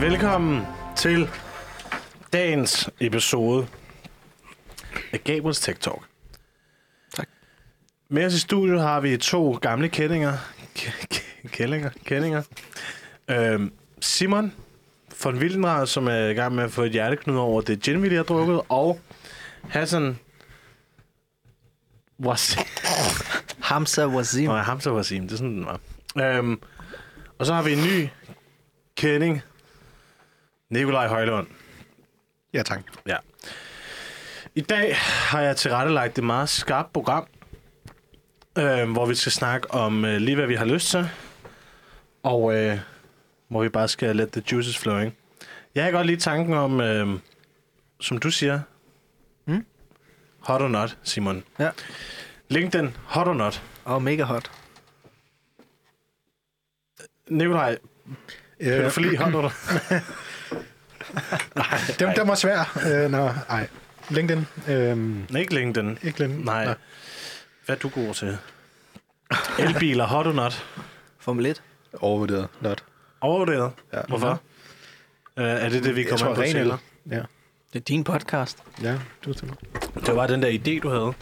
Velkommen til dagens episode af Gabriels Tech Talk. Tak. Med os i studiet har vi to gamle kendinger. K- k- Kællinger? Kendinger. Øhm, Simon von Wildenrad, som er i gang med at få et hjerteknud over det gin, vi lige har drukket, og Hassan was Hamza Wazim. Nå, Hamza Wasim, det er sådan, den var. Øhm, og så har vi en ny kending. Nikolaj Højlund. Ja, tak. Ja. I dag har jeg tilrettelagt et meget skarpt program, øh, hvor vi skal snakke om øh, lige, hvad vi har lyst til. Og øh, hvor vi bare skal let the juices flowing. Jeg kan godt lide tanken om, øh, som du siger, Mm? hot or not, Simon. Ja. LinkedIn, hot or not. Og mega hot. Nikolaj, Øh, pædofili, hot or not? dem, dem var svær. Øh, nå, ej. LinkedIn. Øh, Ikke LinkedIn. ikke LinkedIn. Nej. Nå. Hvad er du god til? Elbiler, hot or not? Formel 1. Overvurderet. Not. Overvurderet. Ja. Hvorfor? Uh, er det det, vi kommer tror, på senere? Ja. Det er din podcast. Ja, du stemmer. Det var den der idé, du havde.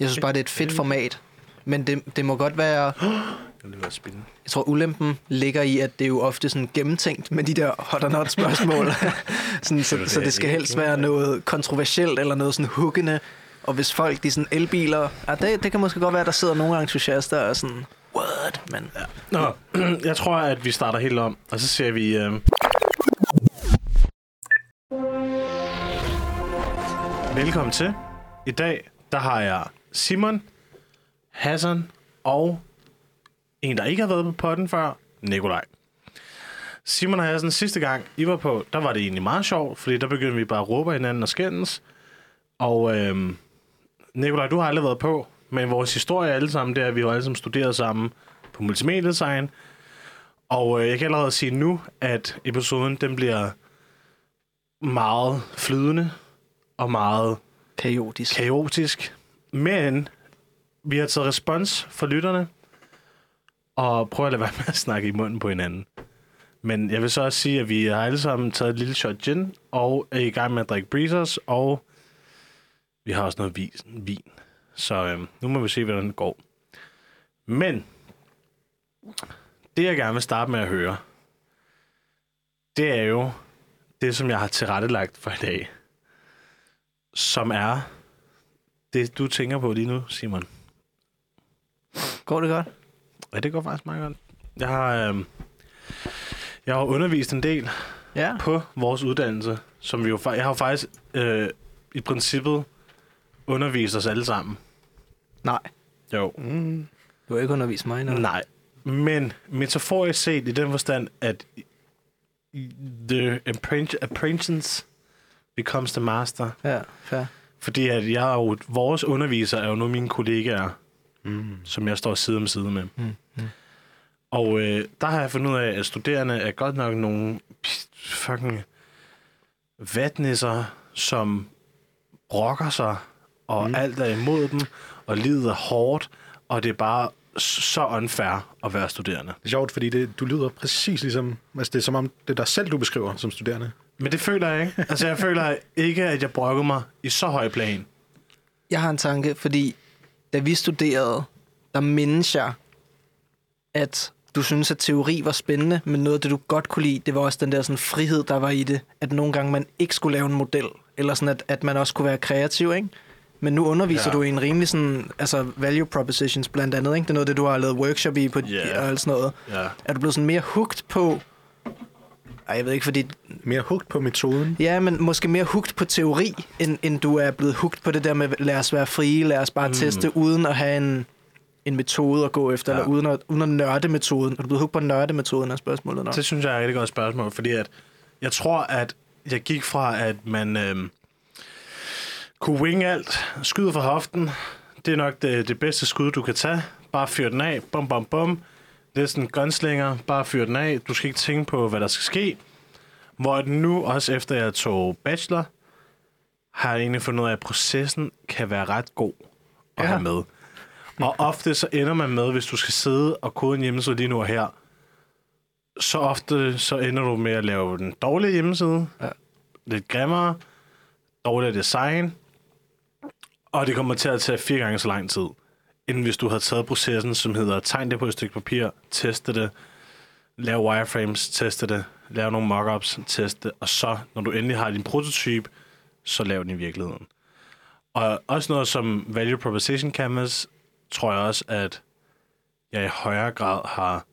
Jeg synes bare, det er et fedt format. Men det, det må godt være... Det være spændende. Jeg tror, ulempen ligger i, at det er jo ofte sådan gennemtænkt med de der hot or not spørgsmål. sådan, så, Det så det skal helst være noget kontroversielt eller noget sådan huggende. Og hvis folk, de sådan elbiler... Ja, det, det kan måske godt være, at der sidder nogle entusiaster og sådan... What? Men ja. Nå, jeg tror, at vi starter helt om, og så ser vi... Uh... Velkommen til. I dag, der har jeg Simon, Hassan og en, der ikke har været på podden før, Nikolaj. Simon og Hassan, sidste gang I var på, der var det egentlig meget sjovt, fordi der begyndte vi bare at råbe hinanden og skændes. Og øhm, Nikolaj, du har aldrig været på, men vores historie alle sammen, det er, at vi har alle sammen studeret sammen på multimediedesign. Og øh, jeg kan allerede sige nu, at episoden den bliver meget flydende og meget Kaotisk. kaotisk. Men vi har taget respons fra lytterne, og prøver at lade være med at snakke i munden på hinanden. Men jeg vil så også sige, at vi har alle sammen taget et lille shot gin, og er i gang med at drikke breezers, og vi har også noget vin. vin. Så øhm, nu må vi se, hvordan det går. Men det, jeg gerne vil starte med at høre, det er jo det, som jeg har tilrettelagt for i dag. Som er det, du tænker på lige nu, Simon. Går det godt? Ja, det går faktisk meget godt. Jeg har, øhm, jeg har undervist en del Ja. på vores uddannelse, som vi jo, jeg har faktisk øh, i princippet undervist os alle sammen. Nej. Jo. Mm. Du har ikke undervist mig endnu. Nej. Men metaforisk set i den forstand, at the apprentice, becomes the master. Ja, fair. Fordi at jeg er jo, vores underviser er jo nu mine kollegaer, Mm. som jeg står side om side med. Mm. Og øh, der har jeg fundet ud af, at studerende er godt nok nogle fucking vatnisser, som brokker sig, og mm. Alt er imod dem, og livet er hårdt, og det er bare så unfair at være studerende. Det er sjovt, fordi det, du lyder præcis ligesom... Altså, det er som om, det er dig selv, du beskriver som studerende. Men det føler jeg ikke. Altså, jeg føler ikke, at jeg brokkede mig i så høj plan. Jeg har en tanke, fordi da vi studerede, der mindes jeg, at du synes, at teori var spændende, men noget af det, du godt kunne lide, det var også den der sådan, frihed, der var i det. At nogle gange man ikke skulle lave en model, eller sådan, at, at man også kunne være kreativ, ikke? Men nu underviser Ja. du i en rimelig sådan, altså value propositions blandt andet, ikke? Det er noget det, du har lavet workshop i på Ja. og sådan noget. Ja. Er du blevet sådan mere hooked på... Ej, jeg ved ikke, fordi... Mere hugt på metoden. Ja, men måske mere hooked på teori, end, end du er blevet hooked på det der med, lad os være frie, lad os bare mm. teste, uden at have en, en metode at gå efter, Ja. eller uden at, uden at nørde metoden. Er du blevet hooked på nørde-metoden af spørgsmålet? Nok? Det synes jeg er et rigtig godt spørgsmål, fordi at jeg tror, at jeg gik fra, at man øhm, kunne wing alt, skyde fra hoften. Det er nok det, det bedste skud, du kan tage. Bare fyr den af, bum, bum, bum. Det er sådan en gunslinger, bare fyr den af. Du skal ikke tænke på, hvad der skal ske. Hvor nu, også efter jeg tog bachelor, har jeg egentlig fundet ud af, at processen kan være ret god at Ja. have med. Og ofte så ender man med, hvis du skal sidde og kode en hjemmeside lige nu og her, så ofte så ender du med at lave den dårlige hjemmeside. Ja. Lidt grimmere. Dårligere design. Og det kommer til at tage fire gange så lang tid, end hvis du havde taget processen, som hedder tegn det på et stykke papir, teste det, lave wireframes, teste det, lave nogle mockups, teste det, og så, når du endelig har din prototype, så lav den i virkeligheden. Og også noget som Value Proposition Canvas, tror jeg også, at jeg i højere grad har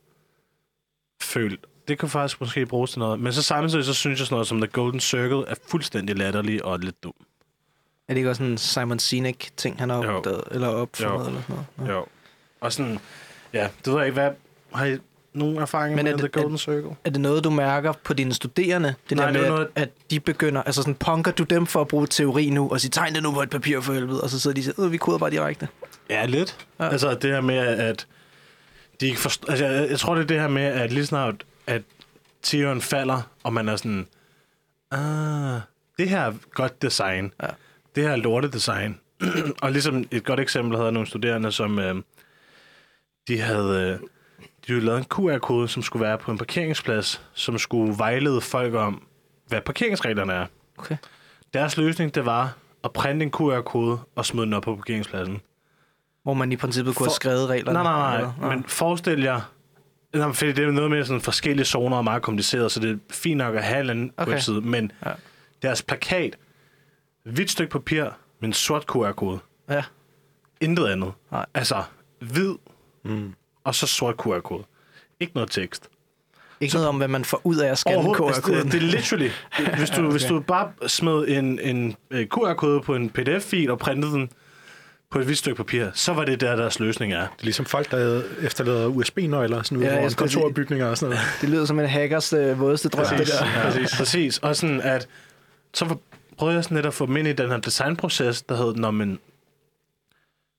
følt, det kan faktisk måske bruges til noget. Men så samtidig, så synes jeg sådan noget som The Golden Circle er fuldstændig latterlig og lidt dum. Er det ikke også en Simon Sinek-ting, han har opdaget, eller opfundet, eller sådan noget? Ja. Jo. Og sådan, ja, det ved jeg ikke, hvad, har I nogen erfaring Men med er The det- Golden Circle? Er det noget, du mærker på dine studerende? Det Nej, der det med, er at, noget- at de begynder... Altså sådan, punker du dem for at bruge teori nu, og sige, tegn det nu på et papir for helvede, og så sidder de og siger, "Øh, vi koder bare direkte. Ja, lidt. Ja. Altså det her med, at de ikke forstår... Altså, jeg, jeg tror, det er det her med, at lige snart, at tieren falder, og man er sådan, ah, det her er godt design. Ja. Det her er lortedesign. og ligesom et godt eksempel havde nogle studerende, som øh, de havde... Øh, de havde lavet en QR-kode, som skulle være på en parkeringsplads, som skulle vejlede folk om, hvad parkeringsreglerne er. Okay. Deres løsning, det var at printe en QR-kode og smide den op på parkeringspladsen. Hvor man i princippet kunne For- have skrevet reglerne. Nej, nej, eller- nej. Men forestil jer... Nej, fordi det er noget med sådan forskellige zoner og meget kompliceret, så det er fint nok at have en eller anden Okay. webside. Men Ja. deres plakat, hvidt stykke papir med en sort QR-kode. Ja. Intet andet. Nej. Altså, hvid Mm. og så sort QR-kode. Ikke noget tekst. Ikke noget om, hvad man får ud af at scanne Overhovedet, altså, QR-koden. det, det er literally. Hvis du, okay. hvis du bare smed en, en øh, QR-kode på en pdf-fil og printede den på et hvidt stykke papir, så var det der, deres løsning er. Det er ligesom folk, der efterlader USB-nøgler sådan ude Ja, foran kontorbygninger og sådan noget. Det lyder som en hackers øh, vådeste drøm, det der. Ja, præcis. præcis. Og sådan at, så prøvede jeg sådan lidt at få dem ind i den her designproces, der hed, når man,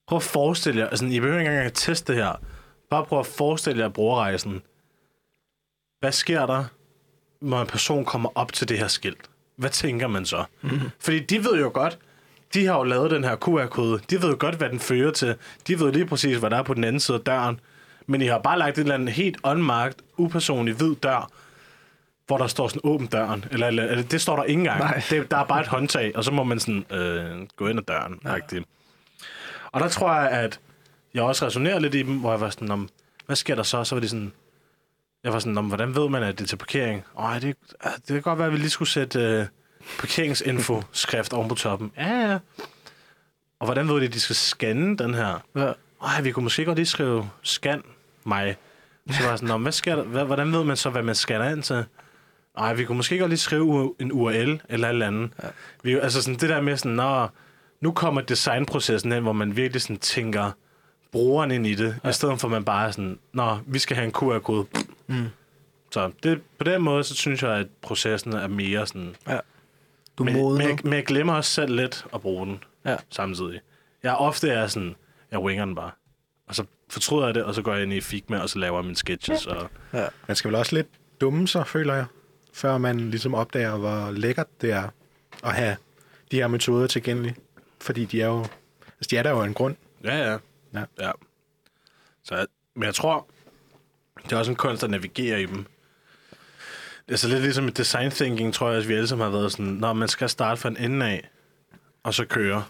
prøv at forestille jer, altså I behøver ikke engang at teste det her, bare prøv at forestille jer brugerrejsen. Hvad sker der, når en person kommer op til det her skilt? Hvad tænker man så? Mm-hmm. Fordi de ved jo godt, de har jo lavet den her QR-kode. De ved jo godt, hvad den fører til. De ved lige præcis, hvad der er på den anden side af døren. Men I har bare lagt et eller andet helt unmarked, upersonlig hvid dør, hvor der står sådan åben døren. Eller, eller, eller det står der ikke engang. Nej. Det, der er bare et håndtag, og så må man sådan øh, gå ind ad døren. Ja. Og der tror jeg, at jeg også resonerer lidt i dem, hvor jeg var sådan, om, hvad sker der så? Så var de sådan, jeg var sådan, om, hvordan ved man, at det er til parkering? Åh, det, ah, det kan godt være, at vi lige skulle sætte øh, parkeringsinfo-skrift oven på toppen. Ja, ja. Og hvordan ved de, at de skal scanne den her? Ja. Ej, vi kunne måske godt lige skrive scan mig. Så var jeg sådan, "Nå, men hvad sker der? Hvordan ved man så, hvad man scanner ind til? Ej, vi kunne måske godt lige skrive en URL eller et eller andet. Ja. Vi, altså sådan det der med sådan, Nå, nu kommer designprocessen ind, hvor man virkelig sådan tænker brugeren ind i det, ja. i stedet for at man bare er sådan, Nå, vi skal have en QR-kode. Mm. Så det, på den måde, så synes jeg, at processen er mere sådan... Du men, modner. men, men jeg glemmer også selv lidt at bruge den Ja. samtidig. Jeg ofte er sådan, jeg winger den bare. Og så fortryder jeg det, og så går jeg ind i Figma, og så laver jeg mine sketches. Og... Ja. Man skal vel også lidt dumme sig, føler jeg, før man ligesom opdager, hvor lækkert det er at have de her metoder tilgængelige. Fordi de er jo, altså de er der jo en grund. Ja, ja. Ja. ja. Så, jeg- men jeg tror, det er også en kunst at navigere i dem. Det er så lidt ligesom i design thinking, tror jeg, at vi alle sammen har været sådan, når man skal starte fra en ende af, og så køre.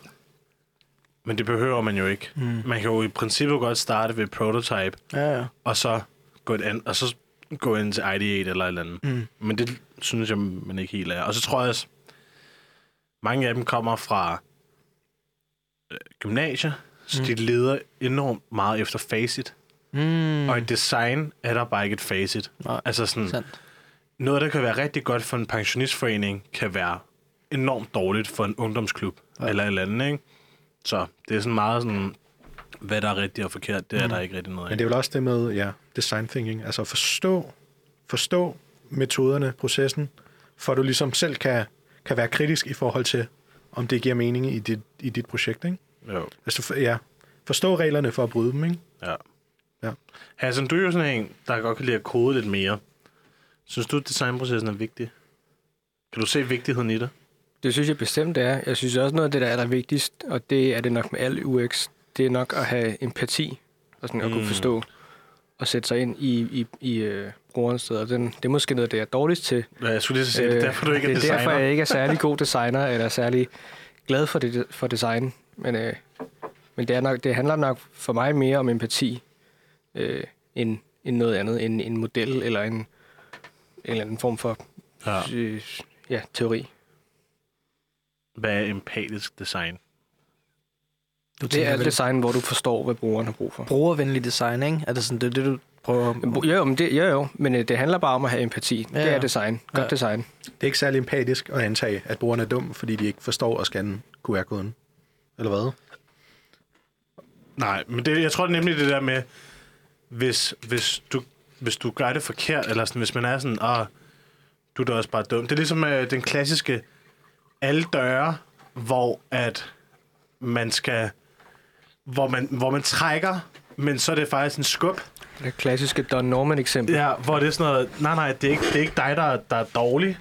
Men det behøver man jo ikke. Mm. Man kan jo i princippet godt starte ved prototype, Ja, ja. og så gå, et an, og så gå ind til Ideate eller et eller andet. Mm. Men det synes jeg, man ikke helt er. Og så tror jeg også, mange af dem kommer fra øh, gymnasier, så Mm. de leder enormt meget efter facit. Mm. Og i design er der bare ikke et facit. Nej, Altså sådan, sandt. Noget, der kan være rigtig godt for en pensionistforening, kan være enormt dårligt for en ungdomsklub Ja. eller et eller andet, ikke? Så det er sådan meget sådan, hvad der er rigtigt og forkert, det er mm. der ikke rigtig noget af. Men det er vel også det med ja, design thinking. Altså forstå, forstå metoderne, processen, for at du ligesom selv kan, kan være kritisk i forhold til, om det giver mening i dit, i dit projekt. Ikke? Jo. Altså, for, ja, forstå reglerne for at bryde dem. Ikke? Ja. Ja. Hassan, du er jo sådan en, der godt kan lide at kode lidt mere. Synes du, at designprocessen er vigtig? Kan du se vigtigheden i det? Det synes jeg bestemt er. Jeg synes også noget af det, der er allervigtigst, og det er det nok med al UX, det er nok at have empati, og sådan at kunne Mm. forstå og sætte sig ind i, i, i øh, brugerens sted. Og den, det er måske noget, det er dårligst til. Ja, Jeg skulle lige så sige, det er derfor, du ikke er Øh, det er designer. derfor, jeg ikke er særlig god designer, eller særlig glad for, det, for design. Men, øh, men det, er nok, det handler nok for mig mere om empati, øh, end, end noget andet, end en model eller en, en eller anden form for Ja. øh, ja, teori. Hvad er empatisk design? Du Det er vel design, hvor du forstår, hvad brugeren har brug for. brugervenlig design, ikke? Er det sådan, det det, du prøver... Jo, jo, men det, jo, jo, men øh, det handler bare om at have empati. Ja, Det er design. Godt Ja. design. Det er ikke særlig empatisk at antage, at brugerne er dum, fordi de ikke forstår at scanne QR-koden. Eller hvad? Nej, men det, jeg tror det er nemlig det der med, hvis, hvis, du, hvis du gør det forkert, eller sådan, hvis man er sådan, ah, du er da også bare dum. Det er ligesom øh, den klassiske alle døre, hvor at man skal, hvor man, hvor man trækker, men så er det faktisk en skub. Det klassiske Don Norman eksempel. Ja, hvor det er sådan noget, nej, nej, det er ikke, det er ikke dig, der, er- der er dårlig.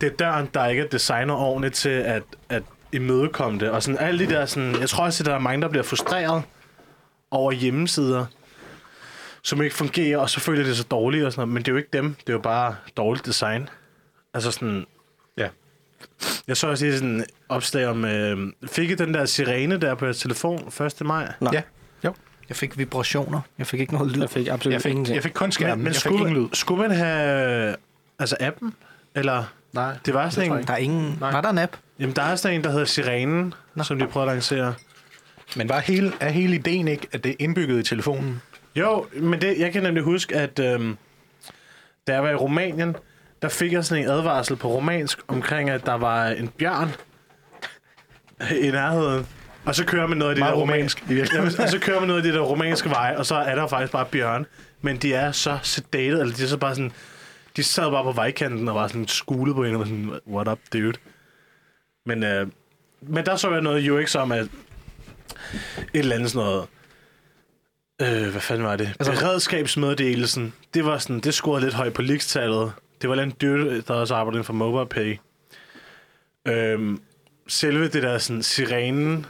Det er døren, der ikke er designet ordentligt til at, at imødekomme det. Og sådan alle de der sådan, jeg tror også, at der er mange, der bliver frustreret over hjemmesider, som ikke fungerer, og så føler det så dårligt og sådan noget. Men det er jo ikke dem, det er jo bare dårligt design. Altså sådan, Ja. jeg så også lige sådan en opslag om, øh, fik I den der sirene der på jeres telefon 1. maj? Nej. Ja. Jo. Jeg fik vibrationer. Jeg fik ikke noget lyd. Jeg fik absolut Jeg fik, ingenting. jeg fik kun skærmen. Men, men jeg fik skulle, ingen lyd. skulle man have altså appen? Eller Nej. det var sådan en, Der er ingen... Nej. Var der en app? Jamen, der er sådan en, der hedder Sirenen, Nå. som de prøver at lancere. Men var hele, er hele ideen ikke, at det er indbygget i telefonen? Jo, men det, jeg kan nemlig huske, at øhm, da jeg var i Rumænien, der fik jeg sådan en advarsel på romansk omkring, at der var en bjørn i nærheden. Og så kører man noget af de Meget der romansk. Jamen, og så kører man noget af de der romanske veje, og så er der faktisk bare bjørn. Men de er så sedated, eller de er så bare sådan... De sad bare på vejkanten og var sådan skulet på en, og var sådan, what up, dude? Men, øh, men der så jeg noget UX om, at et eller andet sådan noget... Øh, hvad fanden var det? Altså- Beredskabsmeddelelsen. Det var sådan, det scorede lidt højt på leaks-tallet. Det var en dude, der også arbejdede inden for MobilePay. Øhm, selve det der sådan sirenen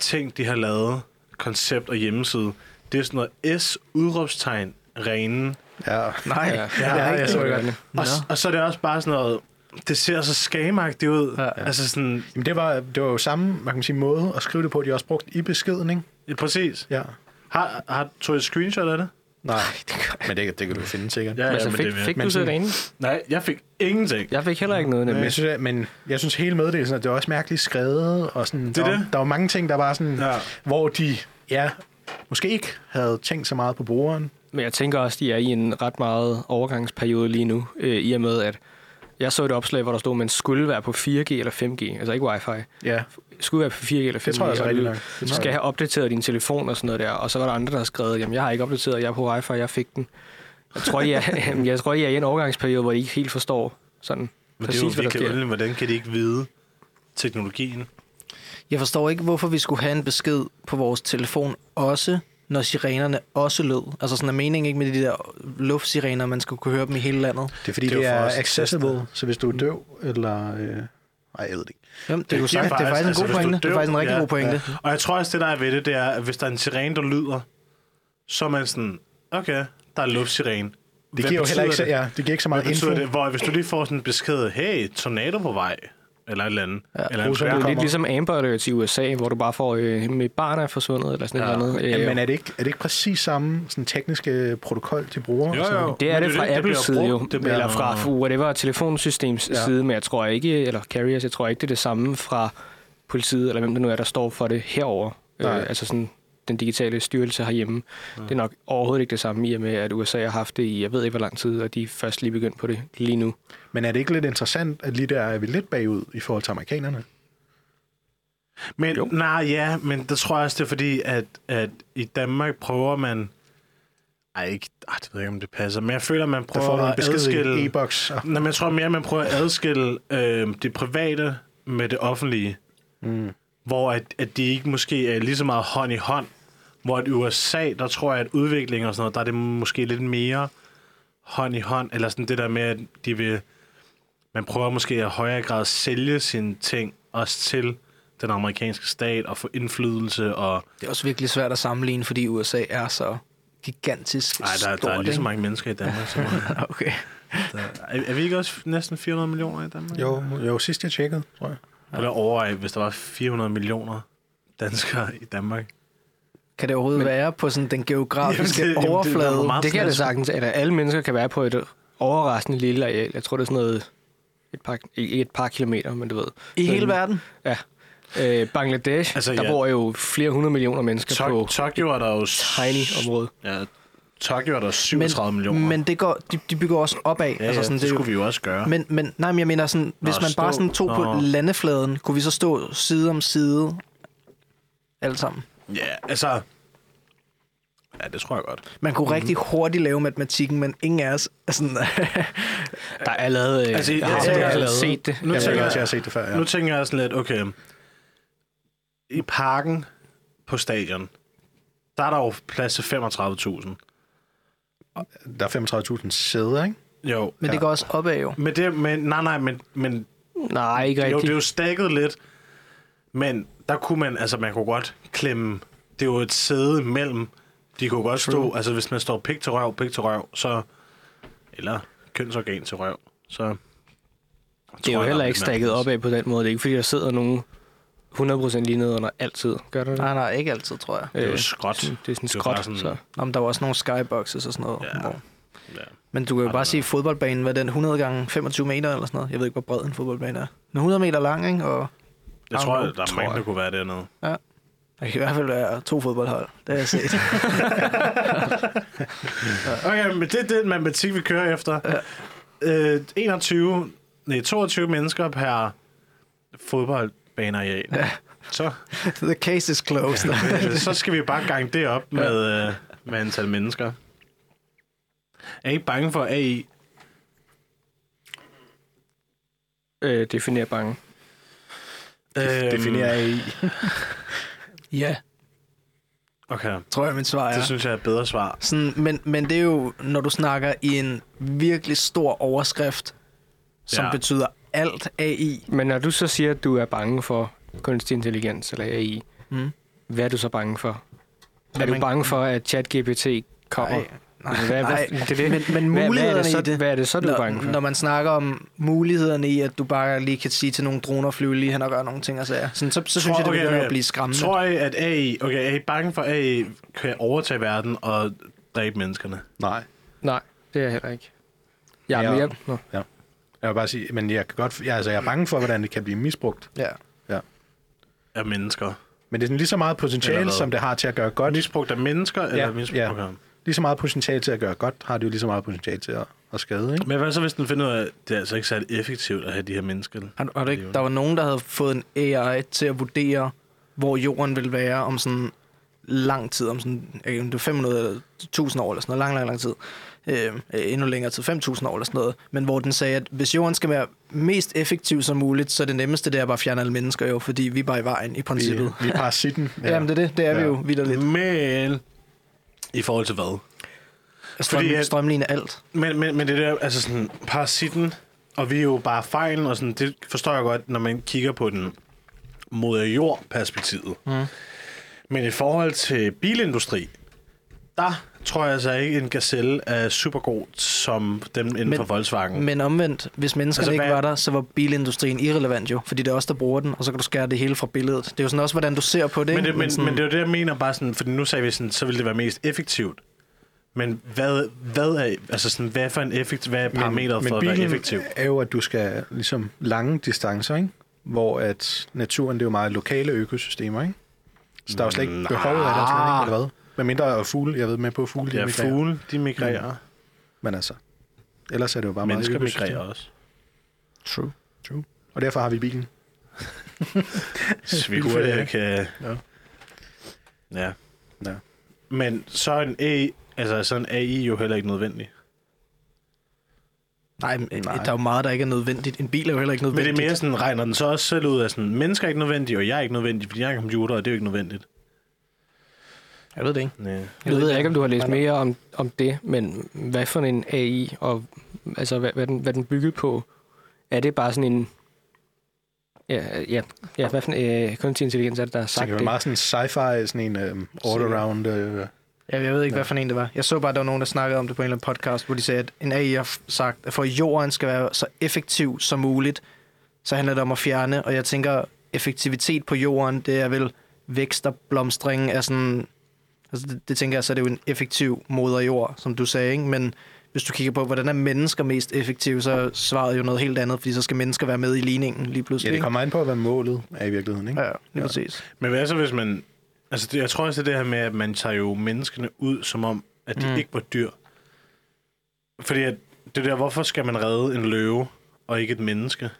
ting, de har lavet, koncept og hjemmeside, det er sådan noget S udråbstegn renen. Ja. Nej. Ja. Ja, jeg så det godt. Og, og så er det også bare sådan noget, det ser så skamagtigt ud. Ja. Altså sådan, Jamen, det var, det var jo samme man kan sige, måde at skrive det på, de har også brugt i beskeden, ikke? Ja, præcis. Ja. Har, har tog et screenshot af det? Nej, men det, det kan du finde sikkert. Ja, Men altså, men fik, det, fik men du så sådan- derinde? Nej, jeg fik ingenting. Jeg fik heller ikke noget, Men nemlig. jeg, synes, at, men jeg synes hele meddelelsen, at det var også mærkeligt skrevet, og sådan, er der, var, det. der var mange ting, der var sådan, Ja. ja. hvor de, ja, måske ikke havde tænkt så meget på brugeren. Men jeg tænker også, de er i en ret meget overgangsperiode lige nu, øh, i og med, at jeg så et opslag, hvor der stod, at man skulle være på 4G eller 5G, altså ikke wifi. Ja, Skulle være på 4G eller 5G. det tror jeg også er og rigtig du skal jeg. have opdateret din telefon og sådan noget der. Og så var der andre, der har skrevet, jamen jeg har ikke opdateret, jeg er på wifi, jeg fik den. Jeg tror, er, jeg tror, de er i en overgangsperiode, hvor de ikke helt forstår sådan Men præcis, det er jo hvad der sker. hvordan kan de ikke vide teknologien? Jeg forstår ikke, hvorfor vi skulle have en besked på vores telefon også, når sirenerne også lød. Altså sådan er meningen ikke med de der luftsirener, man skulle kunne høre dem i hele landet. Det er fordi, Det det, er det jo er accessible, så hvis du er døv, eller... Øh, nej, jeg ved det ikke. Jamen, det, er, giver det, sagt, det er faktisk en altså, god du pointe. Det er døv- faktisk en rigtig ja, god pointe. Ja. Og jeg tror også, det der er ved det, det er, at hvis der er en sirene, der lyder, så er man sådan, okay, der er luftsirene. Det giver jo heller ikke, så, ja, det giver ikke så Hvad meget info. betyder det? Hvor hvis du lige får sådan en besked, hey, tornado på vej, eller et eller andet. Ja. eller Ruserne Det er lidt ligesom Amber Alert i USA, hvor du bare får, øh, mit barn er forsvundet, eller sådan Ja. noget andet. Ja, Øh, men er det, ikke, er det ikke præcis samme sådan, tekniske protokol til brugere? Jo, sådan jo. Det er Men det fra det Apples side jo, det bliver- eller fra whatever telefonsystems Ja. side, men jeg tror ikke, eller carriers, jeg tror ikke, det er det samme fra politiet, eller hvem det nu er, der står for det herover. Øh, altså sådan den digitale styrelse herhjemme. Ja. Det er nok overhovedet ikke det samme i og med, at USA har haft det i, jeg ved ikke hvor lang tid, og de er først lige begyndt på det lige nu. Men er det ikke lidt interessant, at lige der er vi lidt bagud i forhold til amerikanerne? Men Jo. nej, ja, men det tror jeg også, det er fordi, at, at i Danmark prøver man... Ej, ikke, ej, det ved jeg ikke, om det passer, men jeg føler, at man prøver får du en at besked adskille... e-boks. og- Nej, men jeg tror mere, at man prøver at adskille øh, det private med det offentlige. Mm. Hvor at, at de ikke måske er lige så meget hånd i hånd. Hvor i USA, der tror jeg, at udvikling og sådan noget, der er det måske lidt mere hånd i hånd. Eller sådan det der med, at de vil... Man prøver måske at højere grad sælge sine ting også til den amerikanske stat og få indflydelse og... Det er også virkelig svært at sammenligne, fordi USA er så gigantisk Nej, der, stort. der er lige så ikke? mange mennesker i Danmark. Som, Okay. der, er, er vi ikke også næsten 400 millioner i Danmark? Jo, jo, sidst jeg tjekkede, tror jeg. Eller overvej, hvis der var 400 millioner danskere i Danmark. Kan det overhovedet Men, være på sådan den geografiske Jamen, det- jamen, det- det overflade? Det kan det sagtens, eller alle mennesker kan være på et overraskende lille areal. Jeg tror, det er sådan noget et par, ikke et par kilometer, men du ved. I hele Sådan- verden? Ja. Øh, Bangladesh, Altså, altså, der ja. bor jo flere hundrede millioner mennesker Tok- på Tokyo er der jo... tiny område. Ja, Tokyo er der 37 millioner. Men det går, de, de bygger også opad. ja, ja, sådan, det, er jo- skulle vi jo også gøre. Men, men nej, men jeg mener sådan, hvis Nå, man bare stå- sådan tog på Nå. landefladen, kunne vi så stå side om side alle sammen? Ja, altså... Ja, det tror jeg godt. Man kunne mm. rigtig hurtigt lave matematikken, men ingen af os er sådan... Der er lavet... Altså, jeg ja, har ja, ja, ja, lavet. set det. Nu Jeg tænker jeg- også, jeg har set det før, ja. Ja. Nu tænker jeg sådan lidt, okay... I parken på stadion, der er der jo plads til 35.000. Der er 35.000 sæder, ikke? Jo. men det går også opad jo. Men det, men, nej, nej, men, men Nej, ikke jo, rigtigt. det er jo stakket lidt. Men der kunne man, altså man kunne godt klemme, det er jo et sæde imellem. De kunne godt stå, altså hvis man står pik til røv, pik til røv, så, eller kønsorgan til røv, så... det er jo heller ikke stakket opad på den måde. Det er ikke, fordi der sidder nogen 100% lige nede under altid. Gør der det? Nej, nej, ikke altid, tror jeg. Det er jo Øh, skråt. Det er sådan skråt, sådan- så... Nå, men der var også nogle skyboxes og sådan noget. Ja. Hvor... Ja. Men du kan jo bare sige, fodboldbanen, hvad er den 100 gange 25 meter eller sådan noget. Jeg ved ikke, hvor bred en fodboldbane er. Den er 100 meter lang, ikke? Og Jeg tror, der er mange, der kunne være dernede. der kan i hvert fald være to fodboldhold. Det har jeg set. Okay, men det er den matematik, vi kører efter. Ja. Øh, 21, nej, 22 mennesker per fodboldbaneareal. Ja. Så, The case is closed. øh, så skal vi bare gange det op med, øh, med antal mennesker. Er I ikke bange for AI? Øh, definerer bange. Øhm, Definerer AI. ja, Okay, tror jeg, mit svar er. det synes jeg er et bedre svar. Sådan, men, men det er jo, når du snakker i en virkelig stor overskrift, som Ja. betyder alt AI. Men når du så siger, at du er bange for kunstig intelligens eller AI, Mm. hvad er du så bange for? Hvad er du man- bange for, at ChatGPT kommer? Nej, hvad, nej, hvad, det er det. men, men Hvad, hvad, er mulighederne det så, i det, hvad er det så, du er når, bange for? når man snakker om mulighederne i, at du bare lige kan sige til nogle droner, flyve lige hen og gøre nogle ting og sager, sådan, så, så synes jeg, det okay, begynder okay. at blive skræmmende. Tror I, at AI, okay, er I bange for, at AI kan overtage verden og dræbe menneskerne? Nej. Nej, det er jeg heller ikke. Jeg er Ja. mere... Nå. Jeg vil bare sige, men jeg kan godt, jeg, altså, jeg er bange for, hvordan det kan blive misbrugt. Ja. Af mennesker? Men det er sådan lige så meget potentiale, hvad? som det har til at gøre godt. Misbrugt af mennesker? eller misbrugt? ja. Okay. Lige så meget potentiale til at gøre godt, har det jo lige så meget potentiale til at, at skade, ikke? Men hvad så, hvis den finder ud af, at det er altså ikke særlig effektivt at have de her mennesker? Har, har du ikke, der var nogen, der havde fået en AI til at vurdere, hvor jorden vil være om sådan lang tid, om sådan, jeg ved ikke, om det er 500 eller 1000 år eller sådan noget, lang, lang, lang tid. Øh, endnu længere tid, 5000 år eller sådan noget. Men hvor den sagde, at hvis jorden skal være mest effektiv som muligt, så er det nemmeste, det er bare at fjerne alle mennesker jo, fordi vi er bare i vejen i princippet. Vi, vi er parasitten. Ja. Jamen det er det, det er ja. vi jo vidderligt. Men i forhold til hvad? Strøm, Fordi strømline alt. Men, men, men det der, altså sådan, parasitten, og vi er jo bare fejlen, og sådan, det forstår jeg godt, når man kigger på den mod jord-perspektivet. Mm. Men i forhold til bilindustri, der tror jeg altså ikke, en Gazelle er super god som dem inden Men- for Volkswagen. Men omvendt, hvis menneskerne Altså, ikke hvad- var der, så var bilindustrien irrelevant jo, fordi det er os, der bruger den, og så kan du skære det hele fra billedet. Det er jo sådan også, hvordan du ser på det. Men, ikke? det, men, sådan, men det er jo det, jeg mener bare sådan, fordi nu sagde vi sådan, så ville det være mest effektivt. Men hvad, hvad er, altså sådan, hvad for en effekt, hvad er parametret for at være effektiv? er jo, at du skal ligesom lange distancer, ikke? Hvor at naturen, det er jo meget lokale økosystemer, ikke? Så der er jo slet ikke Nej. behovet af det, ikke, eller hvad? Med mindre fugle, jeg ved med på fugle, de Ja, migrerer. fugle, de migrerer. Men altså, ellers er det jo bare Mennesker meget migrerer også. True. True. Og derfor har vi bilen. Ikke? kan... Ja. Ja. Ja. Men så er en AI, altså så en AI jo heller ikke nødvendig. Nej, men Nej. der er jo meget, der ikke er nødvendigt. En bil er jo heller ikke Men det er mere sådan, regner den så også selv ud af sådan, mennesker er ikke nødvendige, og jeg er ikke nødvendig, fordi jeg er en computer, og det er jo ikke nødvendigt. Jeg ved det ikke. Nej. Jeg ved ikke, om du har læst mere om, om det, men hvad for en AI, og altså, hvad, hvad, den, hvad den bygget på? Er det bare sådan en... Ja, ja, ja hvad for en øh, kunstig intelligens er det, der har Så sagt det det? være meget sådan en sci-fi, sådan en um, all-around uh, Ja, jeg ved ikke, hvad for en det var. Jeg så bare, at der var nogen, der snakkede om det på en eller anden podcast, hvor de sagde, at en AI har sagt, at for at jorden skal være så effektiv som muligt, så handler det om at fjerne, og jeg tænker, effektivitet på jorden, det er vel vækst og blomstring af sådan... Altså det, det tænker jeg, så er det jo en effektiv moder jord, som du sagde, ikke? Men hvis du kigger på, hvordan er mennesker mest effektive, så er svaret jo noget helt andet, fordi så skal mennesker være med i ligningen lige pludselig. Ja, det kommer an på, hvad målet er i virkeligheden, ikke? Ja, lige præcis. Men hvad så, hvis man... Altså, det, jeg tror også, det er her med, at man tager jo menneskene ud, som om, at de mm. ikke var dyr. Fordi at, det der, hvorfor skal man redde en løve, og ikke et menneske?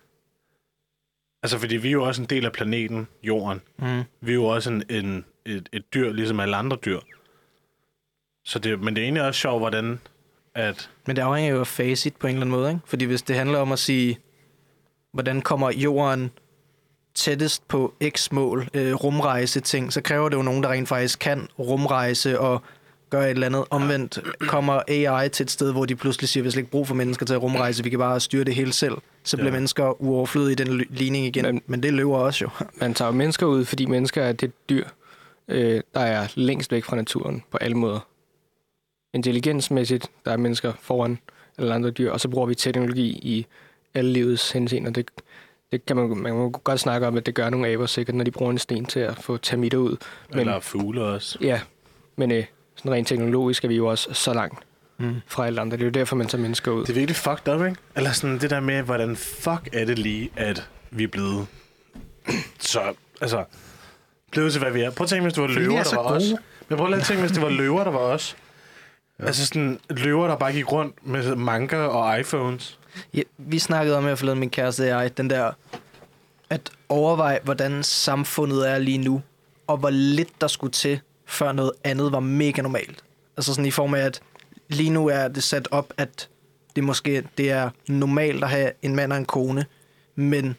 Altså, fordi vi er jo også en del af planeten, jorden. Mm. Vi er jo også en, en, et, et dyr, ligesom alle andre dyr. Så det, men det er egentlig også sjovt, hvordan at... Men det afhænger jo af facit på en eller anden måde, ikke? Fordi hvis det handler om at sige, hvordan kommer jorden tættest på x-mål, øh, rumrejse ting, så kræver det jo nogen, der rent faktisk kan rumrejse og gøre et eller andet. Omvendt kommer AI til et sted, hvor de pludselig siger, vi har slet ikke brug for mennesker til at rumrejse, vi kan bare styre det hele selv. Så bliver Ja. mennesker uoverflødige i den ligning igen. Men, Men- det løber også jo. Man tager mennesker ud, fordi mennesker er det dyr, øh, der er længst væk fra naturen på alle måder. Intelligensmæssigt, der er mennesker foran alle andre dyr, og så bruger vi teknologi i alle livets henseender. Det, det kan man, man må godt snakke om, at det gør nogle aber sikkert, når de bruger en sten til at få termitter ud. Men, eller fugle også. Ja, men øh, sådan rent teknologisk er vi jo også så langt Mm. fra alle andre. Det er jo derfor, man tager mennesker ud. Det er virkelig fucked up, ikke? Eller sådan det der med, hvordan fuck er det lige, at vi er blevet så, altså, blevet til, hvad vi er. Prøv at tænke, hvis det var Fordi løver, er der var gode. os. Men prøv at tænke, hvis det var løver, der var os. Ja. Altså sådan løver, der bare gik rundt med manga og iPhones. Ja, vi snakkede om, jeg forleden min kæreste og jeg, den der, at overveje, hvordan samfundet er lige nu, og hvor lidt der skulle til, før noget andet var mega normalt. Altså sådan i form af, at lige nu er det sat op, at det måske det er normalt at have en mand og en kone, men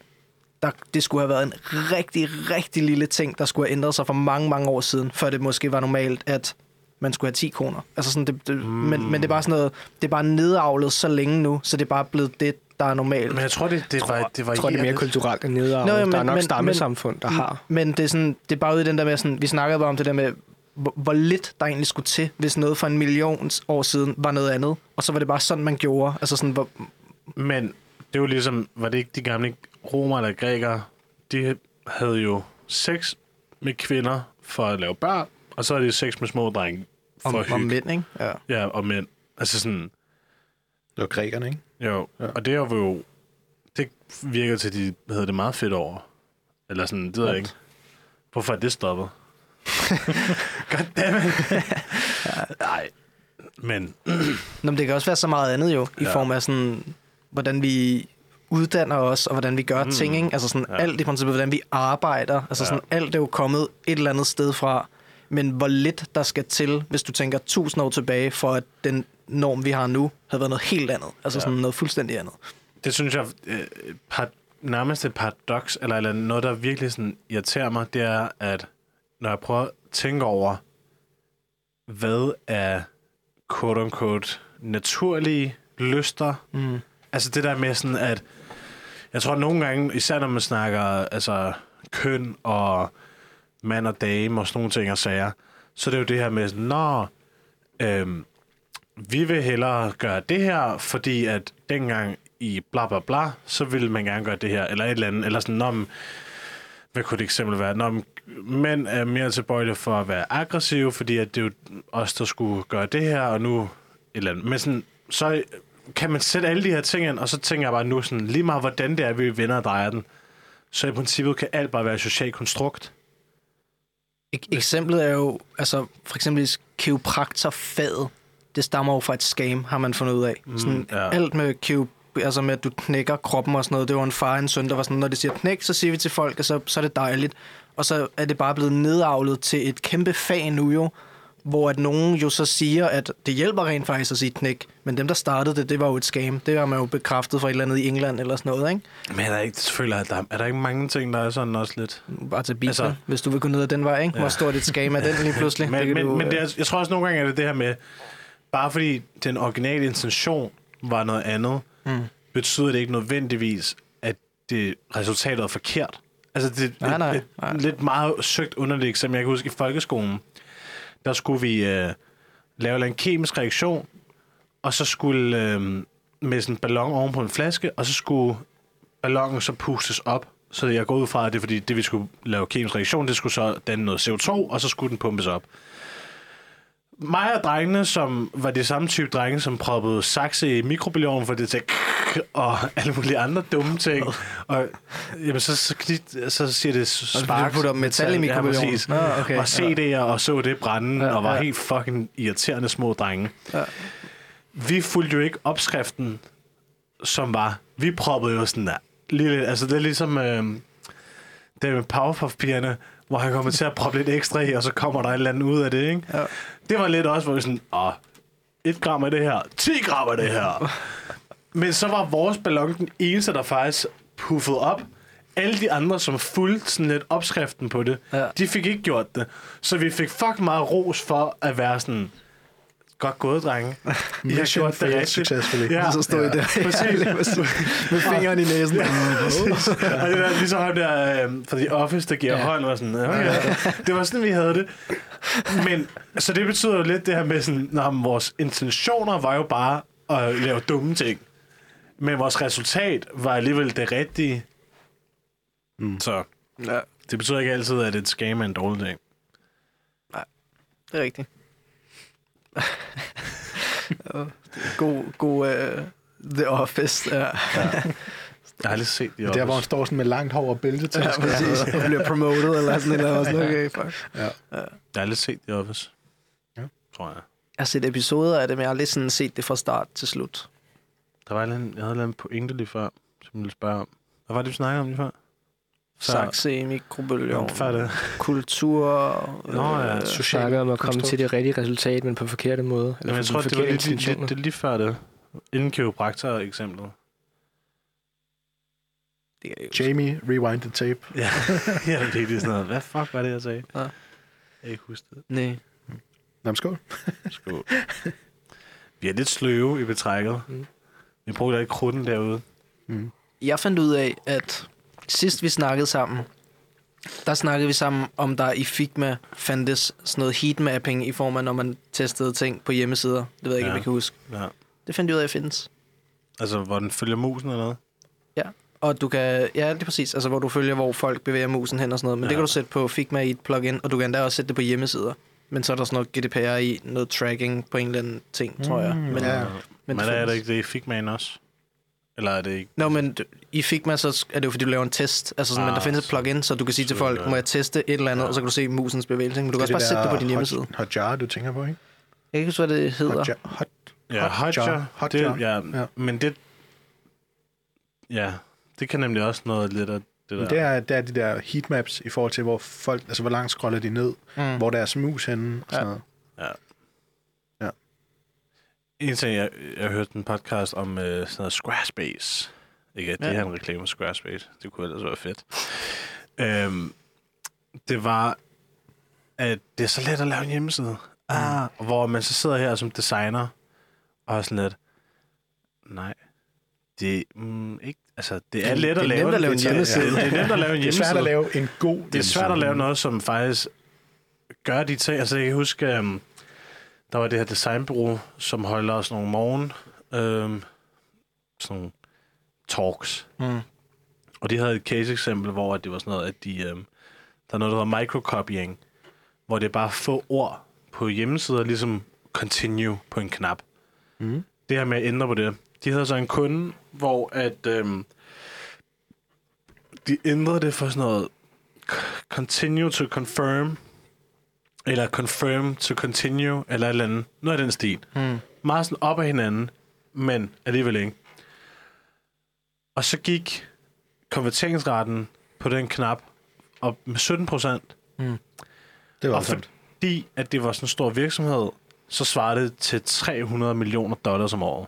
der, det skulle have været en rigtig, rigtig lille ting, der skulle have ændret sig for mange, mange år siden, før det måske var normalt, at man skulle have 10 kroner. Altså sådan, det, det, mm. men, men det er bare sådan noget, det er bare nedavlet så længe nu, så det er bare blevet det, der er normalt. Men jeg tror, det, det, var, det var Jeg tror, det er mere kulturelt end nedarvet. Nå, jo, der er men- nok men- stammesamfund, der har. Men det er, sådan, det er bare ude i den der med, sådan, vi snakkede bare om det der med, hvor, hvor lidt der egentlig skulle til, hvis noget for en million år siden var noget andet. Og så var det bare sådan, man gjorde. Altså sådan, hvor, Men det er jo ligesom, var det ikke de gamle romer eller grækere, de havde jo sex med kvinder for at lave børn, og så er det sex med små drenge for om hygge. mænd, ikke? Ja. Ja, og mænd. Altså sådan, Det var grækerne, ikke? jo. Ja. Og det er jo, det virker til, at de havde det meget fedt over. Eller sådan, det ved jeg ikke. Hvorfor er det stoppet? Goddammit. Nej. Men, Nå, men det kan også være så meget andet jo, i Ja. form af sådan, hvordan vi uddanner os, og hvordan vi gør mm. ting, ikke? Altså sådan ja. Alt i princippet, hvordan vi arbejder. Altså Ja. sådan, alt er jo kommet et eller andet sted fra. Men hvor lidt der skal til, hvis du tænker tusind år tilbage, for at den norm, vi har nu, havde været noget helt andet. Altså Ja. sådan noget fuldstændig andet. det synes jeg øh, par, nærmest et paradoks, eller, eller noget, der virkelig sådan irriterer mig, det er, at når jeg prøver at tænke over, hvad er quote-unquote naturlige lyster, Mm. Altså det der med sådan, at jeg tror at nogle gange, især når man snakker altså, køn og mand og dame og sådan nogle ting og sager, så er det jo det her med sådan, nå, øhm, vi vil hellere gøre det her, fordi at dengang i bla bla bla, så ville man gerne gøre det her, eller et eller andet, eller sådan, men, hvad kunne det eksempel være? Nå, men mænd er mere tilbøjelige for at være aggressive, fordi at det er jo os, der skulle gøre det her, og nu et eller andet. Men sådan, så kan man sætte alle de her ting ind, og så tænker jeg bare nu sådan, lige meget hvordan det er, vi vender og drejer den, så i princippet kan alt bare være et socialt konstrukt. Ek- eksemplet er jo, altså for eksempel kiropraktorfaget, det stammer jo fra et scam, har man fundet ud af. Mm, sådan, ja. Alt med kiop altså med, at du knækker kroppen og sådan noget. Det var en far og en søn, der var sådan, når det siger knæk, så siger vi til folk, at så, så er det dejligt. Og så er det bare blevet nedavlet til et kæmpe fag nu jo, hvor at nogen jo så siger, at det hjælper rent faktisk at sige knæk. Men dem, der startede det, det var jo et scam. Det har man jo bekræftet fra et eller andet i England eller sådan noget, ikke? Men er der ikke, selvfølgelig er der, er der ikke mange ting, der er sådan også lidt... Bare til Bibelen, altså, hvis du vil gå ned ad den vej, ikke? Hvor Ja. stort et scam er den lige pludselig? Men, kan men, du, men det er, jeg tror også nogle gange, er det det her med, bare fordi den originale intention var noget andet, Mm. betyder det ikke nødvendigvis, at det resultatet er forkert. Altså, det er nej, et, nej. et lidt meget søgt underligt eksempel. Jeg kan huske, i folkeskolen, der skulle vi øh, lave en kemisk reaktion, og så skulle øh, med sådan en ballon oven på en flaske, og så skulle ballonen så pustes op. Så jeg går ud fra, at det er fordi, det vi skulle lave kemisk reaktion, det skulle så danne noget CO2, og så skulle den pumpes op. Mig og drengene, som var de samme type drenge, som proppede sakse i mikrobølgeovnen, for det til og alle mulige andre dumme ting. Og jamen, så, så, knit, så siger det sparks. putter metal i mikrobølgeovnen? Ja, præcis. Nå, okay. Og CD'er og så det brænde, Ja, og var ja. helt fucking irriterende små drenge. Ja. Vi fulgte jo ikke opskriften, som var... Vi proppede jo sådan der. Lille, altså det er ligesom... Øh, det med Powerpuff-pigerne, hvor han kommer til at proppe lidt ekstra i, og så kommer der et eller andet ud af det, ikke? Ja. Det var lidt også, hvor vi sådan, åh, et gram af det her, 10 gram af det her. Men så var vores ballon den eneste, der faktisk puffede op. Alle de andre, som fulgte sådan lidt opskriften på det, Ja. de fik ikke gjort det. Så vi fik fucking meget ros for at være sådan, godt gået, drenge. I har gjort det rigtigt. successfully. Ja, Så stod I der. præcis. Med fingeren i næsen. og det der, ligesom ham der øh, fra The Office, der giver ja. Ja. hånd, var sådan, okay. det var sådan, vi havde det. Men, så det betyder jo lidt det her med sådan, når vores intentioner var jo bare at lave dumme ting. Men vores resultat var alligevel det rigtige. Mm. Så Ja, det betyder ikke altid, at et scam er en dårlig ting. det er rigtigt. Ja, det er god, god uh, The Office. Ja, Jeg har aldrig set The Der, hvor han Office. står sådan med langt hår og bælte til. ja præcis. Og bliver promoted eller sådan eller andet. Okay, fuck. Jeg har aldrig set The Office. Ja. Tror jeg. Jeg har set episoder af det, men jeg har aldrig sådan set det fra start til slut. Der var en, jeg havde en pointe lige før, som jeg ville spørge om. Hvad var det, vi snakkede om lige før? Så- Sakse det. Kultur. Nå, ja. øh, Social snakker om at komme konstrukt. til det rigtige resultat, men på forkerte måde. Jamen, Eller jeg for tror, de det var lige, lige, det er lige før det. Inden kiropraktor-eksemplet. det er jo- Jamie, rewind the tape. Ja, ja det er lige sådan noget. Hvad fuck var det, jeg sagde? Ja. Jeg kan ikke huske det. Nej. Nå, skål. Skål. Vi er lidt sløve i betrækket. Mm. Vi bruger ikke krudten derude. Mm. Jeg fandt ud af, at sidst vi snakkede sammen, der snakkede vi sammen om, der i Figma fandtes sådan noget heatmapping i form af, når man testede ting på hjemmesider. Det ved jeg ikke, Ja. om jeg kan huske. Ja. Det fandt jeg ud af, at findes. Altså, hvor den følger musen eller noget. Og du kan, ja, det er præcis, altså hvor du følger, hvor folk bevæger musen hen og sådan noget. Men ja. det Ja. kan du sætte på Figma i et plugin, og du kan endda også sætte det på hjemmesider. Men så er der sådan noget GDPR i, noget tracking på en eller anden ting, tror jeg. Mm, Men, ja. Men, men det er det ikke det i Figman også? Eller er det ikke? Nå, men i Figma, så er det jo, fordi du laver en test. Altså sådan, ah, men der findes et plugin, så du kan sige til folk, må jeg teste et eller andet, Ja. og så kan du se musens bevægelse. Men du kan også bare sætte det på din hjemmeside. Hot, hotjar, du tænker på, ikke? Jeg kan ikke huske, hvad det hedder. Hotjar, hot, Ja, Hotjar. Hotjar. Det, ja, Ja. men det... Ja, det kan nemlig også noget lidt af det der. det er, det er de der heatmaps i forhold til, hvor folk, altså hvor langt scroller de ned, Mm. hvor der er mus henne, og sådan Ja. noget. En ting, jeg, jeg hørte en podcast om uh, sådan noget Squarespace. Ikke, at det Ja. er en reklame for Squarespace. Det kunne ellers være fedt. Um, det var, at det er så let at lave en hjemmeside. Ah, hvor man så sidder her som designer, og er sådan lidt, nej, det, mm, ikke, altså, det er Det- let det at lave nemt at lave en det- hjemmeside. Det, det er nemt at lave en Det er hjemmeside. svært at lave en god Det er svært at lave noget, som faktisk gør de ting. Altså, jeg kan huske, um, der var det her designbureau, som holder sådan nogle morgen um, sådan nogle talks. Mm. Og de havde et case-eksempel, hvor det var sådan noget, at de, um, der er noget, der hedder microcopying, hvor det er bare få ord på hjemmesider, ligesom continue på en knap. Mm. Det her med at ændre på det. De havde så en kunde, hvor at øhm, de ændrede det for sådan noget continue to confirm, eller confirm to continue, eller et eller andet. Noget af den stil. Mm. Meget sådan op ad hinanden, men alligevel ikke. Og så gik konverteringsraten på den knap op med 17 procent. Mm. Det var Og voldsomt. fordi, at det var sådan en stor virksomhed, så svarede det til 300 millioner dollars om året.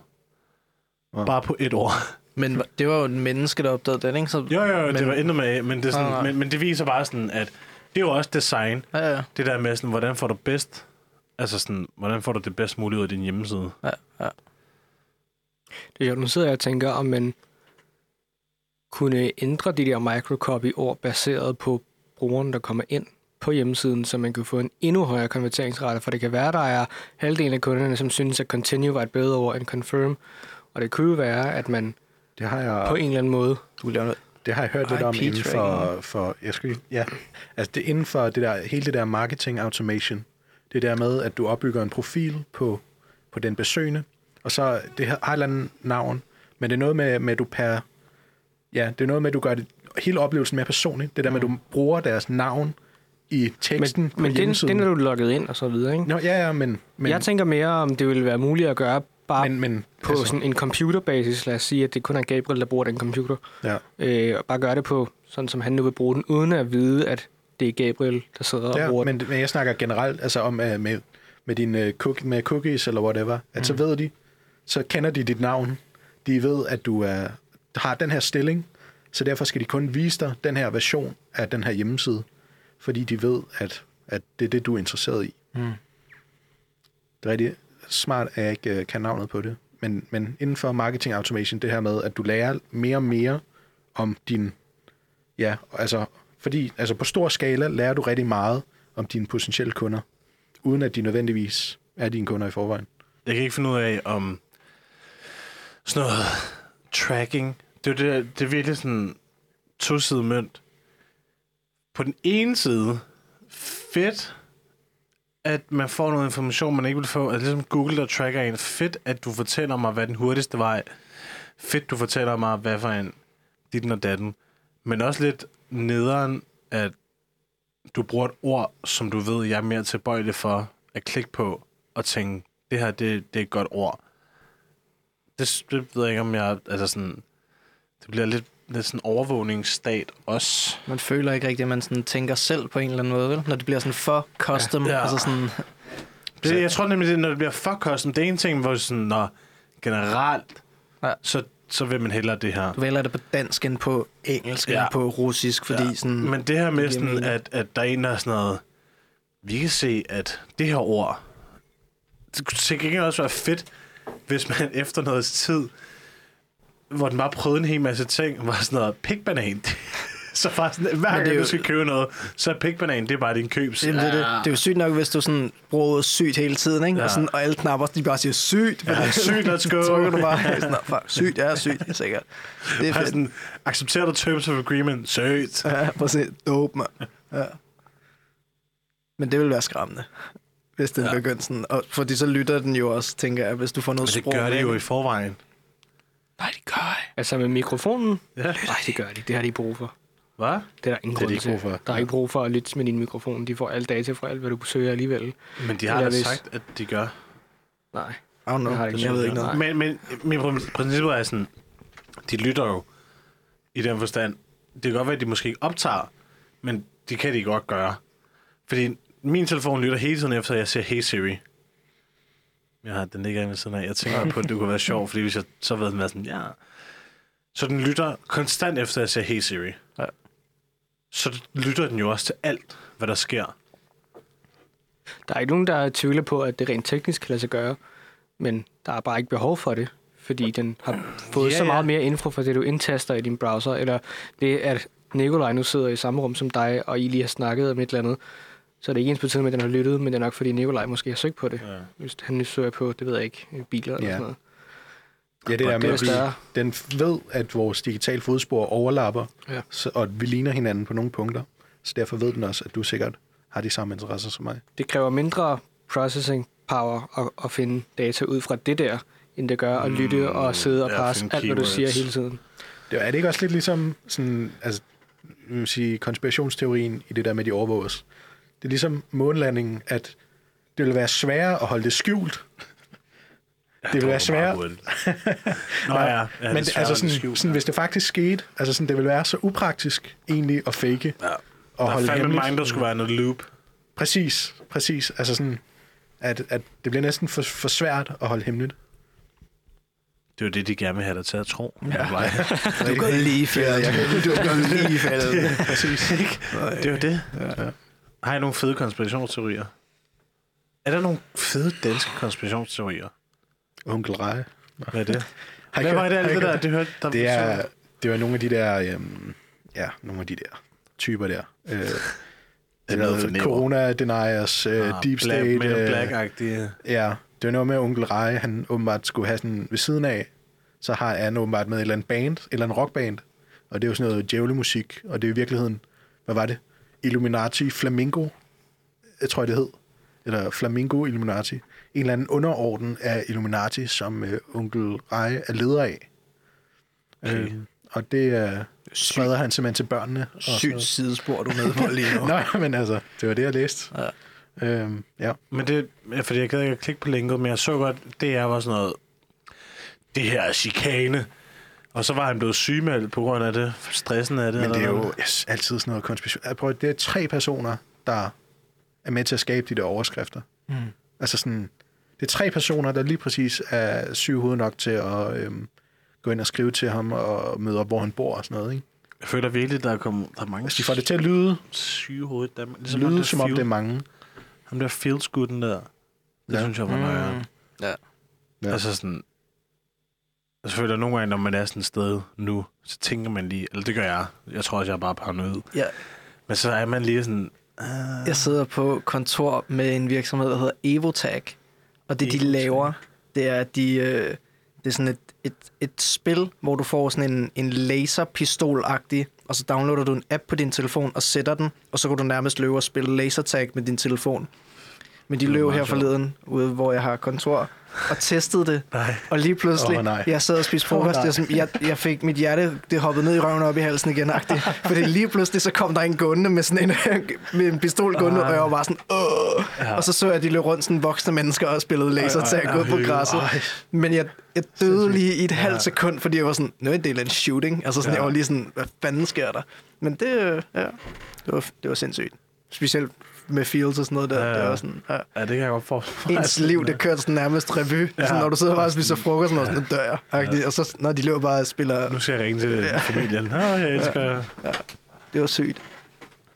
Wow. Bare på et år. Men det var jo en menneske, der opdagede den, ikke? Så, Jo, jo, Men- det var endnu med, men det, sådan, nej. men, men det viser bare sådan, at det er jo også design. Ja, ja, Det der med sådan, hvordan får du bedst, altså sådan, hvordan får du det bedst muligt ud af din hjemmeside? ja, ja. Det er jo, nu sidder jeg og tænker, om man kunne ændre de der microcopy-ord baseret på brugeren, der kommer ind på hjemmesiden, så man kan få en endnu højere konverteringsrate, for det kan være, der er halvdelen af kunderne, som synes, at continue var et bedre ord end confirm, og det kunne jo være, at man Det har jeg, på en eller anden måde Du laver noget. Det har jeg hørt lidt om inden for, for jeg skal, ja, altså det inden for det der, hele det der marketing automation. Det der med, at du opbygger en profil på, på den besøgende, og så det har et eller andet navn, men det er noget med, med at du per, ja, det er noget med, at du gør det, hele oplevelsen mere personlig. Det der med, at du bruger deres navn i teksten Men, på men den, den er du logget ind og så videre, ikke? Nå, ja, ja, men Men, jeg tænker mere, om det ville være muligt at gøre bare men, men på altså, sådan en computerbasis. Lad os sige, at det kun er Gabriel, der bruger den computer. ja. Øh, og bare gøre det på, sådan som han nu vil bruge den, uden at vide, at det er Gabriel, der sidder og Ja, bruger den. men, men jeg snakker generelt altså om uh, med, med dine uh, cook, med cookies eller whatever, at Mm. så ved de, så kender de dit navn. De ved, at du er, har den her stilling, så derfor skal de kun vise dig den her version af den her hjemmeside, fordi de ved, at, at det er det, du er interesseret i. Mm. Det er rigtig smart, at jeg ikke øh, kan navnet på det. Men, men inden for marketing automation, det her med, at du lærer mere og mere om din... Ja, altså, fordi altså på stor skala lærer du rigtig meget om dine potentielle kunder, uden at de nødvendigvis er dine kunder i forvejen. Jeg kan ikke finde ud af, om sådan noget tracking, det er, det, det er virkelig sådan to mønt. På den ene side, fedt, at man får noget information, man ikke vil få. Altså ligesom Google, der tracker en. Fedt, at du fortæller mig, hvad den hurtigste vej. Fedt, du fortæller mig, hvad for en dit og datten. Men også lidt nederen, at du bruger et ord, som du ved, jeg er mere tilbøjelig for at klikke på og tænke, det her, det, det er et godt ord. Det, det ved jeg ikke, om jeg... Altså sådan, det bliver lidt, lidt sådan overvågningsstat også. Man føler ikke rigtigt, at man sådan tænker selv på en eller anden måde, vel? Når det bliver sådan for custom. Ja. Altså sådan, Det, jeg tror nemlig, det, er, når det bliver for custom, det er en ting, hvor sådan, når generelt, Ja. så, så vil man hellere det her. du vælger det på dansk end på engelsk ja. End på russisk, fordi ja. sådan... Men det her med, sådan, mening. at, at der er en, der er sådan noget... Vi kan se, at det her ord... Det kunne sikkert ikke også være fedt, hvis man efter noget tid, hvor den bare prøvede en hel masse ting, var sådan noget pikbanan. så faktisk, hver det gang er du jo- skal købe noget, så er pikbanan, det er bare din købs. Det, er det, det, det er jo sygt nok, hvis du sådan bruger ordet sygt hele tiden, ikke? Ja. Ja. Og, sådan, og alle knapper, de bare siger sygt. Ja, sygt, let's go. Så trykker du bare, sådan, "Nå, fuck, sygt, ja, sygt, ja, sikkert. Det er fedt. sådan, accepterer du terms of agreement? Søgt. Ja, præcis. Dope, mand. Ja. Men det vil være skræmmende, hvis den ja. Ja. begynder sådan. Og, fordi så lytter den jo også, tænker jeg, hvis du får noget Men det sprog. gør det jo i forvejen. Nej, det gør jeg. Altså med mikrofonen? Ja. Nej, det gør de. Det har de brug for. Hvad? Det er der ingen Det er de ikke brug for. Der er ikke brug for at lytte med din mikrofon. De får alle data fra alt, hvad du søger alligevel. Men de har da hvis- sagt, at de gør. Nej. I don't know. Det har det ikke jeg ved ikke noget. Men, men min prin- princip er sådan, de lytter jo i den forstand. Det kan godt være, at de måske ikke optager, men det kan de godt gøre. Fordi min telefon lytter hele tiden efter, at jeg siger, hey Siri. Jeg har den ligger ved siden af. Jeg tænker på, at det kunne være sjovt, fordi hvis jeg så ved den være sådan, ja. Så den lytter konstant efter, at jeg siger, hey Siri. Ja. Så lytter den jo også til alt, hvad der sker. Der er ikke nogen, der tvivler på, at det rent teknisk kan lade sig gøre. Men der er bare ikke behov for det. Fordi den har fået Ja, så ja. meget mere info fra det, du indtaster i din browser. Eller det, at Nikolaj nu sidder i samme rum som dig, og I lige har snakket om et eller andet. Så er det ikke ens betydning med, at den har lyttet, men det er nok, fordi Nikolaj måske har søgt på det. Ja. Hvis han nu søger på, det ved jeg ikke, biler eller Ja. sådan noget. Ja, det der med, er at vi, den ved, at vores digitale fodspor overlapper, Ja. så, og at vi ligner hinanden på nogle punkter. Så derfor ved den også, at du sikkert har de samme interesser som mig. Det kræver mindre processing power at, at finde data ud fra det der, end det gør at lytte og sidde og ja, passe finde alt, hvad du siger hele tiden. Det er, det ikke også lidt ligesom sådan, altså, vil sige, konspirationsteorien i det der med, de overvåges? Det er ligesom månelandingen, at det vil være sværere at holde det skjult. det vil være sværere. Nå ja, ja Men det, altså sådan, sådan, hvis det faktisk skete, altså sådan, det vil være så upraktisk egentlig at fake Ja. og Der er holde fandme hemmeligt. mange, der skulle være noget loop. Præcis, præcis. Altså sådan, at, at det bliver næsten for, for svært at holde hemmeligt. Det er jo det, de gerne vil have dig til at tro. Ja. Du går lige i fældet. Du går lige i fældet. Præcis. Det er jo det. Ja. Har I nogle fede konspirationsteorier? Er der nogle fede danske konspirationsteorier? Onkel Rej. Hvad er det? Hvad var det alt det der? Det, hørte, der Det er, det var nogle af de der, øhm, ja, nogle af de der typer der. Øh, Det er. Corona deniers, uh, Ah, deep Black- state. Men øh, Black-agtige. Ja, det var noget med, at onkel Rej, han åbenbart skulle have sådan ved siden af, så har han åbenbart med et eller andet band, et eller andet rockband, og det er jo sådan noget djævlemusik, og det er i virkeligheden, hvad var det? Illuminati Flamingo, jeg tror, det hed. Eller Flamingo Illuminati. En eller anden underorden af Illuminati, som øh, onkel Rej er leder af. Okay. Øh, og det øh, spreder han simpelthen til børnene. Og Sygt sidespor, du med på lige nu. Nej, men altså, det var det, jeg læste. Ja. Øhm, ja. Men det, fordi jeg gad ikke at klikke på linket, men jeg så godt, det er var sådan noget, det her er chikane. Og så var han blevet sygemeldt på grund af det, stressen af det. Men det er jo yes, altid sådan noget konspiration. Jeg prøver, det er tre personer, der er med til at skabe de der overskrifter. Mm. Altså sådan, det er tre personer, der lige præcis er syge hoved nok til at øhm, gå ind og skrive til ham og møde op, hvor han bor og sådan noget. Ikke? Jeg føler virkelig, der er, kommet, der er mange Altså, de får det til at lyde, syge hoved. Der, ligesom lyde som om det er mange. Ham der feelsgooden der, det Ja. ja. synes jeg var mm. nøjere. Ja. Ja. Altså sådan, jeg føler nogle gange, når man er sådan et sted nu, så tænker man lige, eller det gør jeg, jeg tror også, jeg er bare paranoid, Ja. men så er man lige sådan, ah, Jeg sidder på kontor med en virksomhed, der hedder Evotag. Og det, de Evotag. laver, det er, at de, øh, det er sådan et, et, et spil, hvor du får sådan en, en laserpistol-agtig, og så downloader du en app på din telefon og sætter den, og så kan du nærmest løbe og spille lasertag med din telefon. Men de Det er løb meget her sjovt. forleden, ude hvor jeg har kontor, og testede det. nej. Og lige pludselig, oh, nej. jeg sad og spiste frokost, oh, jeg, jeg, jeg fik mit hjerte, det hoppede ned i røven og op i halsen igen, agtigt. Fordi lige pludselig, så kom der en gående med sådan en, med en pistol gående, og jeg var bare sådan, Åh! Ja. Og så så jeg, at de løb rundt sådan voksne mennesker og spillede lasertag Ej, ej, ud på græsset. Ej, Men jeg, jeg døde lige i et halvt Ja. sekund, fordi jeg var sådan, nu er en del af en shooting. Altså sådan, Ja. jeg var lige sådan, hvad fanden sker der? Men det, øh, ja, det var, det var sindssygt. Specielt med Fields og sådan noget der. Ja, Ja, ja. Det var sådan, ja. Ja, det kan jeg godt forstå. Ens liv, det kørte sådan nærmest revy. Ja. Sådan, når du sidder bare og spiser frokost, og sådan, dør jeg. Ja. Og så, når de løber bare og spiller, Nu skal jeg ringe til ja. familien. Nå, jeg elsker... Ja. det var sygt.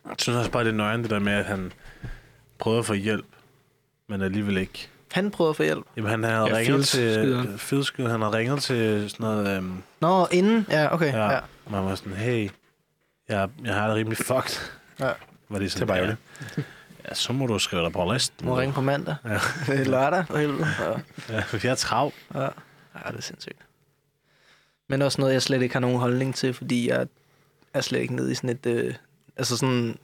Jeg synes også bare, det er nøjeren, det der med, at han prøvede at få hjælp, men alligevel ikke. Han prøvede at få hjælp. Jamen, han havde Ja, ja, ringet Fields til... skyderen. Fieldskyderen. Han havde ringet til sådan noget... Øhm, Nå, inden? Ja, okay. ja. Ja. ja. Man var sådan, hey, jeg, jeg har det rimelig fucked. Ja. Var det sådan, Det var ja. det. Ja, så må du skrive dig på listen. Må ringe på mandag. Ja. Det er lørdag. For helvede. Ja. Ja, for jeg er travlt. Ja. ja, det er sindssygt. Men også noget, jeg slet ikke har nogen holdning til, fordi jeg er slet ikke nede i sådan et... Øh, altså sådan...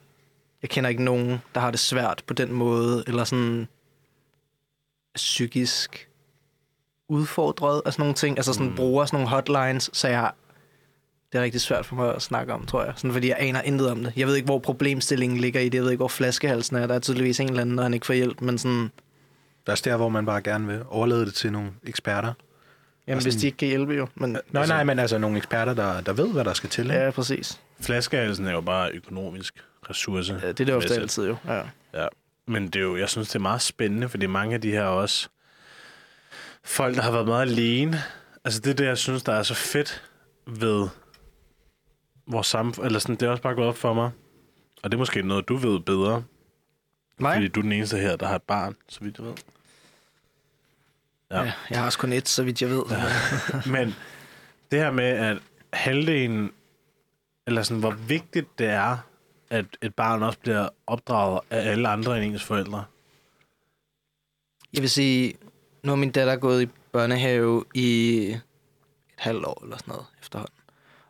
Jeg kender ikke nogen, der har det svært på den måde, eller sådan psykisk udfordret og sådan nogle ting. Altså sådan Mm. bruger sådan nogle hotlines, så jeg. Det er rigtig svært for mig at snakke om, tror jeg. Sådan, fordi jeg aner intet om det. Jeg ved ikke, hvor problemstillingen ligger i det. Jeg ved ikke, hvor flaskehalsen er. Der er tydeligvis en eller anden, når han ikke får hjælp. Men sådan, Det er der, hvor man bare gerne vil overlade det til nogle eksperter. jamen, Og hvis sådan- de ikke kan hjælpe jo. Men, Nej, Altså- nej, men altså nogle eksperter, der, der ved, hvad der skal til. ikke? ja, præcis. Flaskehalsen er jo bare økonomisk ressource. Ja, det er det ofte altid jo. Ja. Ja, men det er jo, jeg synes, det er meget spændende, fordi mange af de her også folk, der har været meget alene. Altså det er det, jeg synes, der er så fedt ved vores samfund. Eller sådan, det er også bare gået op for mig. Og det er måske noget, du ved bedre. Mig? Fordi du er den eneste her, der har et barn, så vidt jeg ved. Ja. Ja. Jeg har også kun et, så vidt jeg ved. Ja. Men det her med, at halvdelen, eller sådan, hvor vigtigt det er, at et barn også bliver opdraget af alle andre end ens forældre. Jeg vil sige, nu har min datter gået i børnehave i et halvt år eller sådan noget efterhånden.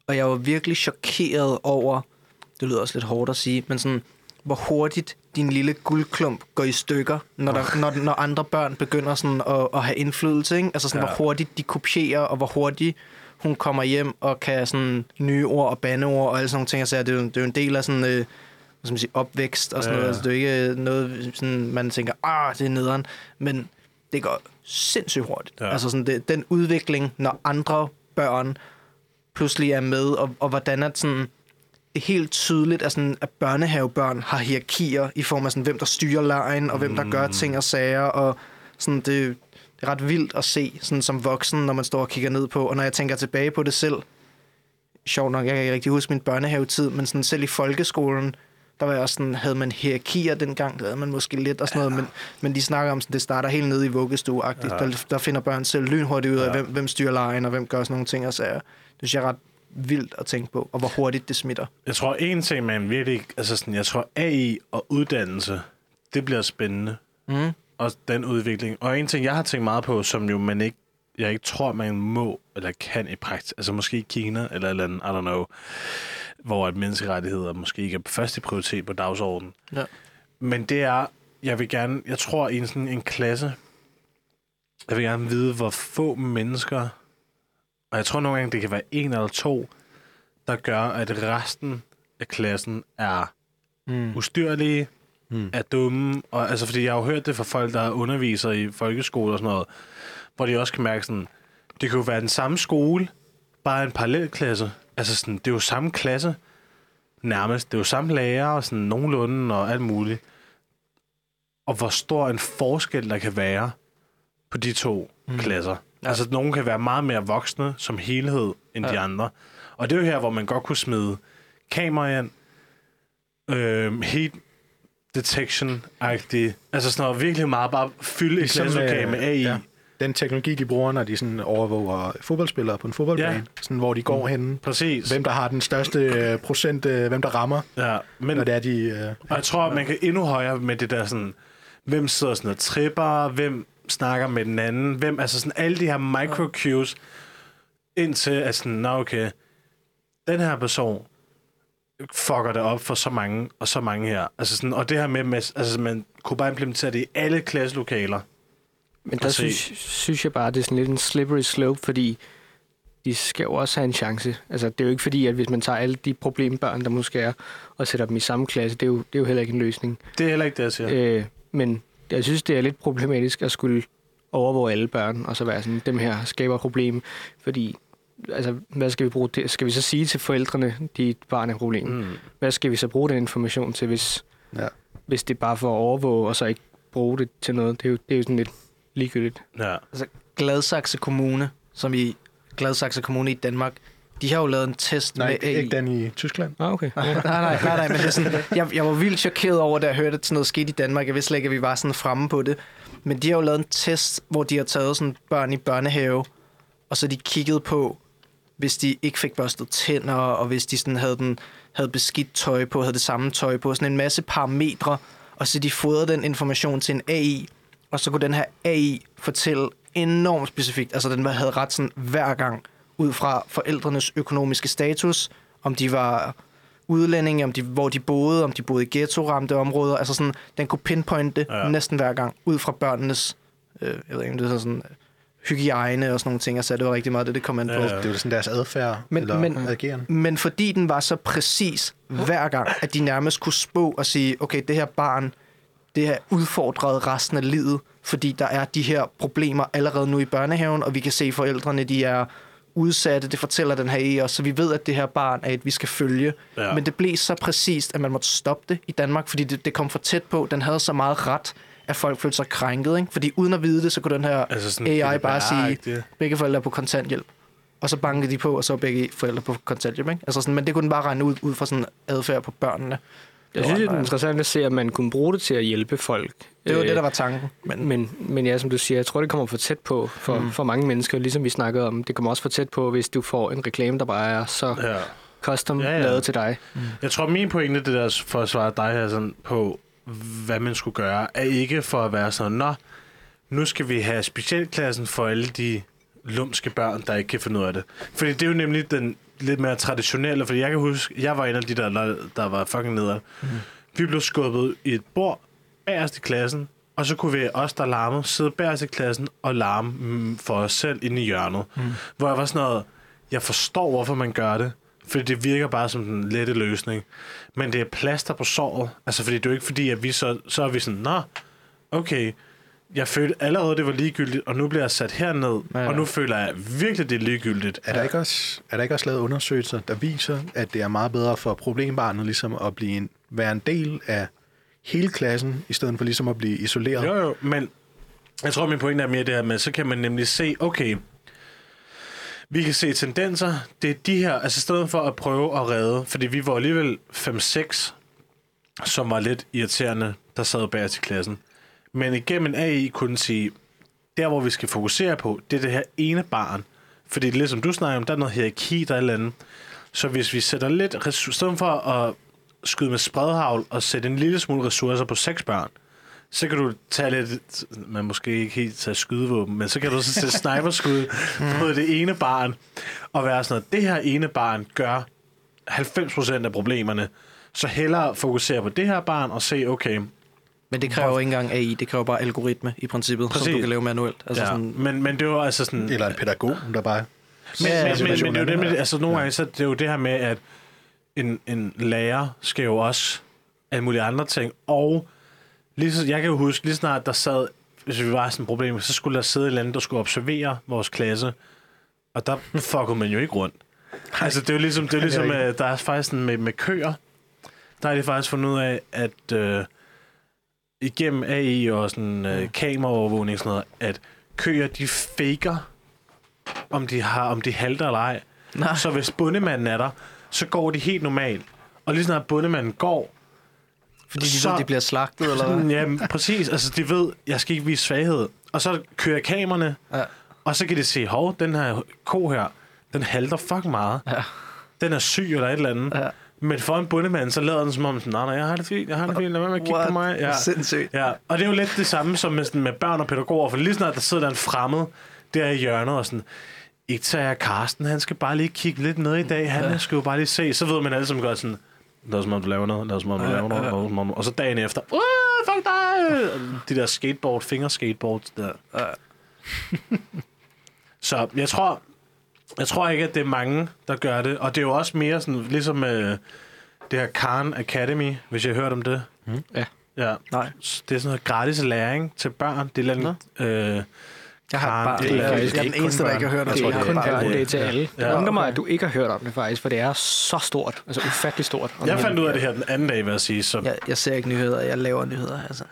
Og jeg var virkelig chokeret over, det lyder også lidt hårdt at sige, men sådan, hvor hurtigt din lille guldklump går i stykker, når, der, når, når andre børn begynder sådan at, at have indflydelse. Ikke? Altså sådan, Ja. hvor hurtigt de kopierer, og hvor hurtigt hun kommer hjem og kan sådan nye ord og bandeord og alle sådan nogle ting. Altså, det, er jo, det er jo en del af sådan, øh, hvad skal man sige, opvækst og sådan Ja, noget. Altså, det er jo ikke noget, sådan, man tænker, ah, det er nederen. Men det går sindssygt hurtigt. Ja. Altså sådan, det, den udvikling, når andre børn pludselig er med, og, og hvordan at sådan, det helt tydeligt, at, sådan, at børnehavebørn har hierarkier i form af, sådan, hvem der styrer lejen, og hvem der gør ting og sager, og sådan, det, det er ret vildt at se sådan, som voksen, når man står og kigger ned på, og når jeg tænker tilbage på det selv, sjovt nok, jeg kan ikke rigtig huske min børnehavetid, men sådan, selv i folkeskolen, der var jeg også sådan, havde man hierarkier dengang, der havde man måske lidt og sådan noget, men, men de snakker om, sådan, det starter helt nede i vuggestue-agtigt. Ja. Ja. Der, der finder børn selv lynhurtigt ud af, Ja. ja. hvem, hvem styrer lejen, og hvem gør sådan nogle ting og sager. Det synes jeg er ret vildt at tænke på, og hvor hurtigt det smitter. Jeg tror, en ting, man virkelig... Altså sådan, jeg tror, AI og uddannelse, det bliver spændende. Mm. Og den udvikling. Og en ting, jeg har tænkt meget på, som jo man ikke... Jeg ikke tror, man må eller kan i praksis. Altså måske i Kina eller eller andet, I don't know. Hvor at menneskerettigheder måske ikke er første prioritet på dagsordenen. Ja. Men det er... Jeg vil gerne... Jeg tror, i en, sådan en klasse... Jeg vil gerne vide, hvor få mennesker... Og jeg tror nogle gange, det kan være en eller to, der gør, at resten af klassen er Mm. ustyrlige, Mm. er dumme. Og, altså, fordi jeg har jo hørt det fra folk, der underviser i folkeskole og sådan noget, hvor de også kan mærke sådan, det kan jo være den samme skole, bare en parallelklasse. Altså sådan, det er jo samme klasse, nærmest. Det er jo samme lærer og sådan nogenlunde og alt muligt. Og hvor stor en forskel der kan være på de to mm. klasser. Ja. Altså, nogen kan være meget mere voksne som helhed end ja. de andre. Og det er jo her, hvor man godt kunne smide kamera ind, øh, heat detection-agtigt. Altså sådan noget virkelig meget bare fylde et klasselokale øh, med AI. ja. Den teknologi, de bruger, når de sådan overvåger fodboldspillere på en fodboldbane, Ja. sådan, hvor de går henne, Præcis. hvem der har den største øh, procent, øh, hvem der rammer, Ja, men, når det er de... Øh, og jeg tror, man kan endnu højere med det der sådan, hvem sidder sådan og tripper, hvem snakker med den anden, hvem, altså sådan alle de her micro-cues, indtil at sådan, nå okay, den her person fucker det op for så mange og så mange her. Altså sådan, og det her med, med altså man kunne bare implementere det i alle klasselokaler. Men der synes, synes jeg bare, det er sådan lidt en slippery slope, fordi de skal jo også have en chance. Altså, det er jo ikke fordi, at hvis man tager alle de problembørn, der måske er, og sætter dem i samme klasse, det er jo, det er jo heller ikke en løsning. Det er heller ikke det, jeg siger. Øh, men jeg synes, det er lidt problematisk at skulle overvåge alle børn, og så være sådan, dem her skaber problem, fordi altså, hvad skal vi bruge det? Skal vi så sige til forældrene, dit barn er problem? Mm. Hvad skal vi så bruge den information til, hvis, ja. hvis det er bare for at overvåge, og så ikke bruge det til noget? Det er jo, det er jo sådan lidt ligegyldigt. Ja. Altså, Gladsaxe Kommune, som i Gladsaxe Kommune i Danmark, de har jo lavet en test Nej, med AI. ikke den i Tyskland. Ah, okay. nej, nej, nej, nej, nej, men det er sådan, jeg, jeg var vildt chokeret over, da jeg hørte, at sådan noget skete i Danmark. Jeg vidste slet ikke, at vi var sådan fremme på det. Men de har jo lavet en test, hvor de har taget sådan børn i børnehave, og så de kiggede på, hvis de ikke fik børstet tænder, og hvis de sådan havde, den, havde beskidt tøj på, havde det samme tøj på, sådan en masse parametre, og så de fodrede den information til en AI, og så kunne den her AI fortælle enormt specifikt, altså den havde ret sådan hver gang, ud fra forældrenes økonomiske status, om de var udlændinge, om de, hvor de boede, om de boede i ghetto-ramte områder, altså sådan, den kunne pinpointe Ja. ja. næsten hver gang, ud fra børnenes, øh, jeg ved ikke, om det er sådan, øh, hygiejne og sådan nogle ting, så det var rigtig meget det, det kom an på. Ja, Det er jo sådan deres adfærd Men- eller men- ageren. Men fordi den var så præcis hver gang, at de nærmest kunne spå og sige, okay, det her barn, det er udfordret resten af livet, fordi der er de her problemer allerede nu i børnehaven, og vi kan se, at forældrene de er udsatte, det fortæller den her i os, så vi ved, at det her barn er et, vi skal følge. Ja. Men det blev så præcist, at man måtte stoppe det i Danmark, fordi det, det kom for tæt på. Den havde så meget ret, at folk følte sig krænket. Ikke? Fordi uden at vide det, så kunne den her Altså sådan AI bare sige, GDPR-agtigt. begge forældre er på kontanthjælp. Og så bankede de på, og så begge forældre på kontanthjælp. Ikke? Altså sådan, men det kunne den bare regne ud, ud fra sådan adfærd på børnene. Jeg synes, det er interessant at se, at man kunne bruge det til at hjælpe folk. Det var Øh, det, der var tanken. Men, Men, men ja, som du siger, jeg tror, det kommer for tæt på for, mm. for mange mennesker, ligesom vi snakkede om. Det kommer også for tæt på, hvis du får en reklame, der bare er så Ja. custom Ja, ja, lavet til dig. Jeg tror, min pointe, det der for at svare dig her sådan på, hvad man skulle gøre, er ikke for at være sådan, nå, nu skal vi have specialklassen for alle de lumske børn, der ikke kan finde ud af det. Fordi det er jo nemlig den lidt mere traditionelle, fordi jeg kan huske, jeg var en af de der, der, var fucking nede. Mm. Vi blev skubbet i et bord bagerst i klassen, og så kunne vi os, der larmede, sidde bagerst i klassen og larme mm, for os selv inde i hjørnet. Mm. Hvor jeg var sådan noget, jeg forstår, hvorfor man gør det, fordi det virker bare som den lette løsning. Men det er plaster på såret. Altså, fordi det er jo ikke fordi, at vi så, så er vi sådan, nå, okay, jeg følte allerede, det var ligegyldigt, og nu bliver jeg sat herned, ja, Ja. og nu føler jeg virkelig, det er ligegyldigt. Er der, ikke også, er der ikke også lavet undersøgelser, der viser, at det er meget bedre for problembarnet ligesom at blive en, være en del af hele klassen, i stedet for ligesom at blive isoleret? Jo, jo, men jeg tror, min pointe er mere det her med, så kan man nemlig se, okay, vi kan se tendenser. Det er de her, altså i stedet for at prøve at redde, fordi vi var alligevel 5-6, som var lidt irriterende, der sad bag til klassen. Men igennem en AI kunne sige, der hvor vi skal fokusere på, det er det her ene barn. fordi det er ligesom du snakker om, der er noget hierarki, der er et eller andet. Så hvis vi sætter lidt ressourcer, i stedet for at skyde med spredhavl og sætte en lille smule ressourcer på seks børn, så kan du tage lidt, man måske ikke helt tage skydevåben, men så kan du så sætte sniperskud på det ene barn, og være sådan noget, det her ene barn gør 90% af problemerne, så hellere fokusere på det her barn og se, okay, Men det kræver ikke engang AI, det kræver bare algoritme i princippet, Præcis. som du kan lave manuelt. Altså ja, sådan, men, men det var altså sådan... Eller en pædagog, der bare... Men, Ja, ja, men, men, men det er jo det med, altså nogle gange, så det er jo det her med, at en, en lærer skal jo også alle mulige andre ting, og lige så, jeg kan jo huske, lige snart der sad, hvis vi var sådan et problem, så skulle der sidde et eller andet, der skulle observere vores klasse, og der fuckede man jo ikke rundt. Altså det er jo ligesom, det er ligesom Det er øh, der er faktisk sådan med, med køer, der er det faktisk fundet ud af, at øh, igennem AI og sådan øh, kameraovervågning og sådan noget, at køer, de faker, om de, har, om de halter eller ej. Nej. Så hvis bundemanden er der, så går de helt normalt. Og lige snart bundemanden går, fordi de så- ved, de bliver slagtet, eller hvad? sådan, ja, præcis, altså de ved, jeg skal ikke vise svaghed. Og så kører kameraerne, Ja. og så kan de se, hov, den her ko her, den halter fucking meget. Ja. Den er syg eller et eller andet. Ja. Men for en bundemand, så lader den som om, sådan, nej, nej, jeg har det fint, jeg har det fint, lad være med at kigge What? på mig. Ja. Sindssygt. Ja, og det er jo lidt det samme som med, sådan, med børn og pædagoger, for lige snart der sidder der en fremmed der i hjørnet og sådan, ikke tager jeg Karsten, han skal bare lige kigge lidt ned i dag, han ja. skal jo bare lige se, så ved man alle som gør sådan, lad som om du laver noget, lad om du laver noget, lad som om, og så dagen efter, uh, fuck dig! Og De der skateboard, fingerskateboards der. Så jeg tror, jeg tror ikke, at det er mange, der gør det, og det er jo også mere sådan, ligesom øh, det her Khan Academy, hvis jeg har hørt om det. Ja. Ja, Nej. det er sådan noget gratis læring til børn. Det er lidt, øh, Jeg har Karen, bare, det er jeg, ikke- jeg, er er den eneste, der ikke har hørt om Jeg det. tror, Jeg er kun børn, det er til alle. Ja. Ja, det undrer mig, at du ikke har hørt om det faktisk, for det er så stort. Altså ufattelig stort. Jeg fandt ud af det her den anden dag, vil jeg sige. Så, Jeg, jeg ser ikke nyheder, jeg laver nyheder. Altså.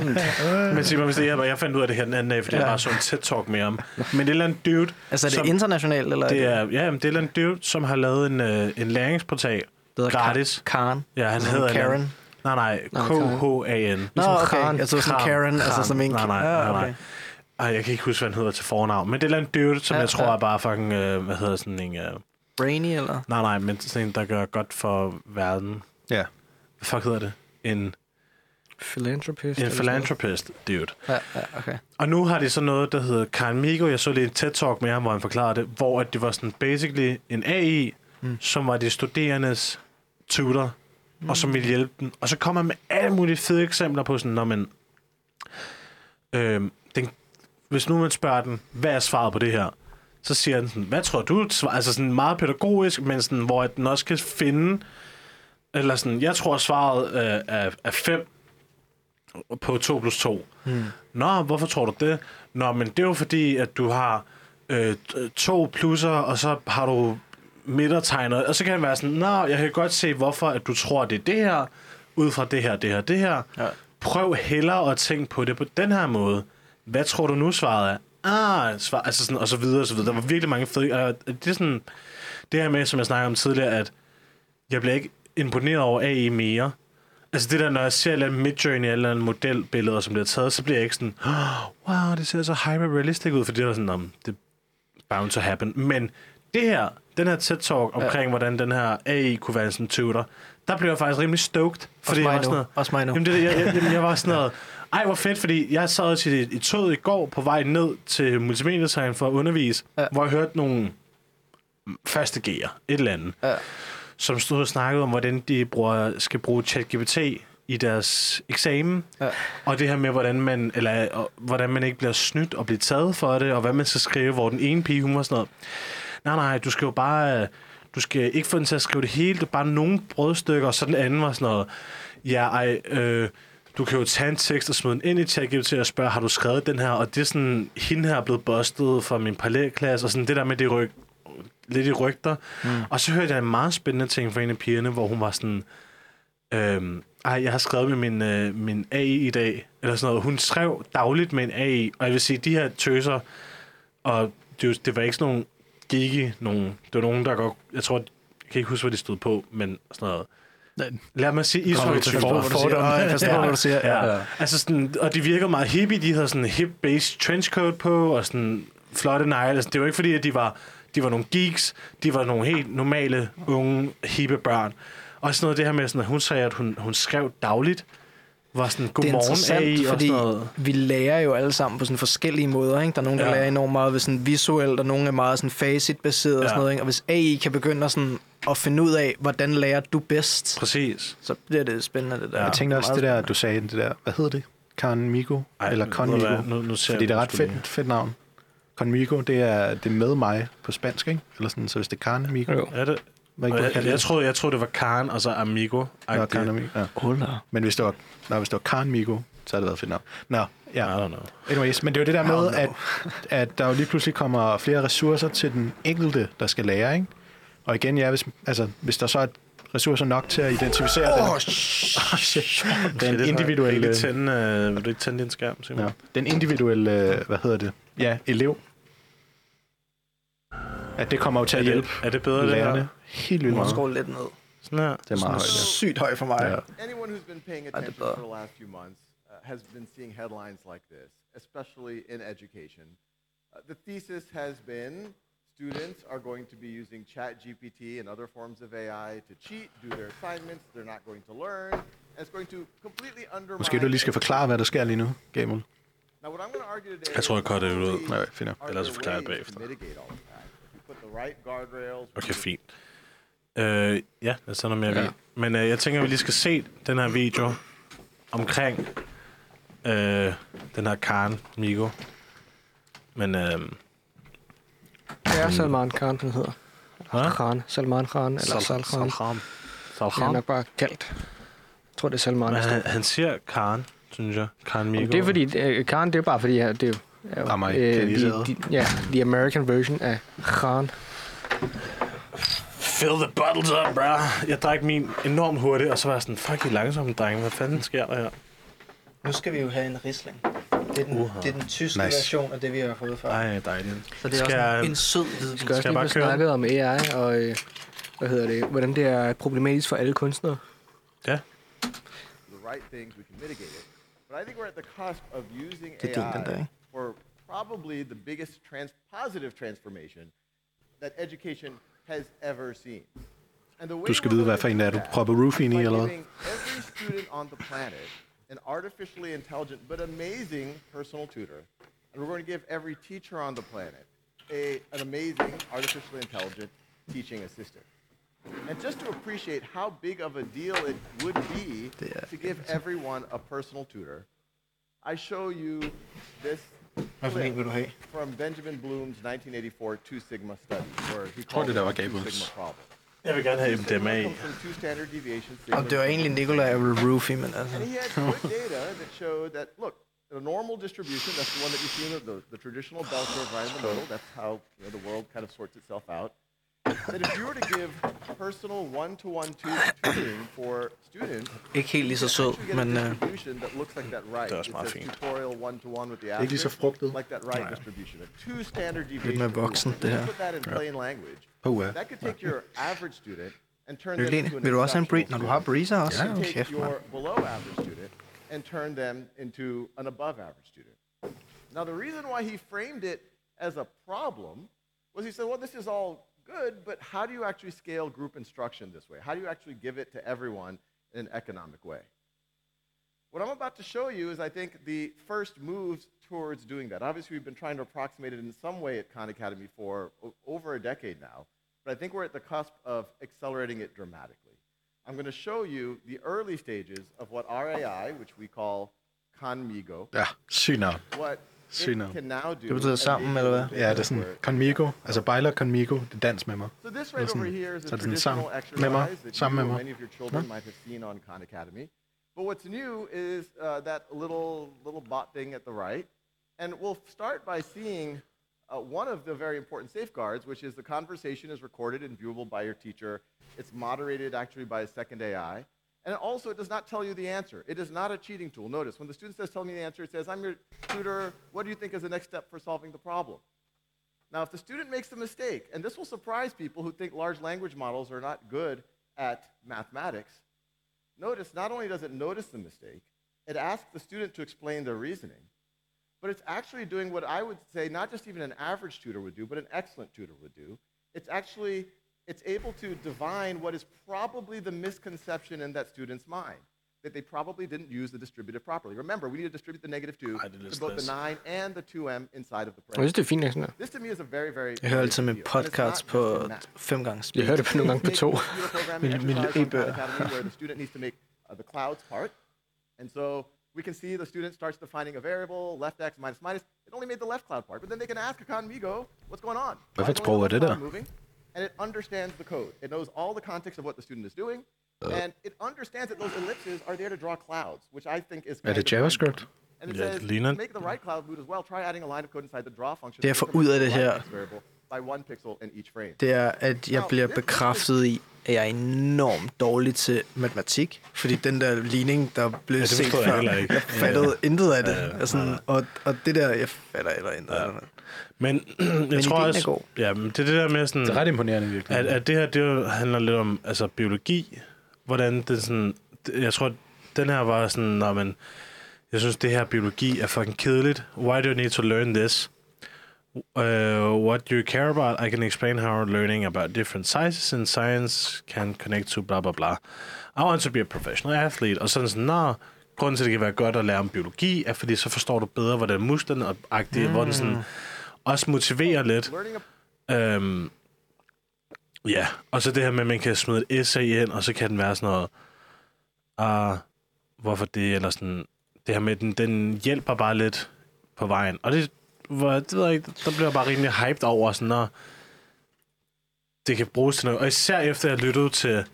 Men sig mig, hvis det hjælper. Jeg fandt ud af det her den anden dag, fordi ja. jeg bare så en TED-talk med ham. Men det er et eller andet dude, altså er det som, internationalt? Eller det er, ja, men det er et eller andet dude, som har lavet en, øh, en læringsportal. det hedder gratis. Karen. Ja, han hedder... en Karen. Nej, nej. K-H-A-N. Nå, Ligesom okay. Jeg tror sådan Karen. Altså som en... Nej, nej, Ja, nej. Ej, jeg kan ikke huske, hvad han hedder til fornavn. Men det er andet dude, som Ja, jeg tror ja. er bare fucking... Øh, hvad hedder sådan en... Øh, Brainy, eller? nej, nej, men sådan en, der gør godt for verden. Ja. Hvad fuck hedder det? En, Philanthropist. en philanthropist dude. Ja, ja, okay. Og nu har de så noget, der hedder Karen Migo. Jeg så lige en TED-talk med ham, hvor han forklarede det, hvor at det var sådan basically en AI, mm. som var de studerendes tutor, mm. og som ville hjælpe dem. Og så kommer han med alle mulige fede eksempler på sådan, når man... Øhm, hvis nu man spørger den, hvad er svaret på det her? Så siger den sådan, hvad tror du? Altså sådan meget pædagogisk, men sådan, hvor den også kan finde... Eller sådan, jeg tror svaret øh, er, er 5 på 2 plus 2. Hmm. Nå, hvorfor tror du det? Nå, men det er jo fordi, at du har øh, to plusser, og så har du midtertegnet. Og så kan det være sådan, nå, jeg kan godt se, hvorfor at du tror, det er det her, ud fra det her, det her, det her. Ja. Prøv hellere at tænke på det på den her måde. Hvad tror du nu svaret er? Ah, svar, altså sådan, og så videre, og så videre. Der var virkelig mange fede... Og det er sådan, det her med, som jeg snakkede om tidligere, at jeg bliver ikke imponeret over AI mere. Altså det der, når jeg ser et Midjourney eller en modelbilleder, som bliver taget, så bliver jeg ikke sådan, oh, wow, det ser så hyper-realistic ud, for det er sådan, um, det bound to happen. Men det her, den her TED-talk omkring, ja. hvordan den her AI kunne være en tutor, der blev jeg faktisk rimelig stoked. Også jeg mig var nu. sådan noget, Også mig nu. Jamen, det, jeg, jeg, jamen, jeg var sådan noget, ej, hvor fedt, fordi jeg sad til i, i toget i går på vej ned til multimedietegn for at undervise, Ja. hvor jeg hørte nogle G'er, et eller andet, Ja. som stod og snakkede om, hvordan de bruger, skal bruge ChatGPT i deres eksamen, Ja. og det her med, hvordan man, eller, og, hvordan man ikke bliver snydt og bliver taget for det, og hvad man skal skrive, hvor den ene pige, hun var sådan noget, nej, nej, du skal jo bare, du skal ikke få den til at skrive det hele, det er bare nogle brødstykker, og så den anden var sådan noget, ja, ej, øh, du kan jo tage en tekst og smide den ind i ChatGPT og spørge, har du skrevet den her? Og det er sådan, hende her er blevet bustet fra min parallelklasse, og sådan det der med det ryg, lidt i rygter. Mm. Og så hørte jeg en meget spændende ting fra en af pigerne, hvor hun var sådan, øhm, ej, jeg har skrevet med min, øh, min AI i dag, eller sådan noget. Hun skrev dagligt med en AI, og jeg vil sige, de her tøser, og det, det var ikke sådan nogle gigi, nogen, det var nogen, der godt, jeg tror, jeg kan ikke huske, hvad de stod på, men sådan noget. Lad mig sige hvad du siger. Åh, Jeg forstår, hvad du siger. Ja. Ja. ja. Altså sådan, og de virker meget hippie. De havde sådan en hip-based trenchcoat på, og sådan flotte negle. Altså, det var ikke fordi, at de var de var nogle geeks, de var nogle helt normale, unge, hippe børn. Og sådan noget det her med, sådan, at hun sagde, at hun, hun skrev dagligt, var sådan, Det er godmorgen interessant, AI og fordi vi lærer jo alle sammen på sådan forskellige måder. Ikke? Der er nogen, der Ja. lærer enormt meget ved sådan visuelt, og nogen er meget sådan facit-baseret og Ja. sådan noget. Ikke? Og hvis AI kan begynde at, sådan, at finde ud af, hvordan lærer du bedst, Præcis. så bliver det spændende, det der. Ja. Jeg tænkte også det der, du sagde, det der, hvad hedder det? Conmigo? Ej, Eller Conmigo? Nu, nu ser Fordi det er ret fedt, lige. fedt navn. Conmigo, det er, det er med mig på spansk, ikke? Eller sådan, så hvis det er Conmigo, Jo. Er det? Hvad ikke jeg, jeg, jeg, det? troede, jeg troede, det var Karen og så Amigo. Nå, Conmigo, ja. Hola. Men hvis det var, nej, hvis det var Conmigo, så havde det været fedt navn. Nå, ja. I don't know. Anyways, men det er jo det der med, at, at der jo lige pludselig kommer flere ressourcer til den enkelte, der skal lære, ikke? Og igen, ja, hvis, altså, hvis der så er ressourcer nok til at identificere oh, den, den individuelle, Vil du, tænde, øh, vil du ikke tænde din skærm, Simon? ja, den individuelle, øh, hvad hedder det, ja, elev, at det kommer jo til Er, at hjælpe det, er det bedre, det lærerne her? Helt vildt meget. skrue lidt ned. Sådan her. Det er meget højt, ja. Sygt høj for mig. Ja. Anyone who's been paying det attention for the last few months uh, has been seeing headlines like this, especially in education. Uh, the thesis has been students are going to be using ChatGPT and other forms of AI to cheat, do their assignments, they're not going to learn, and it's going to completely undermine... Måske du lige skal forklare, hvad der sker lige nu, Gabriel. Now, what I'm going to argue today Jeg tror, jeg cutter det ud. Nej, fint Ellers forklarer jeg bagefter. Okay, fint. Øh, ja, der er sådan noget mere ja. Men øh, jeg tænker, at vi lige skal se den her video omkring øh, den her Karen Migo. Men øh, Det er Salman Khan, han hedder. Hvad? Khan. Salman Khan, eller Sal Khan. Salham. Det er Salham. nok bare kaldt. Jeg tror, det er Salman. Men han, han siger Karen, synes jeg. Karen Migo. Det er fordi, uh, Khan, det er bare fordi, han- det er jo- er jo... Amerikaniseret. de, de, ja, the American version af Khan. Fill the bottles up, bro. Jeg drak min enormt hurtigt, og så var jeg sådan, fuck, I langsomme, drenge. Hvad fanden sker der her? Nu skal vi jo have en risling. Det er den, Uha. det er den tyske Nice. version af det, vi har fået før. Ej, dejligt. Så det er Skal også jeg- en, en sød hvidvin. Vi skal Skal jeg bare køre? snakket om AI, og øh, hvad hedder det, hvordan det er problematisk for alle kunstnere. Ja. the right things, we can mitigate it. But I think we're at the cusp of using Det er din, den der, AI for probably the biggest trans- positive transformation that education has ever seen. And the way Du skal we're vide, hvad for en do er, du propper roof ind i, eller hvad? every student on the planet an artificially intelligent but amazing personal tutor. And we're going to give every teacher on the planet a, an amazing artificially intelligent teaching assistant. And just to appreciate how big of a deal it would be to give everyone a personal tutor, I show you this Hvad for en clip vil from Benjamin Bloom's 1984 Two Sigma study, where he called it var the Two Gabriels. Sigma problem. Jeg vil gerne have Two Sigma MDMA. comes from two standard deviation Og det var egentlig Nikolaj, jeg ville roofie, men altså... and he had good data that showed that, look, a normal distribution, that's the one that you see in the, the, the traditional bell curve right in the middle, that's how you know, the world kind of sorts itself out, that if you were to give personal one-to-one tu- tutoring for students, Ikke helt lige så sød, men... Uh, distribution that looks like that right. Det er også meget fint. tutorial one-to-one with the Ikke lige så frugtet. like that right distribution. A two standard deviation. mere rule. voksen, det her. Put that in plain language. Oh, ja. That could take your average student and turn Vil them du, into an vil du også have en exceptional når du har breezer også? Ja, take kæft, mand. below average student and turn them into an above average student. Now, the reason why he framed it as a problem was he said, well, this is all good, but how do you actually scale group instruction this way? How do you actually give it to everyone in an economic way? What I'm about to show you is, I think, the first moves towards doing that. Obviously, we've been trying to approximate it in some way at Khan Academy for over a decade now, but I think we're at the cusp of accelerating it dramatically. I'm going to show you the early stages of what our AI, which we call Conmigo, syg navn. what Syg it navn. can now do. Det betyder sammen, and eller hvad? make Ja, det er sådan, where- Conmigo, altså Bejler Conmigo, det er dans med mig. So this right sådan- over here is a så er det sådan sammen med mig, exercise that sammen med mig. many of your children might have seen on Khan Academy. But what's new is uh, that little little bot thing at the right, and we'll start by seeing uh, one of the very important safeguards, which is the conversation is recorded and viewable by your teacher. It's moderated actually by a second AI. And also, it does not tell you the answer. It is not a cheating tool. Notice, when the student says, tell me the answer, it says, I'm your tutor. What do you think is the next step for solving the problem? Now, if the student makes a mistake, and this will surprise people who think large language models are not good at mathematics, notice not only does it notice the mistake, it asks the student to explain their reasoning. but it's actually doing what I would say not just even an average tutor would do, but an excellent tutor would do. It's actually it's able to divine what is probably the misconception in that student's mind that they probably didn't use the distributive properly. Remember, we need to distribute the negative 2 I to both this. the 9 and the 2m inside of the Jeg parameter. synes, det er fint, nok sådan. This to me is a very, very Jeg hører altid big med deal. And it's podcast på in math. fem gange Jeg speed. hørte det på nogle gange på to. a computer programming Mil- mil- exercise on Khan e-bøger. Academy where the student needs to make uh, the clouds part. And so we can see the student starts defining a variable, left x minus minus. It only made the left cloud part, but then they can ask Akan Migo, what's going on? Hvad Why for is et And it understands the code. It knows all the context of what the student is doing. And it understands that those ellipses are there to draw clouds, which I think is Er det kind of JavaScript? And it Ja, says, ligner- make the right cloud move as well, try adding a line of code inside the draw function. Det, jeg to får increment ud af the det her- by one pixel in each frame. det er, at jeg bliver bekræftet i, at jeg er enormt dårlig til matematik. Fordi den der ligning, der blev det set jeg før, ikke. jeg fattede intet af det. Ja, ja, Altså, og, og det der, jeg fatter heller intet af det. Men jeg Men tror er også... god. Ja, men det er det der med sådan... Det er ret imponerende virkelig. At, at det her, det handler lidt om altså, biologi. Hvordan det sådan... Jeg tror, den her var sådan, når man... Jeg synes, det her biologi er fucking kedeligt. Why do you need to learn this? Uh, what do you care about? I can explain how learning about different sizes in science can connect to blah, blah, blah. I want to be a professional athlete. Og sådan sådan, nå, grunden til, at det kan være godt at lære om biologi, er, fordi så forstår du bedre, hvordan musklerne er agtige, mm. hvor den sådan også motiverer lidt. Øhm, ja, og så det her med, at man kan smide et essay ind, og så kan den være sådan noget, ah, hvorfor det, eller sådan, det her med, den, den hjælper bare lidt på vejen. Og det, hvor, det ved jeg ikke, der bliver jeg bare rimelig hyped over, sådan, når det kan bruges til noget. Og især efter jeg lyttede til,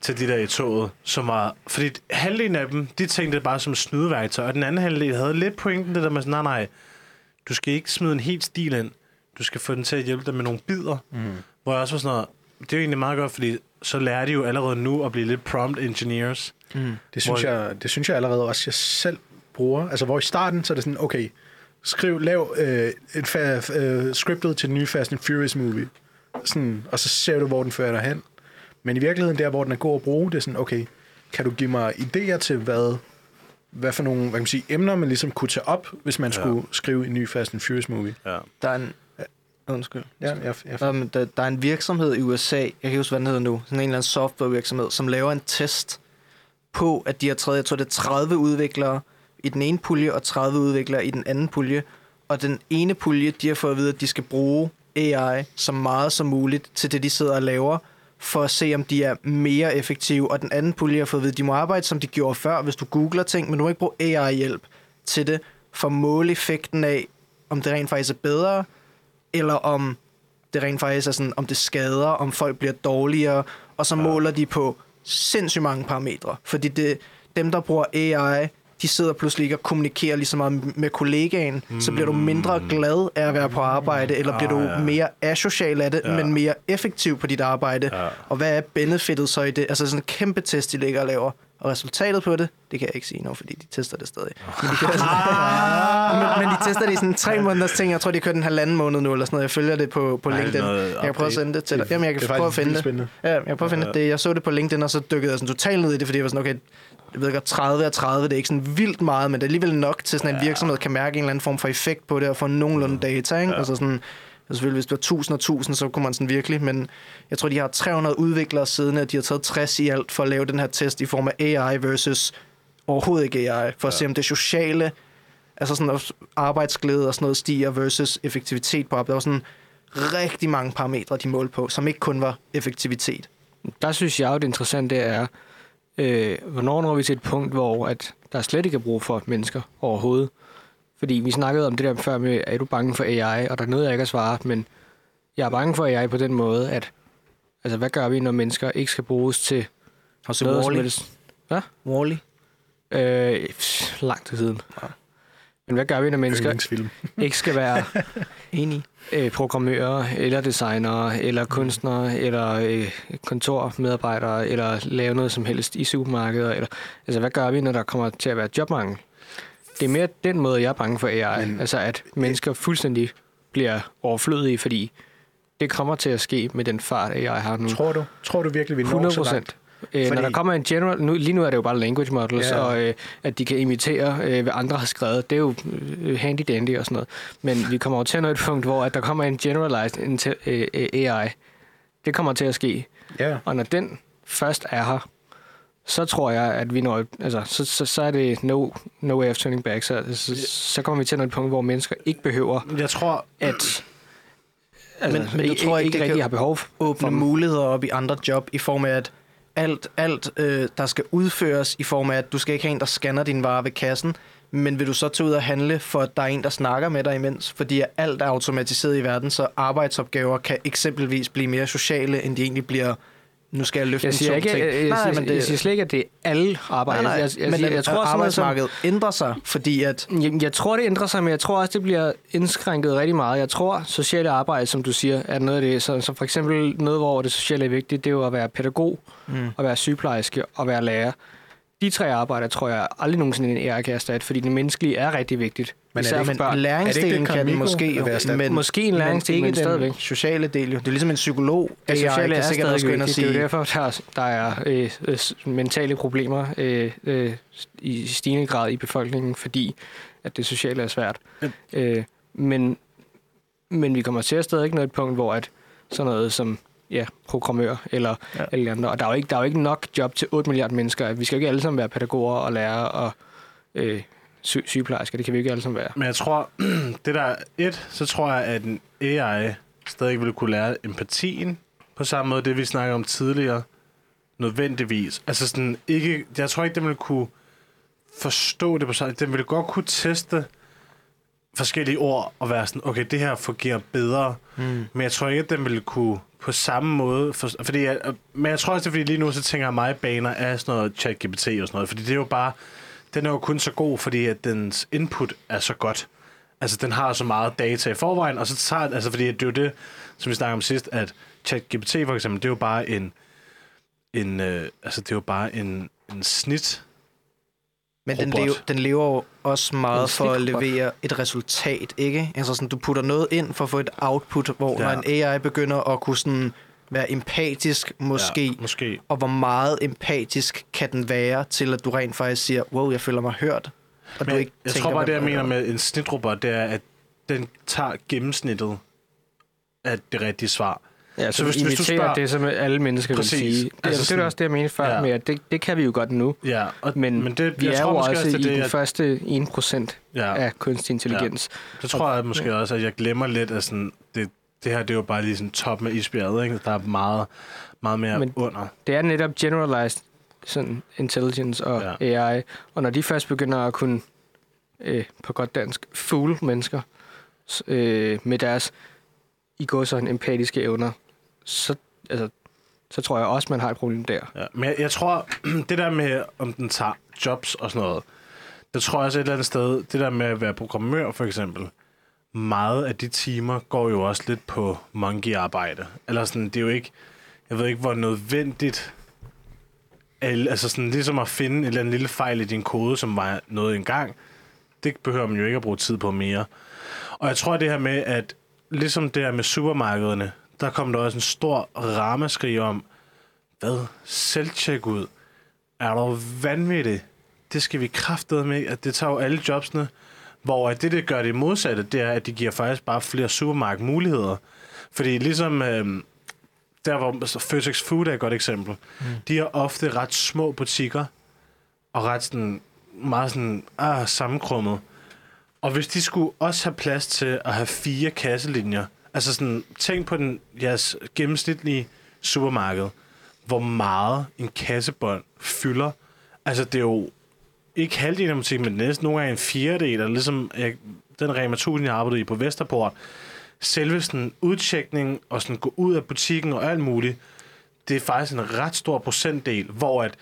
til de der i toget, som var... Fordi halvdelen af dem, de tænkte det bare som snydeværktøj, og den anden halvdel havde lidt pointen, det der med sådan, nej, nej, du skal ikke smide en helt stil ind. Du skal få den til at hjælpe dig med nogle bidder. Mm. Hvor jeg også var sådan noget, det er jo egentlig meget godt, fordi så lærer de jo allerede nu at blive lidt prompt engineers. Det synes, Hvor- jeg, det synes jeg allerede også, jeg selv bruger. Altså, hvor i starten, så er det sådan, okay, skriv, lav øh, et fa- øh, scriptet til den nye Fast and Furious movie. Sådan, og så ser du, hvor den fører dig hen. Men i virkeligheden, der hvor den er god at bruge, det er sådan, okay, kan du give mig idéer til, hvad, hvad for nogle hvad kan man sige, emner, man ligesom kunne tage op, hvis man ja. skulle skrive en ny Fast and Furious movie? Ja. Der er en... Undskyld. Ja, jeg, jeg, Der, der, der er en virksomhed i USA, jeg kan ikke huske, hvad den hedder nu, sådan en eller anden softwarevirksomhed, som laver en test på, at de har taget, jeg tror det er 30 udviklere i den ene pulje, og 30 udviklere i den anden pulje. Og den ene pulje, de har fået at vide, at de skal bruge AI så meget som muligt til det, de sidder og laver, for at se, om de er mere effektive. Og den anden pulje har fået at vide, at de må arbejde, som de gjorde før, hvis du googler ting, men du må ikke bruge AI-hjælp til det, for at måle effekten af, om det rent faktisk er bedre, eller om det rent faktisk er sådan, om det skader, om folk bliver dårligere, og så ja. måler de på sindssygt mange parametre. Fordi det, dem, der bruger AI, de sidder pludselig ikke og kommunikerer lige så meget med kollegaen, mm. så bliver du mindre glad af at være på arbejde, eller bliver Ah, du ja. mere asocial af det, ja. men mere effektiv på dit arbejde. Ja. Og hvad er benefitet så i det? Altså sådan en kæmpe test, de ligger og laver. Og resultatet på det, det kan jeg ikke sige nu, fordi de tester det stadig. Men de, kan, men, men de tester det i sådan tre måneders ting. Jeg tror, de har kørt en halvanden måned nu, eller sådan noget. Jeg følger det på, på Ej, LinkedIn. noget Jeg kan prøve at sende det til dig. Jamen, jeg kan prøve at finde det. Ja, jeg kan prøve at finde det. Jeg så det på LinkedIn, og så dykkede jeg sådan totalt ned i det, fordi jeg var sådan, okay, jeg ved godt, 30 og 30, det er ikke sådan vildt meget, men det er alligevel nok til sådan, at en virksomhed kan mærke en eller anden form for effekt på det, og få nogenlunde data, ikke? Ja. Altså sådan, selvfølgelig, hvis det var 1000 og 1000, så kunne man sådan virkelig, men jeg tror, de har 300 udviklere siden, at de har taget 60 i alt for at lave den her test i form af AI versus overhovedet ikke AI, for at se, om det sociale, altså sådan arbejdsglæde og sådan noget stiger versus effektivitet på arbejde. Der var sådan rigtig mange parametre, de målte på, som ikke kun var effektivitet. Der synes jeg jo, det interessante er, øh, hvornår når vi til et punkt, hvor at der slet ikke er brug for mennesker overhovedet. Fordi vi snakkede om det der før med, er du bange for AI? Og der er noget, jeg ikke har svaret, men jeg er bange for AI på den måde, at altså, hvad gør vi, når mennesker ikke skal bruges til Har du noget Wall-E? Hvad? Wall-E? Øh, pff, lang tid siden. Men hvad gør vi, når mennesker ikke skal være Enig. Øh, programmører, eller designere, eller kunstnere, eller øh, kontormedarbejdere, eller lave noget som helst i supermarkeder. Eller, altså, hvad gør vi, når der kommer til at være jobmangel? Det er mere den måde, jeg er bange for AI. Men, altså, at mennesker fuldstændig bliver overflødige, fordi det kommer til at ske med den fart, AI har nu. Tror du, tror du virkelig, vi når 100 så langt? procent. Øh, Fordi... Når der kommer en general... Nu, lige nu er det jo bare language models, Ja. og øh, at de kan imitere, øh, hvad andre har skrevet. Det er jo øh, handy-dandy og sådan noget. Men vi kommer jo til et punkt, hvor at der kommer en generalized inte- øh, øh, AI. Det kommer til at ske. Ja. Og når den først er her, så tror jeg, at vi når... Altså, så, så, så er det no, no way of turning back. Så, så, så kommer vi til et punkt, hvor mennesker ikke behøver Jeg tror, at... Altså, Men- men du ikke, tror ikke, ikke det rigtig kan har behov for åbne dem. muligheder op i andre job i form af, at alt, alt øh, der skal udføres i form af, at du skal ikke have en, der scanner din vare ved kassen, men vil du så tage ud og handle, for at der er en, der snakker med dig imens? Fordi alt er automatiseret i verden, så arbejdsopgaver kan eksempelvis blive mere sociale, end de egentlig bliver, nu skal jeg løfte Jeg en siger, tung ikke, ting. jeg, jeg, nej, jeg, men jeg, jeg siger det, slet ikke, at det er alle arbejde. nej, nej, jeg, jeg, men jeg, jeg, tror, sådan noget som- arbejdsmarkedet ændrer sig, fordi at Jeg, jeg tror, det ændrer sig, men jeg tror også, det bliver indskrænket rigtig meget. Jeg tror, sociale arbejde, som du siger, er noget af det. Så, så for eksempel noget, hvor det sociale er vigtigt, det er jo at være pædagog, mm. at være sygeplejerske og være lærer. De tre arbejder tror jeg aldrig nogensinde en AI kan erstatte, fordi det menneskelige er rigtig vigtigt. Men er Især det for ikke- børn. Er det læringsdelen ikke det, kan den måske, er erstatte? men, Måske en læringsdel, ikke men stadigvæk. sociale del. jo. Det er ligesom en psykolog. Det AI sociale er sikkert også vigtigt. sige, Det er jo derfor, der er, der er øh, øh, mentale problemer øh, øh, i stigende grad i befolkningen, fordi at det sociale er svært. Øh, men, men vi kommer til at stadig nå et punkt, hvor at sådan noget som ja, programmør eller Ja. eller andre. Og der er, jo ikke, der er jo ikke nok job til 8 milliarder mennesker. Vi skal jo ikke alle sammen være pædagoger og lærere og øh, sy- sygeplejersker. Det kan vi jo ikke alle sammen være. Men jeg tror, det der er et, så tror jeg, at en AI stadig ville kunne lære empatien på samme måde, det vi snakkede om tidligere, nødvendigvis. Altså sådan, ikke, jeg tror ikke, den ville kunne forstå det på sig. Den ville godt kunne teste forskellige ord og være sådan, okay, det her fungerer bedre. Mm. Men jeg tror ikke, at den ville kunne på samme måde... For, fordi jeg, men jeg tror også, det er fordi lige nu, så tænker jeg mig baner af sådan noget chat-GPT og sådan noget. Fordi det er jo bare... Den er jo kun så god, fordi at dens input er så godt. Altså, den har så meget data i forvejen, og så tager... Altså, fordi det er jo det, som vi snakkede om sidst, at ChatGPT for eksempel, det er jo bare en... en øh, altså, det er jo bare en, en snit men den, lever, den lever jo også meget En for at levere et resultat, ikke? Altså sådan, du putter noget ind for at få et output, hvor Ja. når en AI begynder at kunne sådan være empatisk, måske, Ja, måske. og hvor meget empatisk kan den være, til at du rent faktisk siger, wow, jeg føler mig hørt, og Men du ikke jeg tror bare, det jeg mener med en snitrobot, det er, at den tager gennemsnittet af det rigtige svar. Ja, Så så hvis- hvis, du spørger- det, som alle mennesker Præcis. vil sige. Det, Altså altså, det er sådan- også det, jeg mente før, Ja. ja. med, at det, det kan vi jo godt nu. Ja, og, Men, men det, vi jeg er tror jo også også, det, i er den det, første 1% ja, af kunstig intelligens. det tror jeg måske også, at jeg glemmer lidt, at sådan, det, det her det er jo bare lige sådan top med isbjerget, ikke? Der er meget, meget mere Men- under. Det er netop generalized sådan intelligence og Ja. ja. AI. Og når de først begynder at kunne, øh, på godt dansk, fool mennesker øh, med deres i går så en empatiske evner, så, altså, så tror jeg også, man har et problem der. Ja, men jeg, jeg tror, det der med, om den tager jobs og sådan noget, det tror jeg også et eller andet sted, det der med at være programmør for eksempel, meget af de timer går jo også lidt på monkey-arbejde. Eller sådan, det er jo ikke, jeg ved ikke, hvor nødvendigt, altså sådan ligesom at finde en eller anden lille fejl i din kode, som var noget engang, det behøver man jo ikke at bruge tid på mere. Og jeg tror det her med, at ligesom det her med supermarkederne, der kom der også en stor ramaskrig om, hvad? Selvtjek ud? Er du vanvittig? Det skal vi kraftede med, at det tager jo alle jobsene. Hvor at det, det gør det modsatte, det er, at de giver faktisk bare flere supermarkedmuligheder. Fordi ligesom øhm, der, hvor så Føtex Food er et godt eksempel, mm. de har ofte ret små butikker, og ret sådan, meget sådan, ah, sammenkrummet. Og hvis de skulle også have plads til at have fire kasselinjer, altså sådan, tænk på den, jeres gennemsnitlige supermarked, hvor meget en kassebånd fylder. Altså, det er jo ikke halvdelen af butikken, men næsten nogle gange en fjerdedel, eller ligesom jeg, den Rema 1000, jeg arbejdede i på Vesterport. Selve sådan udtjekning og sådan gå ud af butikken og alt muligt, det er faktisk en ret stor procentdel, hvor at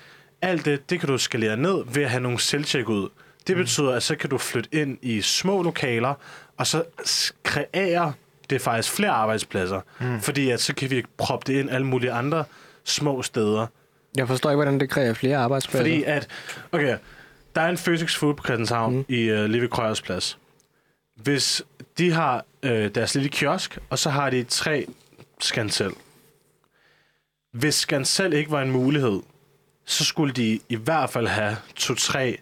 alt det, det kan du skalere ned ved at have nogle selvtjek ud. Det betyder, at så kan du flytte ind i små lokaler, og så kreere det faktisk flere arbejdspladser. Mm. Fordi at så kan vi proppe det ind alle mulige andre små steder. Jeg forstår ikke, hvordan det kræver flere arbejdspladser. Fordi at, okay, der er en Føtex Food på Christianshavn mm. i uh, Live Krøyers Plads. Hvis de har øh, deres lille kiosk, og så har de tre Skansel. Hvis Skansel ikke var en mulighed, så skulle de i hvert fald have to-tre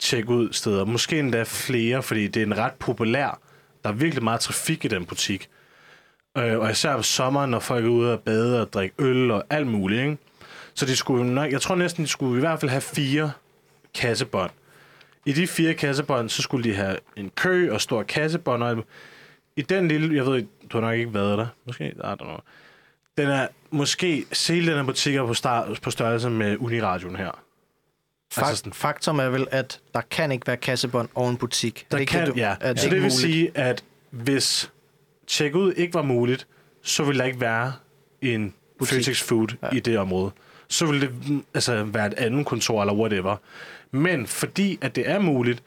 check-ud steder. Måske endda flere, fordi det er en ret populær. Der er virkelig meget trafik i den butik. Øh, og især om sommeren, når folk er ude og bade og drikke øl og alt muligt. Ikke? Så de skulle nok, jeg tror næsten, de skulle i hvert fald have fire kassebånd. I de fire kassebånd, så skulle de have en kø og stor kassebånd. Og. I den lille, jeg ved ikke, du har nok ikke været der. Måske, I don't know. Den er måske, hele den her butik på, start, på størrelse med Uniradioen her. Fak- Altså sådan- Faktum er vel, at der kan ikke være kassebånd over en butik. Er Der det ikke kan, det, du- ja. Er det Så ikke det vil muligt? sige, at hvis check-ud ikke var muligt, så ville der ikke være en Butik. Føtex Food ja. i det område. Så ville det altså, være et andet kontor eller whatever. Men fordi at det er muligt,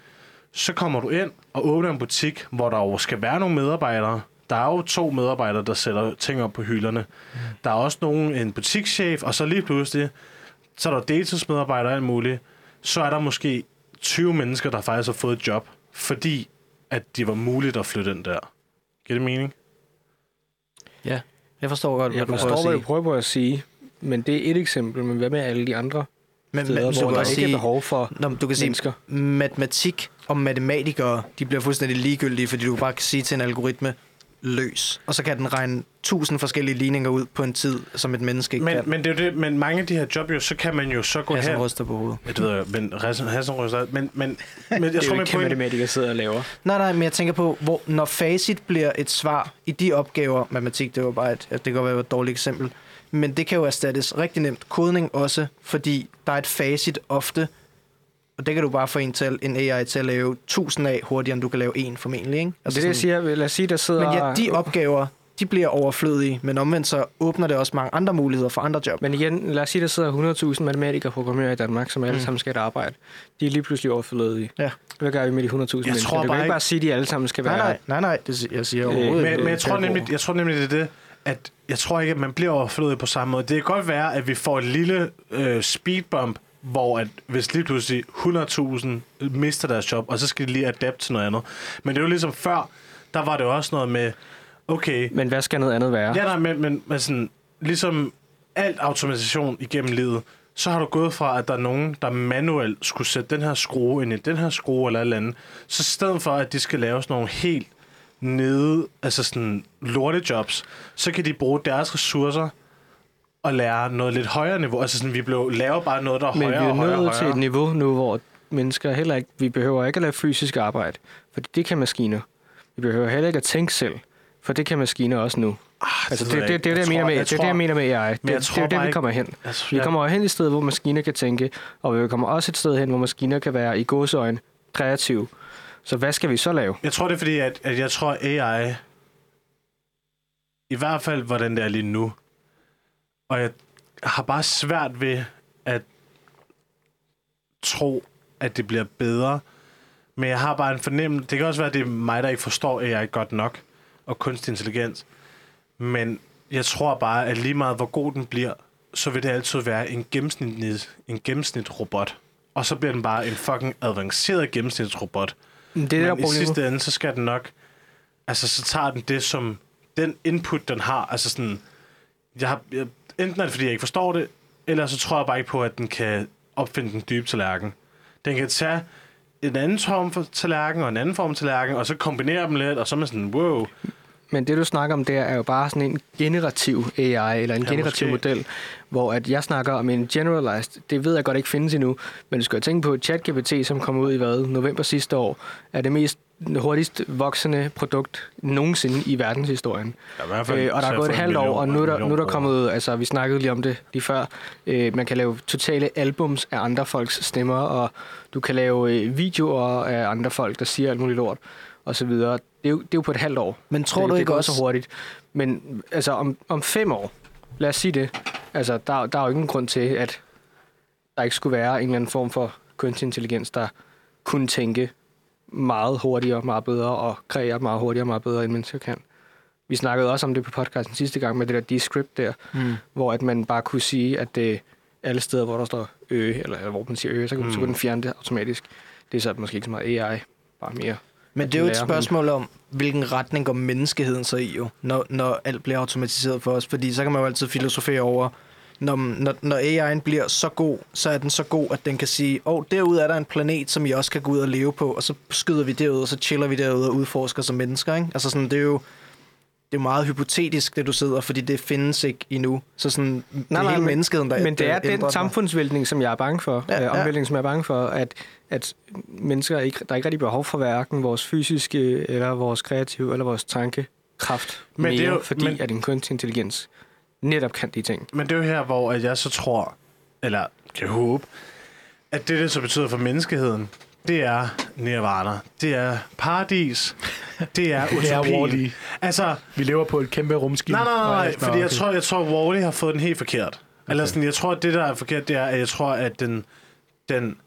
så kommer du ind og åbner en butik, hvor der jo skal være nogle medarbejdere. Der er jo to medarbejdere, der sætter ting op på hylderne. Mm. Der er også nogen, en butikschef, og så lige pludselig, så er der deltidsmedarbejdere og alt muligt. Så er der måske 20 mennesker, der faktisk har fået et job, fordi at det var muligt at flytte ind der. Giver det mening? Ja, jeg forstår godt, hvad Jeg du prøver forstår, at hvad du sige. prøver på at sige, men det er et eksempel. Men hvad med alle de andre Men, steder, men, hvor der også ikke er sige, behov for Nå, du kan sige, mennesker? matematik og matematikere, de bliver fuldstændig ligegyldige, fordi du bare kan sige til en algoritme, løs. Og så kan den regne tusind forskellige ligninger ud på en tid, som et menneske ikke Men, kan. men det er jo det, men mange af de her job jo, så kan man jo så gå Hassan hen. ryster på hovedet. Ja, det ved jeg, men Hassan Hassan ryster. Men, men, men jeg Det er tror, jo ikke matematikere sidder og laver. Nej, nej, men jeg tænker på, hvor, når facit bliver et svar i de opgaver, matematik, det var bare et, det kan godt være et dårligt eksempel, men det kan jo erstattes rigtig nemt. Kodning også, fordi der er et facit ofte, og det kan du bare få en, til, en AI til at lave 1000 af hurtigere, end du kan lave en formentlig, ikke? Altså det er det, jeg siger. Lad os sige, der sidder... Men ja, de opgaver, de bliver overflødige, men omvendt så åbner det også mange andre muligheder for andre job. Men igen, lad os sige, der sidder 100.000 matematikere og programmerer i Danmark, som alle Mm. sammen skal have et arbejde. De er lige pludselig overflødige. Ja. Hvad gør vi med de 100.000 mennesker? tror Du bare kan ikke ikke- bare sige, at de alle sammen skal Nej, være... nej, nej, nej, det, jeg siger Øh, overhovedet Men, ikke. men jeg, tror nemlig, jeg tror nemlig, det er det, at jeg tror ikke, at man bliver overflødig på samme måde. Det kan godt være, at vi får et lille øh, speedbump, hvor at hvis lige pludselig 100.000 mister deres job, og så skal de lige adapt til noget andet. Men det er jo ligesom før, der var det jo også noget med, okay, Men hvad skal noget andet være? Ja, nej, men, men, men sådan, ligesom alt automatisation igennem livet, så har du gået fra, at der er nogen, der manuelt skulle sætte den her skrue ind i den her skrue eller eller andet. Så i stedet for, at de skal lave sådan nogle helt nede, altså sådan lortejobs, så kan de bruge deres ressourcer og lære noget lidt højere niveau. Altså sådan, vi blev, laver bare noget, der er Men højere vi er og højere, og nået til et højere. niveau nu, hvor mennesker heller ikke... Vi behøver ikke at lave fysisk arbejde, for det kan maskiner. Vi behøver heller ikke at tænke selv, for det kan maskiner også nu. Ah, Altså, ved det, jeg det, ikke. det, er det, jeg mener med, det er det, tror- jeg mener med AI. Det, jeg det, det er det, vi kommer hen. Altså, Vi jeg- kommer hen et sted, hvor maskiner kan tænke, og vi kommer også et sted hen, hvor maskiner kan være i gåseøjne kreative. Så hvad skal vi så lave? Jeg tror, det er fordi, at, at jeg tror, AI, i hvert fald, hvordan det er lige nu, og jeg har bare svært ved at tro, at det bliver bedre, men jeg har bare en fornemmelse, det kan også være, at det er mig, der ikke forstår AI godt nok, og kunstig intelligens, men jeg tror bare, at lige meget hvor god den bliver, så vil det altid være en gennemsnitlig, en gennemsnit-robot. Og så bliver den bare en fucking avanceret gennemsnitsrobot. Det er det, der er Men i problemet. sidste ende, så skal den nok... Altså, så tager den det som... Den input, den har. Altså sådan... Jeg har, jeg, enten er det, fordi jeg ikke forstår det, eller så tror jeg bare ikke på, at den kan opfinde den dybe tallerken. Den kan tage en anden form for tallerken og en anden form for tallerken, og så kombinere dem lidt, og så er man sådan, wow. Men det, du snakker om der, er jo bare sådan en generativ AI, eller en Ja, generativ måske. model, hvor at jeg snakker om en generalized, det ved jeg godt ikke findes endnu, men du skal jo tænke på, at ChatGPT, som kom ud i hvad, november sidste år, er det mest hurtigst voksende produkt nogensinde i verdenshistorien. Ja, i hvert Øh, og der er gået et halvt år, og nu er der, nu er der kommet, altså vi snakkede lige om det lige før, øh, man kan lave totale albums af andre folks stemmer, og du kan lave øh, videoer af andre folk, der siger alt muligt lort, og så videre. Det er jo, det er jo på et halvt år. Men tror det, du det ikke går også... så hurtigt. Men altså om, om fem år, lad os sige det, altså der, der er jo ingen grund til, at der ikke skulle være en eller anden form for kunstig intelligens, der kunne tænke meget hurtigere, meget bedre, og kreere meget hurtigere, meget bedre, end mennesker kan. Vi snakkede også om det på podcasten sidste gang med det der descript der, Mm. hvor at man bare kunne sige, at det alle steder, hvor der står ø, eller, eller hvor man siger ø, så kan, mm. så kan den fjerne det automatisk. Det er så måske ikke så meget AI, bare mere. Men det er jo et spørgsmål om, hvilken retning går menneskeheden så i jo, når, når alt bliver automatiseret for os. Fordi så kan man jo altid filosofere over, når, når, når AI'en bliver så god, så er den så god, at den kan sige, åh, oh, derude er der en planet, som I også kan gå ud og leve på, og så skyder vi derud, og så chiller vi derude og udforsker som mennesker, ikke? Altså sådan, det er jo det er jo meget hypotetisk, det du sidder, fordi det findes ikke endnu. Så sådan, det er nej, hele men- menneskeheden, der Men det er den samfundsvæltning, som jeg er bange for. Ja, Ja, ja. øh, omvæltning, som jeg er bange for, at, at mennesker ikke, der er ikke rigtig behov for hverken vores fysiske, eller vores kreative, eller vores tankekraft Men men det mere, er jo- fordi men- at en kunstig intelligens netop kan de ting. Men det er jo her, hvor at jeg så tror, eller kan håbe, at det, det så betyder for menneskeheden, det er nirvana. Det er paradis. Det er Det er utopien. Wall-E. Altså, Vi lever på et kæmpe rumskib. nej, nej, nej, nej fordi jeg tror, jeg tror, Wall-E har fået den helt forkert. Okay. Eller sådan, jeg tror, at det, der er forkert, det er, at jeg tror, at den, den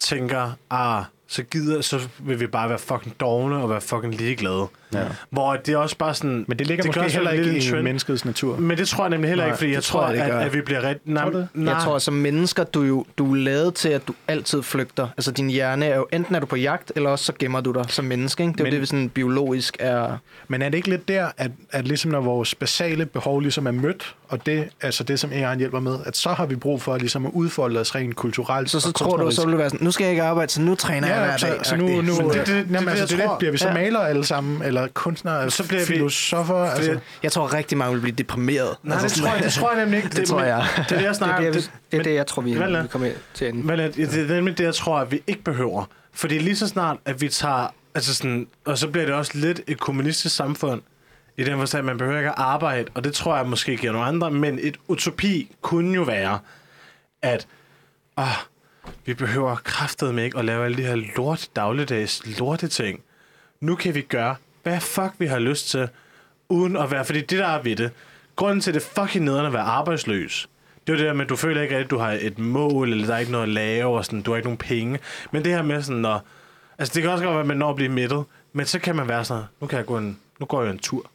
tænker, ah, så gider, så vil vi bare være fucking dogne og være fucking ligeglade. Ja. Hvor det er også bare sådan... Men det ligger det måske også heller ikke i trend. menneskets natur. Men det tror jeg nemlig heller Nej, ikke, fordi jeg det tror, jeg, det at, at vi bliver ret... Nej, Tror det? nej. Jeg tror, at som mennesker, du er jo du er lavet til, at du altid flygter. Altså, din hjerne er jo, enten er du på jagt, eller også så gemmer du dig som menneske. Ikke? Det er Men- jo det, vi sådan biologisk er... Men er det ikke lidt der, at, at ligesom når vores basale behov ligesom er mødt, og det altså det, som AI'en hjælper med, at så har vi brug for ligesom at udfolde os rent kulturelt Så, så tror du, så vil du være sådan, nu skal jeg ikke arbejde, så nu træner jeg Ja, hver så, dag. så nu, nu Men det- det- det- jamen, det- altså, jeg det, er tror- det, bliver vi så ja. malere alle sammen, eller kunstnere, Så bliver vi- filosofer, altså, Jeg tror rigtig mange vil blive deprimeret. Nej, altså, det tror, jeg, det tror jeg nemlig ikke. Det tror jeg. Det er det, jeg Det snakker er det, det, er det jeg tror, vi, Vel, vi kommer til enden. Men at- det er nemlig det, jeg tror, at vi ikke behøver. Fordi lige så snart, at vi tager... Altså sådan, og så bliver det også lidt et kommunistisk samfund, i den forstand, at man behøver ikke at arbejde, og det tror jeg måske giver nogle andre, men et utopi kunne jo være, at åh, vi behøver kraftet med ikke at lave alle de her lort, dagligdags lorte ting. Nu kan vi gøre, hvad fuck vi har lyst til, uden at være... Fordi det, der er ved det, grunden til, det fucking nederen at være arbejdsløs, det er jo det der med, at du føler ikke, at du har et mål, eller der er ikke noget at lave, og sådan, du har ikke nogen penge. Men det her med sådan, når, altså det kan også godt være, at man når at blive midtet, men så kan man være sådan, nu, kan jeg gå en, nu går jeg en tur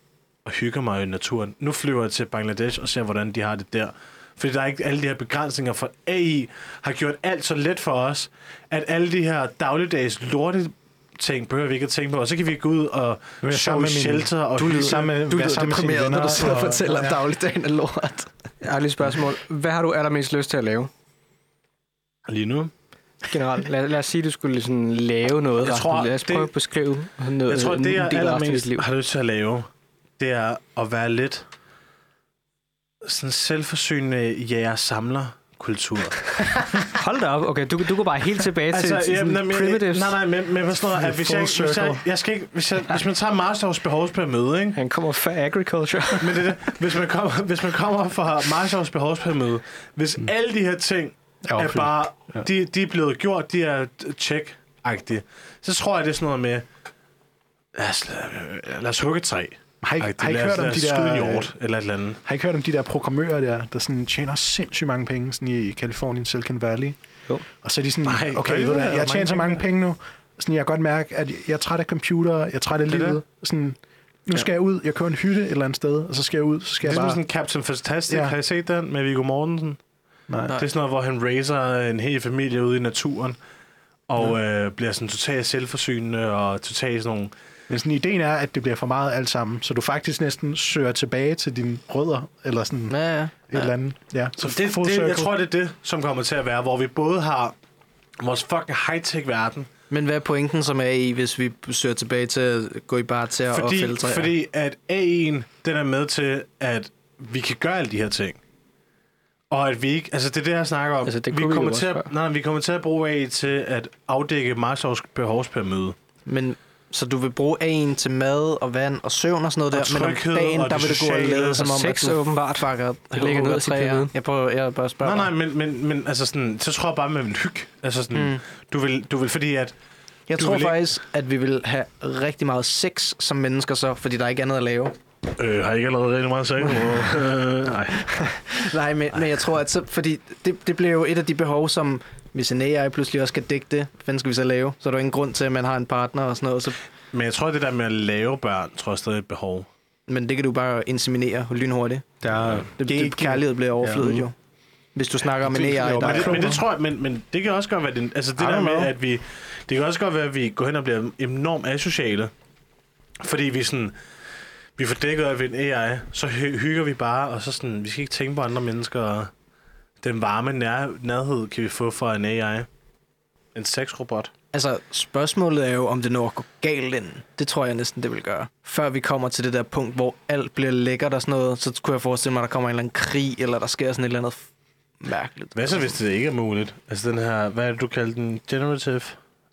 og hygger mig i naturen. Nu flyver jeg til Bangladesh og ser, hvordan de har det der. Fordi der er ikke alle de her begrænsninger, for AI har gjort alt så let for os, at alle de her dagligdags lorte ting behøver vi ikke at tænke på, og så kan vi gå ud og sove i med shelter og du lyder sammen med, Du lyder sammen med deprimeret, når venner du sidder og og- fortæller, at ja. dagligdagen er lort. Jeg har lige et spørgsmål. Hvad har du allermest lyst til at lave? Lige nu. Generelt. Lad, lad os sige, at du skulle sådan lave noget. Jeg tror, lad os prøve det- at beskrive noget. Jeg tror, det jeg allermest liv. har lyst til at lave, det er at være lidt sådan selvforsynende jæger-samler kultur. Hold da op. Okay, du, du går bare helt tilbage til, til sådan nej, men- primitives. nej, nej, men, men hvad sådan noget, at hvis jeg, hvis jeg, jeg skal ikke, hvis, jeg, hvis man tager Marshalls behovspyramide, ikke? Han kommer fra agriculture. Men det, er det, hvis, man kommer, hvis man kommer fra Marshalls behovspyramide, hvis mm. alle de her ting Er er, bare, Ja. de, de er blevet gjort, de er check-agtige, så tror jeg, det er sådan noget med, lad os, lad os hugge et træ. Har I, har I Lad ikke hørt om de der... hjort, eller et eller andet. Har ikke hørt om de der programmører der, der sådan tjener sindssygt mange penge sådan i Californien, Silicon Valley? Jo. Og så er de sådan, Nej, okay, ved du det? Er jeg tjener så mange penge? nu. Sådan, jeg kan godt mærke, at jeg er træt af computer, jeg er træt af Det er livet. Sådan, nu skal jeg ud, jeg kører en hytte et eller andet sted, og så skal jeg ud, så skal Det er jeg bare... sådan Captain Fantastic. Ja. Har I set den med Viggo Mortensen? Nej. Det er sådan noget, hvor han raiser en hel familie ude i naturen. Og øh, bliver sådan totalt selvforsynende og totalt sådan nogle... Men sådan, ideen er, at det bliver for meget alt sammen, så du faktisk næsten søger tilbage til dine rødder, eller sådan ja. Ja, ja. et eller andet. Ja, så det, det, jeg tror, det er det, som kommer til at være, hvor vi både har vores fucking high-tech verden, Men hvad er pointen som er i, hvis vi søger tilbage til at gå i bar til at fordi, fælde træer? fordi at AI'en, den er med til, at vi kan gøre alle de her ting. Og at vi ikke, altså det er det, jeg snakker om. Altså, det vi, vi kommer jo til at, nej, vi kommer til at bruge AI til at afdække Marshalls behovspyramide. Men så du vil bruge en til mad og vand og søvn og sådan noget Og der, men om dagen, der vil du gå og og som om, sex at du åbenbart. fucker Det ligger ned i træer. Jeg, prøver, jeg bare spørger Nej, nej, men, men, men altså sådan, så tror jeg bare, man vil hygge. Altså sådan, Mm. du, vil, du vil, fordi at, Jeg tror vil ikke- faktisk, at vi vil have rigtig meget sex som mennesker så, fordi der ikke er andet at lave. øh, har I ikke allerede rigtig meget sagt? øh, nej. Nej, men, men jeg tror, at så, fordi det, det bliver jo et af de behov, som hvis en AI pludselig også skal dække det, hvad fanden skal vi så lave? Så er der jo ingen grund til, at man har en partner og sådan noget. Så, Men jeg tror, det der med at lave børn, tror jeg stadig er et behov. men det kan du bare inseminere lynhurtigt. Der er, Det, det, kærlighed bliver overflydet Ja. jo. Hvis du snakker om en Det- AI, der Men det, er... men det tror jeg, men, men det kan også godt være, den, altså det der med, at vi, det kan også godt være, at vi går hen og bliver enormt asociale. Fordi vi sådan, vi får dækket af en AI, så hy- hygger vi bare, og så sådan, vi skal ikke tænke på andre mennesker, og den varme nær- nærhed kan vi få fra en AI. En sexrobot. Altså, spørgsmålet er jo, om det når at gå galt inden. Det tror jeg næsten, det vil gøre. Før vi kommer til det der punkt, hvor alt bliver lækkert og sådan noget, så kunne jeg forestille mig, at der kommer en eller anden krig, eller der sker sådan et eller andet f- mærkeligt. Hvad så, hvis det ikke er muligt? Altså den her, hvad er det, du kalder den? Generative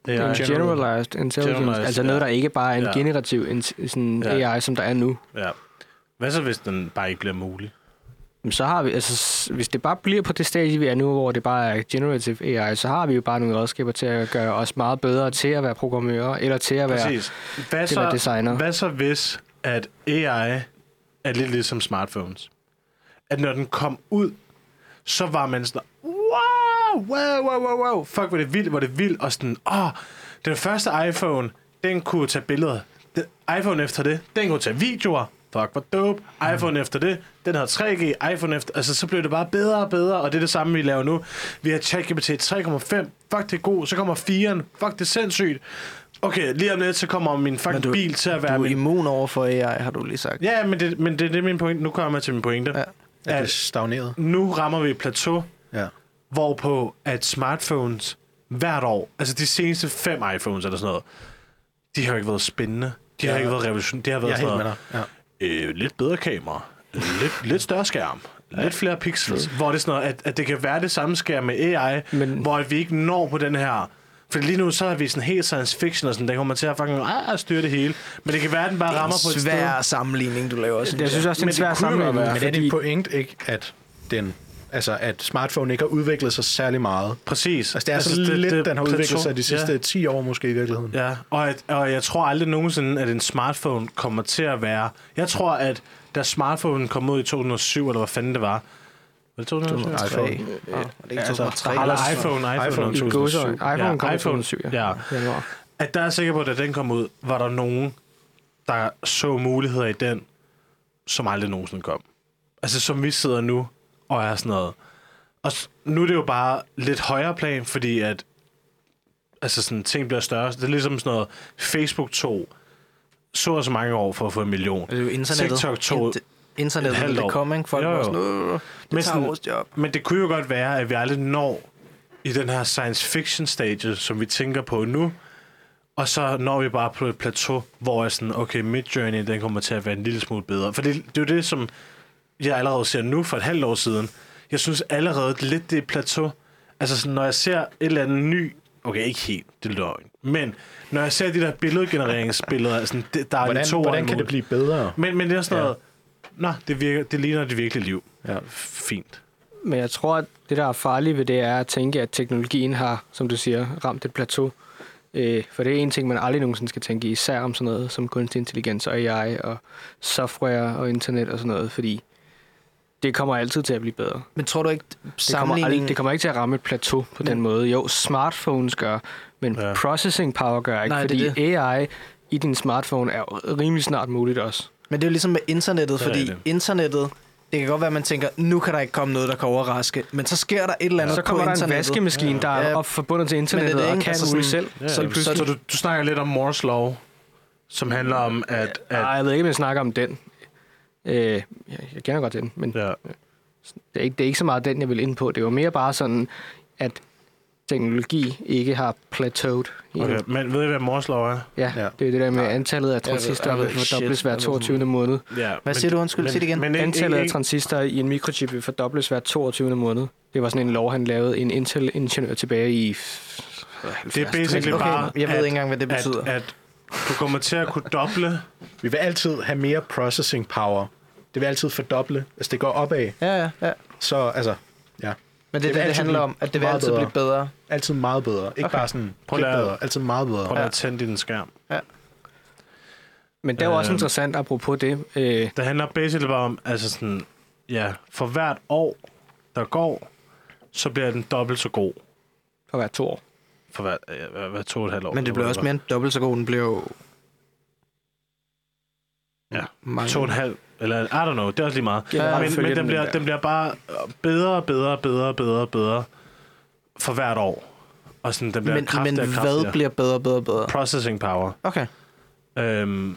AI? Ja, generalized intelligence. Generalized, altså noget, ja. der ikke bare er en Ja. generativ in- sådan Ja. AI, som der er nu. Ja. Hvad så, hvis den bare ikke bliver mulig? Så har vi, altså, hvis det bare bliver på det stadie, vi er nu, hvor det bare er generative AI, så har vi jo bare nogle redskaber til at gøre os meget bedre til at være programmører, eller til at være, Præcis. Hvad til at være så, designer. hvad så hvis, at AI er lidt ligesom smartphones? At når den kom ud, så var man sådan, wow, wow, wow, wow, wow. Fuck, hvor det vildt, hvor det vildt. Og sådan, åh, oh, den første iPhone, den kunne tage billeder. Den, iPhone efter det, den kunne tage videoer. Fuck, hvor dope. iPhone efter det, den havde 3G. iPhone efter... Altså, så blev det bare bedre og bedre, og det er det samme, vi laver nu. Vi har ChatGPT 3,5. Fuck, det er god. Så kommer 4'eren. Fuck, det er sindssygt. Okay, lige om lidt, så kommer min fucking du- bil til at være Du er min... immun over for AI, har du lige sagt. Ja, men det, men det, det er min point. Nu kommer jeg til min pointe. Ja. Er det At stagneret? nu rammer vi et plateau, Ja. hvorpå at smartphones hvert år, altså de seneste fem iPhones eller sådan noget, de har ikke været spændende. De har Ja. ikke været revolution. De har været Jeg sådan noget. Ja. Øh, lidt bedre kamera, lidt, lidt større skærm, lidt flere pixels, hvor det er sådan noget, at, at det kan være det samme skærm med AI, Men- hvor vi ikke når på den her... For lige nu, så er vi sådan helt science fiction og sådan, der kommer til at fucking ah, styre det hele. Men det kan være, at den bare Det er rammer på en et sted. svær sammenligning, du laver. synes jeg synes også, det er en Men svær det sammenligning. Men er fordi- din point ikke, at den altså at smartphone ikke har udviklet sig særlig meget? Præcis. Altså det er altså, så lidt, den har udviklet plateau. sig de sidste Ja. 10 år måske i virkeligheden. Ja, og, at, og jeg tror aldrig nogensinde, at en smartphone kommer til at være... Jeg tror, at da smartphone kom ud i 2007, eller hvad fanden det var... Var det 2007? iPhone. Ja, var det ikke Altså, 2003? eller iPhone, iPhone, iPhone iPhone I 2007. gåsøjne. iPhone Ja, kom iPhone, 2007, ja. ja. At der er sikker på, at da den kom ud, var der nogen, der så muligheder i den, som aldrig nogensinde kom. Altså som vi sidder nu, og er sådan noget. Og nu er det jo bare lidt højere plan, fordi at altså sådan, ting bliver større. Det er ligesom sådan noget, Facebook tog så og så mange år for at få en million. Det er jo internettet. TikTok tog Int- internettet, det år. kom, ikke? Folk Jo, var jo. sådan, øh, det Men tager vores job. Men det kunne jo godt være, at vi aldrig når i den her science fiction stage, som vi tænker på nu. Og så når vi bare på et plateau, hvor jeg sådan, okay, Midjourney, den kommer til at være en lille smule bedre. For det, det er jo det, som jeg allerede ser nu for et halvt år siden. Jeg synes allerede lidt, det er plateau. Altså sådan, når jeg ser et eller andet ny... Okay, ikke helt, det er løgn. Men når jeg ser de der billedgenereringsbilleder, altså, det, der er Hvordan, to hvordan kan det blive bedre? Men, men det er sådan Ja. noget... Nå, det, virker, det ligner det virkelige liv. Ja. Fint. Men jeg tror, at det, der er farligt ved det, er at tænke, at teknologien har, som du siger, ramt et plateau. Øh, for det er en ting, man aldrig nogensinde skal tænke i, især om sådan noget som kunstig intelligens og AI og software og internet og sådan noget, fordi det kommer altid til at blive bedre. Men tror du ikke, Det kommer, sammenligningen... aldrig, det kommer ikke til at ramme et plateau på den måde. Jo, smartphones gør, men Ja. ja. processing power gør ikke, Nej, Nej, det fordi AI i din smartphone er rimelig snart muligt også. Men det er jo ligesom med internettet, Det er fordi rigtigt. internettet, det kan godt være, at man tænker, nu kan der ikke komme noget, der kan overraske. Men så sker der et eller andet Så på kommer der en vaskemaskine, der er Ja. forbundet til Men internettet det er og kan altså muligt sådan- selv. Ja, så så, så du, du snakker lidt om Moores lov, som handler om, at... at Nej, jeg ved ikke, om jeg snakker om den. Øh, jeg, jeg kender godt den, men ja, det er, ikke, det er ikke så meget den, jeg vil ind på. Det var mere bare sådan, at teknologi ikke har plateauet. okay. Men ved I, hvad Moores lov er? Ja, Ja. det er det der med antallet af transistorer vil fordobles hver Jeg ved 22. måned. Ja, Hvad siger du? Undskyld, sig det igen. Men, ikke- Antallet af ikke- transistorer i en mikrochip vil fordobles hver 22. måned. Det var sådan en lov, han lavede en Intel-ingeniør tilbage i... Det er basically Okay, bare, jeg ved at, ikke engang, hvad det betyder. At, at du kommer til at kunne doble... Vi vil altid have mere processing power. Det vil altid fordoble. Altså det går opad. Ja, ja, ja. Så altså, ja. Men det er Det det, handler om, at det vil altid bedre. blive bedre. Altid meget bedre. Ikke Okay. bare sådan Prøv lidt bedre. Altid meget bedre. Prøv lige at tænde din skærm. Men det er jo også Øhm. interessant, apropos det. Øh, Det handler basically bare om, altså sådan... Ja, for hvert år, der går, så bliver den dobbelt så god. for hver to år. For hver, ja, hver, hver to og et halvt år. Men det bliver også mere end dobbelt så god. Den bliver jo... Ja, Mange. To og en halv, eller I don't know, det er også lige meget. Generelt men men den, bliver, den bliver bare bedre, bedre, bedre, bedre, bedre for hvert år. Og sådan, den bliver Men, men kraftigere og hvad kraftigere. bliver bedre, bedre, bedre? Processing power. Okay. Øhm,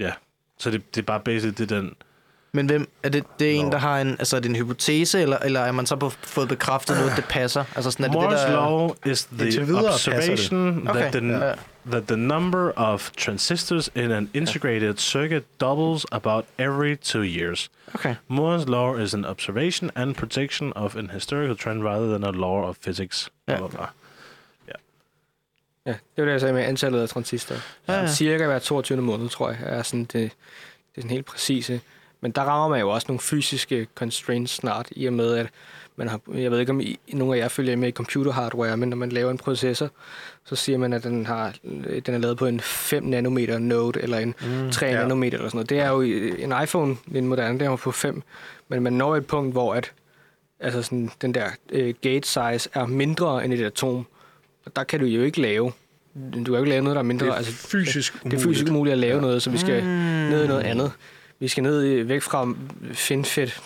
ja. Så det, det er bare basically det, den... Men hvem, er det, det er en, der har en, altså er det en hypotese, eller, eller er man så på, fået bekræftet noget, det passer? Altså sådan, er det Moore's det, der, law is the videre observation Okay, that, the, ja. that the number of transistors in an integrated circuit doubles about every two years. Okay. Moore's law is an observation and prediction of an historical trend rather than a law of physics. Ja. Blah. Ja, det var det, jeg sagde med antallet af transistorer. Ja, Ja, ja. ja. Cirka hver 22. måned, tror jeg, er sådan det, det er sådan helt præcise. Men der rammer man jo også nogle fysiske constraints snart, i og med, at man har, jeg ved ikke, om I, nogle af jer følger med i computer hardware, men når man laver en processor, så siger man, at den, har, den er lavet på en 5 nanometer node, eller en mm, 3 ja. nanometer, eller sådan noget. Det er jo i- en iPhone, en moderne, den er på 5, men man når et punkt, hvor at, altså sådan, den der øh, gate size er mindre end et atom, og der kan du jo ikke lave, du kan jo ikke lave noget, der er mindre. Det er altså, fysisk det er fysisk umuligt at lave noget, så vi skal Mm. ned i noget andet. Vi skal ned i- væk fra FinFET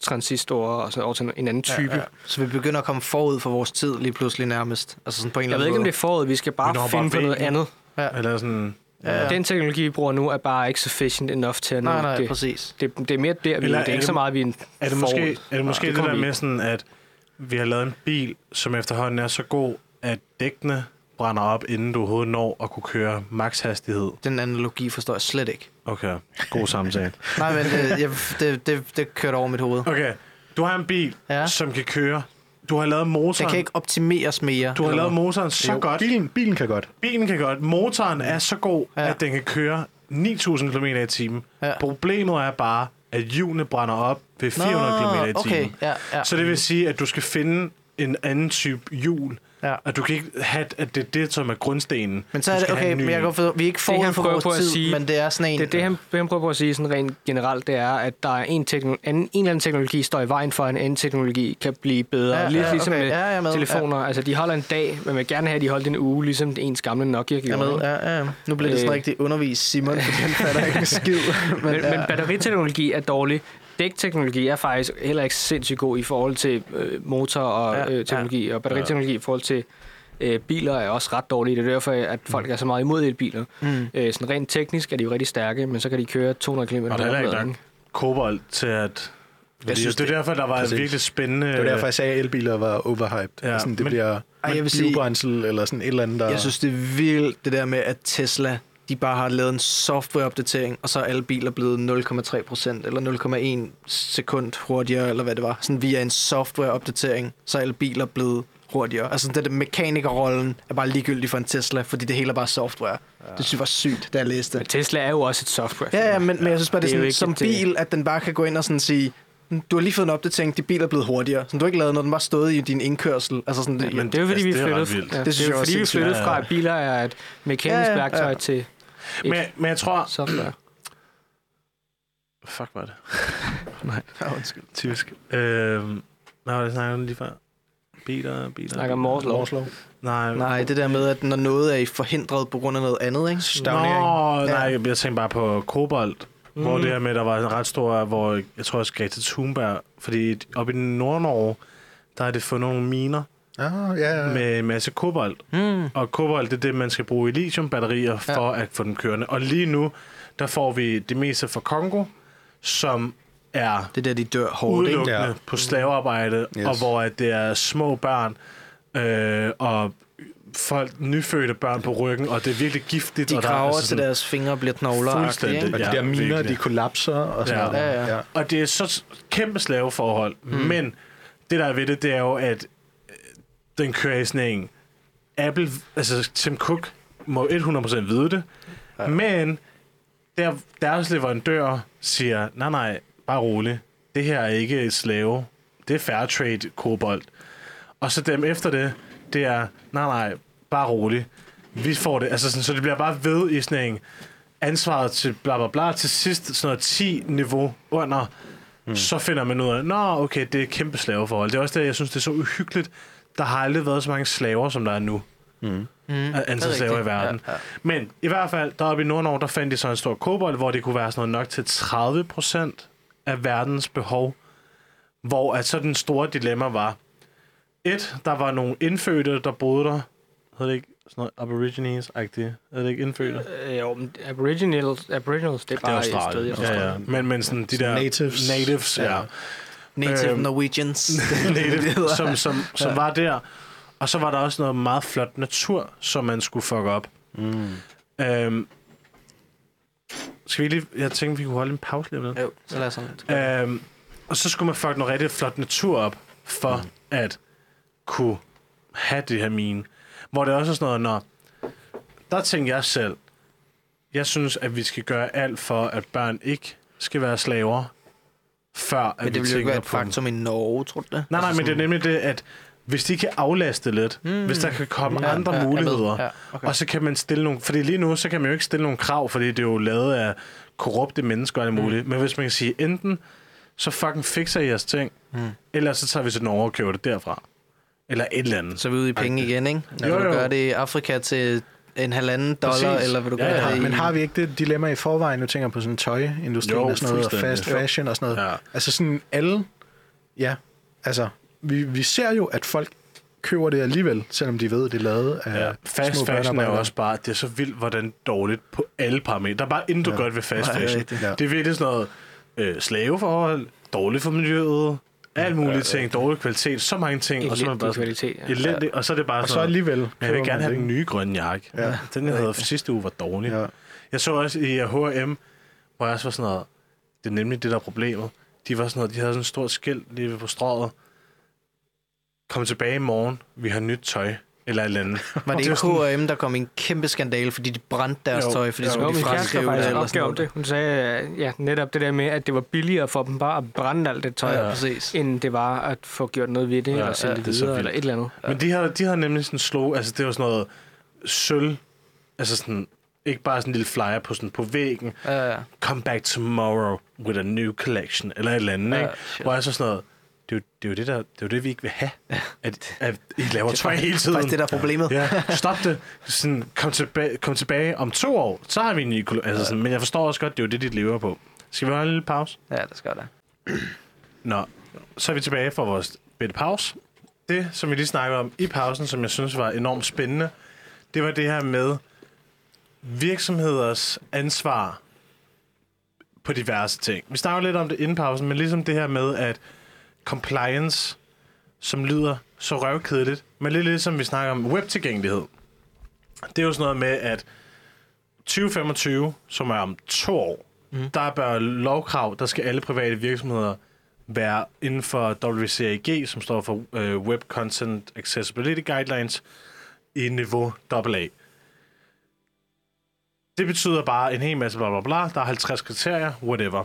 transistorer og så over til en anden type. Ja, ja. Så vi begynder at komme forud for vores tid lige pludselig nærmest. Altså sådan på en Jeg eller ved anden ikke, om det er forud. Vi skal Vi bare når finde bare på noget andet. Ja. Eller sådan... Ja, ja. Den teknologi, vi bruger nu, er bare ikke sufficient enough til at nå Nej, nej, det. præcis. det. Det er mere der, vi Eller er. Det er er ikke det- så meget, vi er en Er det forud. måske, er det, måske Ja, det, kommer der vi. med sådan, at vi har lavet en bil, som efterhånden er så god, at dækkene brænder op, inden du overhovedet når at kunne køre makshastighed? Den analogi forstår jeg slet ikke. Okay, god samtale. Nej, men det, jeg, det, det, det kørte over mit hoved. Okay, du har en bil, Ja. som kan køre. Du har lavet motoren. Den kan ikke optimeres mere. Du har lavet motoren så Jo, godt. Bilen, bilen kan godt. Bilen kan godt. Motoren er så god, Ja. at den kan køre 9000 km i timen. Ja. Problemet er bare, at hjulene brænder op ved 400 km i timen. okay, ja, ja. Så det vil sige, at du skal finde en anden type hjul. Ja. At du kan ikke have, at det er det, som er grundstenen. Men så er det, okay, men jeg kan forstå, vi er ikke forud for vores på tid, sige- men det er sådan en... Det er det, han, han prøver på at sige sådan rent generelt, det er, at der er en, teknolo- en, en eller anden teknologi, står i vejen for, at en anden teknologi kan blive bedre. Ja, Lidt ja, ligesom okay. med Ja, jeg med. telefoner. Altså, de holder en dag, men vil gerne have, at de holdt en uge, ligesom ens gamle Nokia gjorde. er med. Ja, ja. Nu bliver det sådan Øh. rigtig undervist, Simon, for den fatter ikke en skid. Men, Men, ja. men batteriteknologi er dårlig. Dækteknologi er faktisk heller ikke sindssygt god i forhold til øh, motor og Ja, ja, øh, teknologi, og batteriteknologi i forhold til øh, biler er også ret dårlige. Det er derfor, at folk er så meget imod elbiler. Mm. Øh, sådan rent teknisk er de jo rigtig stærke, men så kan de køre 200 km Og der er heller ikke nok kobolt til at... Fordi synes, det er det- derfor, der var Præcis. virkelig spændende... Det var derfor, jeg sagde, at elbiler var overhyped. Ja, Ja, sådan, det men- bliver Ej, jeg vil sige- eller sådan et eller andet, der... Jeg synes, det er vildt, det der med, at Tesla de bare har lavet en softwareopdatering, og så er alle biler blevet 0,3 procent eller 0,1 sekund hurtigere, eller hvad det var. Sådan via en softwareopdatering, så er alle biler blevet hurtigere. Altså det der mekanikerrollen er bare ligegyldig for en Tesla, fordi det hele er bare software. Ja. Det synes jeg var sygt, da jeg læste Men det. Tesla er jo også et software. Ja, ja, men, men jeg synes bare, det er, Det er sådan, som bil, at den bare kan gå ind og sådan sige, du har lige fået en opdatering, de biler er blevet hurtigere. Så du har ikke lavet noget, den bare stået i din indkørsel. Altså sådan, det, Men Det er jo fordi, Altså, vi det er flyttede, vildt. ja, Det det, det er jeg jo også fordi, vi sindssygt. flyttede Ja, fra, ja. at biler er et mekanisk Ja, ja, værktøj ja. til et Men, men jeg tror... software. Fuck var det? Ja, undskyld. Typisk. Øhm, hvad var det, jeg snakkede om lige før? Biler, biler... Snakker om. Moore's law. Nej, Nej, det der med, at når noget er i forhindret på grund af noget andet, ikke? Stagnering. Nå, Ja. nej, jeg tænkte bare på kobolt. Mm. Hvor det her med, der var en ret stor, hvor jeg tror også Greta Thunberg, fordi oppe i Nord-Norge, der er det fundet nogle miner Ah, ja, ja. med en masse kobolt. Mm. Og kobolt, det er det, man skal bruge i lithiumbatterier for at få dem kørende. Og lige nu, der får vi det meste fra Kongo, som er Det er der, de dør hårdt, ikke? udelukkende Ja. på slavearbejde, Yes. og hvor at det er små børn øh, og folk, nyfødte børn på ryggen, og det er virkelig giftigt. De og der, er graver altså til sådan- deres fingre bliver knogler Fuldstændig. Og de Ja, der miner, virkelig. de kollapser og sådan Ja. noget. Ja, ja. Og det er så kæmpe slaveforhold. Mm. Men det, der er ved det, det er jo, at den kører i sådan en... Apple, altså Tim Cook, må 100% vide det. Ja. Men der, deres leverandør siger, nej, nej, bare rolig. Det her er ikke et slave. Det er fair trade kobolt. Og så dem efter det, det er, nej, nej, bare rolig. Vi får det, altså sådan, så det bliver bare ved i sådan en ansvaret til bla bla bla, til sidst sådan noget 10 niveau under, mm. så finder man ud af, nå okay, det er et kæmpe slaveforhold. Det er også det, jeg synes, det er så uhyggeligt. Der har aldrig været så mange slaver, som der er nu. Mm. Af Det er antal slaver i verden. Ja, ja. Men i hvert fald, deroppe i Nordnorge, der fandt de så en stor kobold, hvor det kunne være sådan noget nok til 30 procent af verdens behov. Hvor at så den store dilemma var, et, der var nogle indfødte, der boede der, hedder det ikke noget Aborigines-agtigt. Er det ikke indfødte? Øh, jo, men Aboriginals, Aboriginals, det er Det er bare et sted i Australien. Ja, ja. Men, men sådan de der... Natives. Natives, ja. Ja. Native Øhm, Norwegians. Native, som, som, som var der. Og så var der også noget meget flot natur, som man skulle fuck op. Mm. Øhm, skal vi lige... Jeg tænkte, vi kunne holde en pause lige lidt. Jo, så lad os sådan. Øhm, og så skulle man fuck noget rigtig flot natur op, for mm. at kunne have det her mine. Hvor det også er sådan noget, når... Der tænker jeg selv, jeg synes, at vi skal gøre alt for, at børn ikke skal være slaver, før at Men det vi ville jo ikke være et på dem. faktum i Norge, tror du det? Nej, nej, Altså men det er nemlig det, at hvis de kan aflaste lidt, mm. hvis der kan komme ja, andre ja, muligheder, Ja, okay. og så kan man stille nogle... Fordi lige nu, så kan man jo ikke stille nogle krav, fordi det er jo lavet af korrupte mennesker og alt muligt. Mm. Men hvis man kan sige, enten så fucking fikser I jeres ting, mm. eller så tager vi til Norge og køber det derfra. Eller et eller andet. Så er vi ude i penge igen, ikke? Jo, Jo, du jo. gøre det i Afrika til en halvanden dollar, Præcis. eller vil du Ja, gøre ja. det i... Men har vi ikke det dilemma i forvejen? Nu tænker jeg på sådan tøjindustrien Jo, og sådan noget, og fast Jo. fashion og sådan noget. Ja. Altså sådan alle... Ja, altså, vi, vi ser jo, at folk køber det alligevel, selvom de ved, at det er lavet af Ja, fast små fashion er også bare, det er så vildt, hvordan dårligt på alle parametre. Der er bare intet ja. godt ved fast Nej, det er fashion. rigtigt. Ja. Det er virkelig sådan noget øh, slaveforhold, dårligt for miljøet, alt mulige ting, dårlig kvalitet, så mange ting. Og så er man Elendig bare kvalitet. Ja. elendigt, og så er det bare Og så sådan, alligevel Men jeg vil gerne have den nye grønne jakke. Ja. Den, jeg havde sidste uge, var dårlig. Ja. Jeg så også i H&M, hvor jeg også var sådan noget, det er nemlig det, der er problemet. De var sådan noget, de havde sådan et stort skilt lige ved på strået. Kom tilbage i morgen, vi har nyt tøj. Eller et eller andet. Var det ikke H&M, der kom i en kæmpe skandale, fordi de brændte deres Jo. tøj, fordi så Jo, Jo, kunne de fraskrive det eller sådan noget. det. Hun sagde, øh, ja, netop det der med, at det var billigere for dem bare at brænde alt det tøj, Ja, ja, end det var at få gjort noget ved det, Ja, ja, eller sælge ja, det er så videre, eller et eller andet. Men de har, de har nemlig sådan slog, altså det var sådan noget sølv, altså sådan, ikke bare sådan en lille flyer på, sådan, på væggen, Ja, ja. come back tomorrow with a new collection, eller et eller andet, Ja, ikke? shit. Hvor jeg så sådan noget, det er, jo, det er jo det, der, det er jo det, vi ikke vil have, at, at I laver Det er tøj hele tiden. faktisk det, der er problemet. Ja, stop det. Sådan, kom, tilbage, kom tilbage om to år, så har vi en ny kolo- altså sådan, Men jeg forstår også godt, det er jo det, de lever på. Skal vi holde en lille pause? Ja, det skal der. Nå, så er vi tilbage for vores bitte pause. Det, som vi lige snakkede om i pausen, som jeg synes var enormt spændende, det var det her med virksomheders ansvar på diverse ting. Vi snakker lidt om det inden pausen, men ligesom det her med, at compliance, som lyder så røvkedeligt, men lidt ligesom vi snakker om webtilgængelighed. Det er jo sådan noget med, at 2025, som er om to år, mm. der bør lovkrav, der skal alle private virksomheder være inden for WCAG, som står for uh, Web Content Accessibility Guidelines, i niveau AA. Det betyder bare en hel masse bla bla bla. Der er 50 kriterier, whatever.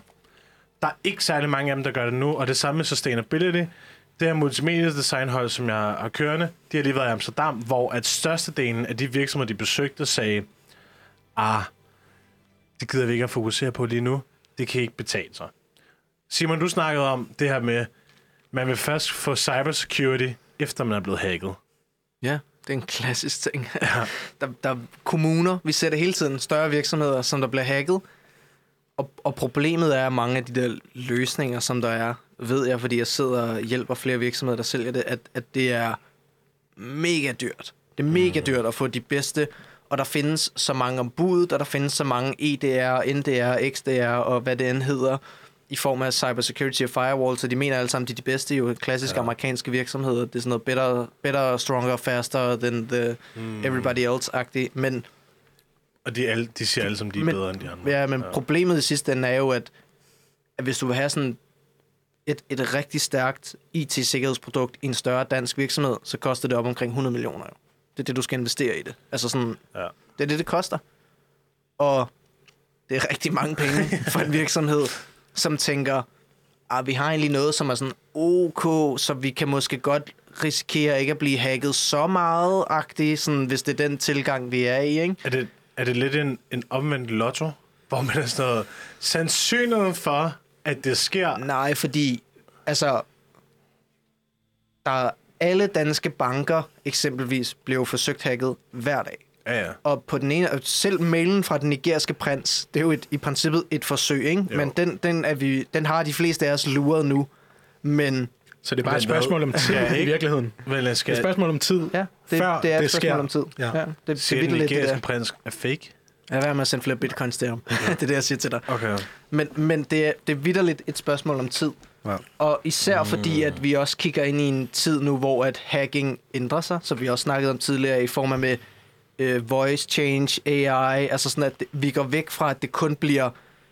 Der er ikke særlig mange af dem, der gør det nu, og det samme med sustainability. Det her multimedia designhold, som jeg har kørende, de har lige været i Amsterdam, hvor at størstedelen af de virksomheder, de besøgte, sagde, ah, det gider vi ikke at fokusere på lige nu. Det kan ikke betale sig. Simon, du snakkede om det her med, man vil først få cybersecurity, efter man er blevet hacket. Ja, det er en klassisk ting. Ja. der, der er kommuner, vi ser det hele tiden, større virksomheder, som der bliver hacket. Og, og problemet er, at mange af de der løsninger, som der er, ved jeg, fordi jeg sidder og hjælper flere virksomheder, der sælger det, at, at det er mega dyrt. Det er mega dyrt at få de bedste, og der findes så mange ombud, og der findes så mange EDR, NDR, XDR og hvad det end hedder, i form af cybersecurity og firewall, så de mener alle sammen, de er de bedste, jo klassiske ja. amerikanske virksomheder. Det er sådan noget better, better stronger, faster than the mm. everybody else-agtigt. Men, Og de, alle, de siger alle, som de er Men- bedre end de andre. ja, men ja. problemet i sidste ende er jo, at, at hvis du vil have sådan et, et rigtig stærkt IT-sikkerhedsprodukt i en større dansk virksomhed, så koster det op omkring 100 millioner. jo. Det er det, du skal investere i det. Altså sådan, Ja. det er det, det koster. Og det er rigtig mange penge for en virksomhed, som tænker, ah, vi har egentlig noget, som er sådan ok, så vi kan måske godt risikere ikke at blive hacket så meget agtigt, sådan, hvis det er den tilgang, vi er i. Ikke? Er det, er det lidt en, en omvendt lotto, hvor man er sådan noget, sandsynligheden for, at det sker, Nej, fordi altså, der er alle danske banker eksempelvis blev forsøgt hacket hver dag. ja, ja. Og på den ene, selv mailen fra den nigeriske prins, det er jo et, i princippet et forsøg, ikke? Jo. Men den, den, er vi, den har de fleste af os luret nu. Men Så det er bare et Men hvad? spørgsmål om tid Ja, i virkeligheden. Vel, jeg Det er skal et spørgsmål om tid. Ja, det, Før det er et det spørgsmål sker. om tid. Ja. Ja. det, det sige, er den det nigeriske prins er fake. Lad være med at sende flere bitcoins til ham. det er det, jeg siger til dig. Okay. Men, men det, er, det er vidderligt et spørgsmål om tid. Ja. Og især fordi, at vi også kigger ind i en tid nu, hvor at hacking ændrer sig, som vi også snakkede om tidligere, i form af med øh, voice change, AI, altså sådan, at det, vi går væk fra, at det kun bliver,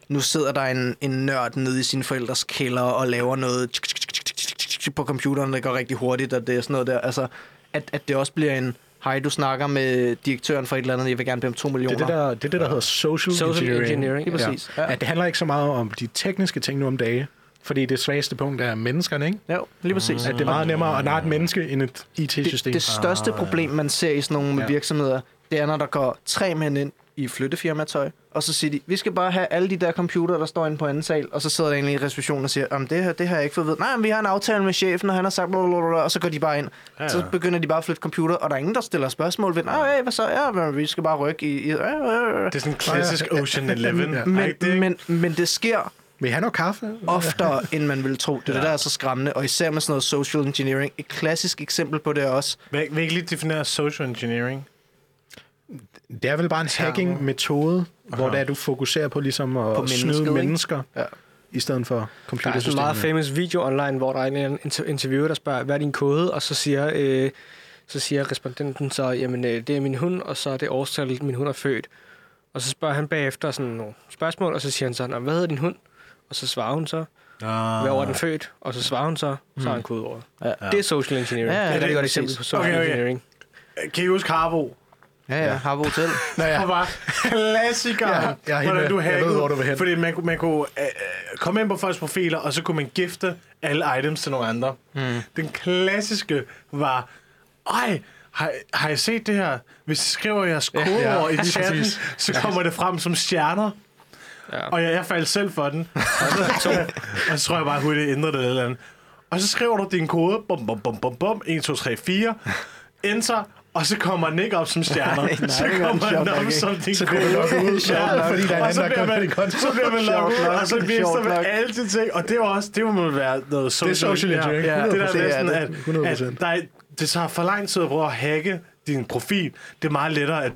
nu sidder der en, en nørd nede i sin forældres kælder og laver noget på computeren, der går rigtig hurtigt, og det er sådan noget der. Altså, at, at det også bliver en, hej, du snakker med direktøren for et eller andet, jeg vil gerne bede om 2 millioner. Det er det, der, det, er det, der hedder social, Social engineering. engineering, Lige præcis. Ja. Ja. Ja, det handler ikke så meget om de tekniske ting nu om dage, fordi det svageste punkt er menneskerne, ikke? Jo, lige præcis. At det er meget nemmere at narre et menneske end et IT-system. Det, det største problem, man ser i sådan nogle Ja. virksomheder, det er, når der går tre mænd ind i flyttefirmatøj, og så siger de, vi skal bare have alle de der computere, der står inde på anden sal, og så sidder der egentlig i receptionen og siger, om det her, det har jeg ikke fået ved. Nej, men vi har en aftale med chefen, og han har sagt, blablabla, og så går de bare ind. Ja. Så begynder de bare at flytte computer, og der er ingen, der stiller spørgsmål ved, nej, hvad så? Ja, men vi skal bare rykke i... i ja, ja, ja. Det er sådan en klassisk Ocean Eleven. Ja. Men, men, men det sker Vil I have noget kaffe? oftere, end man ville tro. Det er ja. det, der er så skræmmende, og især med sådan noget social engineering. Et klassisk eksempel på det er også, Vil, vil ikke lige definere social engineering? Det er vel bare en hacking-metode, hvor det er, du fokuserer på ligesom at På snyde mennesker, Ja. i stedet for Der er en computersystemet. meget famous video online, hvor der er en eller anden inter- interviewer, der spørger, hvad er din kode? Og så siger, øh, så siger respondenten så, jamen øh, det er min hund, og så er det årstallet, min hund er født. Og så spørger han bagefter sådan nogle spørgsmål, og så siger han så, "Nå, hvad hedder din hund? Og så svarer hun så, Ah. hvad år er den født? Og så svarer hun så, så har han kodeordet. Ja. Det er social engineering. Ja, ja, det er et rigtig godt eksempel på social Okay, okay. engineering. Kan I huske Harbo? Ja, ja, har vi hotel. Nå ja. Det var klassikeren. Ja, jeg er helt hvordan med. du Jeg ved, hackede. hvor du vil hen. Fordi man, kunne- man kunne øh, øh, komme ind på folks profiler, og så kunne man gifte alle items til nogle andre. Mm. Den klassiske var, ej, har, har I set det her? Hvis I skriver jeres kodeord Ja, i lige chatten, så kommer det frem som stjerner. Ja. Og jeg, jeg faldt selv for den. og så tror jeg bare, det ændrede det eller andet. Og så skriver du din kode, bum, bum, bum, bum, bum, 1, 2, 3, 4, enter, og så kommer ikke op som stjerner. Nej, nej, så det kommer den op nok som din Så logget ud, ja, nok. er Og så bliver man, så bliver man logget ud, og så mister man alle de ting. Og det var også, det må være noget social, social engineering, Ja, det der 100%. med sådan, Det er at, det. 100%. at der er, det tager for lang tid at prøve at hacke din profil. Det er meget lettere, at,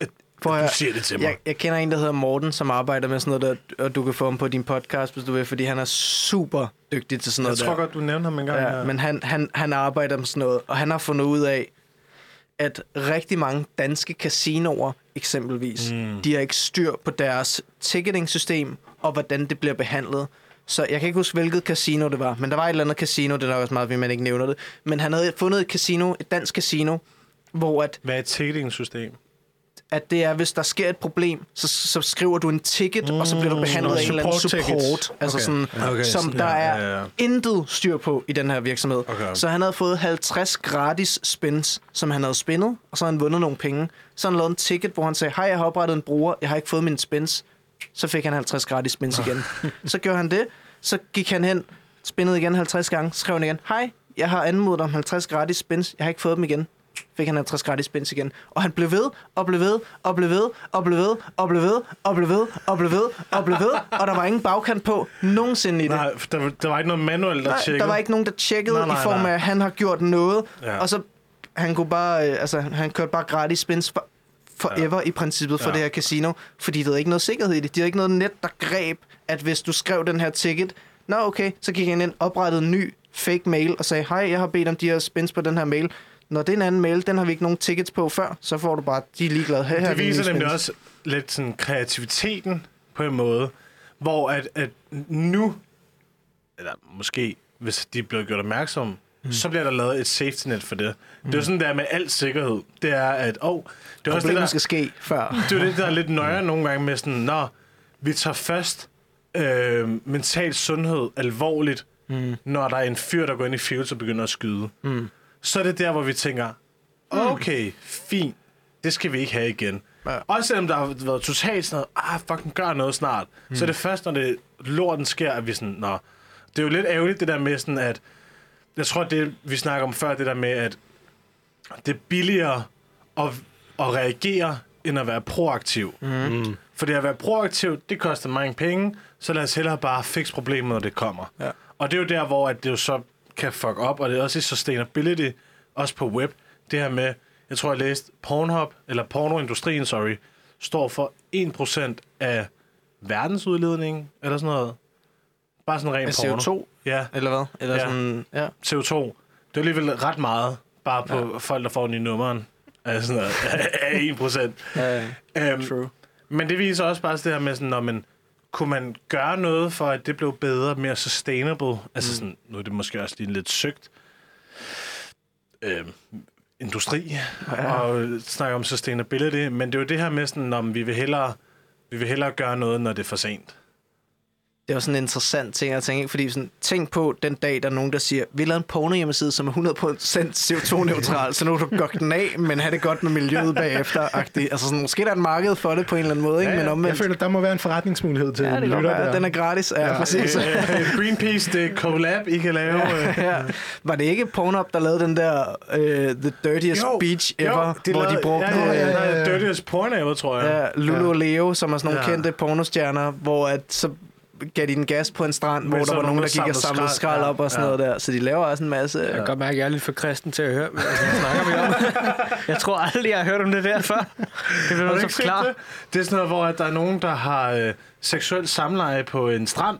at, Prøv at at du siger det til mig. Jeg, jeg kender en, der hedder Morten, som arbejder med sådan noget, der, og du kan få ham på din podcast, hvis du vil, fordi han er super dygtig til sådan Jeg noget tror der. godt, du nævnte ham en gang. Ja, men han, han, han arbejder med sådan noget, og han har fundet ud af, at rigtig mange danske casinoer eksempelvis, mm. de har ikke styr på deres ticketing-system, og hvordan det bliver behandlet. Så jeg kan ikke huske, hvilket casino det var, men der var et eller andet casino, det er nok også meget, at man ikke nævner det, men han havde fundet et casino, et dansk casino, hvor at Hvad er et ticketing-system? At det er, hvis der sker et problem, så, så skriver du en ticket, mm, og så bliver du behandlet af en eller anden support tickets. Altså Okay. sådan, Okay, som der er Ja, ja, ja. intet styr på i den her virksomhed. Okay. Så han havde fået 50 gratis spins, som han havde spindet, og så havde han vundet nogle penge. Så han lavede en ticket, hvor han sagde, hej, jeg har oprettet en bruger, jeg har ikke fået min spins. Så fik han 50 gratis spins igen. så gjorde han det, så gik han hen, spinnede igen 50 gange, skrev han igen, hej, jeg har anmodet om 50 gratis spins, jeg har ikke fået dem igen fik han 50 gratis spins igen. Og han blev ved, og blev ved, og blev ved, og blev ved, og blev ved, og blev ved, og blev ved, og blev ved, og der var ingen bagkant på nogensinde i det. Nej, der, der var ikke noget manuelt, der Nej, tjekkede. der var ikke nogen, der tjekkede Nej, nej, i form af, at han har gjort noget, Ja. og så han kunne bare, øh, altså han kørte bare gratis spins for, forever ja. i princippet for Ja. det her casino, fordi der er ikke noget sikkerhed i det. De har ikke noget net, der greb, at hvis du skrev den her ticket, nå okay, så gik han ind, oprettede en ny fake mail og sagde, hej, jeg har bedt om de her spins på den her mail. Når det er en anden mail, den har vi ikke nogen tickets på før, så får du bare, de er ligeglade. Her, er det viser nemlig spins. også lidt sådan kreativiteten på en måde, hvor at, at nu, eller måske hvis de er blevet gjort opmærksomme, mm. så bliver der lavet et safety net for det. Mm. Det er jo sådan der med al sikkerhed. Det er, at oh, det er også det, der, skal ske før. det er det, der er lidt nøjere nogle gange med sådan, nå, vi tager først øh, mental sundhed alvorligt, mm. når der er en fyr, der går ind i Fields og begynder at skyde. Mm. Så er det der, hvor vi tænker, okay, fint, det skal vi ikke have igen. Ja. Også selvom der har været totalt sådan noget, ah, fucking gør noget snart. Mm. Så er det først, når det lorten sker, at vi sådan, nå. Det er jo lidt ærgerligt, det der med sådan, at jeg tror, det vi snakker om før, det der med, at det er billigere at, at reagere, end at være proaktiv. Mm. Fordi at være proaktiv, det koster mange penge, så lad os hellere bare fikse problemet, når det kommer. Ja. Og det er jo der, hvor at det jo så kan fuck op, og det er også i sustainability, også på web, det her med, jeg tror, jeg læste Pornhub, eller pornoindustrien, sorry, står for 1% af verdensudledningen, eller sådan noget. Bare sådan ren Af porno. CO2, Ja, eller hvad? Eller Ja. sådan, ja. CO2. Det er alligevel ret meget, bare på ja. folk, der får den i nummeren. af sådan noget, af 1%. ja. Øhm, True. men det viser også bare det her med, sådan, når man, kunne man gøre noget for, at det blev bedre, mere sustainable? Altså sådan, nu er det måske også lige lidt søgt øh, industri, ja. og snakke om sustainability, men det er jo det her med sådan, om vi vil hellere, vi vil hellere gøre noget, når det er for sent. Det er jo sådan en interessant ting at tænke, fordi sådan, tænk på den dag, der er nogen, der siger, vi laver en porno hjemmeside, som er 100% CO2-neutral, så nu kan du gokke den af, men have det godt med miljøet bagefter. -agtigt. Altså sådan, måske der er et marked for det på en eller anden måde, ikke? Ja, ja. men Jeg omvendt. føler, der må være en forretningsmulighed til Ja, det lytter godt der. den er gratis. Ja, ja præcis. Greenpeace, det er collab, I kan lave. øh. ja. Var det ikke Pornhub, der lavede den der uh, The Dirtiest Jo, Beach jo, Ever, de hvor de lavede- brugte ja, ja, ja, øh, ja, Dirtiest porn ever, tror jeg. ja, Lulu og Leo, som er sådan nogle Ja. kendte pornostjerner, hvor at, så gav de en gas på en strand, Men hvor der var er nogen, der gik og samlede skrald. Ja, op og sådan ja. noget der. Så de laver også en masse... Jeg kan godt mærke, at jeg er lidt for kristen til at høre, men altså, hvad snakker vi om? jeg tror aldrig, jeg har hørt om det der før. Det du du så forklare. det? Det er sådan noget, hvor at der er nogen, der har øh, seksuelt samleje på en strand.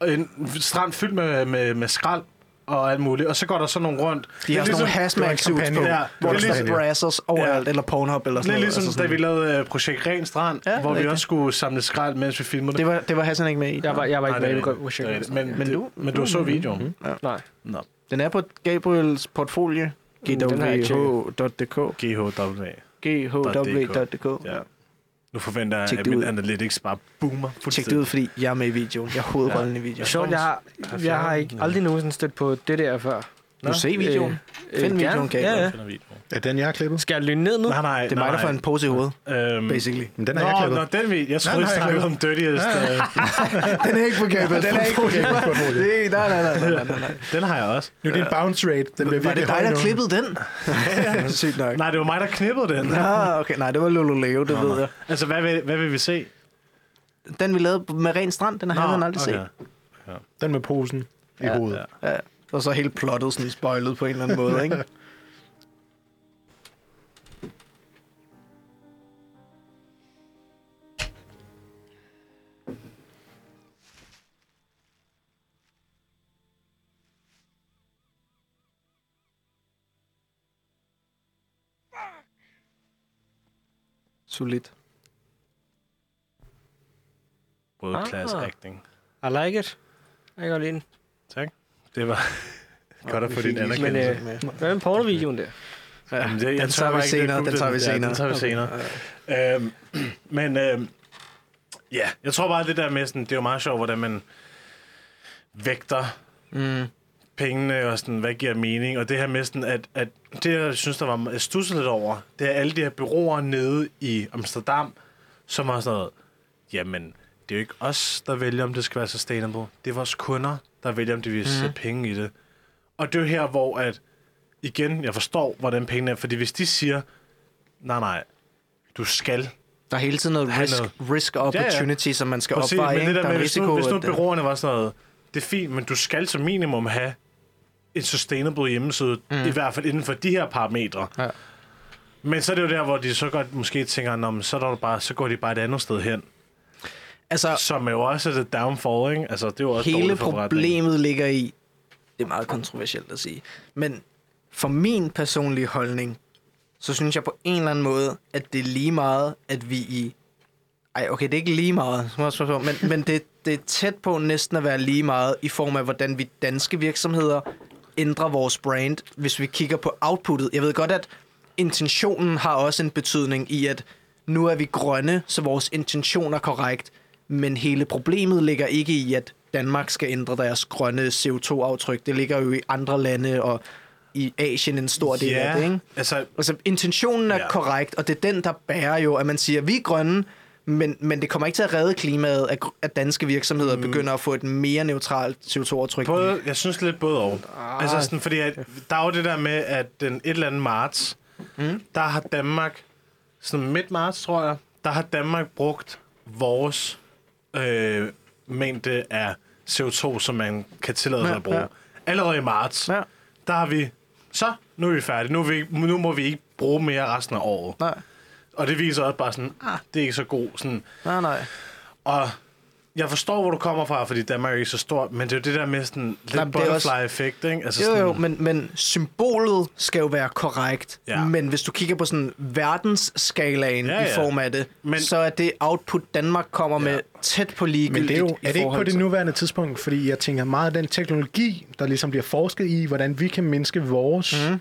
Og En strand fyldt med, med, med skrald og alt muligt. Og så går der sådan nogle rundt. De har Lidt sådan nogle ligesom- hazmat suits på, Ja, hvor det der er ligesom- brassers overalt, eller Pornhub eller sådan Lidt noget. ligesom, altså da vi lavede øh, projekt Ren Strand, Ja, hvor vi også skulle samle skrald, mens vi filmede det. det var, det var Hassan ikke med i. Jeg var, jeg var ikke Nej, med i projekt. Men, Men men, du- men du så videoen. Nej. Nå, Den er på Gabriels portfolio. gwh.dk GHW. ghw.dk Ja. Nu forventer jeg, at min ud. analytics bare boomer Tjek det ud, fordi jeg er med i videoen. Jeg er hovedrollen i Det er videoen. sjovt, jeg har, jeg har ikke aldrig nogensinde stødt på det der før. Du se videoen. Øh, Find øh, videoen. Gabriel. Ja, ja. Er den, jeg har klippet? Skal jeg lyne ned nu? Nej, nej, Det er mig, der får en pose i hovedet, Øhm, basically. Men den er Nå, jeg klippet. nå, den vi. Jeg troede, Den vi har snakkede om. Dirtiest. øh, Den er ikke på Gabriel. Den er ikke på. Det- Nej, nej, nej, nej, nej, nej. Den har jeg også. Nu er din bounce rate. Den bliver Var virkelig det dig, der klippede den? Sygt nok. Nej, det var mig, der knippede den. Ah, okay. Nej, det var Lolo Leo, det ved jeg. Altså, hvad vil, hvad vil vi se? Den, vi lavede med ren strand, den har han aldrig set. Den med posen i Ja. hovedet. Ja. Og så helt plottet sådan spoilet på en eller anden måde, ikke? Solidt. World Ah. class acting. I like it. Jeg kan lide den. Tak. Det var godt at få din Men anerkendelse. øh, hvad med pornovideoen der? Jamen, det, jeg den tager vi er senere, den tager vi senere. Ja, den tager vi senere. Øhm, men øhm, ja, jeg tror bare, det der med sådan, det er jo meget sjovt, hvordan man vægter Mm. pengene og sådan, hvad giver mening. Og det her med sådan, at, at det, jeg synes, der var, jeg stussede lidt over, det er alle de her byråer nede i Amsterdam, som har sådan noget, jamen, det er jo ikke os, der vælger, om det skal være sustainable. Det er vores kunder, der vælger, om de vil sætte penge i det. Og det er jo her, hvor at, igen, jeg forstår, hvordan pengene er, fordi hvis de siger, nej, nej, du skal Der er hele tiden noget risk, noget. risk opportunity, som man skal Præcis, opveje. men det der Der er med, hvis nu, hvis nu byråerne var sådan noget, det er fint, men du skal som minimum have en sustainable hjemmeside, mm. i hvert fald inden for de her parametre. Ja. Men så er det jo der, hvor de så godt måske tænker, Nå, men så, er der bare, så går de bare et andet sted hen. Altså, Som er jo også et downfall, ikke? Altså, det er jo også hele problemet ligger i, det er meget kontroversielt at sige, men for min personlige holdning, så synes jeg på en eller anden måde, at det er lige meget, at vi i... Ej, okay, det er ikke lige meget, men, men det, det er tæt på næsten at være lige meget i form af, hvordan vi danske virksomheder ændrer vores brand, hvis vi kigger på outputtet. Jeg ved godt, at intentionen har også en betydning i, at nu er vi grønne, så vores intention er korrekt, men hele problemet ligger ikke i, at Danmark skal ændre deres grønne CO2-aftryk. Det ligger jo i andre lande og i Asien en stor del ja, af det, ikke? altså, Altså, intentionen er. Ja. korrekt, og det er den, der bærer jo, at man siger, vi er grønne, men, men det kommer ikke til at redde klimaet, at, at danske virksomheder mm. begynder at få et mere neutralt CO2-aftryk. både, jeg synes lidt både og. Ah. Altså sådan, fordi at, der er jo det der med, at den et eller andet marts, mm. der har Danmark, sådan midt marts, tror jeg, der har Danmark brugt vores øh, mængde af CO2, som man kan tillade sig Ja, at bruge. ja. allerede i marts, Ja. der har vi, så, nu er vi færdige. Nu, vi, nu må vi ikke bruge mere resten af året. Nej, Og det viser også bare sådan, ah, det er ikke så god. Sådan. nej, nej. Og jeg forstår, hvor du kommer fra, fordi Danmark er ikke så stort, men det er jo det der med sådan lidt Nej, men det er også- butterfly-effekt, ikke? Altså Jo, sådan, jo, men, men symbolet skal jo være korrekt. Ja. Men hvis du kigger på sådan verdensskalaen Ja, ja, i form af det, Men- så er det output, Danmark kommer ja. med tæt på ligegyldigt Men det er jo, i er det ikke på det nuværende tidspunkt? Fordi jeg tænker meget af den teknologi, der ligesom bliver forsket i, hvordan vi kan mindske vores mm.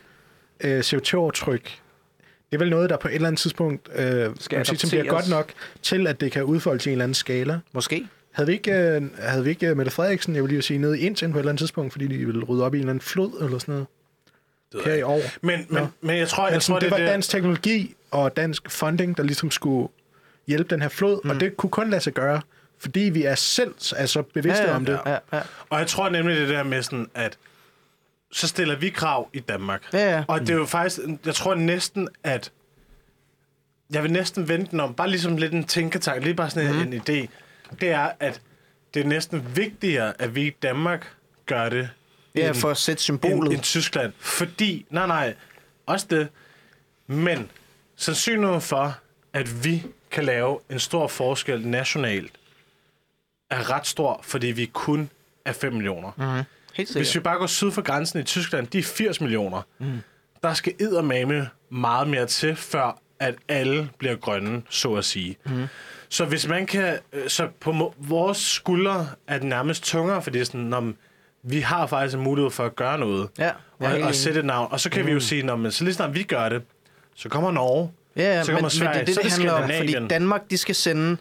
øh, CO2-aftryk. Det er vel noget, der på et eller andet tidspunkt øh, Skal sige, som bliver godt nok til, at det kan udfolde til en eller anden skala. Måske. Havde vi ikke, øh, havde vi ikke øh, Mette Frederiksen, jeg vil lige sige, nede i Indien på et eller andet tidspunkt, fordi de ville rydde op i en eller anden flod eller sådan noget? ved Her i år. Men, men, Nå. men jeg tror, Men jeg tror sådan, det var er dansk teknologi og dansk funding, der ligesom skulle hjælpe den her flod, mm. og det kunne kun lade sig gøre, fordi vi er selv er så bevidste ja, ja, om det. Ja, ja. Og jeg tror nemlig det der med sådan, at så stiller vi krav i Danmark. Ja, ja. Og det er jo faktisk, jeg tror næsten, at jeg vil næsten vente den om, bare ligesom lidt en tænketank, lige bare sådan mm. en idé, det er, at det er næsten vigtigere, at vi i Danmark gør det, ja, end- for at sætte end, symbolet. end Tyskland. Fordi, nej nej, også det, men sandsynligheden for, at vi kan lave en stor forskel nationalt, er ret stor, fordi vi kun er 5 millioner. Mm. Helt Hvis vi bare går syd for grænsen i Tyskland, de er 80 millioner. Mm. Der skal eddermame meget mere til, før at alle bliver grønne, så at sige. Mm. Så hvis man kan... øh, Så på vores skuldre er det nærmest tungere, fordi det er sådan, når vi har faktisk en mulighed for at gøre noget. Ja, og, og sætte et navn. Og så kan mm. vi jo sige, når men, så lige snart vi gør det, så kommer Norge, Ja, ja så men, kommer men Sverige, det er det, så det det handler om. Fordi Danmark, de skal sende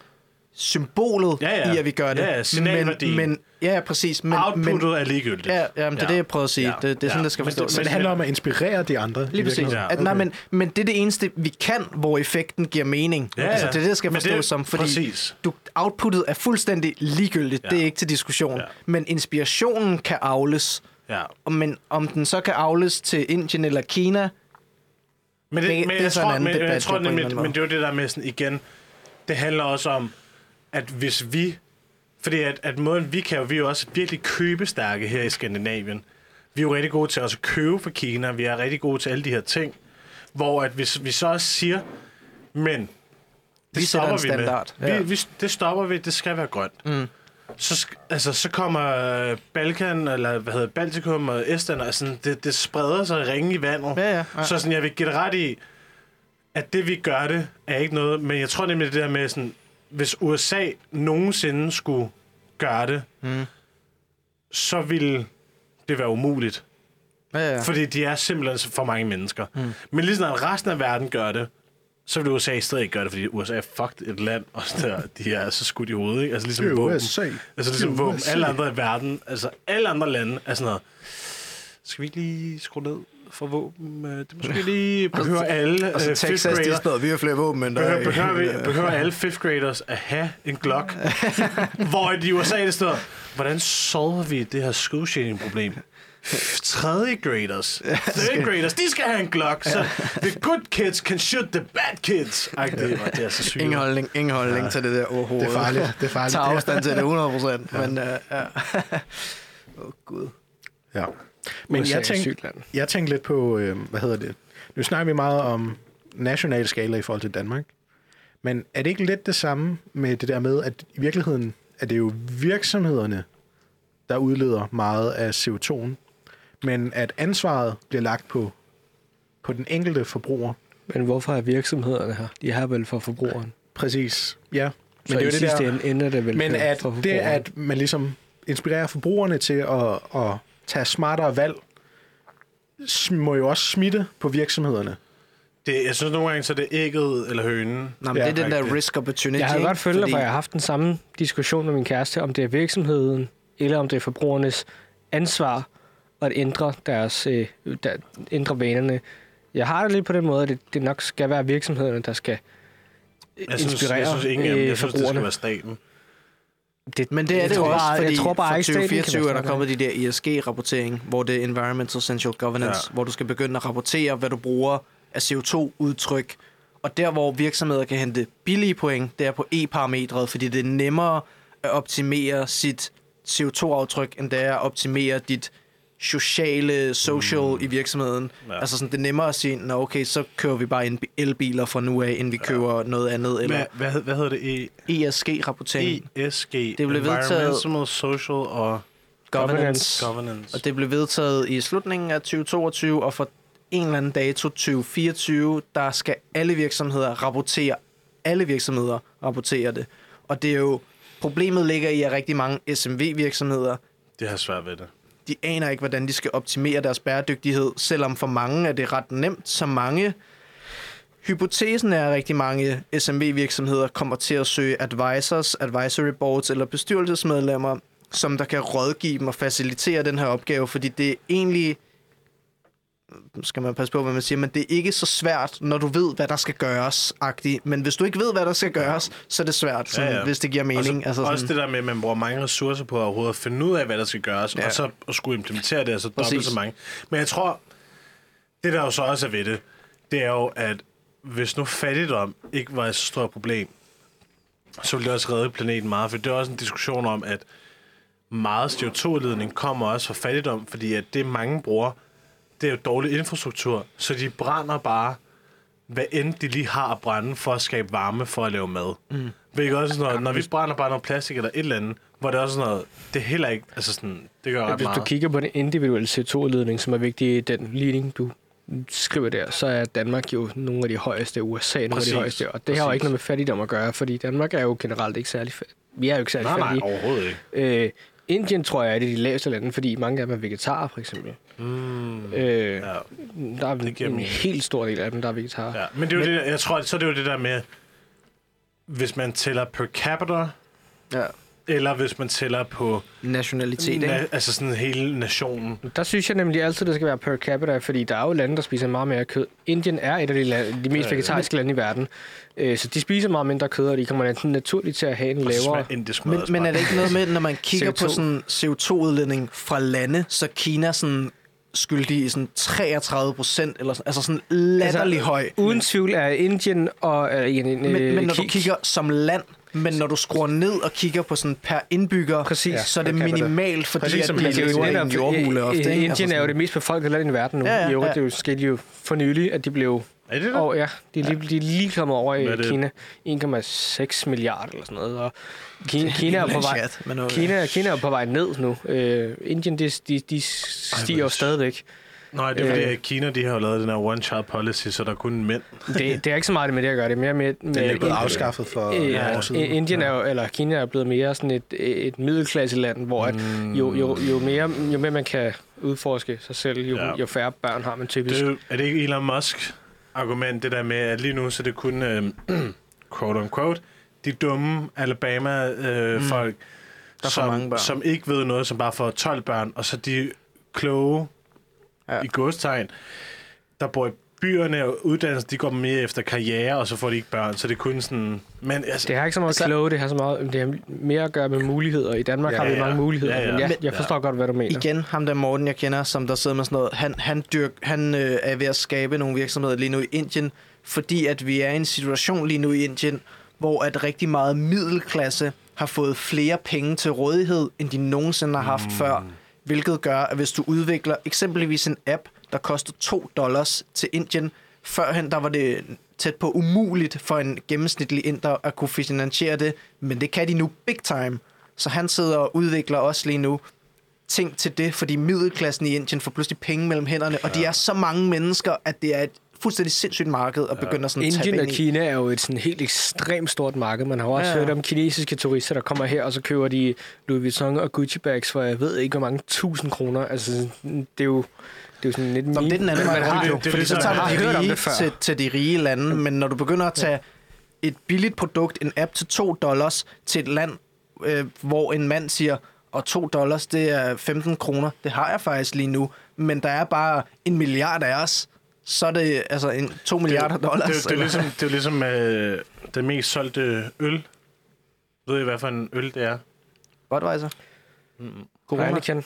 symbolet Ja, ja. i, at vi gør det. Ja, ja. Men, men, ja, ja, præcis. Men, Outputtet men, er ligegyldigt. ja, ja, men det er det, jeg prøver at sige. Ja. Det, det er sådan, Ja. det skal Men det- forstås. Så det handler om at inspirere de andre. Lige præcis. Ja. At, nej, men, men det er det eneste, vi kan, hvor effekten giver mening. Ja, ja. Altså, det er det, der skal Men det forstås som, fordi præcis. du, outputtet er fuldstændig ligegyldigt. Ja. Det er ikke til diskussion. Ja. Men inspirationen kan avles. Ja. Og- Men om den så kan avles til Indien eller Kina, Men, det, Det- men, det er jeg så en tror, anden men, debat, jeg men det er jo det der med sådan igen, det handler også om, at hvis vi, fordi at, at måden vi kan vi er jo også virkelig købestærke her i Skandinavien. Vi er jo rigtig gode til også at købe fra Kina, vi er rigtig gode til alle de her ting, hvor at hvis vi så også siger, men det Vi sætter en standard. Med. Ja. Vi, vi, det stopper vi, det skal være grønt. Mm. Så, altså, så kommer øh, Balkan, eller hvad hedder Baltikum og Estland, og sådan, det, det spreder sig ringe i vandet. Ja, ja, ja. Så sådan, jeg vil give det ret i, at det vi gør det, er ikke noget, men jeg tror nemlig det der med sådan, hvis USA nogensinde skulle gøre det, mm. så ville det være umuligt. ja, ja. Fordi de er simpelthen for mange mennesker. Mm. Men lige snart resten af verden gør det, så vil USA stadig ikke gøre det, fordi USA er fucked et land, og så der, de er så skudt i hovedet, ikke? Altså ligesom Det er våben. USA. Altså ligesom Det er våben. USA. Alle andre i verden, altså alle andre lande er sådan noget. Skal vi ikke lige skrue ned for våben? Øh, Det måske lige behøver alle Og så øh, fifth Texas, de er grader. sådan noget, vi har flere våben, men Behøver, er behøver, vi, behøver alle fifth graders at have en Glock? Hvor i USA det står, hvordan solver vi det her school problem? Tredje graders, third graders, de skal have en Glock, så the good kids can shoot the bad kids. Ej, det, det er så sygt. Ingen holdning, ingen holdning ja. til det der overhovedet. Det er farligt. Det er farligt. Er- afstand til det 100 procent, ja. men uh, ja. Åh, oh, gud. Ja. Men USA jeg tænkte, jeg tænkte lidt på, øh, hvad hedder det? Nu snakker vi meget om national skala i forhold til Danmark. Men er det ikke lidt det samme med det der med, at i virkeligheden er det jo virksomhederne, der udleder meget af CO2'en, men at ansvaret bliver lagt på, på den enkelte forbruger. Men hvorfor er virksomhederne her? De er vel for forbrugeren. Præcis, ja. Men så det er jo det sidste der, ende ender det vel men at for det, at man ligesom inspirerer forbrugerne til at, at tage smartere valg, må jo også smitte på virksomhederne. Det, jeg synes nogle gange, så er det ægget eller hønen. Nå, men Ja, det er den der risk opportunity. Jeg har ikke? godt følt, Fordi- for jeg har haft den samme diskussion med min kæreste, om det er virksomheden, eller om det er forbrugernes ansvar at ændre deres øh, der, ændre vanerne. Jeg har det lidt på den måde, at det, det nok skal være virksomhederne, der skal øh, Jeg synes, inspirere jeg synes ingen af dem. øh, Jeg synes, det skal være staten. Det, Men det er det jo også, fordi jeg tror bare kan 2024 er der kommet de der ESG-rapportering, hvor det er Environmental Essential Governance, ja. hvor du skal begynde at rapportere, hvad du bruger af CO2-udtryk. Og der, hvor virksomheder kan hente billige point, det er på E-parametret, fordi det er nemmere at optimere sit CO2-aftryk, end det er at optimere dit sociale, social mm. i virksomheden. Ja. Ja. Altså sådan, det er nemmere at sige, Nå, okay, så kører vi bare en elbiler fra nu af, end vi køber noget andet. Eller Hvad, hvad, hvad hedder det? E, ESG-rapportering. ESG. Det blev vedtaget- Social og governance. Governance. Og det blev vedtaget i slutningen af 2022, og for en eller anden dato 2024, der skal alle virksomheder rapportere. Alle virksomheder rapportere det. Og det er jo, problemet ligger i, at rigtig mange SMV-virksomheder, Det har svært ved det de aner ikke, hvordan de skal optimere deres bæredygtighed, selvom for mange er det ret nemt, så mange Hypotesen er, at rigtig mange SMV-virksomheder kommer til at søge advisors, advisory boards eller bestyrelsesmedlemmer, som der kan rådgive dem og facilitere den her opgave, fordi det er egentlig, skal man passe på, hvad man siger, men det er ikke så svært, når du ved, hvad der skal gøres, -agtigt. men hvis du ikke ved, hvad der skal gøres, så er det svært, sådan, ja, ja. hvis det giver mening. Også, altså, også sådan, det der med, at man bruger mange ressourcer på at overhovedet finde ud af, hvad der skal gøres, ja. Og så at skulle implementere det, altså dobbelt Præcis. så mange. Men jeg tror, det der jo så også er ved det, det er jo, at hvis nu fattigdom ikke var et så stort problem, så ville det også redde planeten meget, for det er også en diskussion om, at meget CO2-udledning kommer også fra fattigdom, fordi at det mange bruger, det er jo dårlig infrastruktur, så de brænder bare, hvad end de lige har at brænde for at skabe varme for at lave mad. Mm. Hvilket også sådan noget, når vi brænder bare noget plastik eller et eller andet, hvor det er også sådan noget, det er heller ikke, altså sådan, det gør ret Hvis du meget. kigger på den individuelle CO2-udledning, som er vigtig i den ligning, du skriver der, så er Danmark jo nogle af de højeste, USA nogle Præcis. af de højeste, og det har jo ikke noget med fattigdom at gøre, fordi Danmark er jo generelt ikke særlig fattig. Vi er jo ikke særlig Nej, nej, fattige. overhovedet ikke. Øh, Indien tror jeg er det de laveste lande, fordi mange af dem er vegetarer, for eksempel. Mm. Øh, Ja. der er Det en mening. helt stor del af dem, der er vegetarer. Ja, men det er jo det, jeg tror, så er det jo det der med, hvis man tæller per capita, ja, eller hvis man tæller på nationalitet, ikke? na- altså sådan hele nationen. Der synes jeg nemlig altid, det skal være per capita, fordi der er jo lande, der spiser meget mere kød. Indien er et af de, lande, de mest ja. vegetariske lande i verden, øh, så de spiser meget mindre kød, og de kommer nat- naturligt til at have en lavere... smager indisk mad Men, men er det ikke noget med, når man kigger CO2? på sådan CO2-udledning fra lande, så Kina sådan skyldig i sådan 33 procent, eller sådan, altså sådan latterlig altså, høj. Uden tvivl er Indien og... Øh, øh, Men, men når du Ki- kigger som land, men når du skruer ned og kigger på sådan per indbygger, Præcis. så er det minimalt, fordi Præcis at de lever i en jordhule ofte. ikke? Indien Altså er jo sådan- det mest befolkede land i verden nu. Ja, ja, I øvrigt, ja. det er jo skete jo for nylig, at de blev... Er det det? Og ja, de er lige, de er lige kommet over i? Kina. 1,6 milliarder eller sådan noget. Og Kina, Kina, er på vej, Chat. Kina, Kina er på vej ned nu. Øh, Indien, de, de, de stiger jo stadigvæk. Nej, det er fordi, Øh. at Kina de har jo lavet den her one-child policy, så der er kun mænd. Det, det er ikke så meget det med det at gøre. Det er mere med... med Den er blevet Ind- afskaffet for Øh, nogle år ja, siden. Indien er jo, eller Kina er blevet mere sådan et, et middelklasseland, hvor at jo, jo, jo, mere, jo mere man kan udforske sig selv, jo, Ja. jo færre børn har man typisk. Det er, er det ikke Elon Musk argument, det der med, at lige nu så er det kun, øh, quote on quote, de dumme Alabama-folk, øh, folk, Der får mange som, børn. som ikke ved noget, som bare får 12 børn, og så de kloge, Ja. ja. i godstegn, der bor i byerne og uddannelse, de går mere efter karriere, og så får de ikke børn, så det er kun sådan... Men altså, Det har ikke så meget Altså- kloge, det har så meget, det har mere at gøre med muligheder. I Danmark Ja, har vi ja. mange muligheder, Ja, ja. men jeg, jeg forstår godt, hvad du mener. Igen, ham der Morten, jeg kender, som der sidder med sådan noget, han, han, dyrk, han øh, er ved at skabe nogle virksomheder lige nu i Indien, fordi at vi er i en situation lige nu i Indien, hvor at rigtig meget middelklasse har fået flere penge til rådighed, end de nogensinde har haft mm. før. Hvilket gør, at hvis du udvikler eksempelvis en app, der koster 2 dollars til Indien, førhen der var det tæt på umuligt for en gennemsnitlig inder at kunne finansiere det, men det kan de nu big time. Så han sidder og udvikler også lige nu ting til det, fordi middelklassen i Indien får pludselig penge mellem hænderne, og de er så mange mennesker, at det er et fuldstændig sindssygt marked at begynde sådan at Indien og. Kina er jo et sådan helt ekstremt stort marked. Man har jo også Ja, ja, ja. hørt om kinesiske turister, der kommer her, og så køber de Louis Vuitton og Gucci bags for jeg ved ikke, hvor mange tusind kroner. Altså, det er jo, det er jo sådan lidt Nå, det er den anden vej rundt, jo- det er fordi så tager man har hørt om det før. til, til de rige lande, men når du begynder at tage et billigt produkt, en app til 2 dollars, til et land, øh, hvor en mand siger, og 2 dollars, det er 15 kroner, det har jeg faktisk lige nu, men der er bare en milliard af os, så er det altså en 2 milliarder dollars. Det, det, det, er ligesom, det er ligesom øh, den mest solgte øl. Ved I, hvad for en øl det er? Budweiser. Corona. Heineken.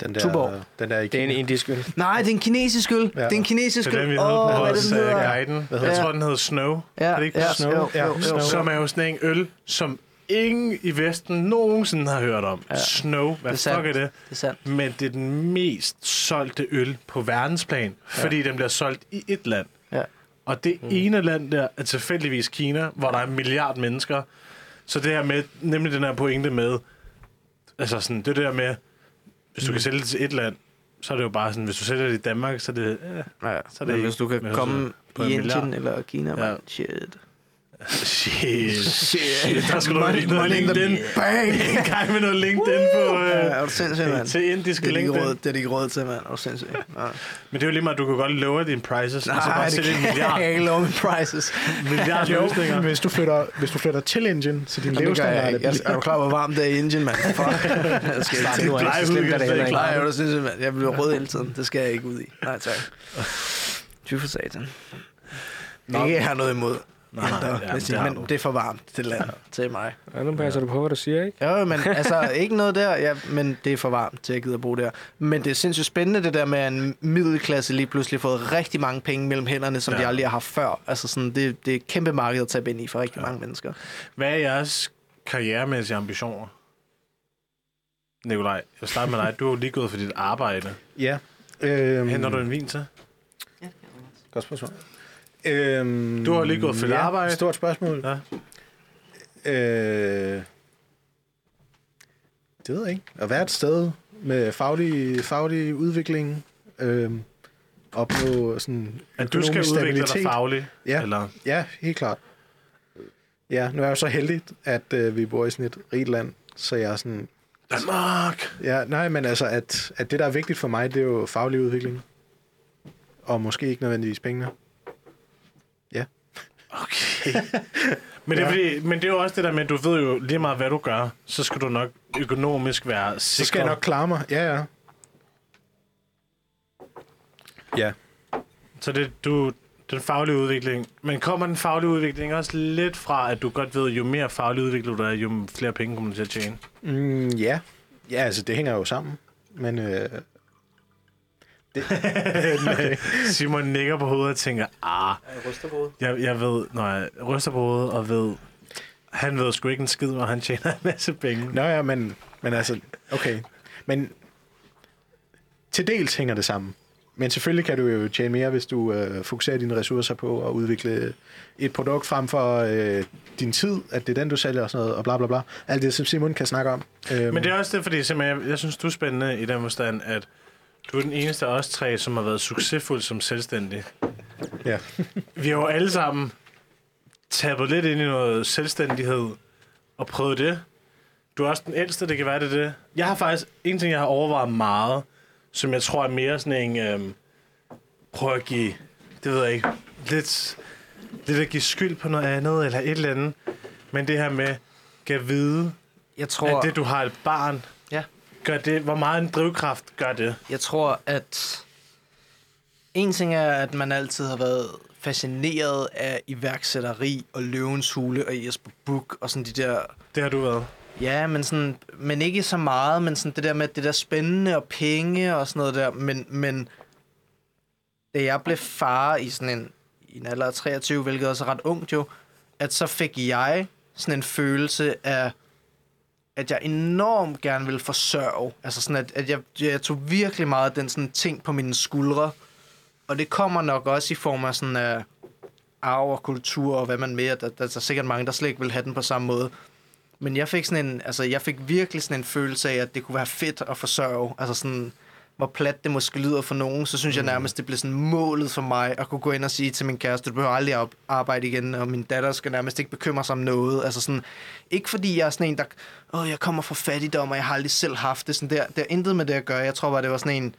Den der, Tuborg. den der Det er en indisk øl. Nej, det er en kinesisk øl. Ja. Det er en kinesisk Det er øl. den, vi havde på hvad det, vores den hedder? guiden. Hvad Jeg hedder tror, den hedder Snow. Ja, er det ikke ja, Snow? jo, Ja, jo, jo. Snow. Som er jo sådan en øl, som ingen i Vesten nogensinde har hørt om. Ja. Ja. Snow, hvad Det er sandt. fuck er det? Det er sandt. Men det er den mest solgte øl på verdensplan, fordi den bliver solgt i et land. Ja. Og det mm. ene land der er tilfældigvis Kina, hvor der er en milliard mennesker. Så det her med, nemlig den her pointe med, altså sådan, det der med, hvis du Mm. kan sælge det til et land, så er det jo bare sådan, hvis du sælger det i Danmark, så er det, eh, Ja, Så er det men hvis du kan komme i en Indien eller Kina, Ja. man, shit. Shit. Shit. Der skal du have noget LinkedIn. bank. En gang med noget LinkedIn på, Ja, øh, er du sindssyg, mand? til indisk Det er, LinkedIn. råd, det er de ikke råd til, mand. Er du sindssyg? Nej, Men det er jo lige meget, du kan godt lower dine prices, og så bare Nej det kan milliard, jeg ikke love med prices. milliard Jo, løsninger. hvis du flytter, hvis du flytter til Indien, så din Det levestandard er. Jeg, er du klar, hvor varmt det er i Indien, mand? Fuck. Jeg skal ikke er det så slemt, er det ikke. Nej, er du sindssyg, mand? Jeg bliver rød hele tiden. Det skal jeg ikke ud i. Nej, tak. Ty for satan. Ikke har noget imod. Nej, Indre, ja, men, men det men det er for varmt til land til mig. Ja, nu passer du på, hvad du siger, ikke? Jo, men altså ikke noget der, ja, men det er for varmt til at gide at bo der. Men det er sindssygt spændende det der med, at en middelklasse lige pludselig har fået rigtig mange penge mellem hænderne, som ja. de Ja. aldrig har haft før. Altså sådan, det, det er et kæmpe marked at tabe ind i for rigtig ja. mange mennesker. Hvad er jeres karrieremæssige ambitioner? Nikolaj, jeg vil starte med dig. Du har jo lige gået for dit arbejde. Ja. Øhm, Henter du en vin til? Godt spørgsmål. Øhm, Du har lige gået for ja, arbejde. Stort spørgsmål. Ja. Øh, det ved jeg ikke. At være et sted med faglig, faglig udvikling, øh, opnå sådan At du skal udvikle dig stabilitet. fagligt? Ja. Eller? Ja, helt klart. Ja, nu er jeg jo så heldig, at øh, vi bor i sådan et rigt land, så jeg er sådan... Danmark! Ja, nej, men altså, at, at det, der er vigtigt for mig, det er jo faglig udvikling. Og måske ikke nødvendigvis pengene. Okay. Men det, er Ja. fordi, men det er jo også det der med, at du ved jo lige meget, hvad du gør, så skal du nok økonomisk være sikker. Så skal jeg nok klare mig. Ja, ja. Ja. Så det du den faglige udvikling. Men kommer den faglige udvikling også lidt fra, at du godt ved, jo mere faglig udvikling du er, jo flere penge kommer du til at tjene? Mm, ja. Ja, altså, det hænger jo sammen. Men øh, Simon nikker på hovedet og tænker, ah, Jeg ryster på jeg, jeg ved, når jeg ryster på hovedet og ved, han ved sgu ikke en skid, hvor han tjener en masse penge. Nå ja, men, men altså, okay. Men til dels hænger det sammen. Men selvfølgelig kan du jo tjene mere, hvis du øh, fokuserer dine ressourcer på at udvikle et produkt frem for øh, din tid, at det er den, du sælger og sådan noget, og bla bla bla. Alt det, som Simon kan snakke om. Øhm, Men det er også det, fordi jeg, jeg synes, du er spændende i den forstand, at du er den eneste af os tre, som har været succesfuld som selvstændig. Ja. Vi har jo alle sammen tabet lidt ind i noget selvstændighed og prøvet det. Du er også den ældste, det kan være det det. Jeg har faktisk en ting, jeg har overvejet meget, som jeg tror er mere sådan en... Øhm, prøv at give, det ved jeg ikke, lidt, lidt at give skyld på noget andet, eller et eller andet. Men det her med, kan vide, Jeg at tror, det, du har et barn. Gør det, hvor meget en drivkraft gør det? jeg tror, at en ting er, at man altid har været fascineret af iværksætteri og løvens hule og Jesper Buch og sådan de der Det har du været. Ja, men, sådan, men ikke så meget, men sådan det der med det der spændende og penge og sådan noget der. Men, men da jeg blev far i sådan en, i en alder af 23, hvilket også er ret ungt jo, at så fik jeg sådan en følelse af, at jeg enormt gerne ville forsørge. Altså sådan, at, at jeg, jeg tog virkelig meget den sådan ting på mine skuldre. Og det kommer nok også i form af sådan af arv og kultur og hvad man mere. Der, der, der er sikkert mange, der slet ikke vil have den på samme måde. Men jeg fik sådan en, altså jeg fik virkelig sådan en følelse af, at det kunne være fedt at forsørge. Altså sådan, hvor plat det måske lyder for nogen, så synes mm. jeg nærmest, det blev sådan målet for mig at kunne gå ind og sige til min kæreste, du behøver aldrig arbejde igen, og min datter skal nærmest ikke bekymre sig om noget. Altså sådan, ikke fordi jeg er sådan en, der, åh, jeg kommer fra fattigdom, og jeg har aldrig selv haft det. Sådan der, det har intet med det at gøre. Jeg tror bare, det var sådan en,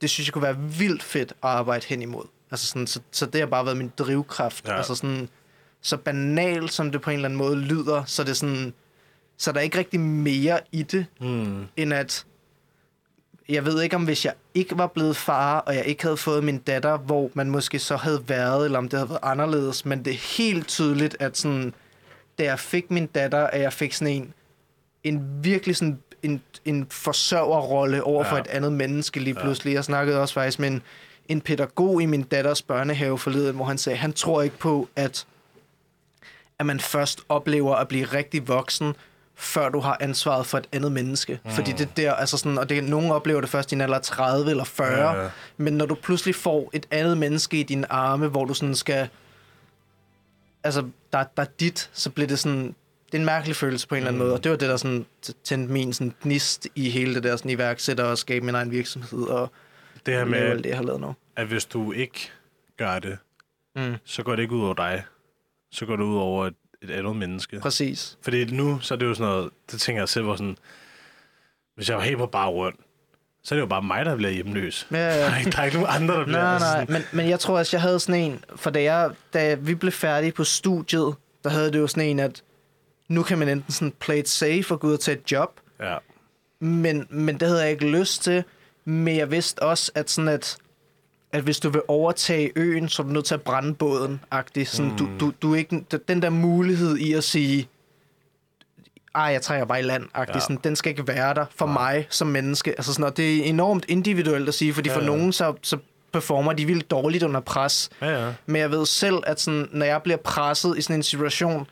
det synes jeg kunne være vildt fedt at arbejde hen imod. Altså sådan, så, så det har bare været min drivkraft. Ja. Ja. Altså sådan, så banalt som det på en eller anden måde lyder, så det er sådan, så der er ikke rigtig mere i det, Mm. end at jeg ved ikke om hvis jeg ikke var blevet far, og jeg ikke havde fået min datter, hvor man måske så havde været, eller om det havde været anderledes, men det er helt tydeligt, at sådan, da jeg fik min datter, at jeg fik sådan en, en virkelig sådan en, en forsørgerrolle over for Ja. et andet menneske lige pludselig. Jeg snakkede også faktisk med en, en pædagog i min datters børnehave forleden, hvor han sagde, han tror ikke på, at at man først oplever at blive rigtig voksen, før du har ansvaret for et andet menneske. Mm. Fordi det der, altså sådan, og det, nogen oplever det først i en alder af 30 eller 40, Ja, men når du pludselig får et andet menneske i dine arme, hvor du sådan skal, altså, der, der er dit, så bliver det sådan, det er en mærkelig følelse på en eller anden Mm. måde, og det var det, der sådan tændte min sådan gnist i hele det der sådan iværksætter og skabe min egen virksomhed og Det her med, det, jeg har lavet nu. at hvis du ikke gør det, Mm. så går det ikke ud over dig. Så går det ud over et, et andet menneske. Præcis. Fordi nu, så er det jo sådan noget, det tænker jeg selv, hvor sådan, hvis jeg var helt på bare rundt, så er det jo bare mig, der bliver hjemløs. Ja, ja. Der er ikke, der er ikke nogen andre, der bliver Nej, nej, men, men jeg tror også, jeg havde sådan en, for da, jeg, da vi blev færdige på studiet, der havde det jo sådan en, at nu kan man enten sådan play it safe og gå ud og tage et job, Ja. men, men det havde jeg ikke lyst til, men jeg vidste også, at sådan at, at hvis du vil overtage øen, så er du nødt til at brænde båden, agtigt. Sådan, mm. du, du, du er ikke, den der mulighed i at sige, ej, jeg trænger bare i land, Ja. ja. sådan, den skal ikke være der for mig som menneske. Altså sådan, og det er enormt individuelt at sige, fordi Ja, for ja. nogen så, så performer de vildt dårligt under pres. Ja, ja. Men jeg ved selv, at sådan, når jeg bliver presset i sådan en situation,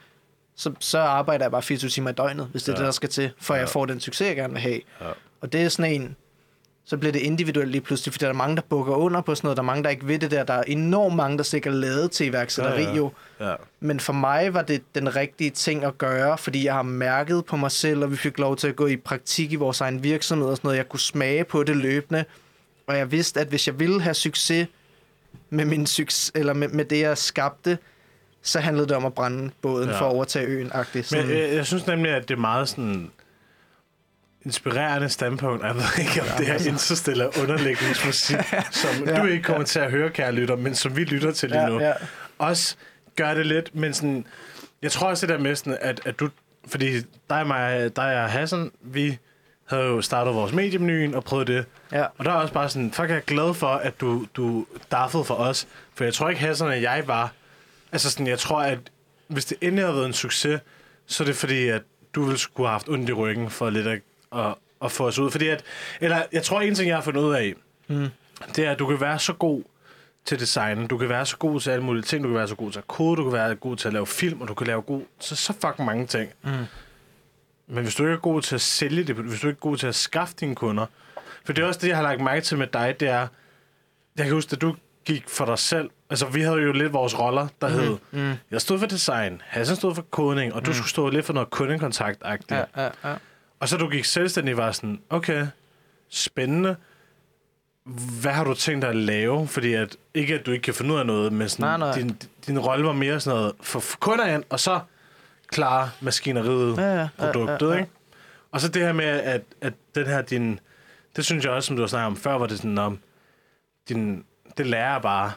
så, så arbejder jeg bare 24 timer i døgnet, hvis det er Ja. det, der skal til, for ja. Ja. jeg får den succes, jeg gerne vil have. Ja. Og det er sådan en, så bliver det individuelt lige pludselig, fordi der er mange, der bukker under på sådan noget, der er mange, der ikke ved det der, der er enormt mange, der sikkert lavet til iværksætteri Ja, ja. jo. ja. Men for mig var det den rigtige ting at gøre, fordi jeg har mærket på mig selv, og vi fik lov til at gå i praktik i vores egen virksomhed og sådan noget. Jeg kunne smage på det løbende, og jeg vidste, at hvis jeg ville have succes med, min succes, eller med, med det, jeg skabte, så handlede det om at brænde båden Ja. for at overtage øen. -agtigt. Men Sådan, jeg, jeg synes nemlig, at det er meget sådan inspirerende standpunkt. Jeg ved ikke, om det her interstiller underlægningsmusik, som Ja, du ikke kommer til at høre, kære lytter, men som vi lytter til lige nu. ja, ja. Også gør det lidt, men sådan, jeg tror også det der med sådan, at, at du, fordi dig og mig, dig og Hassan, vi havde jo startet vores mediemenuen og prøvet det. Ja. Og der er også bare sådan, fuck, jeg er glad for, at du, du daffede for os. For jeg tror ikke, Hassan og jeg var... Altså sådan, jeg tror, at hvis det endelig havde været en succes, så er det fordi, at du ville skulle have haft ondt i ryggen for lidt at, at, at få os ud. Fordi at, eller jeg tror, en ting, jeg har fundet ud af, mm. det er, at du kan være så god til design, du kan være så god til alle mulige ting, du kan være så god til at kode, du kan være god til at lave film, og du kan lave god, så, så fucking mange ting. Mm. Men hvis du ikke er god til at sælge det, hvis du ikke er god til at skaffe dine kunder, for det er også det, jeg har lagt mærke til med dig, det er, jeg kan huske, at du gik for dig selv. Altså, vi havde jo lidt vores roller, der mm. hed, mm. jeg stod for design, Hassan stod for kodning, og du skulle stå lidt for noget kundekontakt-agtigt. Ja, ja, ja. Og så du gik selvstændig, var sådan, okay, spændende. Hvad har du tænkt dig at lave? Fordi at, ikke at du ikke kan finde ud af noget, men sådan, Nej, nej. Din, din rolle var mere sådan noget, for for kunder ind, og så klare maskineriet, Ja, ja, ja, produktet, ja, ja. ikke? Og så det her med, at, at den her, din, det synes jeg også, som du har snakket om før, var det sådan, om din, det lærer bare.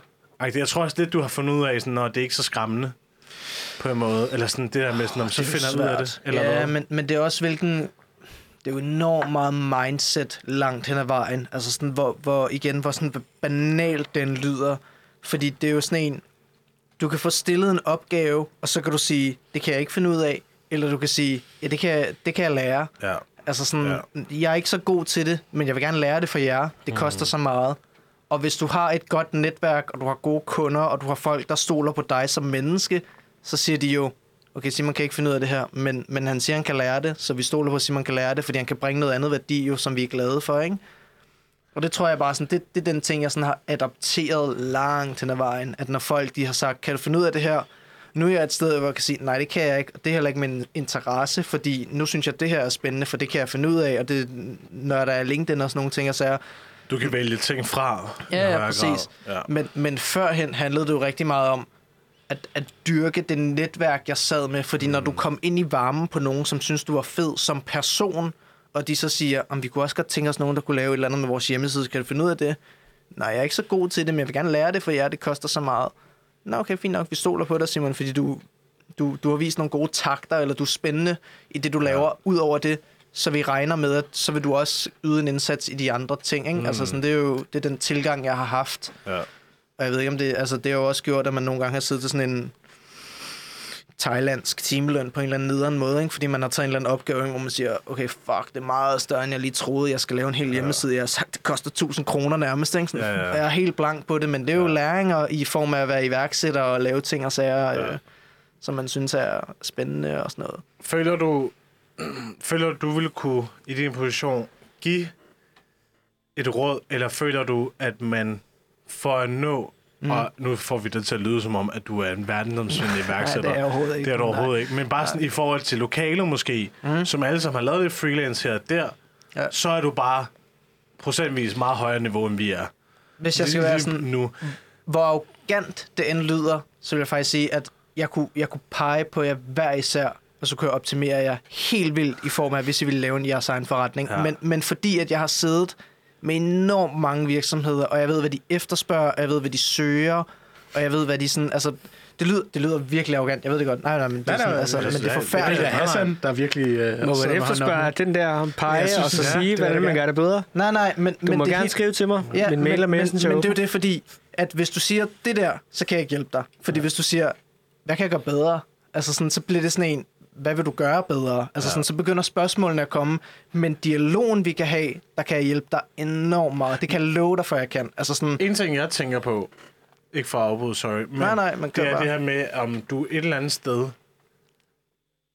Jeg tror også lidt, du har fundet ud af, sådan, når det er ikke så skræmmende på en måde. Eller sådan det der med, sådan, om, så er jo finder ud af det. Eller ja, noget. men, men det er også hvilken... Det er jo enormt meget mindset langt hen ad vejen. Altså sådan, hvor, hvor igen, hvor sådan banalt den lyder. Fordi det er jo sådan en... Du kan få stillet en opgave, og så kan du sige, det kan jeg ikke finde ud af. Eller du kan sige, ja, det kan, det kan jeg lære. Ja. Altså sådan, ja. jeg er ikke så god til det, men jeg vil gerne lære det for jer. Det Mm. koster så meget. Og hvis du har et godt netværk, og du har gode kunder, og du har folk, der stoler på dig som menneske, så siger de jo, okay, Simon kan ikke finde ud af det her, men, men han siger, han kan lære det, så vi stoler på, at Simon kan lære det, fordi han kan bringe noget andet værdi, jo, som vi er glade for, ikke? Og det tror jeg bare sådan, det, det er den ting, jeg sådan har adopteret langt hen ad vejen, at når folk de har sagt, kan du finde ud af det her? Nu er jeg et sted, hvor jeg kan sige, nej, det kan jeg ikke, og det er heller ikke min interesse, fordi nu synes jeg, at det her er spændende, for det kan jeg finde ud af, og det, når der er LinkedIn og sådan nogle ting, og så er, Du kan vælge ting fra. Ja, ja, præcis. grad. Ja. Men, men førhen handlede det jo rigtig meget om at, at dyrke det netværk, jeg sad med. Fordi mm. når du kom ind i varmen på nogen, som synes, du var fed som person, og de så siger, om vi kunne også godt tænke os nogen, der kunne lave et eller andet med vores hjemmeside, kan du finde ud af det? Nej, jeg er ikke så god til det, men jeg vil gerne lære det for jer, det koster så meget. Nå, okay, fint nok, vi stoler på dig, Simon, fordi du, du, du har vist nogle gode takter, eller du er spændende i det, du laver. Ja. Udover det, så vi regner med, at så vil du også yde en indsats i de andre ting. Ikke? Mm. Altså sådan, det er jo det er den tilgang, jeg har haft. Ja. Og jeg ved ikke, om det, altså, det har jo også gjort, at man nogle gange har siddet til sådan en thailandsk timeløn på en eller anden nederen måde, ikke? fordi man har taget en eller anden opgave, hvor man siger, okay, fuck, det er meget større, end jeg lige troede, jeg skal lave en hel hjemmeside. Jeg har sagt, det koster 1000 kroner nærmest. Ikke? Sådan, Ja, ja. Jeg er helt blank på det, men det er jo læringer i form af at være iværksætter og lave ting og sager. Ja. Øh, som man synes er spændende og sådan noget. Føler du, føler du, ville kunne i din position give et råd, eller føler du, at man for at nå, mm. og nu får vi det til at lyde som om, at du er en verdensomspændende iværksætter. det er overhovedet ikke. Det er du Nej. overhovedet ikke. Men bare sådan i forhold til lokale måske, mm. som alle sammen har lavet lidt freelance her og der, Ja. så er du bare procentvis meget højere niveau, end vi er. Hvis jeg skal være sådan, Nu. hvor arrogant det end lyder, så vil jeg faktisk sige, at jeg kunne, jeg kunne pege på jer hver især, og så kunne jeg optimere jer helt vildt i form af, hvis I ville lave en jeres egen forretning. Ja. Men, men fordi at jeg har siddet med enormt mange virksomheder, og jeg ved, hvad de efterspørger, og jeg ved, hvad de søger, og jeg ved, hvad de sådan... Altså, det lyder, det lyder virkelig arrogant. Jeg ved det godt. Nej, nej, men det er, Nej, nej, altså, er- men det er er- Det forfærdeligt. er Hassan, der virkelig... Øh, Må man efterspørge den der pege, Ja, synes, og så ja, sige, hvordan man gerne. gør det bedre? Nej, nej, men... Du men må det er gerne helt- skrive til mig. Ja, Min mail og men, messenger men, men det er jo det, fordi at hvis du siger det der, så kan jeg ikke hjælpe dig. Fordi hvis du siger, hvad kan jeg gøre bedre? Altså sådan, så bliver det sådan en, hvad vil du gøre bedre? Altså sådan, så begynder spørgsmålene at komme. Men dialogen, vi kan have, der kan hjælpe dig enormt meget. Det kan jeg love dig, for jeg kan. Altså sådan, En ting, jeg tænker på, ikke for at afbryde, sorry, men Nej, nej, men kør det er bare. det her med, om du et eller andet sted...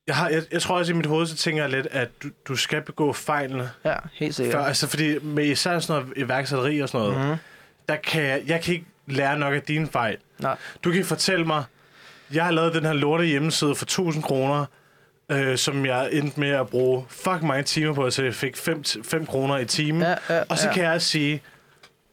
Jeg, har, jeg, jeg tror også i mit hoved, så tænker jeg lidt, at du, du skal begå fejlene. ja, helt sikkert. Før, altså fordi med især sådan noget iværksætteri og sådan noget, Mhm. mm-hmm. der kan jeg, jeg kan ikke lære nok af dine fejl. Nej. Du kan fortælle mig, jeg har lavet den her lorte hjemmeside for 1000 kroner, øh, som jeg endte med at bruge fuck mange timer på, så jeg fik 5 kroner i timen. Ja, ja, og så ja. kan jeg sige,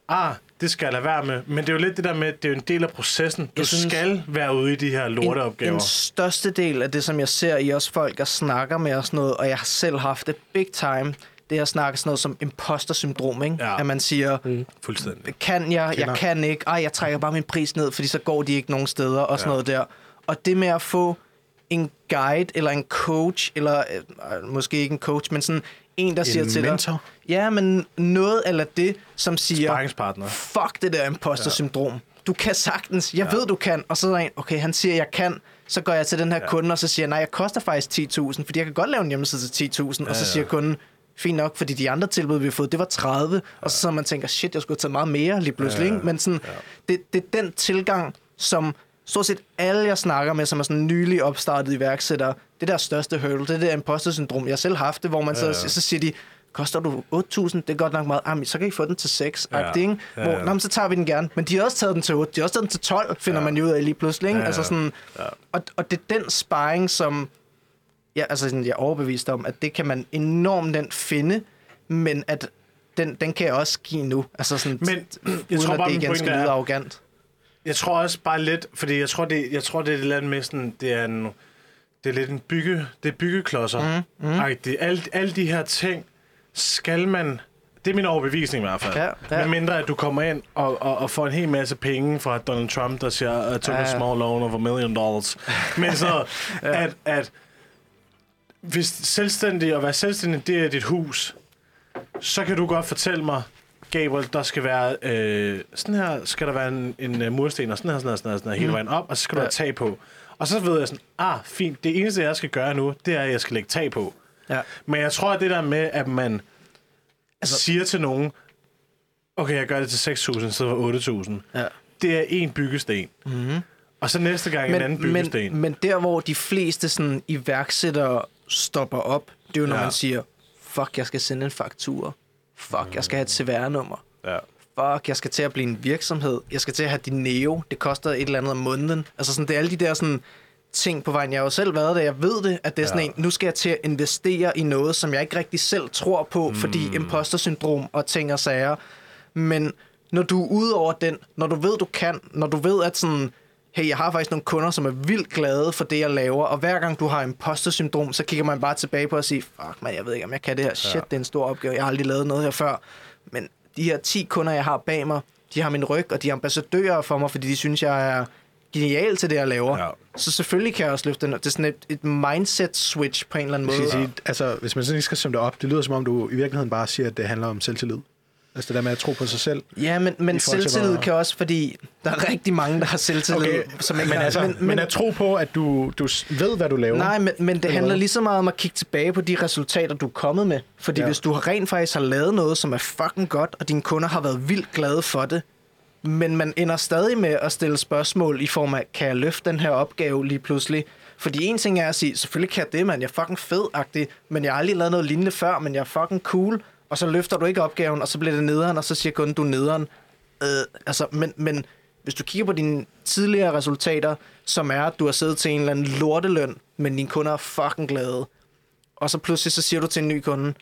ah, det skal jeg lade være med. Men det er jo lidt det der med, det er jo en del af processen. Du Jeg synes- skal være ude i de her en, lorteopgaver. en største del af det, som jeg ser i os folk, der snakker med og sådan noget, og jeg har selv haft det big time, det er at snakke sådan noget som imposter-syndrom, ikke? Ja. At man siger, Mm. Fuldstændig. kan jeg, jeg Kender. kan ikke, ej, jeg trækker bare min pris ned, fordi så går de ikke nogen steder, og sådan ja. noget der. Og det med at få en guide, eller en coach, eller øh, måske ikke en coach, men sådan en, der siger til mentor? dig, ja, men noget eller det, som siger, fuck det der imposter-syndrom. Du kan sagtens, jeg ja. ved, du kan, og så er der en, okay, han siger, jeg kan, så går jeg til den her ja. kunde, og så siger jeg, nej, jeg koster faktisk 10.000, fordi jeg kan godt lave en hjemmeside til 10.000, ja, og så ja. siger kunden, fint nok, fordi de andre tilbud, vi har fået, det var 30, ja. og så sidder man og tænker, shit, jeg skulle have taget meget mere lige pludselig, ja, ja. men sådan, ja. det, det er den tilgang, som stort set alle, jeg snakker med, som er sådan nylig opstartet iværksættere, det der største hurdle, det er det der imposter-syndrom. Jeg har selv haft det, hvor man ja, ja. Så, så siger de, koster du 8.000? Det er godt nok meget. Jamen, så kan I få den til 6. Ja. Ja. Ikke? Ja, Hvor, ja. Nå, men så tager vi den gerne. Men de har også taget den til 8. De har også taget den til 12, finder ja. man jo ud af lige pludselig. Ikke? Ja, ja. Altså sådan, Ja. og, og det er den sparring, som ja, altså sådan, jeg er overbevist om, at det kan man enormt nemt finde, men at den, den kan jeg også give nu. Altså sådan, Men jeg uden tror at bare, det min igen skal lyde arrogant. Jeg tror også bare lidt, fordi jeg tror, det, jeg tror, det er et eller andet med sådan, det er en, det er lidt en bygge, det er byggeklodser. Mm, mm. Alle, alle de her ting skal man, det er min overbevisning i hvert fald. Ja, ja. Med mindre, at du kommer ind og, og, og får en hel masse penge fra Donald Trump, der siger, I took Ja, a ja. small loan of a million dollars. Men så, at, at hvis selvstændig at være selvstændig, det er dit hus, så kan du godt fortælle mig, Gabriel, der skal være, øh, sådan her skal der være en, en øh, mursten, og sådan her, sådan her, sådan her, sådan her hele vejen op, og så skal du Ja. have tag på. Og så ved jeg sådan, ah, fint, det eneste, jeg skal gøre nu, det er, at jeg skal lægge tag på. Ja. Men jeg tror, at det der med, at man altså, siger til nogen, okay, jeg gør det til 6.000, så for 8.000, Ja. det er en byggesten. Mm-hmm. Og så næste gang en anden byggesten. men, men der, hvor de fleste sådan, iværksættere stopper op, det er jo, når. Ja. man siger, fuck, jeg skal sende en faktur. Fuck, jeg skal have et CVR-nummer. ja. Fuck, jeg skal til at blive en virksomhed. Jeg skal til at have din neo. Det koster et eller andet om måneden. Altså sådan, det er alle de der sådan, ting på vejen. Jeg har jo selv været der. Jeg ved det, at det er sådan Ja. en, nu skal jeg til at investere i noget, som jeg ikke rigtig selv tror på, mm. fordi imposter-syndrom og ting og sager. Men når du er ude over den, når du ved, du kan, når du ved, at sådan, hey, jeg har faktisk nogle kunder, som er vildt glade for det, jeg laver, og hver gang du har imposter-syndrom, så kigger man bare tilbage på og siger, fuck man, jeg ved ikke, om jeg kan det her. Shit, det er en stor opgave. Jeg har aldrig lavet noget her før. Men de her 10 kunder, jeg har bag mig, de har min ryg, og de er ambassadører for mig, fordi de synes, jeg er genial til det, jeg laver. Ja. Så selvfølgelig kan jeg også løfte den. Det er sådan et, et mindset-switch på en eller anden måde. sige, altså, hvis man sådan lige skal summe det op, det lyder som om, du i virkeligheden bare siger, at det handler om selvtillid. Altså det der med at tro på sig selv. Ja, men, men selvtillid hvor- kan også, fordi der er rigtig mange, der har selvtillid. Okay, som ikke men, altså, men, men at tro på, at du, du ved, hvad du laver. Nej, men, men det handler lige så meget om at kigge tilbage på de resultater, du er kommet med. Fordi ja. Hvis du har rent faktisk har lavet noget, som er fucking godt, og dine kunder har været vildt glade for det, men man ender stadig med at stille spørgsmål i form af, kan jeg løfte den her opgave lige pludselig? Fordi en ting er at sige, selvfølgelig kan jeg det, mand. Jeg er fucking fed men jeg har aldrig lavet noget lignende før, men jeg er fucking cool. Og så løfter du ikke opgaven, og så bliver det nederen, og så siger kunden, du er nederen. Øh, altså, men, men hvis du kigger på dine tidligere resultater, som er, at du har siddet til en eller anden lorteløn, men dine kunder er fucking glade, og så pludselig så siger du til en ny kunde,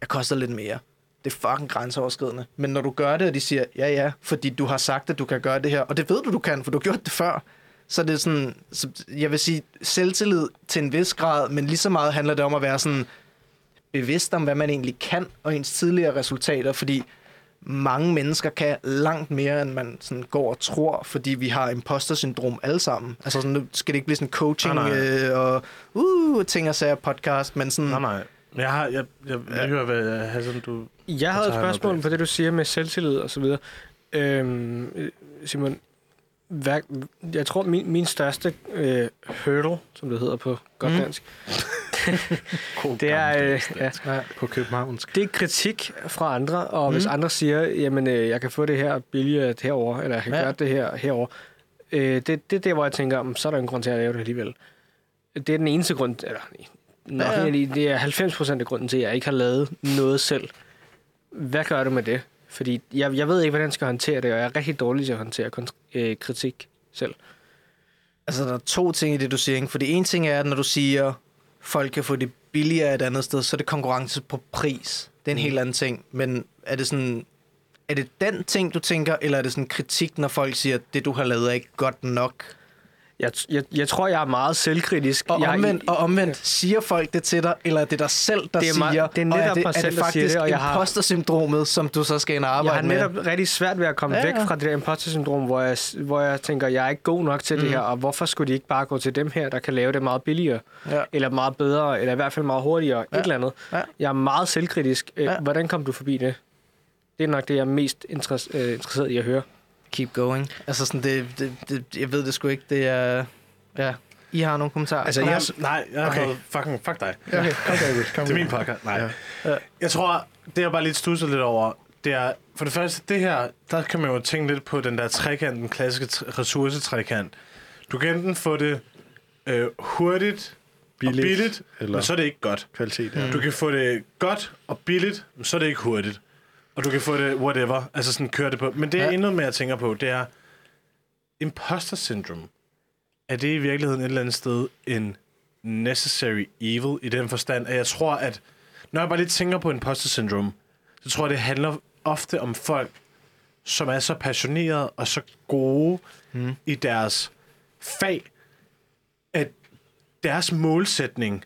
jeg koster lidt mere. Det er fucking grænseoverskridende. Men når du gør det, og de siger, ja ja, fordi du har sagt, at du kan gøre det her, og det ved du, du kan, for du har gjort det før, så det er sådan, så jeg vil sige, selvtillid til en vis grad, men lige så meget handler det om at være sådan bevidst om, hvad man egentlig kan, og ens tidligere resultater, fordi mange mennesker kan langt mere, end man sådan går og tror, fordi vi har imposter-syndrom alle sammen. Altså sådan, nu skal det ikke blive sådan coaching Nej, nej. Øh, og uh, ting og sager podcast, men sådan... Nej, nej. Jeg, har, jeg, jeg, jeg, jeg hører, hvad Hassan, du... Jeg havde et spørgsmål på det, du siger med selvtillid og så videre. Øhm, Simon, hvad, jeg tror, min, min største øh, hurdle, som det hedder på godt Mm. det er, øh, ja, På københavnsk. det er kritik fra andre, og mm. hvis andre siger, jamen, øh, jeg kan få det her billigere herover eller jeg kan Ja. gøre det her herover øh, det, det er der, hvor jeg tænker, "Mm, så er der en grund til at lave det alligevel. Det er den eneste grund, eller nok Ja, ja. det er 90 procent af grunden til, at jeg ikke har lavet noget selv. Hvad gør du med det? Fordi jeg, jeg ved ikke, hvordan jeg skal håndtere det, og jeg er rigtig dårlig til at håndtere øh, kritik selv. Altså, der er to ting i det, du siger. Ikke? For det ene ting er, at når du siger, folk kan få det billigere et andet sted, så er det konkurrence på pris. Det er en mm. helt anden ting. Men er det sådan... Er det den ting, du tænker, eller er det sådan kritik, når folk siger, at det, du har lavet, er ikke godt nok? Jeg, jeg, jeg tror, jeg er meget selvkritisk. Og jeg, omvendt, og omvendt, siger folk det til dig, eller er det dig selv, der Det er siger, det er og er netop det, mig er selv, det der siger faktisk det, og jeg har- imposter-syndromet, som du så skal ind og Jeg arbejde har med? netop rigtig svært ved at komme Ja, ja, væk fra det der imposter-syndrom, hvor jeg, hvor jeg tænker, jeg er ikke god nok til mm. det her, og hvorfor skulle de ikke bare gå til dem her, der kan lave det meget billigere, Ja. eller meget bedre, eller i hvert fald meget hurtigere, Ja. et eller andet. Ja. Jeg er meget selvkritisk. Øh, Ja. Hvordan kom du forbi det? Det er nok det, jeg er mest øh, interesseret i at høre. Keep going. Altså sådan, det, det, det, jeg ved det sgu ikke, det er... Ja, I har nogle kommentarer? Altså, Nej, jeg, nej, jeg Okay. okay. fucking, fuck dig. okay, kom David, kom Det er min podcast. Nej. Ja. Jeg tror, det jeg bare lidt stusser lidt over, det er, for det første, det her, der kan man jo tænke lidt på den der trekant, den klassiske tr- ressourcetrekant. Du kan enten få det øh, hurtigt billigt, og billigt, eller- eller... men så er det ikke godt. Kvalitet, ja. Du kan få det godt og billigt, men så er det ikke hurtigt. Og du kan få det whatever, altså sådan køre det på. Men det er Ja. endnu mere, jeg tænker på, det er imposter syndrome. Er det i virkeligheden et eller andet sted en necessary evil i den forstand, at jeg tror, at når jeg bare lige tænker på imposter syndrome, så tror jeg, det handler ofte om folk, som er så passionerede og så gode mm. i deres fag, at deres målsætning,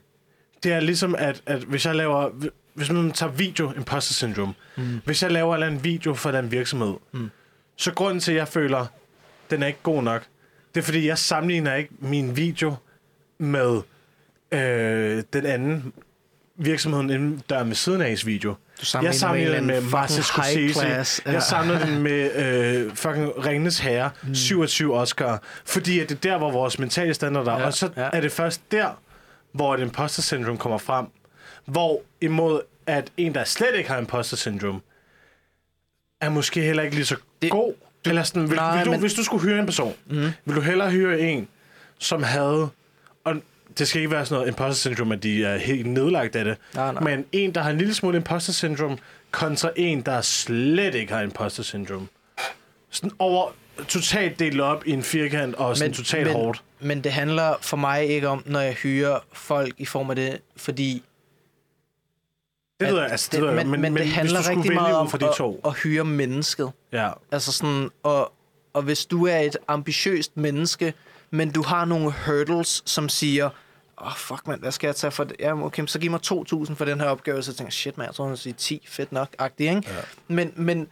det er ligesom, at, at hvis jeg laver, hvis man tager video, imposter syndrome, mm. hvis jeg laver en video for en virksomhed, mm. så grunden til, at jeg føler, den er ikke god nok, det er fordi, jeg sammenligner ikke min video med øh, den anden virksomheden inden døren ved siden af video. Du sammenligner jeg sammenligner den med med Martin Scorsese. class. Jeg sammenligner den med øh, fucking Ringenes Herre, mm. 27 Oscar. Fordi at det er der, hvor vores mentale standarder er. Ja, Og så ja. er det først der, hvor et imposter syndrome kommer frem. Hvor imod, at en, der slet ikke har imposter syndrome, er måske heller ikke lige så Det- god. Eller sådan, vil, Nej, vil du, men- Hvis du skulle hyre en person, mm. vil du hellere hyre en, som havde... Og det skal ikke være sådan noget imposter syndrome, at de er helt nedlagt af det. Nej, nej. Men en, der har en lille smule imposter syndrome, kontra en, der slet ikke har imposter syndrome. Sådan over totalt delt op i en firkant og sådan men, totalt men, hårdt. Men det handler for mig ikke om, når jeg hyrer folk i form af det, fordi... Det jeg, altså, det, jeg, men, men, men det handler rigtig meget om fra de at, to. at hyre mennesket. Ja. Altså sådan, og, og hvis du er et ambitiøst menneske, men du har nogle hurdles, som siger, åh, oh, fuck mand, hvad skal jeg tage for det? Ja, okay, så giv mig 2.000 for den her opgave. Så tænker jeg, shit mand, jeg tror, vil sige 10, fedt nok, agtigt, ikke? Ja. Men, men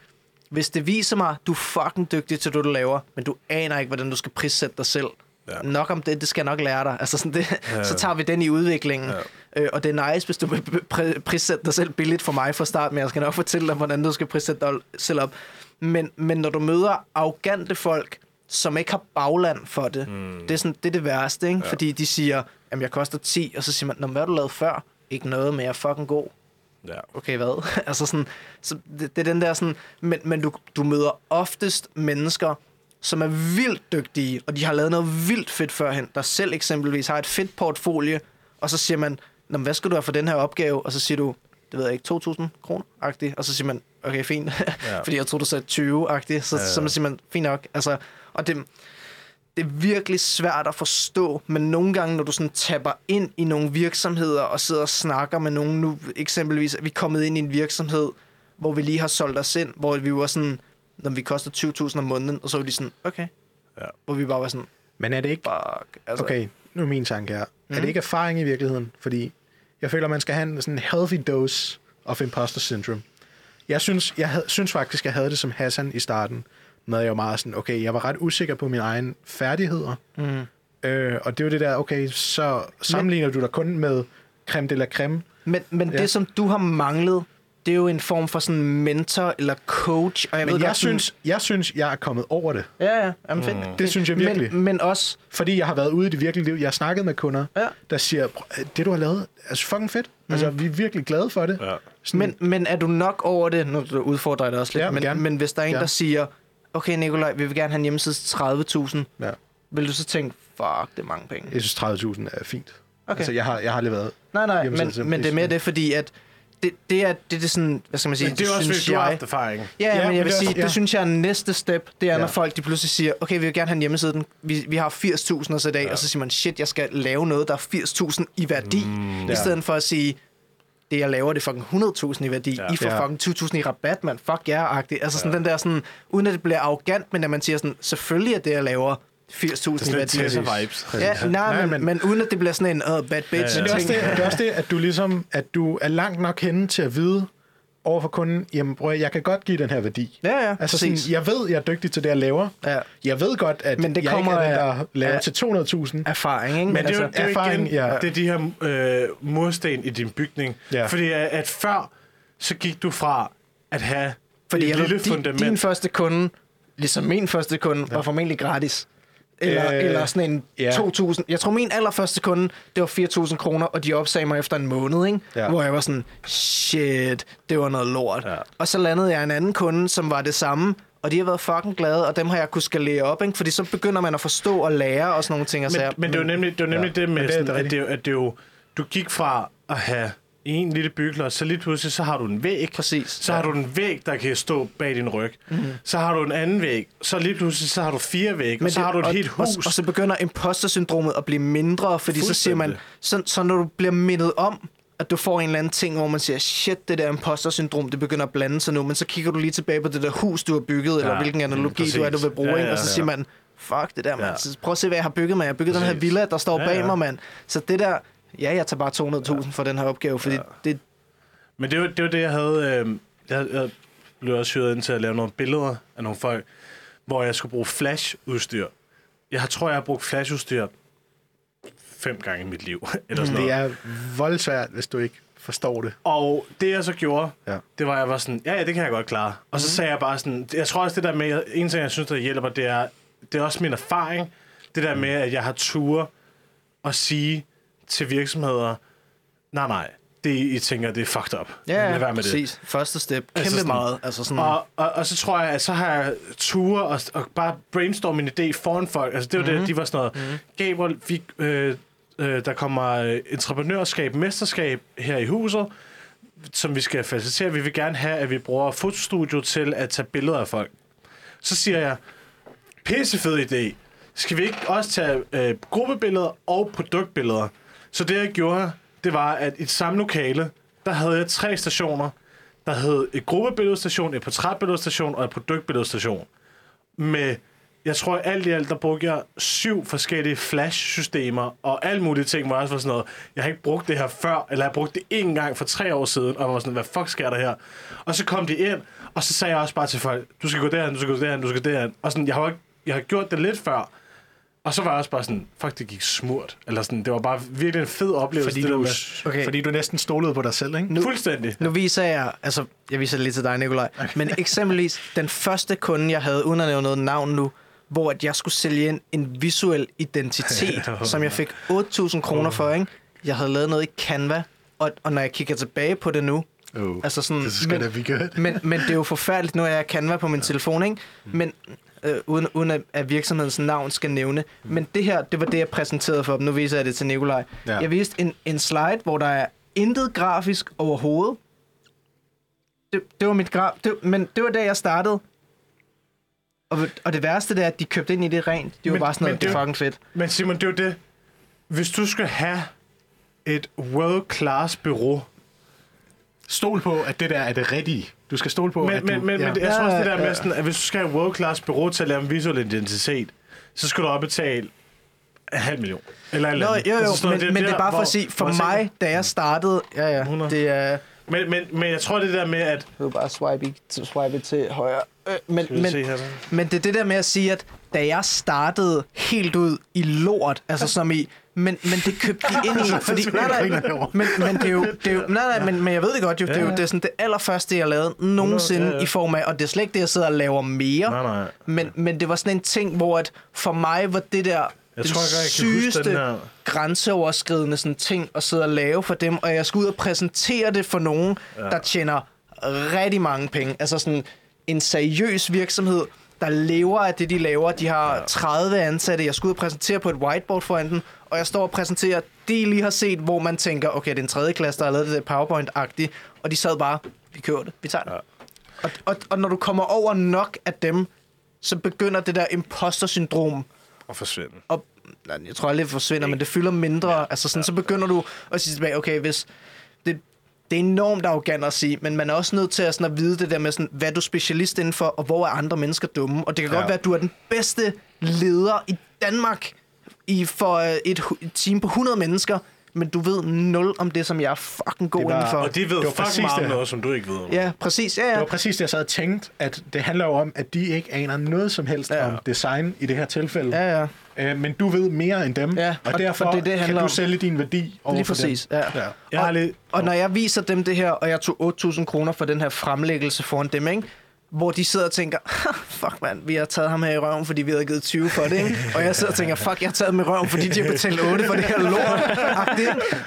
hvis det viser mig, du er fucking dygtig til det, du laver, men du aner ikke, hvordan du skal prissætte dig selv. Ja. Nok om det, det skal jeg nok lære dig. Altså sådan det, ja. Så tager vi den i udviklingen. Ja. Øh, og det er nice, hvis du vil pr- prissætte dig selv billigt for mig fra start, men jeg skal nok fortælle dig, hvordan du skal prissætte dig selv op. Men, men når du møder arrogante folk, som ikke har bagland for det, mm. det, er sådan, det er det værste, ikke? Ja. Fordi de siger, jamen jeg koster 10, og så siger man, Nå, hvad har du lavet før? Ikke noget, men jeg er fucking god ja. okay, hvad? altså sådan, så det, det er den der sådan, men, men du, du møder oftest mennesker, som er vildt dygtige, og de har lavet noget vildt fedt førhen, der selv eksempelvis har et fedt portfolio, og så siger man, Nå, hvad skal du have for den her opgave? Og så siger du, det ved jeg ikke, 2.000 kroner, agtigt. Og så siger man, okay, fint. Ja. Fordi jeg tror du sagde 20, agtigt. Så, ja, ja. så siger man, fint nok. Altså, og det, det er virkelig svært at forstå, men nogle gange, når du sådan tapper ind i nogle virksomheder og sidder og snakker med nogen, nu eksempelvis er vi kommet ind i en virksomhed, hvor vi lige har solgt os ind, hvor vi var sådan, når vi koster 20.000 om måneden, og så var de sådan, okay. Ja. Hvor vi bare var sådan, Men er det ikke... fuck. Altså, Okay, nu er min tanke her. Mm. Er Mhm. det ikke erfaring i virkeligheden? Fordi jeg føler, man skal have en sådan healthy dose of imposter syndrome. Jeg synes, jeg havde, synes faktisk, jeg havde det som Hassan i starten, med jeg var meget sådan, okay, jeg var ret usikker på mine egne færdigheder. Mm. Øh, og det var det der, okay, så sammenligner du dig kun med creme de la creme. Men, men Ja. det, som du har manglet, det er jo en form for sådan mentor eller coach. Og jeg Men ved jeg godt, sådan- synes, jeg synes, jeg er kommet over det. Ja, ja. Jamen, fedt. Det synes jeg virkelig. Men, men også... Fordi jeg har været ude i det virkelige liv. Jeg har snakket med kunder, Ja. der siger, "Prøv, det du har lavet, er fucking fedt. Altså, vi er virkelig glade for det. Ja. Sådan, Men, men er du nok over det? Nu du udfordrer jeg dig også lidt. Ja, men, gerne. men hvis der er en, Gerne. der siger, okay Nikolaj, vi vil gerne have en hjemmeside til 30.000, ja. vil du så tænke, fuck, det er mange penge? Jeg synes 30.000 er fint. Okay. Altså, jeg har, jeg har aldrig været... Nej, nej, men, til- men det er mere det, fordi at det, det er det, er det sådan, hvad skal man sige, Men det er også, synes hvis du har jeg, haft erfaring. Ja, Ja, ja, men men jeg vil det er sige, også- det ja. synes jeg er næste step. Det er, Ja. når folk de pludselig siger, okay, vi vil gerne have en hjemmeside, den, vi, vi har 80.000 os i dag, ja. og så siger man, shit, jeg skal lave noget, der er 80.000 i værdi, mm, i Ja. stedet for at sige, det jeg laver, det er fucking 100.000 i værdi. Ja. I får Ja. fucking 20.000 i rabat, mand. Fuck jer, agtigt. Altså sådan den der sådan, uden at det bliver arrogant, men at man siger sådan, selvfølgelig er det, jeg laver, 80.000 Det er i værdi. Tesla-vibes. Ja, nej, Nej, men, men- men, uden at det bliver sådan en uh, bad bitch. Ja, ja. Men det er, også ting. det, det er også det, at du ligesom, at du er langt nok henne til at vide over for kunden, jamen bror, jeg kan godt give den her værdi. Ja, ja, Altså sådan, jeg ved, jeg er dygtig til det, jeg laver. Ja. Jeg ved godt, at Men det jeg kommer ikke er den, der laver af- til 200.000. Erfaring, ikke? Men det er, jo, altså, det er erfaring, igen, ja. det er de her øh, mursten i din bygning. Ja. Fordi at, at før, så gik du fra at have Fordi et jeg lille ved, din, fundament. din første kunde, ligesom min første kunde, ja. var formentlig gratis. Eller, Øh, eller sådan en ja. ja. 2.000. Jeg tror, min allerførste kunde, det var 4.000 kroner, og de opsagde mig efter en måned, ikke? Ja. Hvor jeg var sådan, shit, det var noget lort. Ja. Og så landede jeg en anden kunde, som var det samme, og de har været fucking glade, og dem har jeg kunne skalere op, ikke? Fordi så begynder man at forstå og lære og sådan nogle ting. Og men, sager. men det er jo nemlig det, er jo nemlig Ja, det med, det er- sådan, det er at, det, jo- at det jo, du gik fra at have en lille byggelods, så lige pludselig, så har du en væg. Præcis. Så har du en væg, der kan stå bag din ryg. Mhm. Mm-hmm. Så har du en anden væg. Så lige pludselig, så har du fire vægge. Og så det- har du et og, helt Og, hus. og så begynder imposter-syndromet at blive mindre, fordi så siger man, så, så når du bliver mindet om, at du får en eller anden ting, hvor man siger, shit, det der imposter-syndrom, det begynder at blande sig nu, men så kigger du lige tilbage på det der hus, du har bygget, eller Ja, hvilken analogi mm, du er, du vil bruge, præcis. ja, Ja, og så ja, siger ja. man, fuck det der, mand. Ja. Så Prøv at se, hvad jeg har bygget, man. Jeg har bygget den her Præcis. villa, der står Ja, bag ja. mig, mand. Så det der, ja, jeg tager bare 200.000 for den her opgave, fordi det, Men det var, det var det, jeg havde... Øh, jeg, jeg blev også hyret ind til at lave nogle billeder af nogle folk, hvor jeg skulle bruge flash-udstyr. Jeg tror, jeg har brugt flash-udstyr fem gange i mit liv. Eller sådan Det noget. er voldsvært, hvis du ikke forstår det. Og det, jeg så gjorde, Ja. det var, at jeg var sådan, ja, ja, det kan jeg godt klare. Og så sagde jeg bare sådan, jeg tror også, det der med, en ting, jeg synes, der hjælper, det er, det er også min erfaring. Det der med, at jeg har ture at sige til virksomheder, nej, nej, det I tænker, det er fucked up. Lad ja, være med det. præcis. Første step. Kæmpe Altså sådan- meget. Altså sådan, Og, og, og så tror jeg, at så har jeg ture og, og bare brainstorme en idé foran folk. Altså det var mm-hmm. det, de var sådan noget. Mm-hmm. Gabriel, vi, øh, øh, der kommer entreprenørskab, mesterskab her i huset, som vi skal facilitere. Vi vil gerne have, at vi bruger fotostudio til at tage billeder af folk. Så siger jeg, pissefed idé. Skal vi ikke også tage øh, gruppebilleder og produktbilleder? Så det, jeg gjorde, det var, at i et samme lokale, der havde jeg tre stationer. Der hed et gruppebilledestation, et portrætbilledstation og et produktbilledstation. Med, jeg tror alt i alt, der brugte jeg syv forskellige flash-systemer og alt mulige ting, hvor jeg også var sådan noget, jeg har ikke brugt det her før, eller jeg har brugt det én gang for tre år siden, og jeg var sådan, hvad fuck sker der her? Og så kom de ind, og så sagde jeg også bare til folk, du skal gå derhen, du skal gå derhen, du skal derhen. Og sådan, jeg har, jo ikke, jeg har gjort det lidt før, og så var jeg også bare sådan, fuck, det gik smurt. Eller sådan, det var bare virkelig en fed oplevelse. Fordi det du, med, Okay. fordi du næsten stolede på dig selv, ikke? fuldstændig. Nu viser jeg, altså, jeg viser det lige til dig, Nikolaj. Men eksempelvis, den første kunde, jeg havde, uden at nævne noget navn nu, hvor at jeg skulle sælge ind en visuel identitet, som jeg fik 8.000 kroner for, ikke? Jeg havde lavet noget i Canva, og, og når jeg kigger tilbage på det nu, Oh, altså sådan, det skal men, da good. men, men det er jo forfærdeligt, nu er jeg Canva på min telefon, ikke? Men øh, uden, uden at, at virksomhedens navn skal nævne. Men det her, det var det, jeg præsenterede for dem. Nu viser jeg det til Nikolaj. Ja. Jeg viste en, en slide, hvor der er intet grafisk overhovedet. Det, det var mit graf, det, men det var da jeg startede. Og, og det værste det er, at de købte ind i det rent. De var Men- bare sådan noget, det det er fucking fedt. Men Simon, det er jo det. Hvis du skal have et world-class bureau, Stol på, at det der er det rigtige. Du skal stole på, men, at du... men, men, ja. men jeg tror også det der med, sådan, at hvis du skal have et world-class bureau til at lave en visuel identitet, så skal du op betale en halv million. Eller eller Nå, andet. jo, jo, Altså men, noget, men det er der, bare for hvor- at sige, for mig, da jeg startede, ja, ja, 100. det er... Men, men, men jeg tror det der med, at... Jeg vil bare swipe, i- swipe til højre. Øh, men, men, her, men det er det der med at sige, at da jeg startede helt ud i lort, altså som i, men, men det købte de ind i, fordi, nej, nej, men, men det er jo, det er jo nej, nej, men, men jeg ved det godt jo, det er jo det, er sådan det allerførste, jeg lavede nogensinde ja, ja. i form af, og det er slet ikke det, jeg sidder og laver mere, Nej, nej. Men, men det var sådan en ting, hvor at for mig var det der Jeg den tror ikke, jeg kan huske sygeste den her. grænseoverskridende sådan ting at sidde og lave for dem, og jeg skulle ud og præsentere det for nogen, ja. der tjener rigtig mange penge. Altså sådan en seriøs virksomhed, der lever af det, de laver. De har ja. 30 ansatte. Jeg skulle ud og præsentere på et whiteboard foran den, og jeg står og præsenterer det, lige har set, hvor man tænker, okay, det er en tredje klasse, der har lavet det PowerPoint-agtigt, og de sad bare, vi kører det, vi tager det. Ja. Og, og, og når du kommer over nok af dem, så begynder det der imposter-syndrom Og forsvinde. og nej, jeg tror aldrig, det forsvinder, men det fylder mindre. Ja, altså sådan, ja. så begynder du at sige tilbage, okay, hvis det, det er enormt arrogant at sige, men man er også nødt til at, sådan, at vide det der med, sådan, hvad er du specialist inden for, og hvor er andre mennesker dumme. Og det kan ja. godt være, at du er den bedste leder i Danmark i, for øh, et, et team på 100 mennesker, men du ved nul om det, som jeg er fucking god Det var- inden for. Og de ved Det var fucking meget om det. noget, som du ikke ved om. Ja, præcis. Ja, Det ja. var præcis det, jeg sad og tænkte, at det handler jo om, at de ikke aner noget som helst ja. om design i det her tilfælde. Ja, ja. Øh, men du ved mere end dem, Ja, og, og- derfor og det det, kan du om. sælge din værdi over Lige præcis. dem. Ja. Ja. Jeg har lige... Og når jeg viser dem det her, og jeg tog 8.000 kroner for den her fremlæggelse foran dem, ikke? hvor de sidder og tænker, "Ha, fuck mand, vi har taget ham her i røven, fordi vi havde givet 20 for det, ikke? Og jeg sidder og tænker, fuck, jeg har taget dem i røven, fordi de har betalt 8 for det her lort.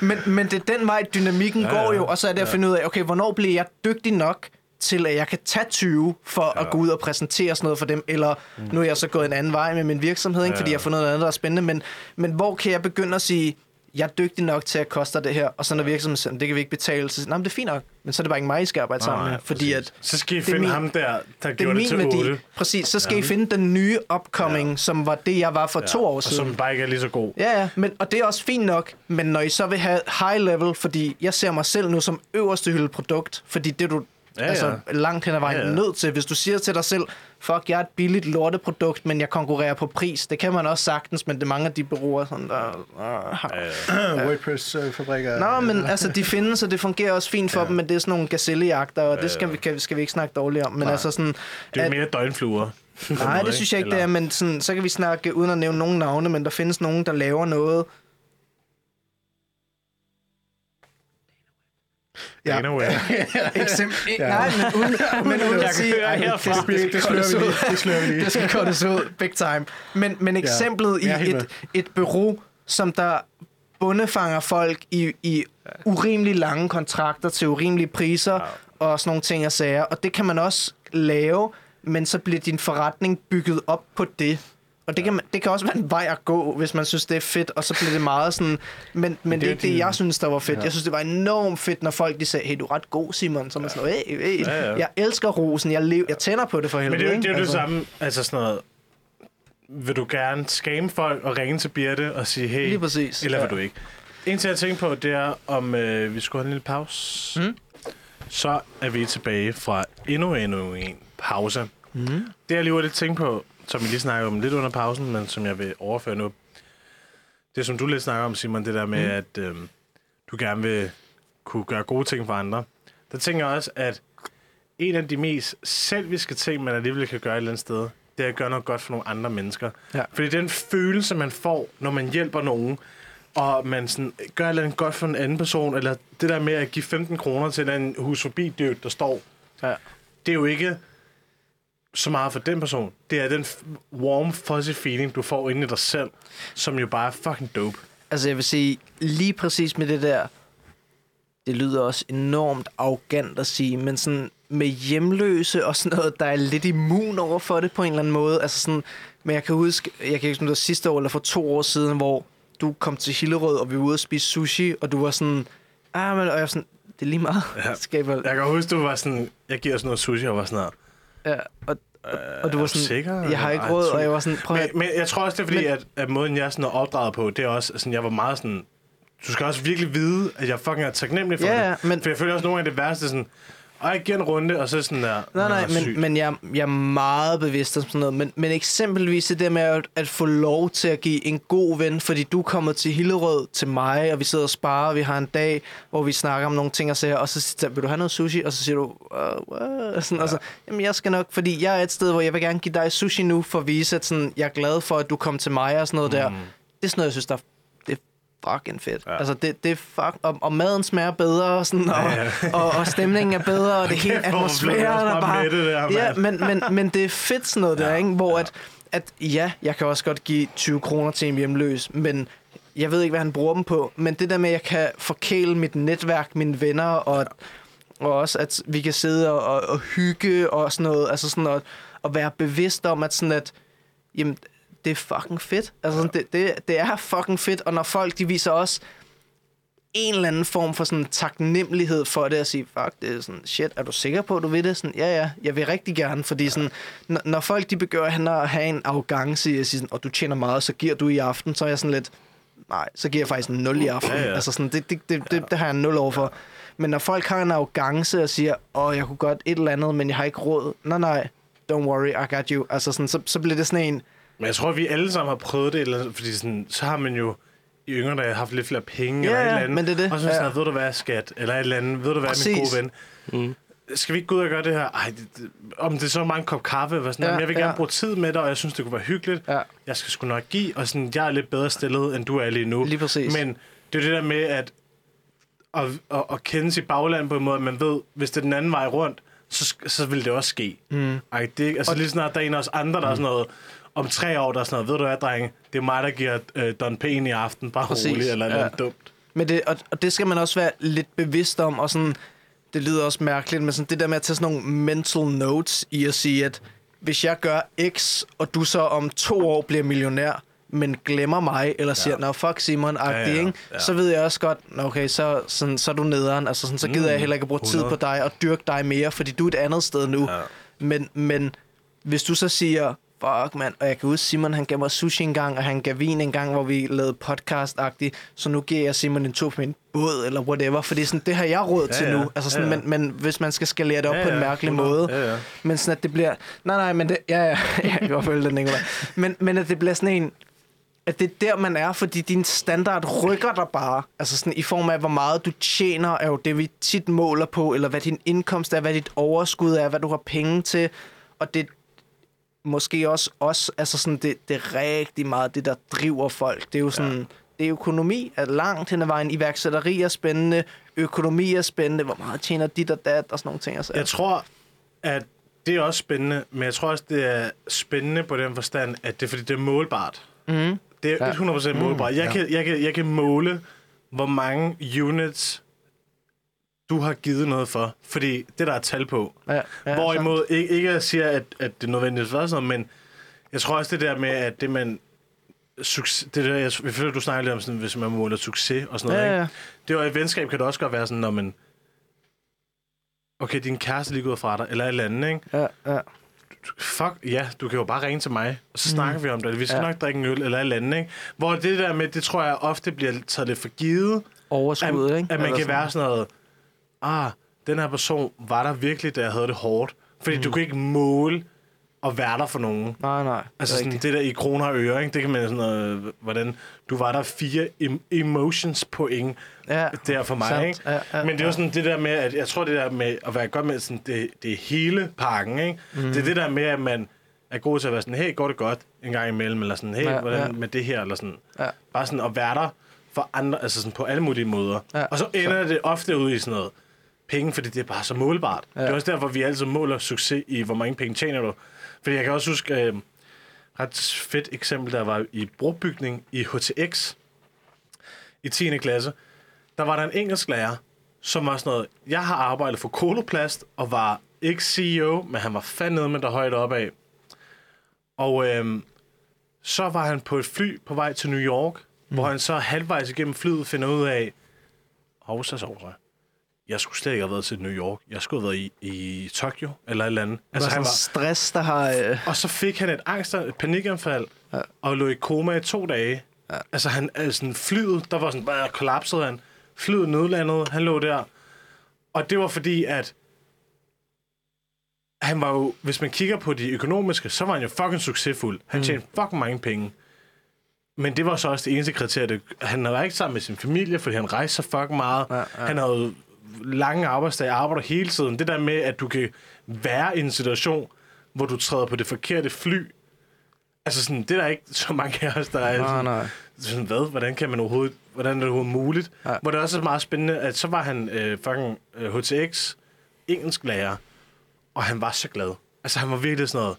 Men, men det er den vej, dynamikken ja, går jo, og så er det at finde ud af, okay, hvornår bliver jeg dygtig nok til, at jeg kan tage 20 for ja. at gå ud og præsentere sådan noget for dem, eller mm. nu er jeg så gået en anden vej med min virksomhed, ikke? fordi jeg har fundet noget andet, der er spændende, men, men hvor kan jeg begynde at sige, jeg er dygtig nok til at koste det her, og så når virksomheden siger, det kan vi ikke betale, så siger jeg, "Nå, men det er fint nok, men så er det bare ikke mig, I skal arbejde sammen med, fordi at Så skal I det finde min- ham der, der det er gjorde det min til værdi. 8. Præcis, så skal I finde den nye upcoming, ja. som var det, jeg var for to år Og siden. som bare ikke er lige så god. Ja, ja, men, og det er også fint nok, men når I så vil have high level, fordi jeg ser mig selv nu som øverste hylde produkt, fordi det du Ja, ja, ja. altså langt hen ad vejen Ja, ja, nødt til. Hvis du siger til dig selv, fuck, jeg er et billigt lorteprodukt, men jeg konkurrerer på pris, det kan man også sagtens, men det er mange af de bureauer, sådan der... Uh, WordPress-fabrikker. Nå, men altså, de findes, og det fungerer også fint for ja. dem, men det er sådan nogle gazellejagter, og det skal vi, kan, skal vi ikke snakke dårligt om. Men Nej. altså sådan... Det er at- mere døgnfluer. Nej, det synes jeg ikke, det er, men sådan, så kan vi snakke, uden at nævne nogen navne, men der findes nogen, der laver noget. Ja. Ja. Anyway. Eksempel, Ja. Nej, men uden, men uden Jeg at sige, ej, herfra. det, det, Det skal slører vi lige. Det slører vi lige. Det skal kortes ud, big time. Men, men eksemplet Jeg er i et, et bureau, som der bundefanger folk i, i urimelig lange kontrakter til urimelige priser, ja. og sådan nogle ting og sager. Og det kan man også lave, men så bliver din forretning bygget op på det. Og det kan, man, det kan også være en vej at gå, hvis man synes, det er fedt, og så bliver det meget sådan... Men, men det er er ikke det, jeg synes, der var fedt. Ja. Jeg synes, det var enormt fedt, når folk de sagde, hey, du er ret god, Simon. Så man sådan, hey, hey, Ja, ja. jeg elsker rosen, jeg, lev, jeg tænder på det for helvede. Men det er jo, det, er jo det Altså. samme, altså sådan noget, vil du gerne skame folk og ringe til Birte og sige hey, Lige præcis, eller vil ja. du ikke? En ting, jeg tænker på, det er, om øh, vi skulle have en lille pause. Mm. Så er vi tilbage fra endnu, endnu en pause. Mm. Det, jeg lige var lidt tænkt på, som vi lige snakkede om lidt under pausen, men som jeg vil overføre nu. Det, som du lidt snakker om, Simon, det der med, mm. at øh, du gerne vil kunne gøre gode ting for andre. Der tænker jeg også, at en af de mest selviske ting, man alligevel kan gøre et eller andet sted, det er at gøre noget godt for nogle andre mennesker. Ja. Fordi den følelse, man får, når man hjælper nogen, og man sådan, gør et eller andet godt for en anden person, eller det der med at give 15 kroner til en hus forbi død, der står, Ja. det er jo ikke så meget for den person. Det er den warm, fuzzy feeling, du får inde i dig selv, som jo bare er fucking dope. Altså, jeg vil sige, lige præcis med det der, det lyder også enormt arrogant at sige, men sådan, med hjemløse og sådan noget, der er lidt immun over for det på en eller anden måde. Altså sådan, men jeg kan huske, jeg kan ikke huske, det var sidste år eller for to år siden, hvor du kom til Hillerød, og vi var ude og spise sushi, og du var sådan, ah, men, og jeg var sådan, det er lige meget. Ja. Jeg, kan huske, du var sådan, jeg giver sådan noget sushi, og var sådan her. Ja, og, og, og du var sådan, sikker? jeg har ikke råd, og jeg var sådan, prøv at, Men, men jeg tror også, det er fordi, Men- at, at måden, jeg sådan er opdraget på, det er også, sådan, jeg var meget sådan, du skal også virkelig vide, at jeg fucking er taknemmelig for Ja, det. men- For jeg føler også nogle af det værste, sådan, jeg giver en runde, og så sådan der, Nej, nej, men, men jeg, jeg er meget bevidst om sådan noget. Men, men eksempelvis det der med at, at få lov til at give en god ven, fordi du kommer til Hillerød til mig, og vi sidder og sparer, og vi har en dag, hvor vi snakker om nogle ting og sager, og så siger vil du have noget sushi? Og så siger du, uh, uh, sådan, ja. og så, jamen jeg skal nok, fordi jeg er et sted, hvor jeg vil gerne give dig sushi nu, for at vise, at sådan, jeg er glad for, at du kom til mig og sådan noget mm. der. Det er sådan noget, jeg synes, der er er fucking fedt. Ja. Altså, det, det er fuck, og, og maden smager bedre, og, sådan, og, ja, ja. og, og stemningen er bedre, og det hele atmosfæren er bare mættet der, ja, men, men, men det er fedt sådan noget der, ikke? Hvor at, at, ja, jeg kan også godt give 20 kroner til en hjemløs, men jeg ved ikke, hvad han bruger dem på. Men det der med, at jeg kan forkæle mit netværk, mine venner, og, og også, at vi kan sidde og, og, og hygge og sådan noget, altså sådan at, at være bevidst om, at sådan at, jamen, det er fucking fedt. Altså, sådan, det, det, det er fucking fedt, og når folk, de viser også en eller anden form for sådan taknemmelighed for det, at sige, fuck, det er sådan, shit, er du sikker på, at du vil det? Sådan, ja, ja, jeg vil rigtig gerne, fordi sådan, når, når folk, de begynder at have en arrogance i at sige sådan, og du tjener meget, så giver du i aften, så er jeg sådan lidt, nej, så giver jeg faktisk 0 i aften. Ja, ja. Altså sådan, det, det, det, det, det har jeg 0 over for. Men når folk har en arrogance og siger, åh, jeg kunne godt et eller andet, men jeg har ikke råd. Nej, nej, don't worry, I got you. Altså sådan, så, så bliver det sådan en, Men jeg tror, vi alle sammen har prøvet det, eller, fordi sådan, så har man jo i yngre dage haft lidt flere penge, Ja, eller et eller andet. men det er det. Og så sådan, ja. ved du hvad, skat? Eller et eller andet, ved du hvad, Præcis. min gode ven? Mm. Skal vi ikke gå ud og gøre det her? Ej, det, det, om det er så mange kop kaffe, hvad sådan, Ja, jeg vil gerne ja. bruge tid med dig, og jeg synes, det kunne være hyggeligt. Ja. Jeg skal sgu nok give, og sådan, jeg er lidt bedre stillet, end du er lige nu. Lige præcis. Men det er det der med, at at, at, at kende sit bagland på en måde, at man ved, hvis det er den anden vej rundt, så, så vil det også ske. Mm. Ej, det, altså lige snart der er en af os andre, der er sådan noget, om tre år, der er sådan noget, ved du hvad, drenge, det er mig, der giver øh, Don Payne i aften, bare Præcis, roligt, eller ja. noget dumt. Men det, og, og det skal man også være lidt bevidst om, og sådan, det lyder også mærkeligt, men sådan det der med at tage sådan nogle mental notes i at sige, at hvis jeg gør X, og du så om to år bliver millionær, men glemmer mig, eller siger, ja. nå fuck Simon, ja, ja, ja, ja. så ved jeg også godt, "Nå, okay, så, sådan, så er du nederen, altså sådan, så gider jeg heller ikke at bruge tid 100. på dig og dyrke dig mere, fordi du er et andet sted nu. Ja. Men, men hvis du så siger, fuck mand, og jeg kan huske, Simon han gav mig sushi en gang, og han gav vin en gang, hvor vi lavede podcast-agtigt, så nu giver jeg Simon en tur på min båd, eller whatever, fordi sådan, det har jeg råd til Ja, ja. nu. Altså sådan, Ja, ja. Men, men hvis man skal skalere det op Ja, på en ja, mærkelig 100. måde, Ja, ja. men sådan at det bliver, nej nej, men det, ja ja, jeg kan godt følge den, Nicolaj. Men, men at det bliver sådan en, at det er der, man er, fordi din standard rykker dig bare. Altså sådan i form af, hvor meget du tjener, er jo det, vi tit måler på, eller hvad din indkomst er, hvad dit overskud er, hvad du har penge til. Og det er måske også os, altså sådan, det, det er rigtig meget det, der driver folk. Det er jo sådan, ja. det er økonomi er langt hen ad vejen. Iværksætteri er spændende, økonomi er spændende, hvor meget tjener dit og dat, og sådan nogle ting. Altså. Jeg tror, at det er også spændende, men jeg tror også, det er spændende på den forstand, at det er fordi, det er målbart. Mm. Det er Ja. 100% målbart. Jeg, ja. kan, jeg, kan, jeg kan måle, hvor mange units du har givet noget for. Fordi det der er tal på. Ja, ja, Hvorimod, ikke, ikke at jeg siger, at, at det nødvendigvis er sådan, men jeg tror også det der med, at det man... Succes, det der, jeg, jeg føler, du snakker lidt om, sådan, hvis man måler succes og sådan noget. Ja, ja. Ikke? Det var et venskab, kan det også godt være sådan, når man... Okay, din kæreste lige gået fra dig, eller et eller andet, ikke? ja, ja. Fuck, ja, du kan jo bare ringe til mig, og så snakker mm. vi om det. Vi skal Ja. nok drikke en øl, eller et eller andet, ikke? Hvor det der med, det tror jeg ofte bliver taget lidt for givet, Overskud, at, ikke? at man Eller kan være sådan noget, ah, den her person var der virkelig, da jeg havde det hårdt. Fordi mm. du kan ikke måle at være der for nogen. Nej, nej. Altså det er sådan, rigtigt. det der i kroner og øre, ikke? det kan man sådan noget, hvordan du var der fire em- emotions point Ja, der for mig, sandt. ikke? Ja, ja, Men det er jo sådan det der med, at jeg tror det der med at være godt med sådan, det, det er hele pakken, ikke? Mm. Det er det der med, at man er god til at være sådan, hey, går det godt en gang imellem, eller sådan, hey, Ja, hvordan ja. med det her, eller sådan. Ja. Bare sådan at være der for andre, altså sådan på alle mulige måder. Ja, og så ender det ofte ud i sådan noget penge, fordi det er bare så målbart. Ja. Det er også derfor, vi altid måler succes i, hvor mange penge tjener du. Fordi jeg kan også huske, øh, ret fedt eksempel, der var i brugbygning i HTX i 10. klasse. Der var der en engelsklærer, som var sådan noget, jeg har arbejdet for Koloplast og var ikke CEO, men han var fandme med der højt op af. Og øhm, så var han på et fly på vej til New York, mm. hvor han så halvvejs igennem flyet finder ud af, hovsa sovsa, jeg skulle slet ikke have været til New York. Jeg skulle have været i, i Tokyo, eller et eller andet. Altså, han var stress, der har... Øh... Og så fik han et angst, et panikanfald, ja. og lå i koma i to dage. Ja. Altså, han, altså flyet, der var sådan, bare kollapsede han. Flyet nødlandede, han lå der. Og det var fordi, at han var jo, hvis man kigger på de økonomiske, så var han jo fucking succesfuld. Han mm. tjente fucking mange penge. Men det var så også det eneste kriterie. Han var ikke sammen med sin familie, fordi han rejste så fucking meget. Ja, ja. Han havde lange arbejdsdage, arbejder hele tiden. Det der med, at du kan være i en situation, hvor du træder på det forkerte fly. Altså sådan, det er der ikke så mange af os, der er nej, sådan, nej. sådan, hvad? Hvordan kan man overhovedet, hvordan er det overhovedet muligt? Ja. Hvor det også er meget spændende, at så var han øh, fucking øh, HTX engelsk lærer, og han var så glad. Altså han var virkelig sådan noget,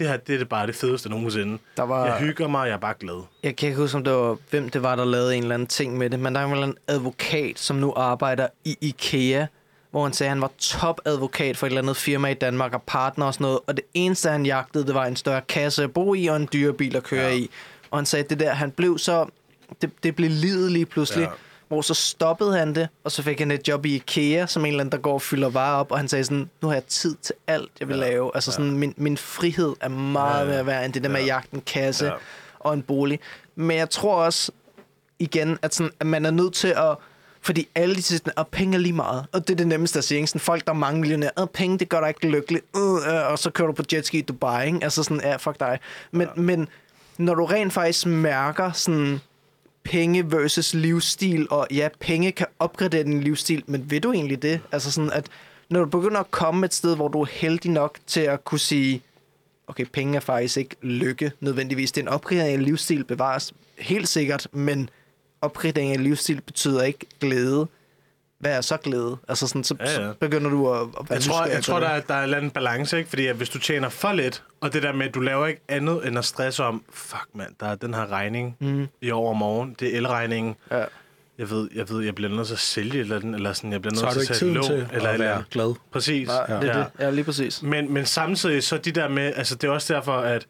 det her det er det bare det fedeste nogensinde. Der var, jeg hygger mig, jeg er bare glad. Jeg kan ikke huske, om det var, hvem det var, der lavede en eller anden ting med det, men der er en advokat, som nu arbejder i IKEA, hvor han sagde, at han var topadvokat for et eller andet firma i Danmark og partner og sådan noget, og det eneste, han jagtede, det var en større kasse at bo i og en dyre bil at køre ja. i. Og han sagde, at det der, han blev så... Det, det blev lidet lige pludselig. Ja hvor så stoppede han det, og så fik han et job i IKEA, som en eller anden, der går og fylder varer op, og han sagde sådan, nu har jeg tid til alt, jeg vil ja. lave. Altså sådan, min, min frihed er meget ja, ja. mere værd, end det der med at jagte en kasse ja. og en bolig. Men jeg tror også, igen, at, sådan, at man er nødt til at fordi alle de siger, at penge er lige meget. Og det er det nemmeste at sige. Sådan, folk, der er mange millionærer, at penge, det gør dig ikke lykkelig. Uh, uh, og så kører du på jetski i Dubai. Ikke? Altså sådan, ja, fuck dig. Men, ja. men når du rent faktisk mærker sådan, penge versus livsstil, og ja, penge kan opgradere din livsstil, men ved du egentlig det? Altså sådan, at når du begynder at komme et sted, hvor du er heldig nok til at kunne sige, okay, penge er faktisk ikke lykke nødvendigvis. Det er en opgradering af livsstil bevares helt sikkert, men opgradering af livsstil betyder ikke glæde hvad er så glæde? Altså sådan, så, ja, ja. så begynder du at, at være Jeg tror, jeg tror der, er, der er en balance, ikke? Fordi at hvis du tjener for lidt, og det der med, at du laver ikke andet end at stresse om, fuck mand, der er den her regning mm. i overmorgen, det er elregningen. Ja. Jeg ved, jeg ved, jeg bliver nødt til at sælge eller, den, eller sådan, jeg bliver nødt til at sætte lån. Til eller, at være glad. Præcis. Ja, ja. Det, det. ja, lige præcis. Men, men samtidig så de der med, altså det er også derfor, at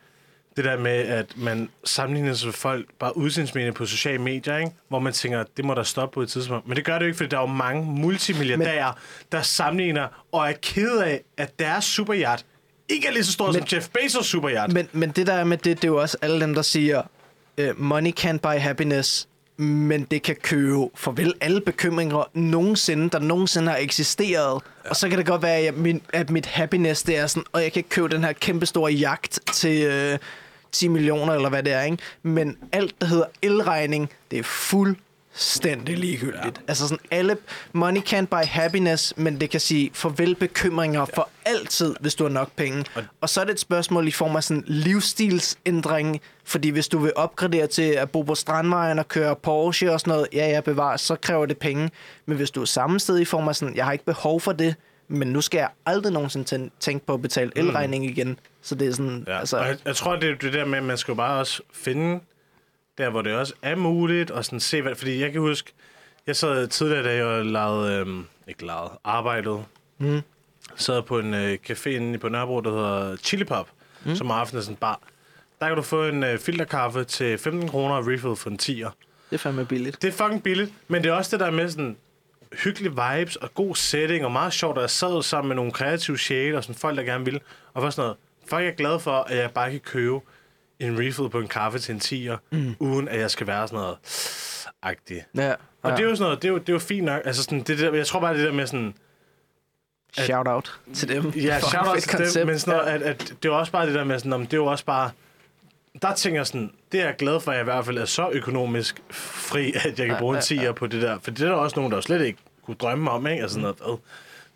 det der med, at man sammenligner sig med folk, bare udseendsmedier på sociale medier, ikke? hvor man tænker, det må der stoppe på et tidspunkt. Men det gør det jo ikke, fordi der er jo mange multimilliardærer, men, der sammenligner og er ked af, at deres superhjert ikke er lige så stor men, som Jeff Bezos superhjert. Men, men det der med det, det er jo også alle dem, der siger, uh, money can't buy happiness, men det kan købe farvel alle bekymringer nogensinde, der nogensinde har eksisteret. Ja. Og så kan det godt være, at, min, at mit happiness, det er sådan, og jeg kan købe den her kæmpe store jagt til øh, 10 millioner, eller hvad det er, ikke? Men alt, der hedder elregning, det er fuld fuldstændig ligegyldigt. Ja. Altså sådan alle, money can't buy happiness, men det kan sige farvel bekymringer ja. for altid, hvis du har nok penge. Og, og så er det et spørgsmål i form af sådan livsstilsændring, fordi hvis du vil opgradere til at bo på Strandvejen og køre Porsche og sådan noget, ja, ja, bevar, så kræver det penge. Men hvis du er samme sted i form af sådan, jeg har ikke behov for det, men nu skal jeg aldrig nogensinde tænke på at betale mm. elregning mm. igen. Så det er sådan, ja. altså... Og jeg, jeg tror, det er det der med, at man skal bare også finde der hvor det også er muligt, og sådan se, hvad, fordi jeg kan huske, jeg sad tidligere, da jeg lavede, øhm, ikke lavede, arbejdede, mm. sad på en øh, café inde på Nørrebro, der hedder Chili Pop, mm. som er sådan bar. Der kan du få en øh, filterkaffe til 15 kroner og refill for en 10'er. Det er fandme billigt. Det er fucking billigt, men det er også det der med sådan hyggelige vibes og god setting og meget sjovt, at jeg sad sammen med nogle kreative sjæle og sådan folk, der gerne vil. Og var sådan noget, folk er glad for, at jeg bare kan købe en refill på en kaffe til en tiger, mm. uden at jeg skal være sådan noget agtig. Ja, og ja. det er jo sådan noget, det er jo, det er jo fint nok. Altså sådan, det der, jeg tror bare, det der med sådan... At, shout out til dem. Ja, shout out til koncept. dem, men sådan noget, at, at, det er også bare det der med sådan, om det er jo også bare... Der tænker jeg sådan, det er jeg glad for, at jeg i hvert fald er så økonomisk fri, at jeg kan bruge en tiger på det der. For det er der også nogen, der slet ikke kunne drømme om, ikke? Altså sådan noget,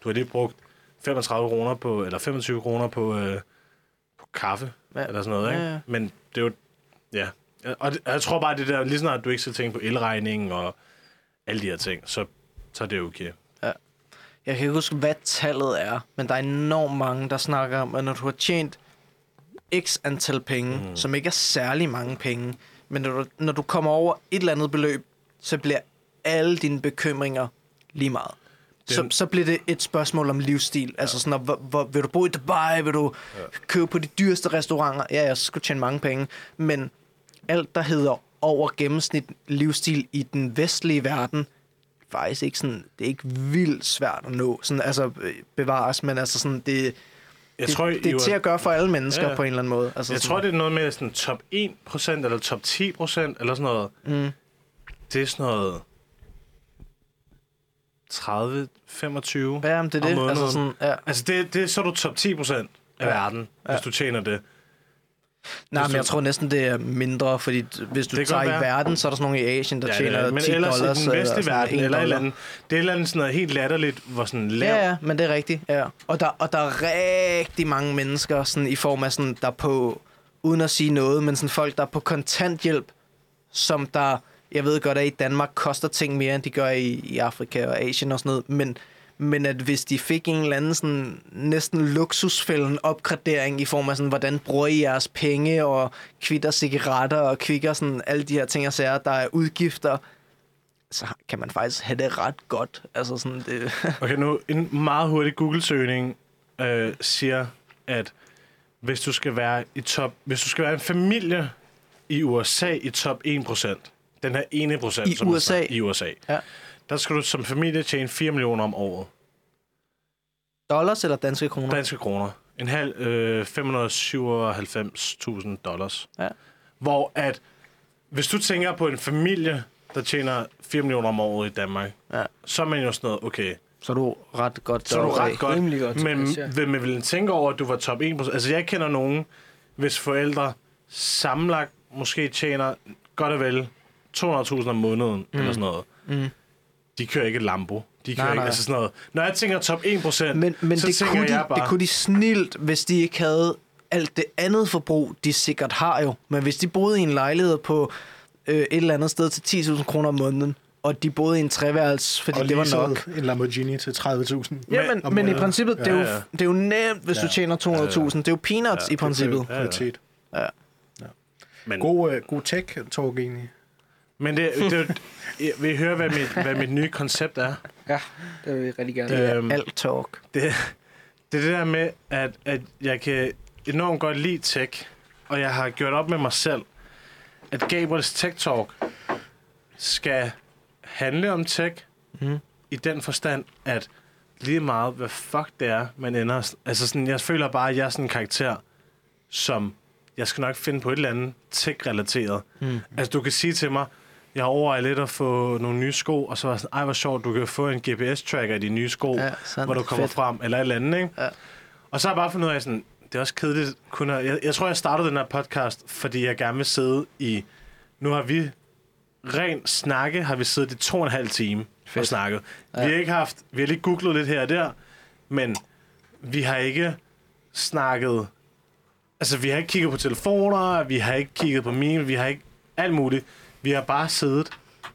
du har lige brugt 35 kroner på, eller 25 kroner på, øh, på kaffe ja. eller sådan noget, ikke? Ja, ja. Men det er jo... Ja. Og det, jeg tror bare, det der, lige snart du ikke skal tænke på elregningen og alle de her ting, så, så er det okay. Ja. Jeg kan ikke huske, hvad tallet er, men der er enormt mange, der snakker om, at når du har tjent x antal penge, mm. som ikke er særlig mange penge, men når du, når du kommer over et eller andet beløb, så bliver alle dine bekymringer lige meget. Så, så bliver det et spørgsmål om livsstil. Altså sådan, hvor, hvor, vil du bo i Dubai? Vil du købe på de dyreste restauranter? Ja, jeg skal tjene mange penge. Men alt, der hedder over gennemsnit livsstil i den vestlige verden, faktisk ikke sådan, det er ikke vildt svært at nå. Sådan, altså øh, bevares, men altså sådan, det, Jeg det, tror, det er til at gøre for alle mennesker Ja, ja, ja. på en eller anden måde. Altså Jeg sådan, tror, det er noget med sådan top 1% eller top 10% eller sådan noget. Mm. Det er sådan noget 30, 25 Ja, men det er om det. måneden. Altså sådan, ja. Altså, det, det er så er du top 10% af Ja. verden, Ja. hvis du tjener det. Nej, Hvis men du- jeg tror næsten, det er mindre, fordi hvis du Det tager i være. verden, så er der sådan nogle i Asien, der Ja, tjener det men 10 ellers dollars. i den eller vestlige verden, 1 eller et eller dollar. andet, det er et eller andet sådan noget helt latterligt, hvor sådan lav... Ja, ja, men det er rigtigt, ja. Og der, og der er rigtig mange mennesker, sådan, i form af sådan, der er på, uden at sige noget, men sådan folk, der er på kontanthjælp, som der, jeg ved godt, at i Danmark koster ting mere, end de gør i, i Afrika og Asien og sådan noget, men, men at hvis de fik en eller anden sådan, næsten luksusfælden opgradering i form af sådan, hvordan bruger I jeres penge, og kvitter cigaretter, og kvikker sådan alle de her ting og sager, der er udgifter, så kan man faktisk have det ret godt. Altså sådan, det, Okay, nu en meget hurtig Google-søgning øh, siger, at hvis du skal være i top, hvis du skal være en familie i USA i top 1%, den her ene procent, I som USA? snakker- i USA, Ja. der skal du som familie tjene 4 millioner om året. Dollars eller danske kroner? Danske kroner. En halv øh, 597.000 dollars. Ja. Hvor at, hvis du tænker på en familie, der tjener 4 millioner om året i Danmark, Ja. så er man jo sådan noget, okay, Så er du ret godt så er du af. ret godt. rimelig godt men vil man ville tænke over, at du var top 1%? Altså, jeg kender nogen, hvis forældre sammenlagt måske tjener godt og vel 200.000 om måneden, mm. eller sådan noget. Mm. De kører ikke Lambo. De kører Nej, ikke, nej. altså sådan noget. Når jeg tænker top 1%, Men, men så det, tænker kunne de, jeg bare... det kunne de snilt, hvis de ikke havde alt det andet forbrug, de sikkert har jo. Men hvis de boede i en lejlighed på øh, et eller andet sted til 10.000 kroner om måneden, og de boede i en treværelse, fordi Og det var nok. en Lamborghini til 30.000. Ja, men, men i princippet, det er, jo, Ja, ja. det er jo nemt, hvis Ja. du tjener 200.000. Det er jo peanuts Ja, i princippet. Ja, ja. Kvalitet. Men, God, uh, god tech-talk egentlig. Men det, det, er jeg vil I høre, hvad mit, hvad mit nye koncept er? Ja, det vil jeg rigtig gerne. Det er Øhm, alt talk. Det, det er det der med, at, at jeg kan enormt godt lide tech, og jeg har gjort op med mig selv, at Gabriels Tech Talk skal handle om tech, Mhm. i den forstand, at lige meget, hvad fuck det er, man ender... Altså sådan, jeg føler bare, at jeg er sådan en karakter, som jeg skal nok finde på et eller andet tech-relateret. Mm. Altså, du kan sige til mig, jeg overvejer lidt at få nogle nye sko, og så var jeg sådan, ej, hvor sjovt, du kan få en GPS-tracker i de nye sko, Ja, hvor du kommer Fedt. frem, eller et eller andet, ikke? Ja. Og så har jeg bare fundet ud af, sådan, det er også kedeligt. Kun at, jeg, jeg tror, jeg startede den her podcast, fordi jeg gerne vil sidde i... Nu har vi ren snakke, har vi siddet i to og en halv time og Fedt. snakket. Ja. Ja. Vi har ikke haft... Vi har lige googlet lidt her og der, men vi har ikke snakket... Altså, vi har ikke kigget på telefoner, vi har ikke kigget på meme, vi har ikke alt muligt. Vi har bare siddet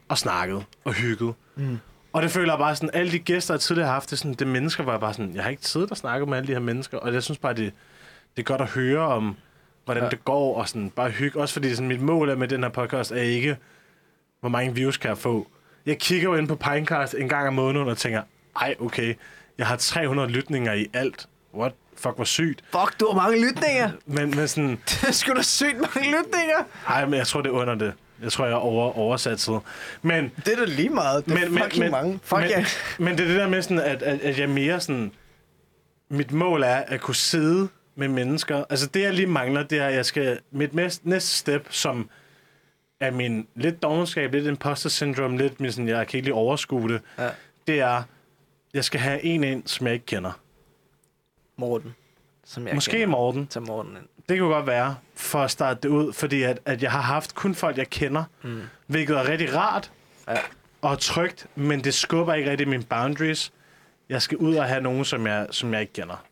og snakket og hygget. Mm. Og det føler jeg bare sådan, alle de gæster, jeg tidligere har haft, det, sådan, det mennesker var bare sådan, jeg har ikke siddet og snakket med alle de her mennesker, og jeg synes bare, det, det er godt at høre om, hvordan ja. Det går, og sådan bare hygge. Også fordi sådan, mit mål er med den her podcast, er ikke, hvor mange views kan jeg få. Jeg kigger jo ind på Pinecast en gang om måneden og tænker, ej, okay, jeg har 300 lytninger i alt. What? Fuck, hvor sygt. Fuck, du har mange lytninger. Men, men sådan, Det er sgu da sygt mange lytninger. ej, men jeg tror, det er under det. Jeg tror, jeg er over, oversat Men Det er da lige meget. Det er men, fucking men, mange. Fuck men, ja. men det er det der med sådan, at, at, at jeg mere sådan... Mit mål er at kunne sidde med mennesker. Altså det, jeg lige mangler, det er, at jeg skal... Mit næste, næste step, som er min lidt dogenskab, lidt imposter syndrome, lidt min sådan, jeg kan ikke lige overskue det, Ja. det er, jeg skal have en ind, som jeg ikke kender. Morten. Som jeg Måske kender. Morten. Tag Morten ind. Det kunne godt være, for at starte det ud, fordi at, at jeg har haft kun folk, jeg kender, Mm. hvilket er rigtig rart Ja. og trygt, men det skubber ikke rigtig mine boundaries. Jeg skal ud og have nogen, som jeg, som jeg ikke kender.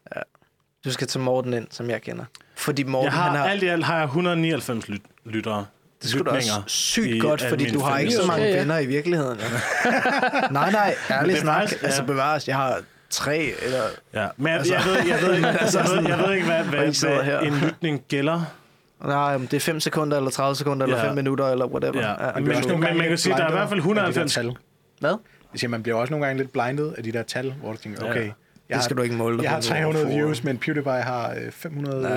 Du skal tage Morten ind, som jeg kender. Fordi Morten, Jeg har, han har... alt i alt har jeg 199 lyt, lyttere. Det skulle da også sygt godt, fordi du har ikke så mange Ja, ja. venner i virkeligheden. Ja. nej, nej, ærligt snak. ja. Altså bevares, jeg har tre, eller... Ja, men jeg, Altså- jeg, ved, jeg, ved, ikke- Altså jeg, ved, jeg ved ikke, hvad, hvad, her. hvad en lytning gælder. Nej, om det er 5 sekunder, eller 30 sekunder, eller Ja. 5 minutter, eller whatever. Ja. Ja. Men- men man kan sige, der er i hvert fald 190 tal. Hvad? Jeg siger, man bliver også nogle gange lidt blindet af de der tal, hvor du tænker, Ja. okay, jeg Det skal du ikke måle dig Jeg har på. 300 For- views, men PewDiePie har øh, 500.000. Ja,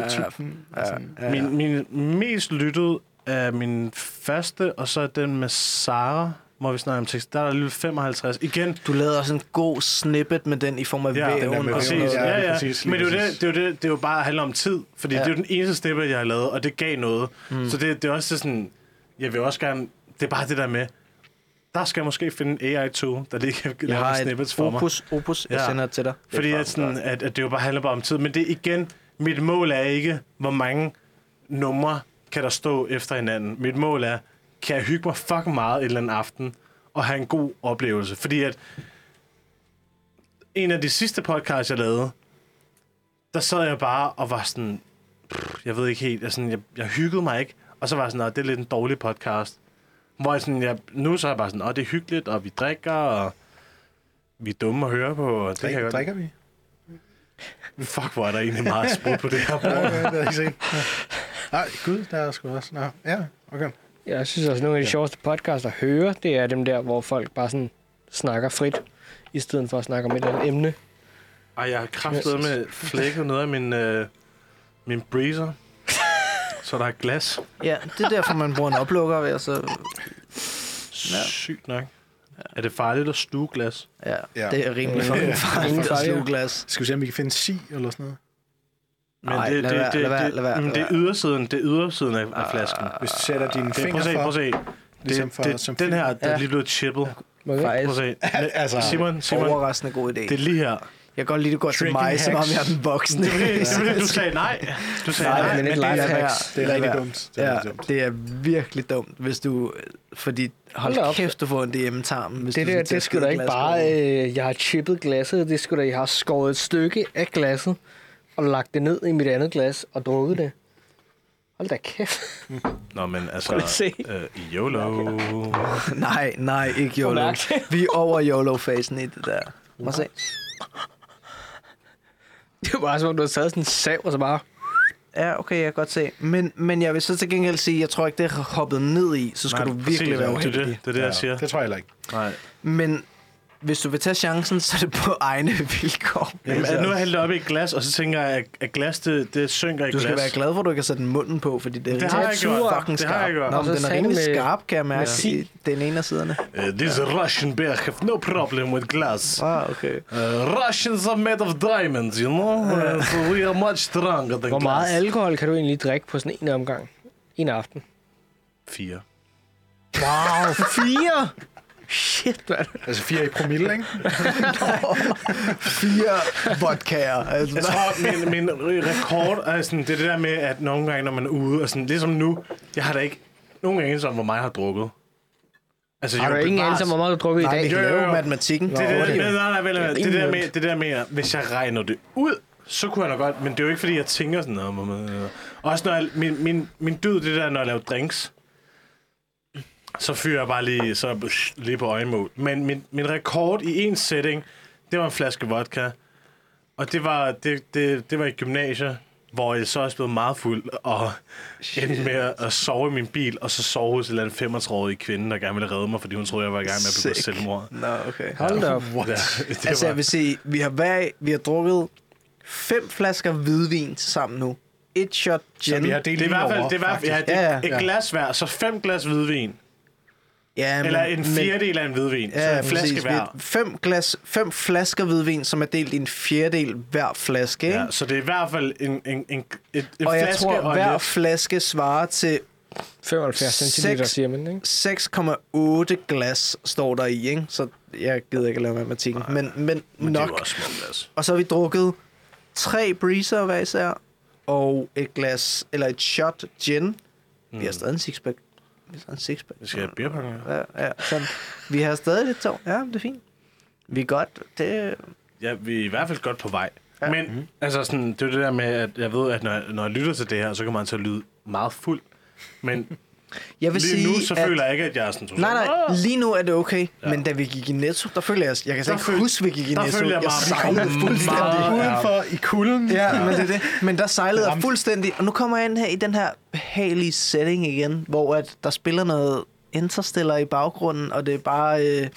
Altså, ja. Min, min mest lyttede er min første, og så den med Sara, hvor vi snakker om tekst. Der er der lige 55. Igen, Du lavede også en god snippet med den i form af Ja, væven. den præcis. noget. Ja, Ja, ja. præcis, Men det er, jo det, det, er jo det, det er jo bare handler om tid, fordi Ja. ja. det er jo den eneste stepper, jeg har lavet, og det gav noget. Mm. Så det, det er også sådan, jeg vil også gerne, det er bare det der med, der skal jeg måske finde en AI-tool, der lige kan Jeg lave har snippets et for mig. opus, opus, jeg Ja. sender det til dig. Det er Fordi at, fucking sådan, at, at det jo bare handler bare om tid. Men det er igen, mit mål er ikke, hvor mange numre kan der stå efter hinanden. Mit mål er, kan jeg hygge mig fucking meget en eller anden aften, og have en god oplevelse. Fordi at en af de sidste podcasts, jeg lavede, der sad jeg bare og var sådan, pff, jeg ved ikke helt, jeg, sådan, jeg, jeg hyggede mig ikke. Og så var jeg sådan, "Nå, det er lidt en dårlig podcast. Hvor jeg sådan, jeg, nu så er jeg bare sådan, åh, det er hyggeligt, og vi drikker, og vi er dumme at høre på. Og det kan jeg Drik, godt. drikker vi? Fuck, hvor er der egentlig meget sprut på det her Ja, bord. ja, det jeg ikke set. Nej, gud, der er sgu også. Nå, ja, okay. Jeg synes også, at nogle af de sjoveste podcasts at høre, det er dem der, hvor folk bare sådan snakker frit, i stedet for at snakke om et eller andet emne. Ej, jeg har kraftet med flækket noget af min, øh, min breezer. Så der er glas. Ja, det er derfor, man bruger en oplukker ved at så... Sygt nok. Er det farligt at sluge glas? Ja, Ja. det er rimelig rimelig farligt at sluge ja. glas. Skal vi se, om vi kan finde si eller sådan noget? Men Nej, det, lad det, være, det, lad være, det, lad være, men lad det er ydersiden, det er ydersiden af, af flasken. Hvis du sætter dine Det, prøv fingre at se, prøv at se. ligesom Det, for, det, som den her, der Ja. er lige blevet chippet. Må vi? Prøv at se. altså, Simon, Simon, overraskende god idé. det er lige her. Jeg kan godt lide, at du går til mig, som om jeg er den voksne. Det er det du sagde nej. Du sagde Nej, nej. men et det er her. det er rigtig dumt. Det er Ja, dumt. det er virkelig dumt, hvis du... Fordi hold Hold kæft, du får en DM-tarm. Hvis Det du der, det skulle da ikke bare, øh, jeg har chippet glasset, det skulle da, jeg har skåret et stykke af glasset, og lagt det ned i mit andet glas, og drukket det. Hold da kæft. Nå, men at altså, se. øh, YOLO. Nej, nej, ikke YOLO. Vi er over YOLO-fasen i det der. At se. Det var bare som om, du havde taget sådan en sav, og så bare... Ja, okay, jeg kan godt se. Men, men jeg vil så til gengæld sige, jeg tror ikke, det er hoppet ned i. Så skal Nej, du virkelig præcis, være det uheldig. det, det er det, jeg siger. Det tror jeg heller ikke. Nej. Men hvis du vil tage chancen, så er det på egne vilkår. Jamen, nu har jeg hældt op i et glas, og så tænker jeg, at- glas, det, det synker i Du glas. skal være glad for, at du ikke har sat den munden på, fordi det er Det har jeg gjort. fucking Det har skarp. jeg gjort. Nå, men den er rimelig du med- skarp, kan jeg mærke, i den ene af siderne. Uh, these Russian bear have no problem with glass. Ah, okay. Uh, Russians are made of diamonds, you know? Uh, so we are much stronger than Hvor meget glass. alkohol kan du egentlig drikke på sådan en omgang? En aften? Fire. Wow, fire! Shit, mand. Altså fire i promille, ikke? Fire vodkaer. Altså, Jeg tror, min, min rekord er sådan, det er det der med, at nogle gange, når man er ude, og sådan, ligesom nu, jeg har da ikke nogen anelse om, hvor meget jeg har drukket. Altså, Har du ingen bevares. anelse om, hvor meget du har drukket i Nej, dag? Jo, jo, lave jo. matematikken. Det er det, det, nej, nej, det, det, ingen der med. det der med, hvis jeg regner det ud, så kunne jeg nok godt, men det er jo ikke, fordi jeg tænker sådan noget. øh, Også når jeg, min, min, min dyd, det der, når jeg laver drinks, så fyrer jeg bare lige, så lige på øjenmål. Men min, min rekord i en setting, det var en flaske vodka. Og det var, det, det, det var i gymnasiet, hvor jeg så også blev meget fuld, og endte med at- at sove i min bil, og så sove hos en eller anden 35-årig kvinde, der gerne ville redde mig, fordi hun troede, jeg var i gang med at begå selvmord. Nå, okay. Hold da op. Ja, det Altså, var, jeg vil sige, vi har, hver, vi har drukket fem flasker hvidvin sammen nu. Et shot Så gin. vi har delt Det er i hvert fald, over, det er, i hvert fald- ja, er Ja, ja. et Ja. glas hver, så fem glas hvidvin. Ja, men, Eller en fjerdedel af en hvidvin. Ja, så en flaske præcis. Hver. Fem, glas, fem flasker hvidvin, som er delt i en fjerdedel hver flaske. Ikke? Ja, så det er i hvert fald en, en, en, et, en og jeg flaske tror, og hver lidt. flaske svarer til 75 centiliter, Seks- siger man, ikke? 6,8 glas, står der i. Ikke? Så jeg gider ikke at lave matematikken. Men, men, Men det er nok. også små glas. Og så har vi drukket tre breezer hver især, og et glas, eller et shot gin. Mm. Vi har stadig en sixpack. Stadig en sixpack. Vi skal have beerpong. ja. Ja, ja. Så vi har stadig lidt tår. Ja, det er fint. Vi er godt. Det, Ja, vi er i hvert fald godt på vej. Ja. Men mm. altså sådan, det er det der med, at jeg ved, at når, når jeg lytter til det her, så kan man at lyde meget fuld. Men jeg vil lige sige, nu, så at, føler jeg ikke, at jeg er sådan... Nej, nej, lige nu er det okay. Ja. Men da vi gik i Netto, der føler jeg... Jeg kan slet Der ikke føl- huske, vi gik i der Netto. føler jeg jeg bare, vi sejlede fuldstændig. meget- Udenfor i kulden. Ja, men det er det. Men der sejlede jeg fuldstændig. Og nu kommer jeg ind her i den her behagelige setting igen, hvor at der spiller noget Interstellar i baggrunden, og det er bare... Øh,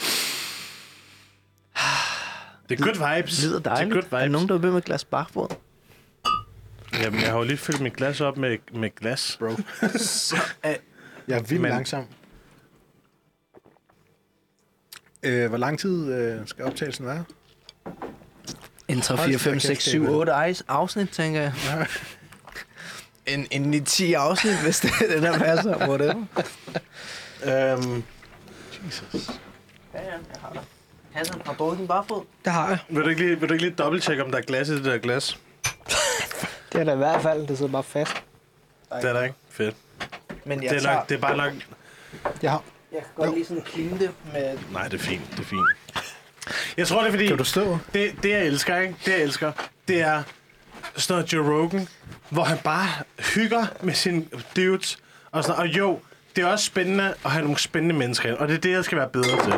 Det er good vibes. Det lyder dejligt. Det er good Er der vibes. nogen, der vil med et glas barfod? Jamen, jeg har jo lige fyldt mit glas op med, med glas. Bro. er- Jeg er vildt Men- langsom. Øh, hvor lang tid øh, skal optagelsen være? En 3, Hold 4, da 5, kæft, 6, det 7, er 8 afsnit, tænker jeg. En, en i 10 afsnit, hvis det er det, der passer. Whatever. Øhm, Ja, ja, jeg har det. Hassan, har du din barfod? Det har jeg. vil, du ikke lige, vil du ikke lige dobbelttjekke, om der er glas i det der glas? Det er der i hvert fald. Det sidder bare fast. Det er der ikke. Fedt. Men jeg, Det er, tager, nok, det er bare nok... Jeg har. jeg kan godt lige sådan clean det med... Nej, det er fint. Det er fint. Jeg tror, det er fordi... Kan du stå? Det, det jeg elsker, ikke? Det jeg elsker, det er sådan noget Joe Rogan, hvor han bare hygger med sine dudes. Og, sådan, og jo, det er også spændende at have nogle spændende mennesker ind, og det er det, jeg skal være bedre til.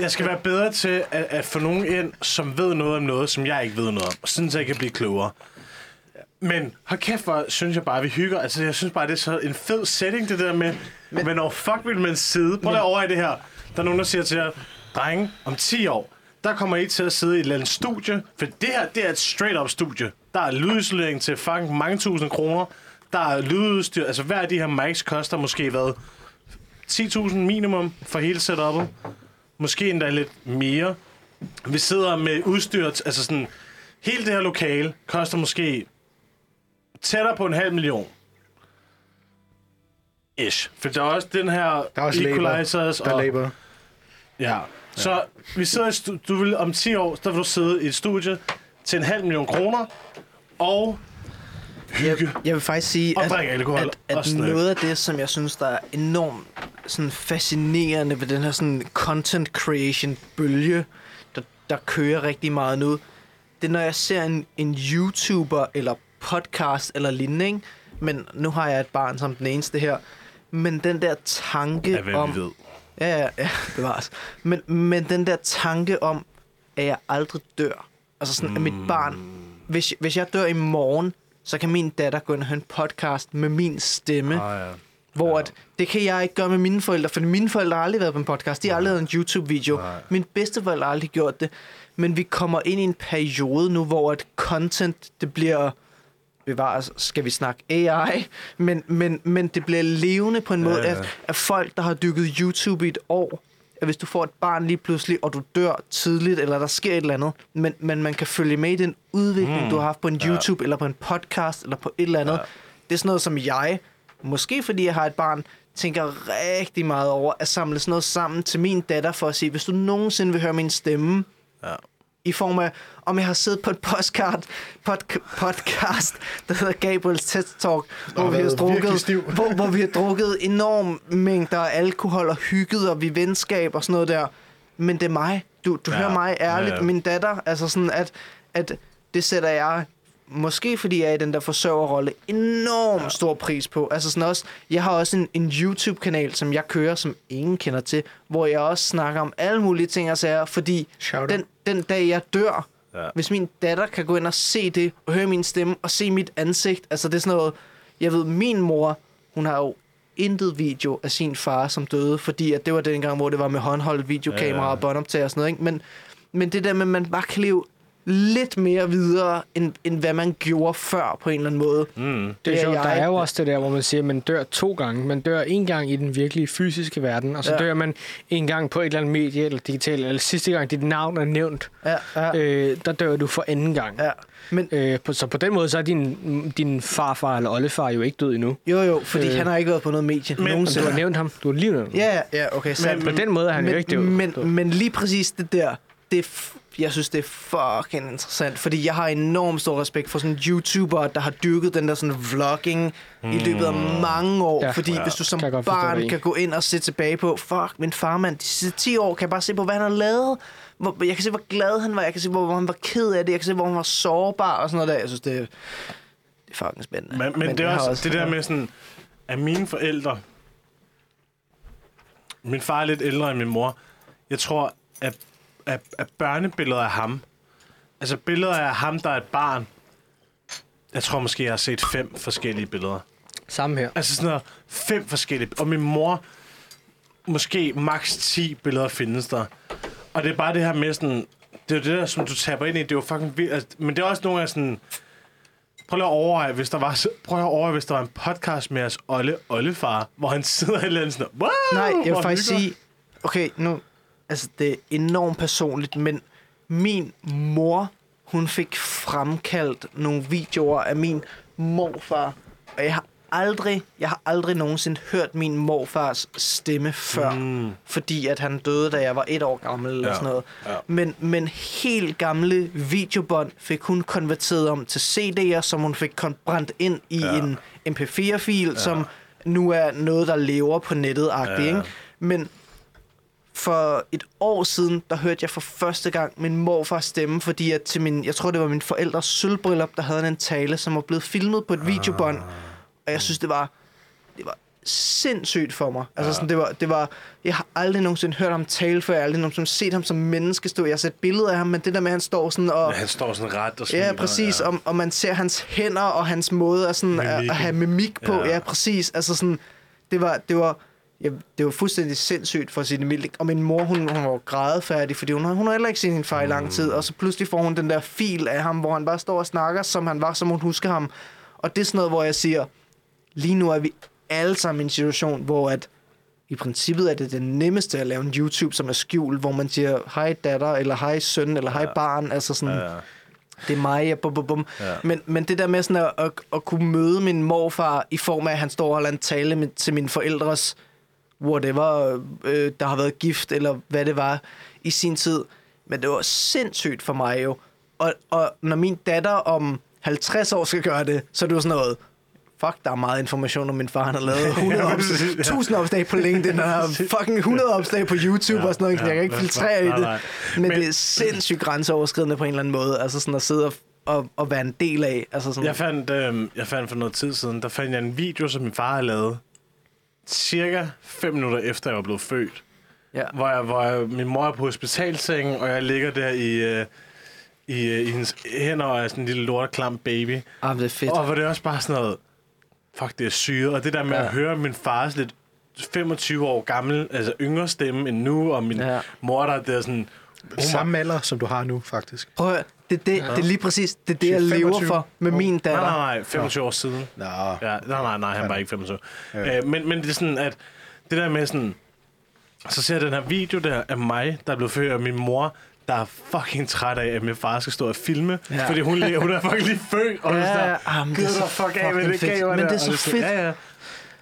Jeg skal være bedre til at, at få nogen ind, som ved noget om noget, som jeg ikke ved noget om. Sådan, så jeg kan blive klogere. Men hold kæft, hvor synes jeg bare, at vi hygger. Altså, jeg synes bare, det er så en fed setting, det der med, men, men når fuck vil man sidde? Prøv lige over i det her. Der er nogen, der siger til jer, drenge, om 10 år, der kommer I til at sidde i et eller andet studie, for det her, det er et straight-up studie. Der er lydisolering til fucking mange tusind kroner. Der er lydudstyr, altså hver af de her mics koster måske hvad? 10.000 minimum for hele setup'et. Måske endda lidt mere. Vi sidder med udstyr, altså sådan, hele det her lokale koster måske tættere på en halv million. Ish. For der er også den her Der er også labor. equalizers. Der er og, labor. Ja. Så vi sidder i stu- du vil om 10 år, der vil du sidde i et studie til en halv million kroner, og hygge. Jeg, jeg vil faktisk sige, Og at, alkohol at, at noget af det, som jeg synes, der er enormt sådan fascinerende ved den her sådan content creation bølge, der, der kører rigtig meget nu, det er, når jeg ser en, en YouTuber eller podcast eller lignende, ikke? men nu har jeg et barn som den eneste her, men den der tanke hvad om... vi ved. Ja, ja, ja, bevares. Men, men den der tanke om, at jeg aldrig dør. Altså sådan, mm. at mit barn... Hvis, hvis jeg dør i morgen, så kan min datter gå ind og høre en podcast med min stemme. Ah, ja. Hvor at, det kan jeg ikke gøre med mine forældre, for mine forældre har aldrig været på en podcast. De har aldrig lavet en YouTube-video. Min bedsteforældre har aldrig gjort det. Men vi kommer ind i en periode nu, hvor at content, det bliver bevares, skal vi snakke AI, men, men, men det bliver levende på en måde, Ja, ja. at, at folk, der har dykket YouTube i et år, at hvis du får et barn lige pludselig, og du dør tidligt, eller der sker et eller andet, men, men man kan følge med i den udvikling, mm. du har haft på en YouTube, ja. eller på en podcast, eller på et eller andet. Ja. Det er sådan noget, som jeg, måske fordi jeg har et barn, tænker rigtig meget over, at samle sådan noget sammen til min datter, for at sige, hvis du nogensinde vil høre min stemme, Ja. i form af, om jeg har siddet på et postcard, pod, podcast, der hedder Gabriels TED Talk, hvor vi, har drukket, hvor, hvor vi har drukket enorm mængder af alkohol og hygget, og vi venskab og sådan noget der. Men det er mig. Du, du Ja. hører mig ærligt. Ja, ja. Min datter, altså sådan, at, at det sætter jeg måske fordi jeg er i den der forsørgerrolle, enormt ja. stor pris på. Altså sådan også, jeg har også en, en YouTube-kanal, som jeg kører, som ingen kender til, hvor jeg også snakker om alle mulige ting og sager, fordi den, den dag jeg dør, Ja. hvis min datter kan gå ind og se det, og høre min stemme, og se mit ansigt, altså det er sådan noget, jeg ved, min mor, hun har jo intet video af sin far, som døde, fordi at det var den gang, hvor det var med håndholdt videokamera Ja, ja. og båndoptager og sådan noget, ikke? Men, men det der med, at man bare kan leve lidt mere videre, end, end hvad man gjorde før på en eller anden måde. Mm. Det er, Det er sjovt. Der jeg er jo også det der, hvor man siger, at man dør to gange. Man dør en gang i den virkelige fysiske verden, og så ja. Dør man en gang på et eller andet medie eller digitalt, eller sidste gang dit navn er nævnt, Ja, ja, øh, der dør du for anden gang. ja. Men Øh, på, så på den måde, så er din, din farfar eller oldefar jo ikke død endnu. jo jo, fordi Øh. han har ikke været på noget medie Men- Du nogensinde. har nævnt ham. Du har lige nævnt ham. Ja, ja, ja, okay, sandt. På den måde er han jo ikke død. men, men lige præcis det der, det er jeg synes, det er fucking interessant, fordi jeg har enormt stor respekt for sådan YouTuber, der har dyrket den der sådan vlogging mm. i løbet af mange år, Ja. fordi Ja, hvis du som kan barn kan gå ind og se tilbage på, fuck, min farmand, de sidste 10 år kan jeg bare se på, hvad han har lavet. Hvor, jeg kan se, hvor glad han var, jeg kan se, hvor, hvor han var ked af det, jeg kan se, hvor han var sårbar og sådan noget der. Jeg synes, det er, det er fucking spændende. Men, men det er også, også det der med sådan, at mine forældre... Min far er lidt ældre end min mor. Jeg tror, at, at, at børnebilleder af ham... Altså billeder af ham, der er et barn... Jeg tror måske, jeg har set fem forskellige billeder. Samme her. Altså sådan noget, fem forskellige. Og min mor, måske maks 10 billeder findes der. Og det er bare det her med sådan... Det er jo det der, som du taber ind i. Det er jo fucking vildt. Altså, men det er også nogle af sådan... Prøv lige at overveje, hvis der var, prøv at overveje, hvis der var en podcast med jeres Olle Ollefar, hvor han sidder et eller andet sådan, wow, Nej, jeg vil faktisk hygger." sige... Okay, nu... Altså, det er enormt personligt, men min mor, hun fik fremkaldt nogle videoer af min morfar, og jeg har aldrig, jeg har aldrig nogensinde hørt min morfars stemme før, mm. fordi at han døde, da jeg var et år gammel eller Ja, sådan noget. ja. Men, men helt gamle videobånd fik hun konverteret om til CD'er, som hun fik brændt ind i Ja. en MP4-fil, ja. som nu er noget, der lever på nettet-agtigt. Ja. Ikke? Men for et år siden, der hørte jeg for første gang min morfars stemme, fordi at til min, jeg tror, det var min forældres sølvbryllup, der havde en tale, som var blevet filmet på et videobånd. Og jeg synes, det var, det var sindssygt for mig. Altså sådan, det var, det var, jeg har aldrig nogensinde hørt ham tale før, jeg har aldrig nogensinde set ham som menneske stå. Jeg har set billeder af ham, men det der med, at han står sådan og... Ja, han står sådan ret og smiler. Ja, præcis. Ja. Og, og man ser hans hænder og hans måde at, sådan, at, at have mimik på. Ja. Ja, ja præcis. Altså sådan, det var, det var, ja, det var fuldstændig sindssygt for sin mildt. Og min mor, hun, hun var grædefærdig, fordi hun, hun har heller ikke set sin far i lang tid. Og så pludselig får hun den der fil af ham, hvor han bare står og snakker, som han var, som hun husker ham. Og det er sådan noget, hvor jeg siger, lige nu er vi alle sammen i en situation, hvor at i princippet er det det nemmeste at lave en YouTube, som er skjult, hvor man siger, hej datter, eller hej søn, eller hej barn. Altså sådan, Ja, ja. det er mig, ja, bum, bum, bum. Ja. Ja. Men, men det der med sådan at, at, at kunne møde min morfar i form af, at han står og holder en tale med, til mine forældres whatever, øh, der har været gift, eller hvad det var i sin tid. Men det var sindssygt for mig jo. Og, og når min datter om 50 år skal gøre det, så er det jo sådan noget, fuck, der er meget information om min far, han har lavet 100 Ja, opslag, præcis, ja. 1000 opslag på LinkedIn, og har fucking 100 opslag på YouTube Ja, og sådan noget, ja, jeg kan ikke filtrere i det. nej. Men, Men- men det er sindssygt grænseoverskridende på en eller anden måde, altså sådan at sidde og, og, og være en del af. Altså sådan, Jeg fandt, øh, jeg fandt for noget tid siden, der fandt jeg en video, som min far havde lavet, cirka fem minutter efter, jeg var blevet født. ja. Hvor, jeg, hvor jeg, min mor er på hospitalsengen, og jeg ligger der i, øh, i, øh, i hendes hænder og er sådan en lille lorteklam baby. Ah, det er fedt. Og hvor det er også bare sådan noget, fuck, det er syret. Og det der med Ja. at høre min fars lidt 25 år gammel, altså yngre stemme end nu, og min Ja. mor, der er sådan... Samme alder, som du har nu, faktisk. Prøv at høre, det, er det, ja. det er lige præcis det, er det jeg 25 lever for med år. min Nej, datter. nej, nej, 25 år siden. Nå, Ja, nej, nej, nej, han var ikke 25. Ja. Øh, men, men det er sådan, at det der med sådan... Så ser jeg den her video der af mig, der er blevet født, og min mor, der er fucking træt af, at min far skal stå og filme. Ja. Fordi hun, hun er fucking lige født. Og Ja, ja, sådan, ja, men Gud, det er så fuck af med fucking det fedt. Men det er så fedt. Ja, ja.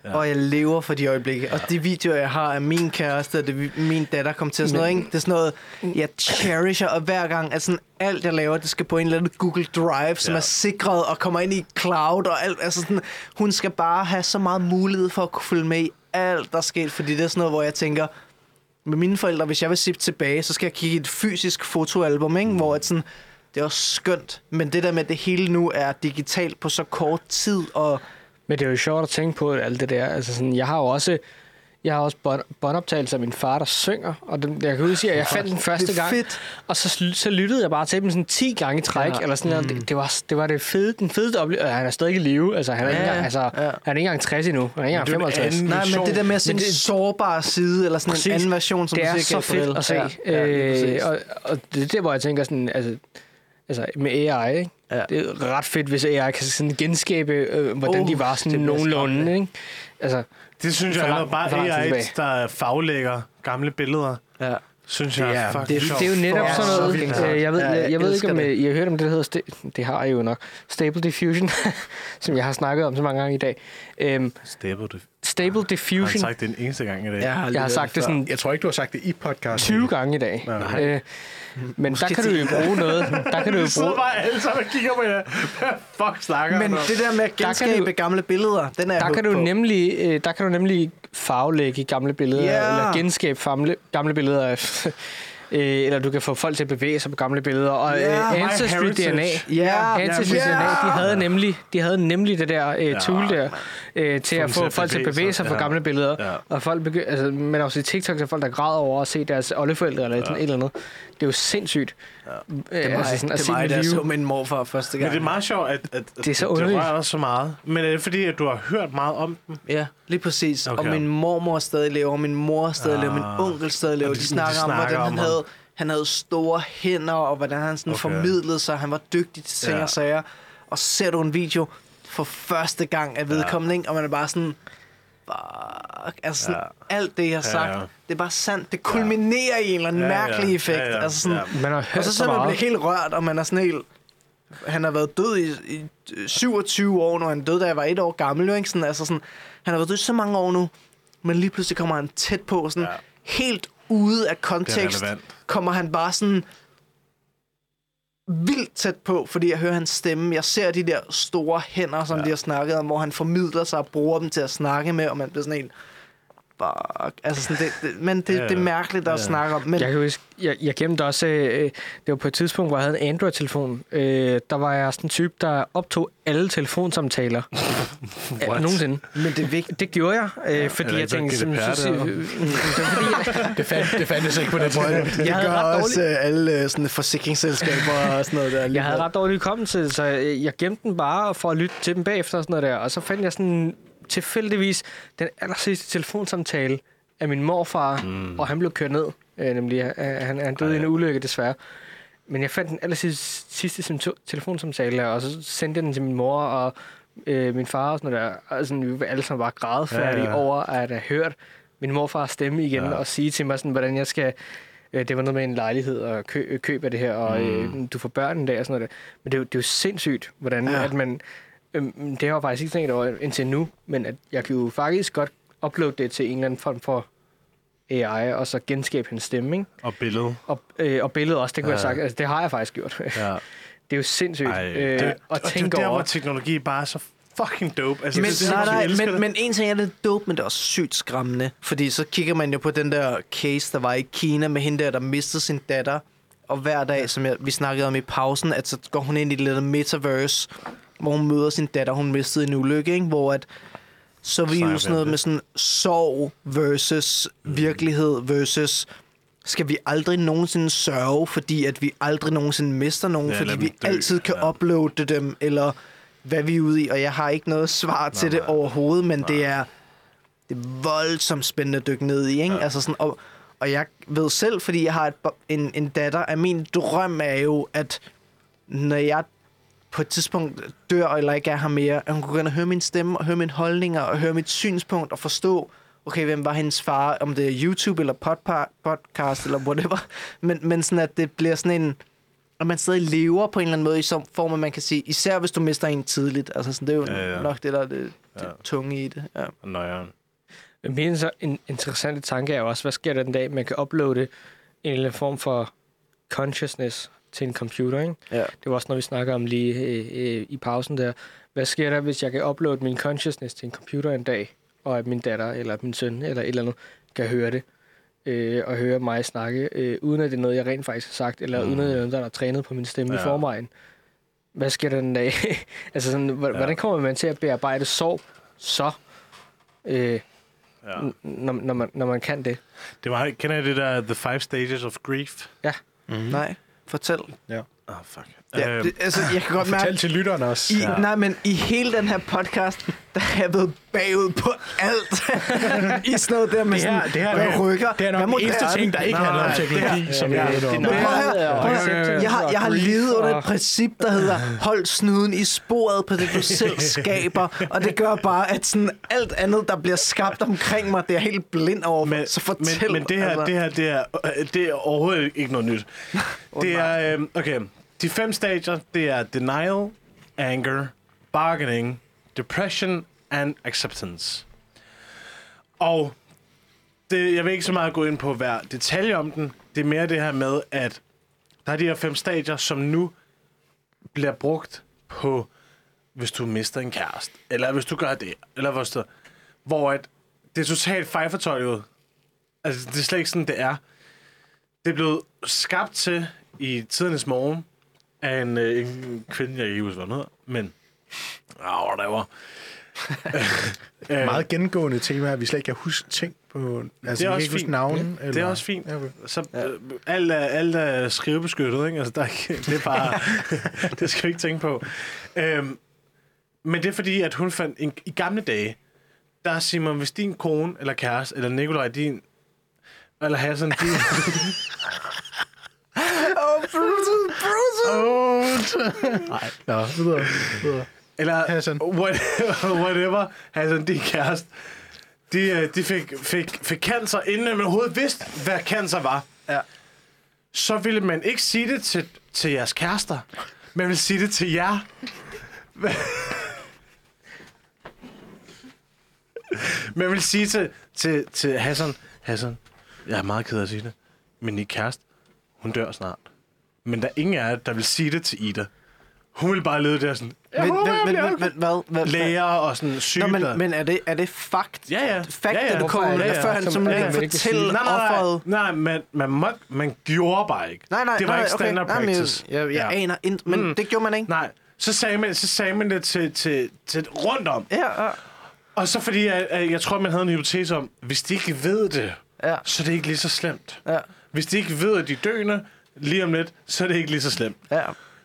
Ja. Og jeg lever for de øjeblikke. Og de videoer, jeg har af min kæreste, og det, min datter kom til, sådan noget, ikke? det er sådan noget, jeg cherisher, og hver gang, at sådan alt, jeg laver, det skal på en eller anden Google Drive, som Ja. er sikret og kommer ind i cloud, og alt, altså sådan, hun skal bare have så meget mulighed for at kunne følge med i alt, der er sket, fordi det er sådan noget, hvor jeg tænker, med mine forældre, hvis jeg vil se tilbage, så skal jeg kigge i et fysisk fotoalbum, ikke? hvor at sådan, det er også skønt, men det der med, at det hele nu er digitalt på så kort tid, og Men det er jo sjovt at tænke på alt det der. Altså sådan, jeg har jo også, jeg har også bånd, båndoptagelser af min far, der synger. Og den, jeg kan huske, at jeg fandt den første det er gang. fedt. Og så, så lyttede jeg bare til dem sådan 10 gange i træk. Ja. Eller sådan noget. Det, det, var, det var det fede, den fedeste oplevelse. Han er stadig i live. Altså, han er, Ja, ikke, engang, altså, Ja. han er ikke engang 60 endnu. Han er ikke engang Det er jo en 55. anden- Nej, men det der med sådan en sårbar side, eller sådan Præcis. en anden version, som det du er siger, så kan fedt at se. Ja, ja, øh, og, og det er der, hvor jeg tænker sådan, altså, altså med AI, ikke? Ja. Det er ret fedt, hvis AI kan sådan genskabe, øh, hvordan Uh, de var sådan det nogenlunde, ikke? Altså, Det synes jeg er lang- bare AI, tilbage. der faglægger gamle billeder. ja. Synes jeg Det fucking det er- sjovt. Det er jo netop Ja, sådan så noget, vildt. øh, jeg ved, Ja, jeg, jeg jeg ved ikke, om det. øh, I har hørt om det, der hedder, sta- det har I jo nok, Stable Diffusion, som jeg har snakket om så mange gange i dag. Øhm, Stable, det Stable har han Diffusion, sagt det en eneste gang i dag. Jeg har, jeg har sagt det sådan jeg tror ikke, du har sagt det i podcasten. 20 gange i dag. Nej. Øh, men der kan du jo bruge noget. Der kan du jo bruge, bare alle sammen og kigger på jer. Hvad fuck snakker Men det der med at genskabe du- gamle billeder, den er jeg der kan du på. nemlig, øh, der kan du nemlig farvelægge gamle billeder, Ja. eller genskabe famle, gamle billeder af, øh, eller du kan få folk til at bevæge sig på gamle billeder. Og Ja, øh, Ancestry. DNA, Ja, Ancestry ja. DNA, de havde nemlig, de havde nemlig det der øh, tool der, øh, til at få folk til at bevæge sig. på Ja. gamle billeder. Ja. Og folk begy- altså, men også i TikTok, der er folk, der græder over at se deres oldeforældre eller ja. et eller andet. Det er jo sindssygt. Ja. Det er mig, det er mig, der så min morfar første gang. Men det er meget sjovt, at, at, at Det er så det underligt. rører også så meget. Men er det fordi, at du har hørt meget om dem? Ja, lige præcis. Okay. Og min mormor stadig lever, min mor stadig Ah. lever, min onkel stadig lever. Og De, de- snakker de om, snakker hvordan om han ham. havde, han havde store hænder, og hvordan han sådan Okay. formidlede sig. Han var dygtig til ting Ja. og sager. Og ser du en video for første gang af vedkommende, ja. og man er bare sådan... Fuck. Altså sådan, ja. alt det, jeg har sagt, ja. det er bare sandt. Det kulminerer i en eller anden Ja, ja. mærkelig effekt. Ja, ja. Altså sådan, Ja. Man har og så så, man bliver helt rørt, og man er sådan helt... Han har været død i, i 27 år, når han døde, da jeg var et år gammel. Jo, ikke? Sådan, altså sådan, han har været død i så mange år nu, men lige pludselig kommer han tæt på, sådan Ja. ja. helt ude af kontekst, kommer han bare sådan vildt tæt på, fordi jeg hører hans stemme. Jeg ser de der store hænder, som ja. de har snakket om, hvor han formidler sig og bruger dem til at snakke med, og man bliver sådan helt... Fuck. Altså sådan, det, det, men det, Ja, ja. det er mærkeligt at Ja. snakke om. Men Jeg kan huske, jeg, jeg gemte også, øh, det var på et tidspunkt, hvor jeg havde en Android-telefon. Øh, der var jeg sådan en type, der optog alle telefonsamtaler. What? Nogensinde. men det er vigtigt. Det gjorde jeg, øh, fordi det jeg tænkte... så GDPR så, så, øh, det jeg, Det, fand, det fandtes ikke på den måde. Det Jeg havde gør ret også øh, alle øh, sådan forsikringsselskaber og sådan noget der. jeg havde ret dårlig hukommelse, så øh, jeg gemte den bare for at lytte til dem bagefter og sådan noget der. Og så fandt jeg sådan tilfældigvis den aller sidste telefonsamtale af min morfar, mm. og han blev kørt ned. Øh, nemlig, øh, han, han døde i en ulykke desværre. Men jeg fandt den aller sidste, sidste telefonsamtale, og så sendte jeg den til min mor og øh, min far og sådan noget der. Sådan, vi var alle sammen bare grædefærdige Ja, ja, over at have hørt min morfars stemme igen, Ja. og sige til mig, sådan, hvordan jeg skal... Øh, det var noget med en lejlighed og kø, øh, køb af det her, og øh, du får børn en dag og sådan noget der. Men det er jo, det er jo sindssygt, hvordan ja. at man... Øh, det har jeg faktisk ikke tænkt over indtil nu, men at jeg kan jo faktisk godt uploade det til en eller anden form for AI, og så genskabe hendes stemme, ikke? Og billede. Og, øh, og billedet også, det kunne Ja. jeg sagt. Altså, det har jeg faktisk gjort. Ja. Det er jo sindssygt Ej, øh, det, at og det er tænke der, over. hvor teknologi bare er så fucking dope. Altså, Men, det, det, nej, nej, men, det. men en ting er det dope, men det er også sygt skræmmende. Fordi så kigger man jo på den der case, der var i Kina med hende der, der mistede sin datter. Og hver dag, som jeg, vi snakkede om i pausen, at så går hun ind i det lille metaverse, hvor hun møder sin datter, hun mistede en ulykke, ikke? Hvor at, så er vi jo sådan noget med sådan sorg versus virkelighed versus skal vi aldrig nogensinde sørge, fordi at vi aldrig nogensinde mister nogen, Ja, fordi vi dø, altid kan ja. uploade dem, eller hvad vi er ude i, og jeg har ikke noget svar til det nej. overhovedet, men det er, det er voldsomt spændende at dykke ned i, ikke? Ja. Altså sådan, og, og jeg ved selv, fordi jeg har et, en, en datter, at min drøm er jo, at når jeg på et tidspunkt dør, eller ikke er her mere, at hun kunne og høre min stemme, og høre mine holdninger, og høre mit synspunkt, og forstå, okay, hvem var hendes far, om det er YouTube, eller podcast, eller whatever, men, men sådan, at det bliver sådan en, at man stadig lever på en eller anden måde i sådan form, at man kan sige, især hvis du mister en tidligt, altså sådan, det er jo Ja, ja. nok det, der er det, det Ja. tunge i det. Ja. Nøjeren. Men så en interessante tanke er jo også, hvad sker der den dag, man kan uploade en eller anden form for consciousness til en computer, ikke? Ja. Det var også noget, vi snakker om lige øh, øh, i pausen der. Hvad sker der, hvis jeg kan uploade min consciousness til en computer en dag, og at min datter eller min søn eller et eller andet kan høre det, øh, og høre mig snakke, øh, uden at det er noget, jeg rent faktisk har sagt, eller mm. uden at det er noget, der er trænet på min stemme ja. Ja. i forvejen. Hvad sker der den dag? altså sådan, h- hvordan kommer man til at bearbejde sorg så, øh, Ja. n- når, når, man, når man kan det? Det var, kender I det der The Five Stages of Grief? Mm-hmm. Nej, fortæl. Ah, oh, fuck. Ja, Øhm, det, altså, jeg kan godt mærke, til lytterne også. i, Ja. nej, men i hele den her podcast, der har jeg været bagud på alt. I sådan noget der med Det her, sådan, det her hvad det er- rykker, det er nok den eneste ting, der ikke handler om teknologi, som jeg ved det- om. prøv prøv. Jeg har, jeg har levet under et princip, der hedder hold snuden i sporet på det, du selv skaber. Og det gør bare, at sådan alt andet, der bliver skabt omkring mig, det er helt blind over. men, så fortæl. men, men det her, altså. det her det er, øh, det er overhovedet ikke noget nyt. det er, øh, okay, de fem stadier, det er denial, anger, bargaining, depression and acceptance. Og det, jeg vil ikke så meget gå ind på hver detalje om den. Det er mere det her med, at der er de her fem stadier, som nu bliver brugt på, hvis du mister en kæreste, eller hvis du gør det, eller hvis du, hvor at det er totalt fejlfortolket. Altså, det er slet ikke sådan, det er. Det er blevet skabt til i tidernes morgen af en, øh, en kvinde, jeg ikke husker, hvad hun hedder, men... Ah, whatever. Øh, Meget gennemgående tema, at vi slet ikke kan huske ting på... Altså, Det er også ikke huske fint. navne. Det er også fint. Ja, okay. Så øh, alt, er, alt er skrivebeskyttet, ikke? Altså, der er, ikke- det er bare... det skal vi ikke tænke på. Øhm, men det er fordi, at hun fandt... En, I gamle dage, der er Simon, hvis din kone eller kæreste, eller Nikolaj, din... Eller Hassan, din... Nej. Nå, videre. videre. Eller Hassan. what, whatever. Hassan, din kæreste. De, øh, de fik, fik, fik cancer, inden man overhovedet vidste, hvad cancer var. Ja. Så ville man ikke sige det til, til jeres kærester. Man vil sige det til jer. man vil sige til, til, til Hassan, Hassan, jeg er meget ked af at sige det, men din kæreste, hun dør snart. Men der er ingen af jer, der vil sige det til Ida. Hun vil bare lede der sådan, jeg Men, håber, jeg men, men, men, hvad, hvad, læger og sådan Nå, sygeplejersker. men, men er, det, er det fakt? Ja, ja. Fakt, Ja, ja. Hvorfor kommer er med det? det, før han Som- ja, ikke man vil ikke fortælle sige- Nej, nej, offeret? nej, nej man, man, man gjorde bare ikke. Nej, nej, det var nej, ikke okay. standard Nej, men practice. Jeg, jeg, jeg aner ikke, men Mm. det gjorde man ikke. Nej, så sagde man, så sagde man det til, til, til rundt om. Ja, ja. Og så fordi, jeg, jeg, jeg tror, man havde en hypotese om, hvis de ikke ved det, Ja. så er det ikke lige så slemt. Ja. Hvis de ikke ved, at de er døende lige om lidt, så er det ikke lige så slemt. ja.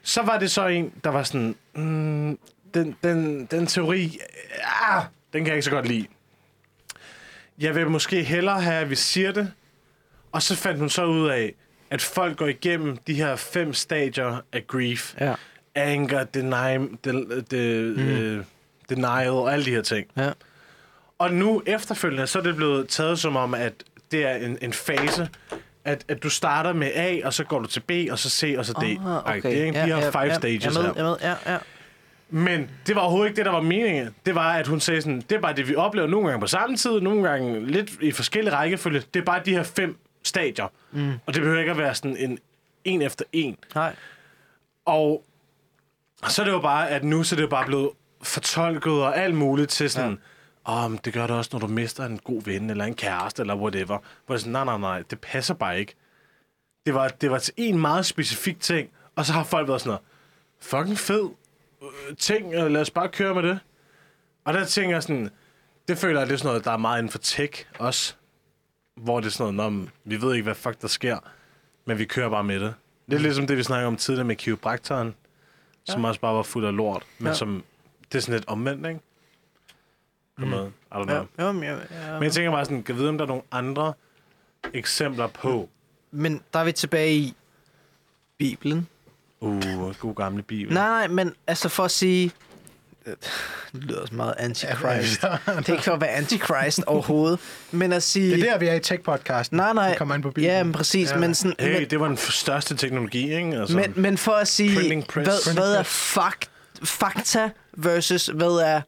Så var det så en, der var sådan, mm, den, den, den teori, ah, den kan jeg ikke så godt lide. Jeg vil måske hellere have, at vi siger det, og så fandt hun så ud af, at folk går igennem de her fem stadier af grief. Ja. Anger, deny, de, de, mm. øh, denial og alle de her ting. Ja. Og nu efterfølgende, så er det blevet taget som om, at det er en, en fase, at, at du starter med A, og så går du til B, og så C, og så D. Ah, Ej, Det er ikke de her five stages jeg med, her. jeg med, ja, ja. Men det var overhovedet ikke det, der var meningen. Det var, at hun sagde sådan, det er bare det, vi oplever nogle gange på samme tid, nogle gange lidt i forskellige rækkefølge. Det er bare de her fem stadier. Mm. Og det behøver ikke at være sådan en en efter en. Nej. Og så er det jo bare, at nu så er det jo bare blevet fortolket og alt muligt til sådan, ja. Om det gør det også, når du mister en god ven, eller en kæreste, eller whatever. Hvor det er sådan, nej, nej, nej, det passer bare ikke. Det var, det var til en meget specifik ting, og så har folk været sådan noget, fucking fed øh, ting, øh, lad os bare køre med det. Og der tænker jeg sådan, det føler jeg, det er sådan noget, der er meget inden for tech også. Hvor det er sådan noget, "Nå, vi ved ikke, hvad fuck der sker, men vi kører bare med det. Det er ligesom det, vi snakker om tidligere med kiropraktoren, ja. som også bare var fuld af lort, men ja. som, det er sådan lidt omvendt, ikke? På noget. I don't know. Ja, Ja. jo, men, jeg, ja. Men jeg tænker bare sådan, kan jeg vide, om der er nogle andre eksempler på, men der er vi tilbage i Bibelen. uh, god gamle bibel. Nej, nej, men altså for at sige... Det lyder også meget antichrist. Det kan ikke være antichrist overhovedet. Men at sige... Det er der, vi er i tech-podcasten. Nej, nej. Vi kommer ind på bilen. Ja, men præcis. Ja. Men, sådan, Hey, men, det var den største teknologi, ikke? Altså, men, men for at sige, Printing press. hvad, hvad er fakt, fakta versus hvad er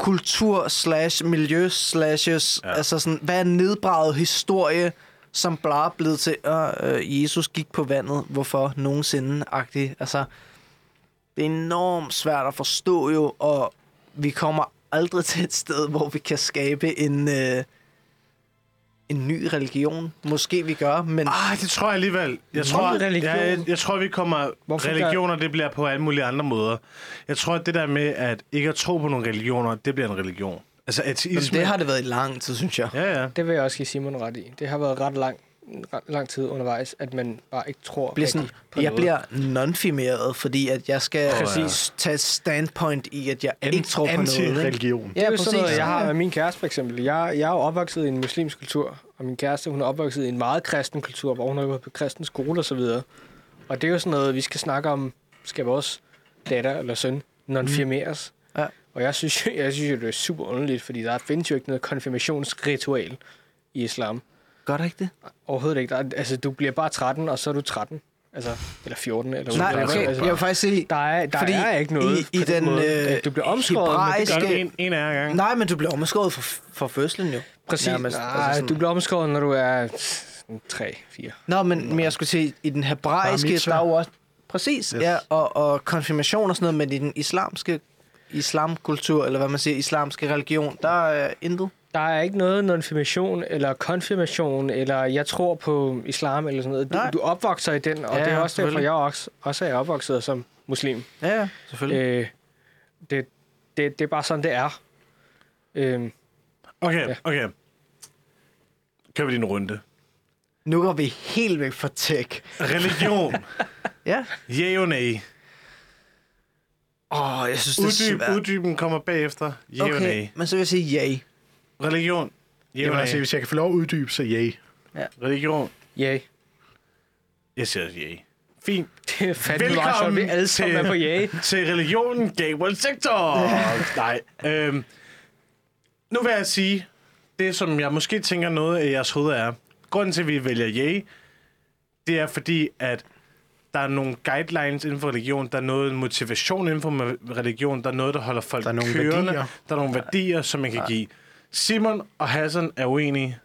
kultur slash miljø slashes, ja. Altså sådan, hvad er nedbraget historie, som bare blevet til, øh, Jesus gik på vandet, hvorfor nogensinde-agtigt. Altså, det er enormt svært at forstå jo, og vi kommer aldrig til et sted, hvor vi kan skabe en, øh, en ny religion. Måske vi gør, men... Ah, det tror jeg alligevel. Jeg tror, jeg, jeg, jeg tror, vi kommer... Hvorfor religioner, det bliver på alle mulige andre måder. Jeg tror, at det der med, at ikke at tro på nogle religioner, det bliver en religion. Altså Men ateisme... det har det været i lang tid, synes jeg. Ja, ja. Det vil jeg også give Simon ret i. Det har været ret lang, lang tid undervejs, at man bare ikke tror bliver sådan, på jeg noget. bliver non-firmeret, fordi at jeg skal Præcis. tage standpoint i, at jeg ikke tror på noget. Ikke? Anti-religion. Ja, det er jo sådan noget, jeg har med min kæreste for eksempel. Jeg, jeg er jo opvokset i en muslimsk kultur, og min kæreste, hun er opvokset i en meget kristen kultur, hvor hun har gået på kristen skole og så videre. Og det er jo sådan noget, vi skal snakke om, skal vores datter eller søn non-firmeres. Ja. Og jeg synes, jeg synes jo, det er super underligt, fordi der findes jo ikke noget konfirmationsritual i islam. Gør det ikke det? Overhovedet ikke. Der er, altså, du bliver bare 13, og så er du 13. Altså, eller 14, eller Nej, okay, altså, jeg vil faktisk sige... der er, der fordi er ikke noget i- i den, måde. øh, du bliver omskåret, men det hebraiske- Gør det en, en af. Nej, men du bliver omskåret for, for fødslen jo. Præcis. Nærmest, Nej, altså sådan- du bliver omskåret, når du er 3, 4. Nå, men, men jeg skulle sige, i den hebraiske, der er jo også... Præcis, Yes. ja, og, og konfirmation og sådan noget, men i den islamske islamkultur, eller hvad man siger, islamske religion, der er intet. Der er ikke noget non-firmation eller konfirmation, eller jeg tror på islam eller sådan noget. Du, Nej. du opvokser i den, og Ja, det er også derfor, jeg også, også er opvokset som muslim. Ja, ja, selvfølgelig. Øh, det, det, det er bare sådan, det er. Øh, Okay, Ja. okay. Kører vi en runde. Nu går vi helt væk fra tech. Religion. Ja. Ja og nej. Åh, jeg synes, det er Uddyb, svært. uddyben kommer bagefter. Ja og Okay, nej. men så vil jeg sige ja. Religion. Ja Jamen, altså, nej. hvis jeg kan få lov at uddybe, så yay. Religion. ja. Jeg siger ja. fint. Det er fandme meget sjovt, vi alle sammen er på jage. til religionen Gabriel Sektor. Nej. Øhm, nu vil jeg sige, det som jeg måske tænker noget af jeres hoved er, grunden til, at vi vælger Yay, det er fordi, at der er nogle guidelines inden for religion, der er noget motivation inden for religion, der er noget, der holder folk Der er nogle kørende, værdier. der er nogle værdier, som man kan give. Simon og Hassan er uenige.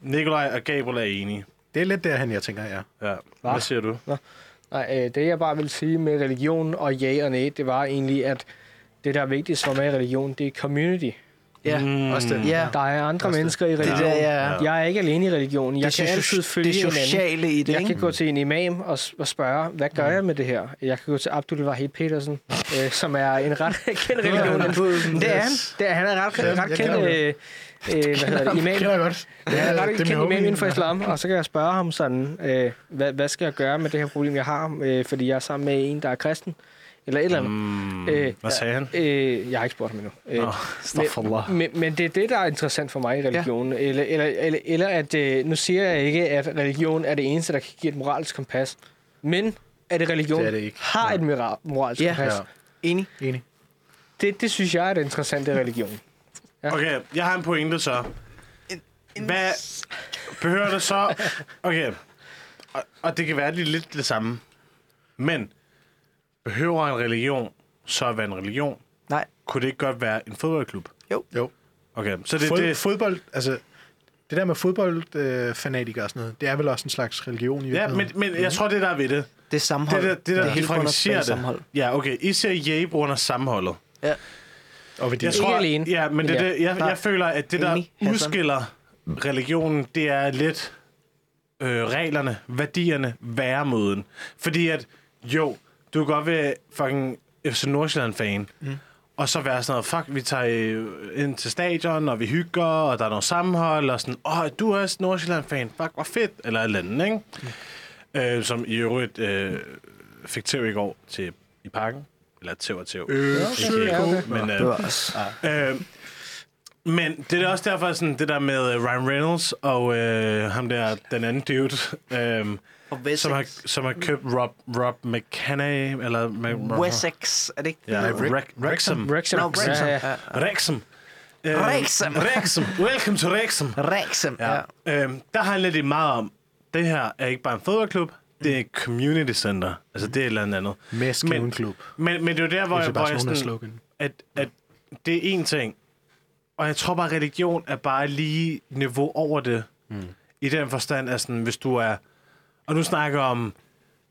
Nikolaj og Gabriel er enige. Det er lidt derhen, jeg tænker, ja. Ja. Hvad siger du? Nej, øh, det jeg bare vil sige med religion og ja og nej, det var egentlig, at det, der er vigtigst for mig i religion, det er community. Ja, Mm. Også det. ja. Der er andre mennesker i religion. der, ja. Jeg er ikke alene i religion. Jeg det, kan altid følge det en anden. sociale i det, Jeg ikke? kan gå til en imam og, spørge, hvad gør jeg med det her? Jeg kan gå til Abdul Wahid Petersen, øh, som er en ret kendt religion. det er han. Det er, han er ret, Ja, ret jeg kendt øh, øh, hvad hedder det, imam. kender jeg godt. Ja, han er ret det kendt imam inden for islam, og så kan jeg spørge ham sådan, øh, hvad, hvad skal jeg gøre med det her problem, jeg har, øh, fordi jeg er sammen med en, der er kristen, eller et eller andet. Mm, Øh, hvad sagde han? Øh, jeg har ikke spurgt ham endnu. Øh, Nå, astaghfirullah. men, men det er det, der er interessant for mig i religion. Ja. Eller, eller, eller, eller at, øh, nu siger jeg ikke, at religion er det eneste, der kan give et moralsk kompas. Men at det religion Det er det ikke. har et mora- moralsk Ja. kompas, Ja. Enig. Enig. det, det synes jeg er det interessante i religion. Ja. Okay, jeg har en pointe så. Hvad behøver det så... Okay, og, og det kan være lidt, lidt det samme. Men behøver en religion så at være en religion? Nej. Kunne det ikke godt være en fodboldklub? Jo. Okay, så det, Fod, det, fodbold, altså... Det der med fodboldfanatikere øh, fanatikere og sådan noget, det er vel også en slags religion i ja, men, men jeg tror, det der er ved det, Det er sammenhold. det der, det der hele bunder differentierer tilbage det. sammenhold. Ja, okay, I på grund af sammenholdet. Ja. Og værdier. Jeg tror, alene, Ja, men det, men det, jeg, jeg føler, at det, der Hassan. udskiller religionen, det er lidt øh, reglerne, værdierne, væremåden. Fordi at, jo, du kan godt være fucking FC Nordsjælland-fan, mm. og så være sådan noget, fuck, vi tager øh, ind til stadion, og vi hygger, og der er noget sammenhold, og sådan, åh, du er også Nordsjælland-fan, fuck, hvor fedt, eller et eller andet, ikke? Mm. Øh, som i øvrigt øh, fik tæv i går til, i parken. Eller tæv og tæv. Øh, Ikke, ja, okay. men, øh, Det var også. Øh, men det er også derfor, sådan, det der med øh, Ryan Reynolds og øh, ham der, den anden dude, øh, Og som, har, Wessex. som har købt Rob, Rob McKenney, eller... Mc- Wessex, er det ikke det? Ja, Wrexham. Wrexham. Wrexham. Ja, ja. Ja. Wrexham. Wrexham. Wrexham. Welcome to Wrexham. Wrexham, ja. Ja. Øhm, der handler det meget om, det her er ikke bare en fodboldklub, det er et community center. Altså, det er et eller andet. Mest Men- klub. Men, men det er jo der, hvor, Det er jeg, hvor jeg sådan, slogan. at, at det er én ting. Og jeg tror bare, at religion er bare lige niveau over det. Mm. I den forstand, at sådan, hvis du er... Og nu snakker om,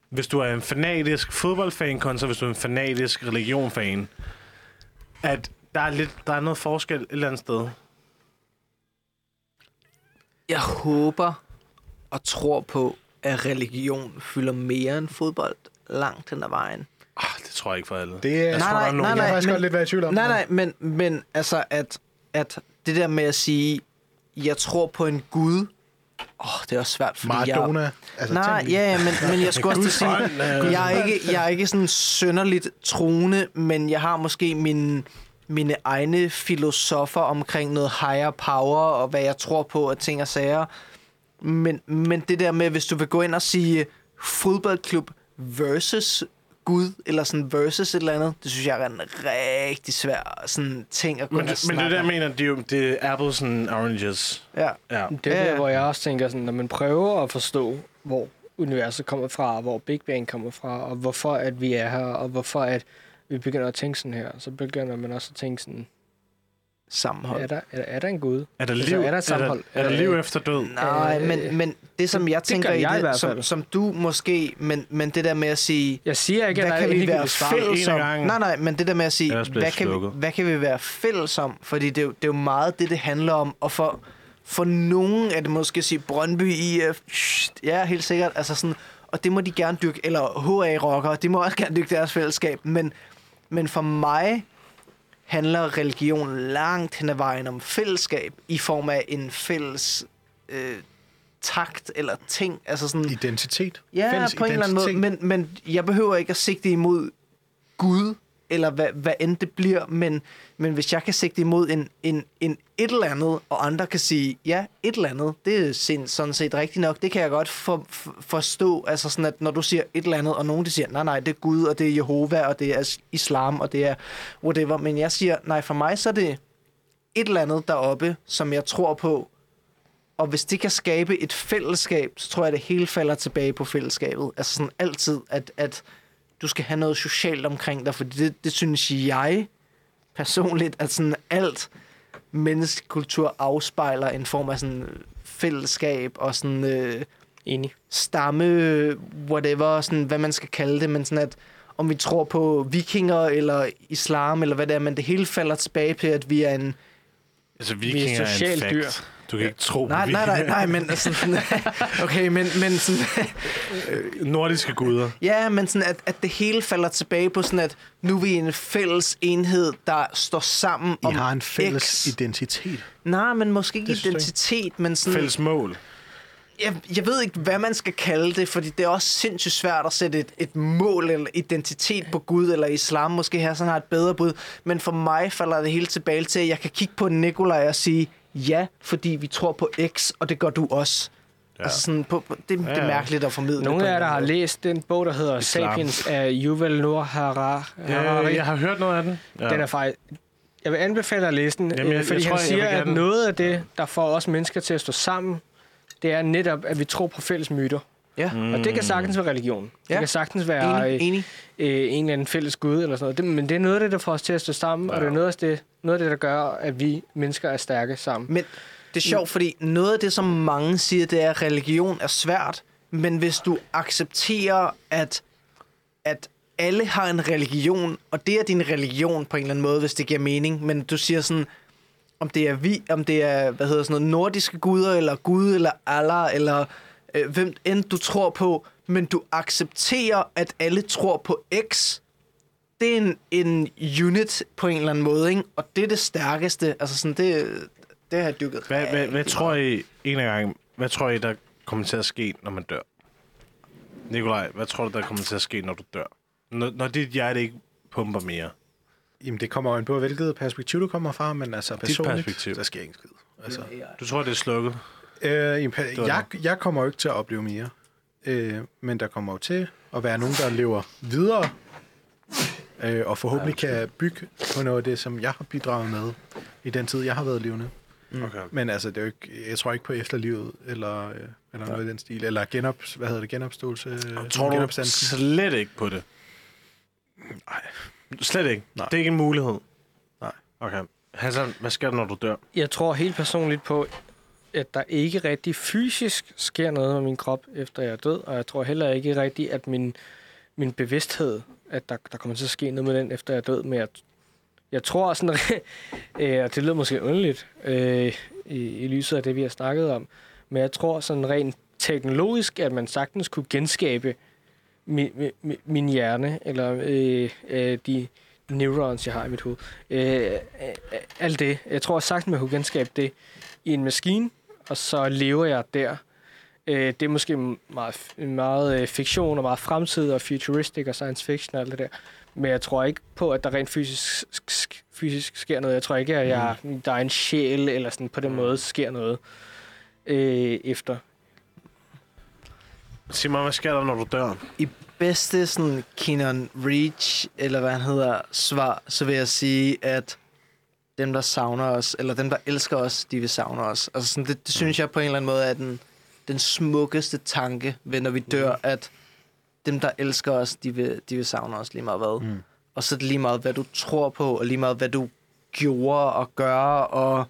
hvis du er en fanatisk fodboldfan, kontra hvis du er en fanatisk religionfan, at der er, lidt, der er noget forskel et eller andet sted. Jeg håber og tror på, at religion fylder mere end fodbold langt hen ad vejen. Ah, det tror jeg ikke for alle. Det er, Jeg nej, tror, nej, der er nogen- nej, Jeg nej, jeg faktisk men- godt lidt være i tvivl om. Nej, nej, men, men altså, at, at det der med at sige, jeg tror på en Gud, åh, det er også svært, fordi jeg... Maradona. Altså, Nej, ja, men, men jeg skulle også til at sige, jeg er ikke, jeg er ikke sådan sønderligt troende, men jeg har måske mine, mine egne filosofer omkring noget higher power, og hvad jeg tror på af ting og sager. Men, men det der med, hvis du vil gå ind og sige fodboldklub versus Gud, eller sådan versus et eller andet, det synes jeg er en rigtig svær sådan ting at gå Men, og men det er det, jeg om. mener, det er, jo, det er apples and oranges. Ja. Ja. Det er Ja, der, hvor jeg også tænker, sådan, når man prøver at forstå, hvor universet kommer fra, og hvor Big Bang kommer fra, og hvorfor at vi er her, og hvorfor at vi begynder at tænke sådan her, så begynder man også at tænke sådan, Sammenhold. er der, er, er der en Gud? Er der Altså, liv, er der et er der, sammenhold? er der Øh, liv efter død? Nej, Øh, men, men det som jeg det tænker i jeg i det, hvert som, fald. som du måske, men, men det der med at sige, Jeg siger ikke, at hvad der kan er vi være fælles en om? Nej, nej, men det der med at sige, hvad det kan, vi, hvad kan vi være fælles om? Fordi det er, jo, det er jo meget det, det handler om. Og for, for nogen er det måske at sige Brøndby IF, ja, helt sikkert. Altså sådan, og det må de gerne dyrke, eller HA-rockere, de må også gerne dyrke deres fællesskab. Men, men for mig handler religion langt hen ad vejen om fællesskab i form af en fælles øh, takt eller ting. Altså sådan, Identitet. Ja, Fælles på en eller anden måde. identitet. Men, men jeg behøver ikke at sigte imod Gud eller hvad, hvad end det bliver, men, men hvis jeg kan sigte imod en, en, en et eller andet, og andre kan sige, ja, et eller andet, det er sind- sådan set rigtigt nok, det kan jeg godt for, for, forstå, altså sådan, at når du siger et eller andet, og nogen de siger, nej, nej, det er Gud, og det er Jehova, og det er islam, og det er whatever, men jeg siger, nej, for mig så er det et eller andet deroppe, som jeg tror på, og hvis det kan skabe et fællesskab, så tror jeg, at det hele falder tilbage på fællesskabet. Altså sådan altid, at, at du skal have noget socialt omkring dig, fordi det, det synes jeg personligt, at sådan alt menneskekultur afspejler en form af sådan fællesskab og sådan øh, Enig. stamme, whatever, sådan, hvad man skal kalde det, men sådan at om vi tror på vikinger eller islam eller hvad det er, men det hele falder tilbage på, at vi er en... Altså, vikinger er, socialt en dyr. Du kan ikke tro på Nej, nej, nej, nej, men sådan, okay, men, men sådan, Nordiske guder. Ja, men sådan, at, at det hele falder tilbage på sådan, at nu er vi en fælles enhed, der står sammen I om har en fælles X. identitet. Nej, men måske ikke identitet, men sådan... Fælles mål. Jeg, jeg ved ikke, hvad man skal kalde det, fordi det er også sindssygt svært at sætte et, et mål eller identitet på Gud eller islam. Måske her sådan har et bedre bud. Men for mig falder det hele tilbage til, at jeg kan kigge på Nikolaj og sige, ja, fordi vi tror på X, og det gør du også. Ja. Altså sådan, på, på, det, det er Ja, ja. mærkeligt at formidle. Nogle af jer, der har læst den bog, der hedder Islam. Sapiens af Yuval Noah Harari. Ja, jeg har hørt noget af den. Ja. Den er faktisk... Jeg vil anbefale at læse den, Jamen, jeg- jeg, fordi jeg han tror, jeg siger, vil at noget af det, der får os mennesker til at stå sammen, det er netop, at vi tror på fælles myter. Ja, Mm. Og det kan sagtens være religion. Det Ja. kan sagtens være enig, øh, enig. øh, en eller anden fælles gud eller sådan noget. Det, men det er noget af det, der får os til at stå sammen, ja. og det er noget af det, noget af det, der gør, at vi mennesker er stærke sammen. Men det er sjovt, fordi noget af det, som mange siger, det er, at religion er svært. Men hvis du accepterer, at, at alle har en religion, og det er din religion på en eller anden måde, hvis det giver mening, men du siger sådan, om det er vi, om det er, hvad hedder sådan noget, nordiske guder, eller Gud, eller Allah, eller øh, hvem end du tror på, men du accepterer, at alle tror på X, det er en, en unit på en eller anden måde, ikke? og det er det stærkeste. Altså sådan, det, det har jeg dykket Hvad, hvad, hvad tror I, en af gangen, hvad tror I, der kommer til at ske, når man dør? Nikolaj, hvad tror du, der kommer til at ske, når du dør? Når, når dit hjerte ikke pumper mere. Jamen, det kommer jo an på, hvilket perspektiv du kommer fra, men altså personligt, perspektiv. der sker ingen skid. Altså, Du tror, det er slukket? Øh, jeg, jeg kommer jo ikke til at opleve mere, øh, men der kommer jo til at være nogen, der lever videre, øh, og forhåbentlig kan bygge på noget af det, som jeg har bidraget med i den tid, jeg har været levende. Okay. Men altså, det er jo ikke, jeg tror ikke på efterlivet, eller, øh, eller noget i den stil, eller genop, hvad hedder det, genopståelse? Tror du slet ikke på det? Nej. Slet ikke? Nej. Det er ikke en mulighed? Nej. Okay. Hassan, hvad sker der, når du dør? Jeg tror helt personligt på, at der ikke rigtig fysisk sker noget med min krop, efter jeg er død, og jeg tror heller ikke rigtigt, at min, min bevidsthed, at der, der kommer til at ske noget med den, efter jeg er død, men jeg, jeg tror sådan, øh, og det lyder måske underligt øh, i, i lyset af det, vi har snakket om, men jeg tror sådan rent teknologisk, at man sagtens kunne genskabe min, min, min hjerne, eller øh, øh, de neurons, jeg har i mit hoved. Øh, øh, alt det. Jeg tror sagtens, man kunne genskabe det i en maskine, og så lever jeg der. Øh, det er måske meget, meget øh, fiktion og meget fremtid og futuristic og science fiction og alt det der. Men jeg tror ikke på, at der rent fysisk, sk- fysisk sker noget. Jeg tror ikke, at jeg, der er en sjæl eller sådan på den måde sker noget øh, efter. Sig mig, hvad sker der, når du dør? I bedste sådan Kenan Reach, eller hvad han hedder, svar, så vil jeg sige, at dem, der savner os, eller dem, der elsker os, de vil savne os. Altså sådan, det, det synes jeg på en eller anden måde er den, den smukkeste tanke, ved når vi dør, at dem, der elsker os, de vil, de vil savne os lige meget hvad. Mm. Og så er det lige meget, hvad du tror på, og lige meget, hvad du gjorde og gør, og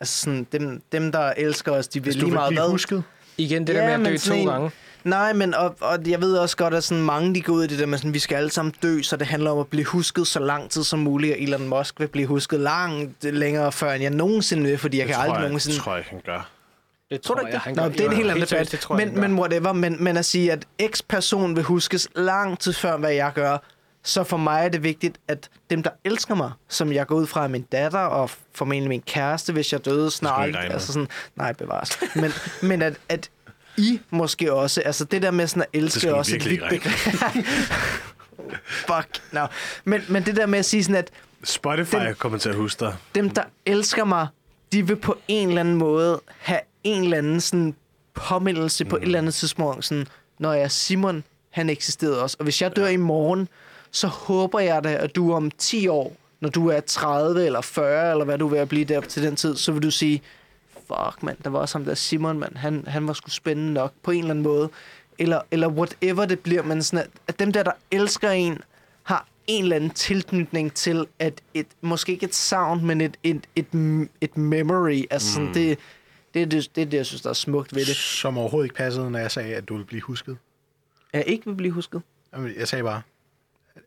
altså sådan, dem, dem, der elsker os, de vil lige meget blive hvad. husket, Igen, det Ja, der med at dø to en- gange. Nej, men og, og jeg ved også godt, at sådan mange de går ud i det der med, sådan, vi skal alle sammen dø, så det handler om at blive husket så lang tid som muligt, og Elon Musk vil blive husket langt længere før, end jeg nogensinde vil, fordi jeg kan tror aldrig jeg, nogensinde... tror jeg han gør. Det Tror du ikke jeg, det? han Nå, gør. det er en helt anden debat. det tror jeg, Men, men whatever, men, men at sige, at X-person vil huskes lang tid før, hvad jeg gør, så for mig er det vigtigt, at dem, der elsker mig, som jeg går ud fra min datter, og formentlig min kæreste, hvis jeg døde snart, altså sådan, nej, bevares. Men, men at, at I måske også, altså det der med sådan at Det elske du også et vidt begreb. Fuck. No. Men, men det der med at sige sådan, at Spotify Den- kommer til at huske dig. dem, der elsker mig, de vil på en eller anden måde have en eller anden sådan påmindelse mm. på et eller andet tidspunkt. Sådan, når jeg er Simon, han eksisterede også. Og hvis jeg dør i morgen, så håber jeg da, at du om 10 år, når du er 30 eller 40, eller hvad du vil blive der til den tid, så vil du sige, fuck mand, der var også ham der Simon, mand, han, han var sgu spændende nok på en eller anden måde. Eller, eller whatever det bliver, men sådan at, at dem der, der elsker en, har en eller anden tilknytning til, at et, måske ikke et sound, men et, et, et, et memory. Altså sådan, det, det, er det, det det, jeg synes, der er smukt ved det. Som overhovedet ikke passede, når jeg sagde, at du vil blive husket. Jeg ikke vil blive husket. Jamen, Jeg sagde bare,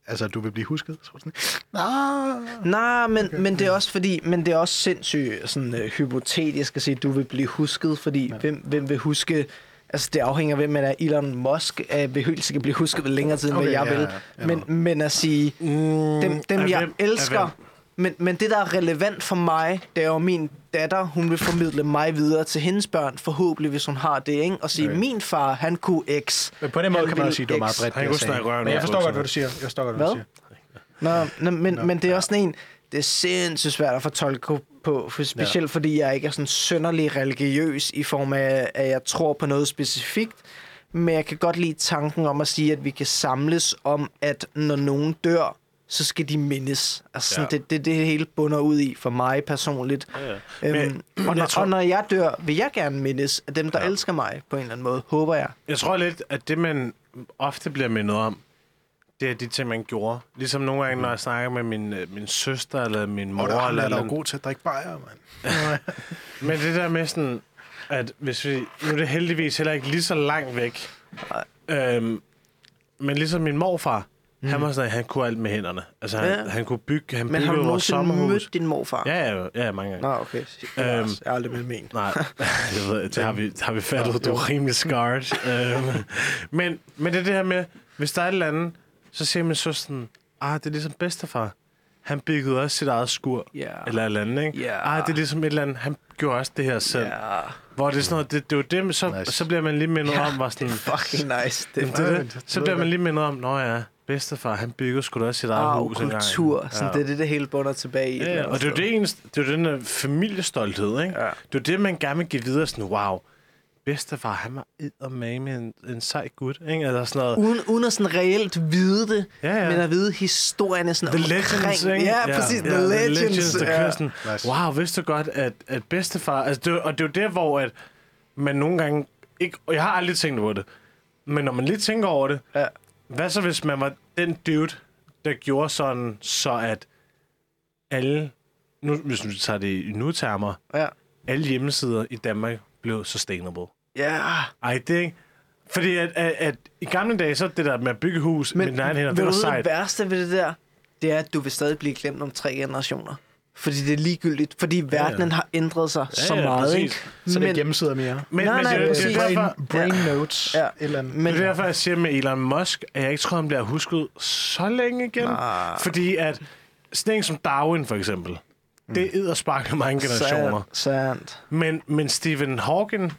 altså, at du vil blive husket. Så sådan, ah. Nej, men, okay. men det er også fordi, men det er også sindssygt sådan uh, hypotetisk at sige, at du vil blive husket, fordi ja. hvem, hvem vil huske Altså, det afhænger af, hvem man er. Elon Musk uh, vil helt sikkert blive husket ved længere tid, end Okay, hvad jeg ja, vil. ja, ja. Men, men at sige, Mm, dem, dem jeg hvem? Elsker? Men, men det, der er relevant for mig, det er jo min datter, hun vil formidle mig videre til hendes børn, forhåbentlig, hvis hun har det, ikke? Og sige, Okay. min far, han kunne X. Men på den måde kan man også sige, at det var meget bredt, Han kunne snakke røven Men jeg forstår godt, hvad du siger. Jeg forstår godt, hvad Hvad? du siger. Nå, nå, men, Nå, men det er ja. også sådan en, det er sindssygt svært at fortolke på, for specielt ja. fordi jeg ikke er sådan sønderlig religiøs i form af, at jeg tror på noget specifikt, men jeg kan godt lide tanken om at sige, at vi kan samles om, at når nogen dør, så skal de mindes. Altså sådan, Ja. det, det, det hele bunder ud i for mig personligt. Ja, ja. Øhm, Men og, når, jeg tror- og når jeg dør, vil jeg gerne mindes af dem, der ja. Elsker mig på en eller anden måde. Håber jeg. Jeg tror lidt, at det, man ofte bliver mindet om, det er de ting, man gjorde. Ligesom nogle gange, når jeg snakker med min, øh, min søster eller min mor. Og der eller er der eller jo god til at drikke bajer, mand. Men det der med sådan, at hvis vi... Nu er det heldigvis heller ikke lige så langt væk. Øhm, men ligesom min morfar, mm. han var sådan, at han kunne alt med hænderne. Altså, han, Ja. ja. han kunne bygge, han Men har byggede du vores sommerhus. mødt din morfar? Ja, ja, ja, mange gange. Nå, okay. Øhm, jeg har aldrig mødt min. Nej, jeg ved, det har vi, det har vi fattet. Du er rimelig scarred. øhm, men, men det er det her med, hvis der er et eller andet, så siger min søster sådan, ah, det er ligesom bedstefar. Han byggede også sit eget skur. Ja. Eller et eller andet, ikke? Ja. Ah, det er ligesom et eller andet, han gjorde også det her selv. Ja. Hvor det er sådan noget, det, det er jo det, så, Nice. så bliver man lige mindet Ja, om, hvor sådan, Fucking nice. Det det er det. det Så bliver man lige mindet om, nå ja, bedstefar, han bygger sgu da også sit eget Arv, hus engang. kultur. Sådan, Ja. Det er det, det hele bunder tilbage i. Ja, og det er jo det eneste, det er den der familiestolthed, ikke? Ja. Det er det, man gerne vil give videre, sådan, wow, bedstefar, han var eddermame med en, en sej gut, ikke? Eller sådan noget. Uden, uden at sådan reelt vide det, Ja, ja. men at vide historierne sådan The Legends, ikke? Ja, præcis. The The Legends. legends der ja. sådan, Nice. wow, vidste du godt, at, at bedstefar... Altså, det, og det er jo der, hvor at man nogle gange... Ikke, og jeg har aldrig tænkt over det, men når man lige tænker over det, Ja. hvad så hvis man var den dude, der gjorde sådan, så at alle... Nu, hvis vi tager det i nu-termer, Ja. alle hjemmesider i Danmark blev sustainable. Ja. Ej, det er ikke... Fordi at, at, at i gamle dage, så det der med at bygge hus Men med dine egne hænder, ved det var sejt. det værste ved det der, det er, at du vil stadig blive glemt om tre generationer. Fordi det er ligegyldigt. Fordi verdenen har ændret sig Ja, så ja, meget. præcis. Ikke? Så det er hjemmesider mere. Men, Nej, men nej, det, det, præcis. er Brain, derfor, brain notes. Ja. Eller andet. Men, det er derfor, jeg siger med Elon Musk, at jeg ikke tror, han bliver husket så længe igen. Nej. Fordi at sådan en som Darwin, for eksempel, det er eddersparkende mange generationer. sandt, sandt. Men, men Stephen Hawking,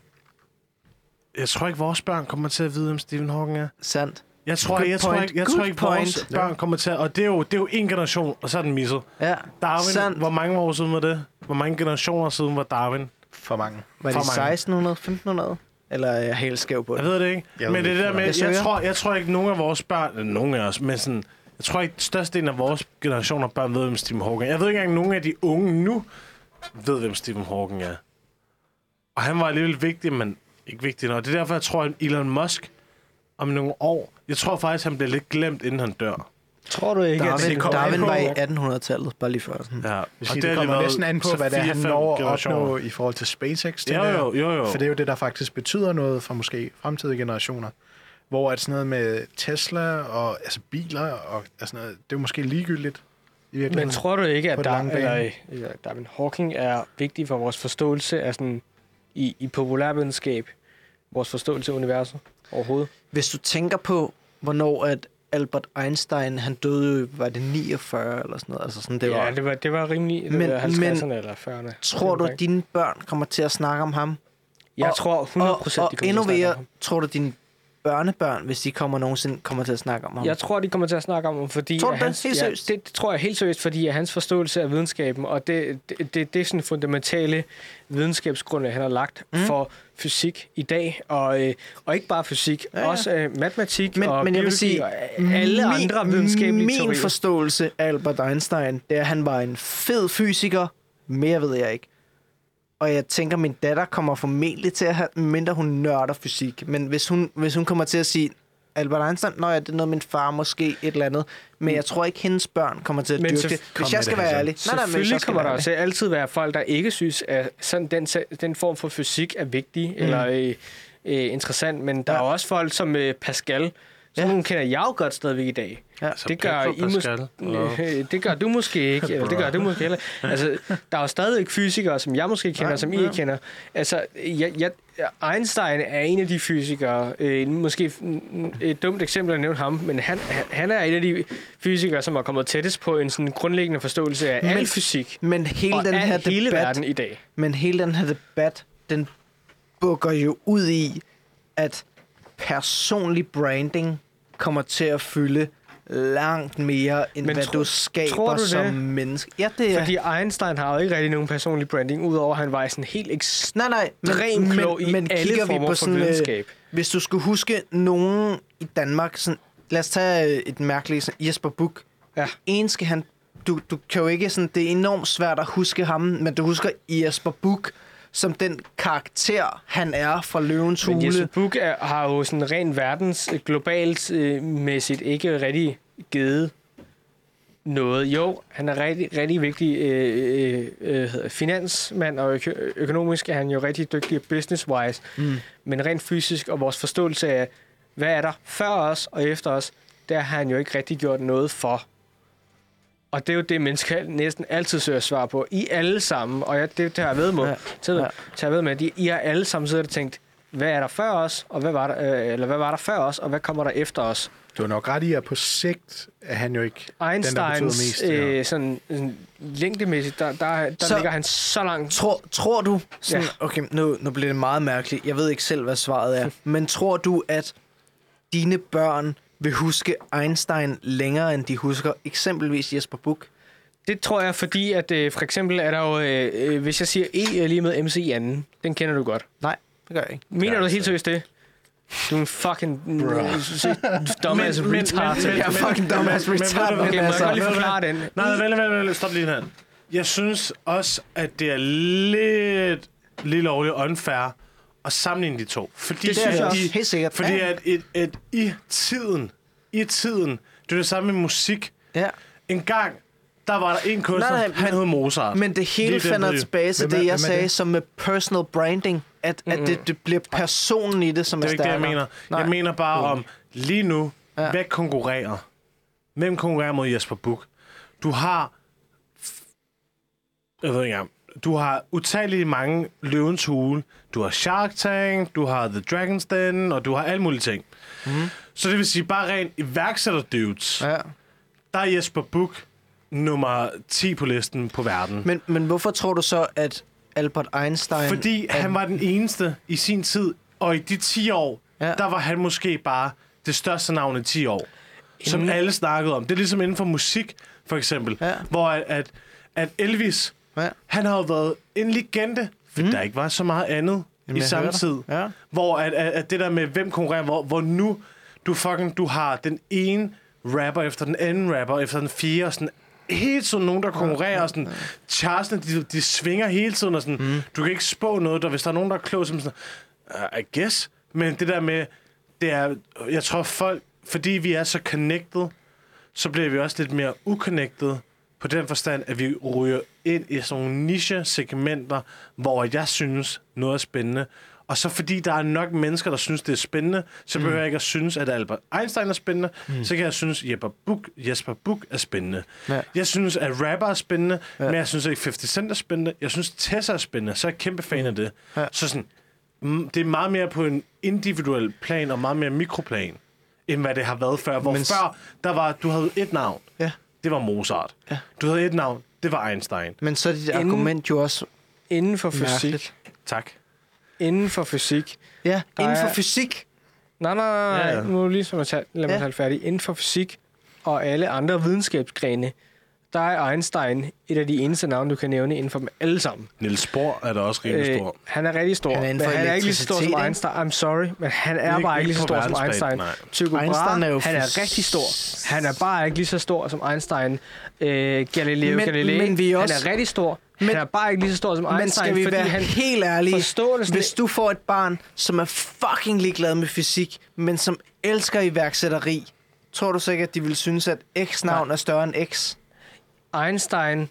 jeg tror ikke, vores børn kommer til at vide, hvem Stephen Hawking er. Sandt. Jeg tror, Good jeg tror ikke, jeg Good tror ikke vores point. børn kommer til at... Og det er, jo, det er jo en generation, og så er den misset. Ja, Darwin, sandt. hvor mange år siden var det? Hvor mange generationer siden var Darwin? For mange. Var det for mange. 1600, 1500? Eller er jeg helt skæv på det? Jeg ved det ikke. Jeg men det ikke, der med, Jeg jeg, jeg, tror, jeg tror ikke, nogen af vores børn, nogen af os, men sådan, jeg tror ikke, størstedelen af vores generationer børn ved, hvem Stephen Hawking er. Jeg ved ikke engang, nogen af de unge nu ved, hvem Stephen Hawking er. Og han var alligevel vigtig, men ikke vigtig nok. Det er derfor, jeg tror, at Elon Musk om nogle år, jeg tror faktisk, han bliver lidt glemt, inden han dør. Tror du ikke, at Darwin, det kommer Darwin var i 1800-tallet, bare lige før. Sådan. Ja. Sige, det, det kommer næsten an på, hvad det er, han når at opnå i forhold til SpaceX. Det Jo, jo, jo, jo. For det er jo det, der faktisk betyder noget for måske fremtidige generationer. Hvor at sådan noget med Tesla og altså biler og altså noget, det er jo måske ligegyldigt i. Men tror du ikke, at den Dar- lange bane. eller, eller Darwin Hawking er vigtig for vores forståelse af sådan, i, i populærvidenskab, vores forståelse af universet overhovedet? Hvis du tænker på, hvornår at Albert Einstein, han døde, jo, var det 49 eller sådan noget? Altså sådan, det var, ja, det var, det var rimelig det Men- var 50'erne eller 40'erne. Tror du, at dine børn kommer til at snakke om ham? Jeg og- tror 100 procent, og, de og kommer endnu at snakke mere, tror du, dine børnebørn, hvis de kommer nogensinde kommer til at snakke om ham? Jeg tror, de kommer til at snakke om ham, fordi... Tror du at det? hans, Helt ja, seriøst? det, det, tror jeg helt seriøst, fordi hans forståelse af videnskaben, og det, det, det, det er sådan fundamentale videnskabsgrundlag, han har lagt mm. for fysik i dag, og, øh, og ikke bare fysik, Ja, ja, ja. ja. også øh, matematik men, og men jeg vil sige, og alle andre videnskabelige min teorier. forståelse af Albert Einstein, det er, at han var en fed fysiker. Mere ved jeg ikke. Og jeg tænker, min datter kommer formentlig til at have, mindre hun nørder fysik. Men hvis hun, hvis hun kommer til at sige, Albert Einstein, nå ja, det er noget, min far måske et eller andet. Men jeg tror ikke, hendes børn kommer til at Men dyrke det. Hvis jeg skal det, være Hassan. ærlig. Nej, nej, Selvfølgelig skal kommer der også altid være folk, der ikke synes, at sådan den, den form for fysik er vigtig mm. eller øh, øh, interessant, men der Ja. er også folk som øh, Pascal, som Ja. ja. kender jeg jo godt stadigvæk i dag. Ja. Så Det gør, I mås- Pascal. Og- Øh, det gør du måske ikke, eller det gør du måske heller. Altså, der er jo stadig fysikere, som jeg måske kender, Nej, som I ja. ikke kender. Altså, jeg, jeg, Einstein er en af de fysikere, øh, måske et dumt eksempel at nævne ham, men han, han er en af de fysikere, som er kommet tættest på en sådan grundlæggende forståelse af Men- al fysik Men hele og den her hele debat, verden i dag. Men hele den her debat, den bukker jo ud i, at personlig branding kommer til at fylde langt mere, end Men hvad tro- du skaber tror du som det? menneske. Ja, det er... Fordi Einstein har jo ikke rigtig nogen personlig branding, udover at han var sådan helt ekstremt Nej, nej, ekstremt klog i alle kigger former for øh, videnskab. hvis du skulle huske nogen i Danmark, sådan, lad os tage øh, et mærkeligt, sådan, Jesper Buch. Ja. En skal han, du, du kan jo ikke sådan, det er enormt svært at huske ham, men du husker Jesper Buch som den karakter, han er fra Løvens Men Hule. Jesper Buch er, har jo sådan rent verdens øh, globalt øh, mæssigt ikke rigtig givet noget. Jo, han er rigtig, rigtig vigtig øh, øh, øh, finansmand, og øko- økonomisk er han jo rigtig dygtig business-wise. Mm. Men rent fysisk og vores forståelse af, hvad er der før os og efter os, der har han jo ikke rigtig gjort noget for. Og det er jo det, mennesker næsten altid søger svar på. I alle sammen, og jeg, det tager jeg ved med, Ja. ja. tager, Ja. tager ved med, at I, I har alle sammen siddet og tænkt, hvad er der før os, og hvad var der, øh, eller hvad var der før os, og hvad kommer der efter os? Du har nok ret i, at på sigt er han jo ikke den, der Einsteins mest. ja. øh, sådan, sådan længdemæssigt, der, der, der så, ligger han så langt. Tror, tror du, sådan, Ja. okay, nu, nu bliver det meget mærkeligt. Jeg ved ikke selv, hvad svaret er. Men tror du, at dine børn vil huske Einstein længere, end de husker eksempelvis Jesper Buch? Det tror jeg, fordi at øh, for eksempel er der jo, øh, øh, hvis jeg siger E er lige med MC i anden, den kender du godt. Nej, det gør jeg ikke. Mener Ja, du altså. helt seriøst det? Du er en fucking dumbass Men- men- retard. Jeg er fucking dumbass retard, Okay, må jeg altså- godt lige forklare den? Nej, vent, vent, vent, stop lige her. Jeg synes også, at det er lidt, lidt lovligt unfair at sammenligne de to. Fordi, Det synes jeg at også. de- Helt sikkert. Fordi Ja. at, et, et, i tiden, i tiden, det er det samme med musik. Ja. En gang, der var der en kunstner, Nej, nej, han men- hed Mozart. Men det hele finder tilbage til det, jeg hvem sagde, det? som med personal branding. At, at det, det bliver personen i det, som Det er er ikke det, jeg mener. Nej. Jeg mener bare om, lige nu, ja. hvad konkurrerer? Hvem konkurrerer mod Jesper Buch? Du har... Jeg ved ikke engang. Du har utallige mange løvens hule. Du har Shark Tank, du har The Dragon's Den, og du har alle mulige ting. Mm. Så det vil sige, bare rent iværksætter dudes, ja. Der er Jesper Buch nummer 10 på listen på verden. Men, men hvorfor tror du så, at Albert Einstein... Fordi er- han var den eneste i sin tid, og i de 10 år, Ja. der var han måske bare det største navn i 10 år, som Inden- alle snakkede om. Det er ligesom inden for musik, for eksempel, Ja. hvor at, at, at Elvis, Ja. han har jo været en legende, for mm. der ikke var så meget andet Jamen, i samme tid. Ja. Hvor at, at, at det der med, hvem konkurrerer, hvor, hvor nu du fucking, du har den ene rapper efter den anden rapper, efter den fjerde, og sådan helt sådan nogen, der konkurrerer, og sådan, chartsene, de, de svinger hele tiden, og sådan, mm. du kan ikke spå noget, der, hvis der er nogen, der er klog, som sådan, uh, I guess, men det der med, det er, jeg tror folk, fordi vi er så connected, så bliver vi også lidt mere uconnected, på den forstand, at vi ryger ind i sådan nogle niche-segmenter, hvor jeg synes, noget er spændende. Og så fordi der er nok mennesker, der synes, det er spændende, så behøver jeg ikke at synes, at Albert Einstein er spændende. Mm. Så kan jeg synes, at Jesper Buch, Jesper Buch er spændende. Ja. Jeg synes, at rapper er spændende, ja. men jeg synes ikke, 50 Cent er spændende. Jeg synes, Tessa er spændende, så er jeg kæmpe fan af det. Ja. Så sådan, mm, det er meget mere på en individuel plan, og meget mere mikroplan, end hvad det har været før. Hvor Men før, der var, du havde et navn, Ja. det var Mozart. Ja. Du havde et navn, det var Einstein. Men så er dit Inden- argument jo også Inden for fysik, mærkeligt. Tak. inden for fysik, Ja, inden for er- fysik. Nej, nej, nej. Ja, ja. Nu er det lige som at tage, lad mig Ja. tale færdig. Inden for fysik og alle andre videnskabsgrene, der er Einstein et af de eneste navne, du kan nævne inden for dem alle sammen. Niels Bohr er da også rimelig stor. han er rigtig stor, Han er men han er ikke lige så stor som Einstein. I'm sorry, men han er Ikke- bare ikke lige så stor som Einstein. nej. Tycho Brahe, Einstein er jo han er rigtig stor. Han er bare ikke lige så stor som Einstein. Øh, Galileo Men- Galilei, men vi er også- han er rigtig stor. Men- han er bare ikke lige så stor som Men Einstein, skal vi fordi være han helt ærlige? Hvis du får et barn, som er fucking ligeglad med fysik, men som elsker iværksætteri, tror du så ikke, at de vil synes, at X-navn er større end X? Einstein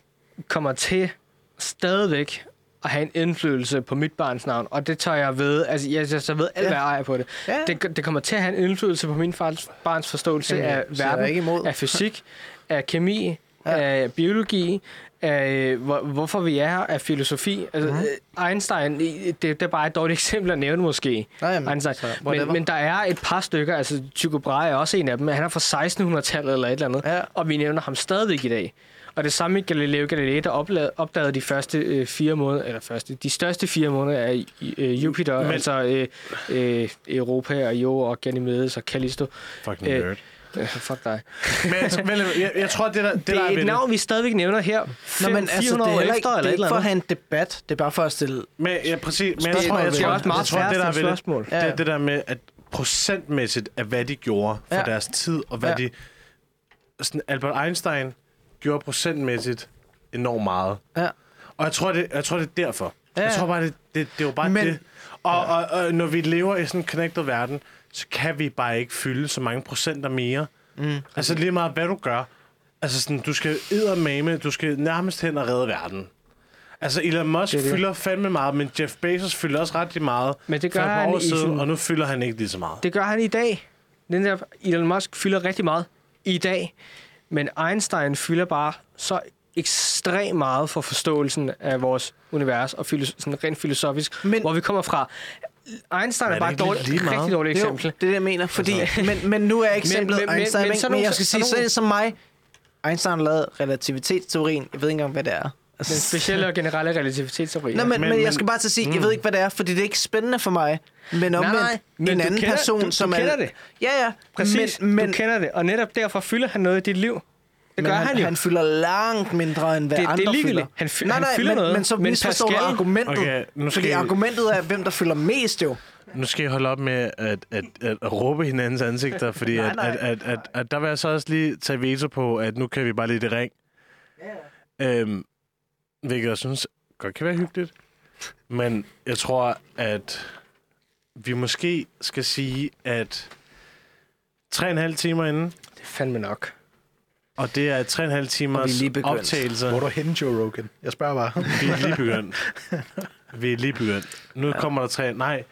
kommer til stadigvæk at have en indflydelse på mit barns navn, og det tager jeg ved. Altså, jeg, jeg, jeg ved alt, Ja. hvad jeg ejer på det. Ja. det. Det kommer til at have en indflydelse på min fars, barns forståelse Jamen, af er jeg ikke verden, imod. af fysik, af kemi, Ja. af biologi, af hvor, hvorfor vi er her, af filosofi. Altså, Mhm. mm. Einstein, det, det er bare et dårligt eksempel at nævne måske. Nå, jamen, Einstein. så. Men, men der er et par stykker, altså Tycho Brahe er også en af dem, han er fra 1600-tallet eller et eller andet, Ja. og vi nævner ham stadigvæk i dag. Og det samme med Galileo Galilei, der opla- opdagede de første øh, fire måneder, eller første, de største fire måneder af øh, Jupiter, Men- Men, altså øh, øh, Europa og Io og Ganymedes og Callisto. Fucking Øh, nerd. Fuck dig. Men vel, jeg, jeg tror, det der, det, Det der er et navn, vi stadigvæk nævner her. Fem, Nå, men altså, det 400 er, år heller efter, ikke, det eller er ikke eller for at have en debat. Det er bare for at stille... Men, ja, præcis. Men jeg tror, jeg tror, jeg jeg, også jeg meget tror, det der færre ved det, det er det der med, at procentmæssigt af, hvad de gjorde for Ja. deres tid, og hvad Ja. de... Sådan, Albert Einstein gjorde procentmæssigt enormt meget. Ja. Og jeg tror, det, jeg tror, det er derfor. Ja, Jeg ja. tror bare, det, det, det var bare Men- det. Og, og, og, når vi lever i sådan en connected verden, så kan vi bare ikke fylde så mange procenter mere. Mm. Altså lige meget, hvad du gør. Altså sådan, du skal eddermame, du skal nærmest hen og redde verden. Altså Elon Musk Det det. fylder fandme meget, men Jeff Bezos fylder også ret meget Men det gør han år i siden, sin- og nu fylder han ikke lige så meget. Det gør han i dag. Den der Elon Musk fylder rigtig meget i dag. Men Einstein fylder bare så ekstremt meget for forståelsen af vores univers og filos- sådan rent filosofisk, Men- men, hvor vi kommer fra. Einstein Men er, bare det et dårligt, lige meget? rigtig dårligt Jo, eksempel. det er det, jeg mener. Fordi, men, men nu er eksemplet men- men- Einstein, men sådan men nogle- jeg skal sige, sådan som mig, Einstein lavede relativitetsteorien. Jeg ved ikke engang, hvad det er. Den Altså, specielle og generelle relativitetsteori. Nå, men, men, Men- jeg skal bare til at sige, jeg ved ikke, hvad det er, fordi det er ikke spændende for mig. Men omvendt, nej, men en du anden kender- person, du- du som kender er... det. Ja, ja. Præcis, men, men, du kender det, og netop derfor fylder han noget i dit liv. Det men gør han, han jo. han fylder langt mindre, end hvad Det- det er andre ligegyldigt. fylder. Han fy- nej, han nej, fylder men, noget, men så men misforstår du Pascal- argumentet. Okay, nu skal fordi I- argumentet er, hvem der fylder mest jo. Nu skal I holde op med at, at, at, at råbe hinandens ansigter, fordi Nej, at, nej. at, at, at, at der vil jeg så også lige tage veto på, at nu kan vi bare lidt i ring. Øhm, hvilket jeg synes godt kan være hyggeligt. Men jeg tror, at vi måske skal sige, at tre og en halv timer inden, Det er fandme nok. og det er tre og en halv Og vi timers er lige begyndt. optagelser. Hvor er du henne, Joe Rogan? Jeg spørger bare. Vi er lige begyndt. Vi er lige begyndt. Nu ja. kommer der tre... Nej,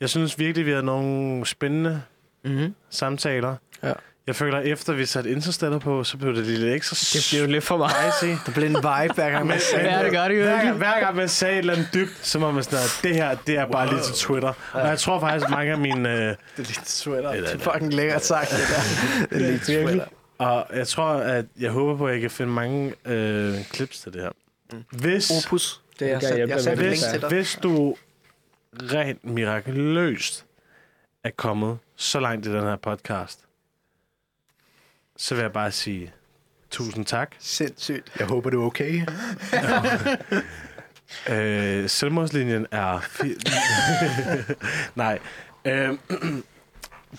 jeg synes virkelig, vi har nogle spændende Mm-hmm. samtaler. Ja. Jeg føler, at efter vi satte Interstellar på, så blev det lidt ekstra Det bliver jo lidt for meget. Der bliver en vibe hver gang, man siger Ja, det gør det jo Hver, gang- hver gang man sagde et eller andet dybt, så var man sådan, at det her, det er bare lige til Twitter. Og jeg tror faktisk, mange af mine... Øh, Det er lidt. Eller- Det er fucking lækkert sagt, det der. Det er lidt sweater. og jeg tror, at jeg håber på, at jeg kan finde mange øh, clips til det her. Hvis, Opus. Det er jeg jeg det, link hvis, hvis du rent mirakuløst er kommet så langt i den her podcast, så vil jeg bare sige tusind tak. Sindssygt. Jeg håber, du er okay. Øh, selvmordslinjen er... Nej. Øh,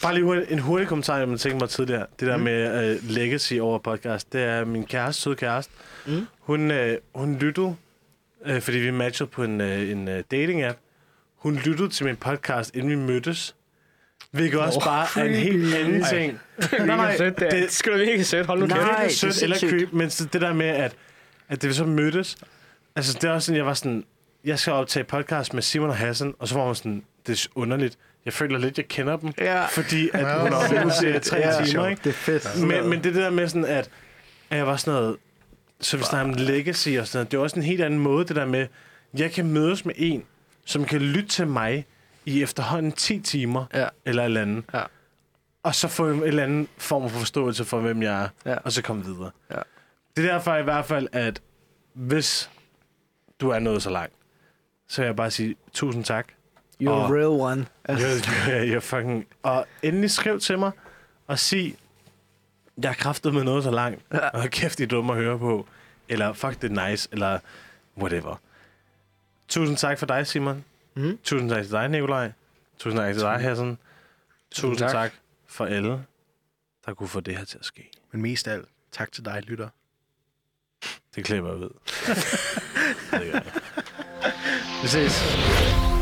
bare lige hurtigt, en hurtig kommentar, jeg tænkte mig tidligere. Det der mm. med øh, legacy over podcast. Det er min kæreste, søde kæreste. Mm. Hun, øh, hun lyttede, øh, fordi vi matchede på en, øh, en øh, dating-app. Hun lyttede til min podcast, inden vi mødtes. Hvilket også bare er en helt anden ting. Det er mega sødt, det, det- det skal du virkelig sødt. Hold nu Nej, kæft. det er det er sødt eller creep, men så det der med, at, at det vi så mødtes, altså det er også sådan, jeg var sådan, jeg skal optage podcast med Simon og Hassan, og så var hun sådan, det er underligt. Jeg føler lidt, jeg kender dem, Ja. fordi at hun har været ude i tre Ja, timer, ikke? Det er fedt. Men, men det der med sådan, at, at jeg var sådan noget, så vi snakker om legacy og sådan noget, det er også en helt anden måde, det der med, jeg kan mødes med en, som kan lytte til mig i efterhånden 10 timer, Ja. eller et eller andet, Ja. og så få en eller anden form for forståelse for, hvem jeg er, Ja. og så komme videre. Ja. Det er derfor i hvert fald, at hvis du er nået så langt, så vil jeg bare sige tusind tak. You're Og- a real one. You're, you're, you're fucking... Og endelig skriv til mig og sig, jeg har kraftet med noget så langt, Ja. og kæft, det er dumt at høre på. Eller fuck, det er nice, eller whatever. Tusind tak for dig, Simon. Mm. Tusind tak til dig, Nikolaj. Tusind tak til dig, Hassan. Tusind tak. tak. for alle, der kunne få det her til at ske. Men mest af alt, tak til dig, lytter. Det klipper jeg ud. det gør jeg. Vi ses.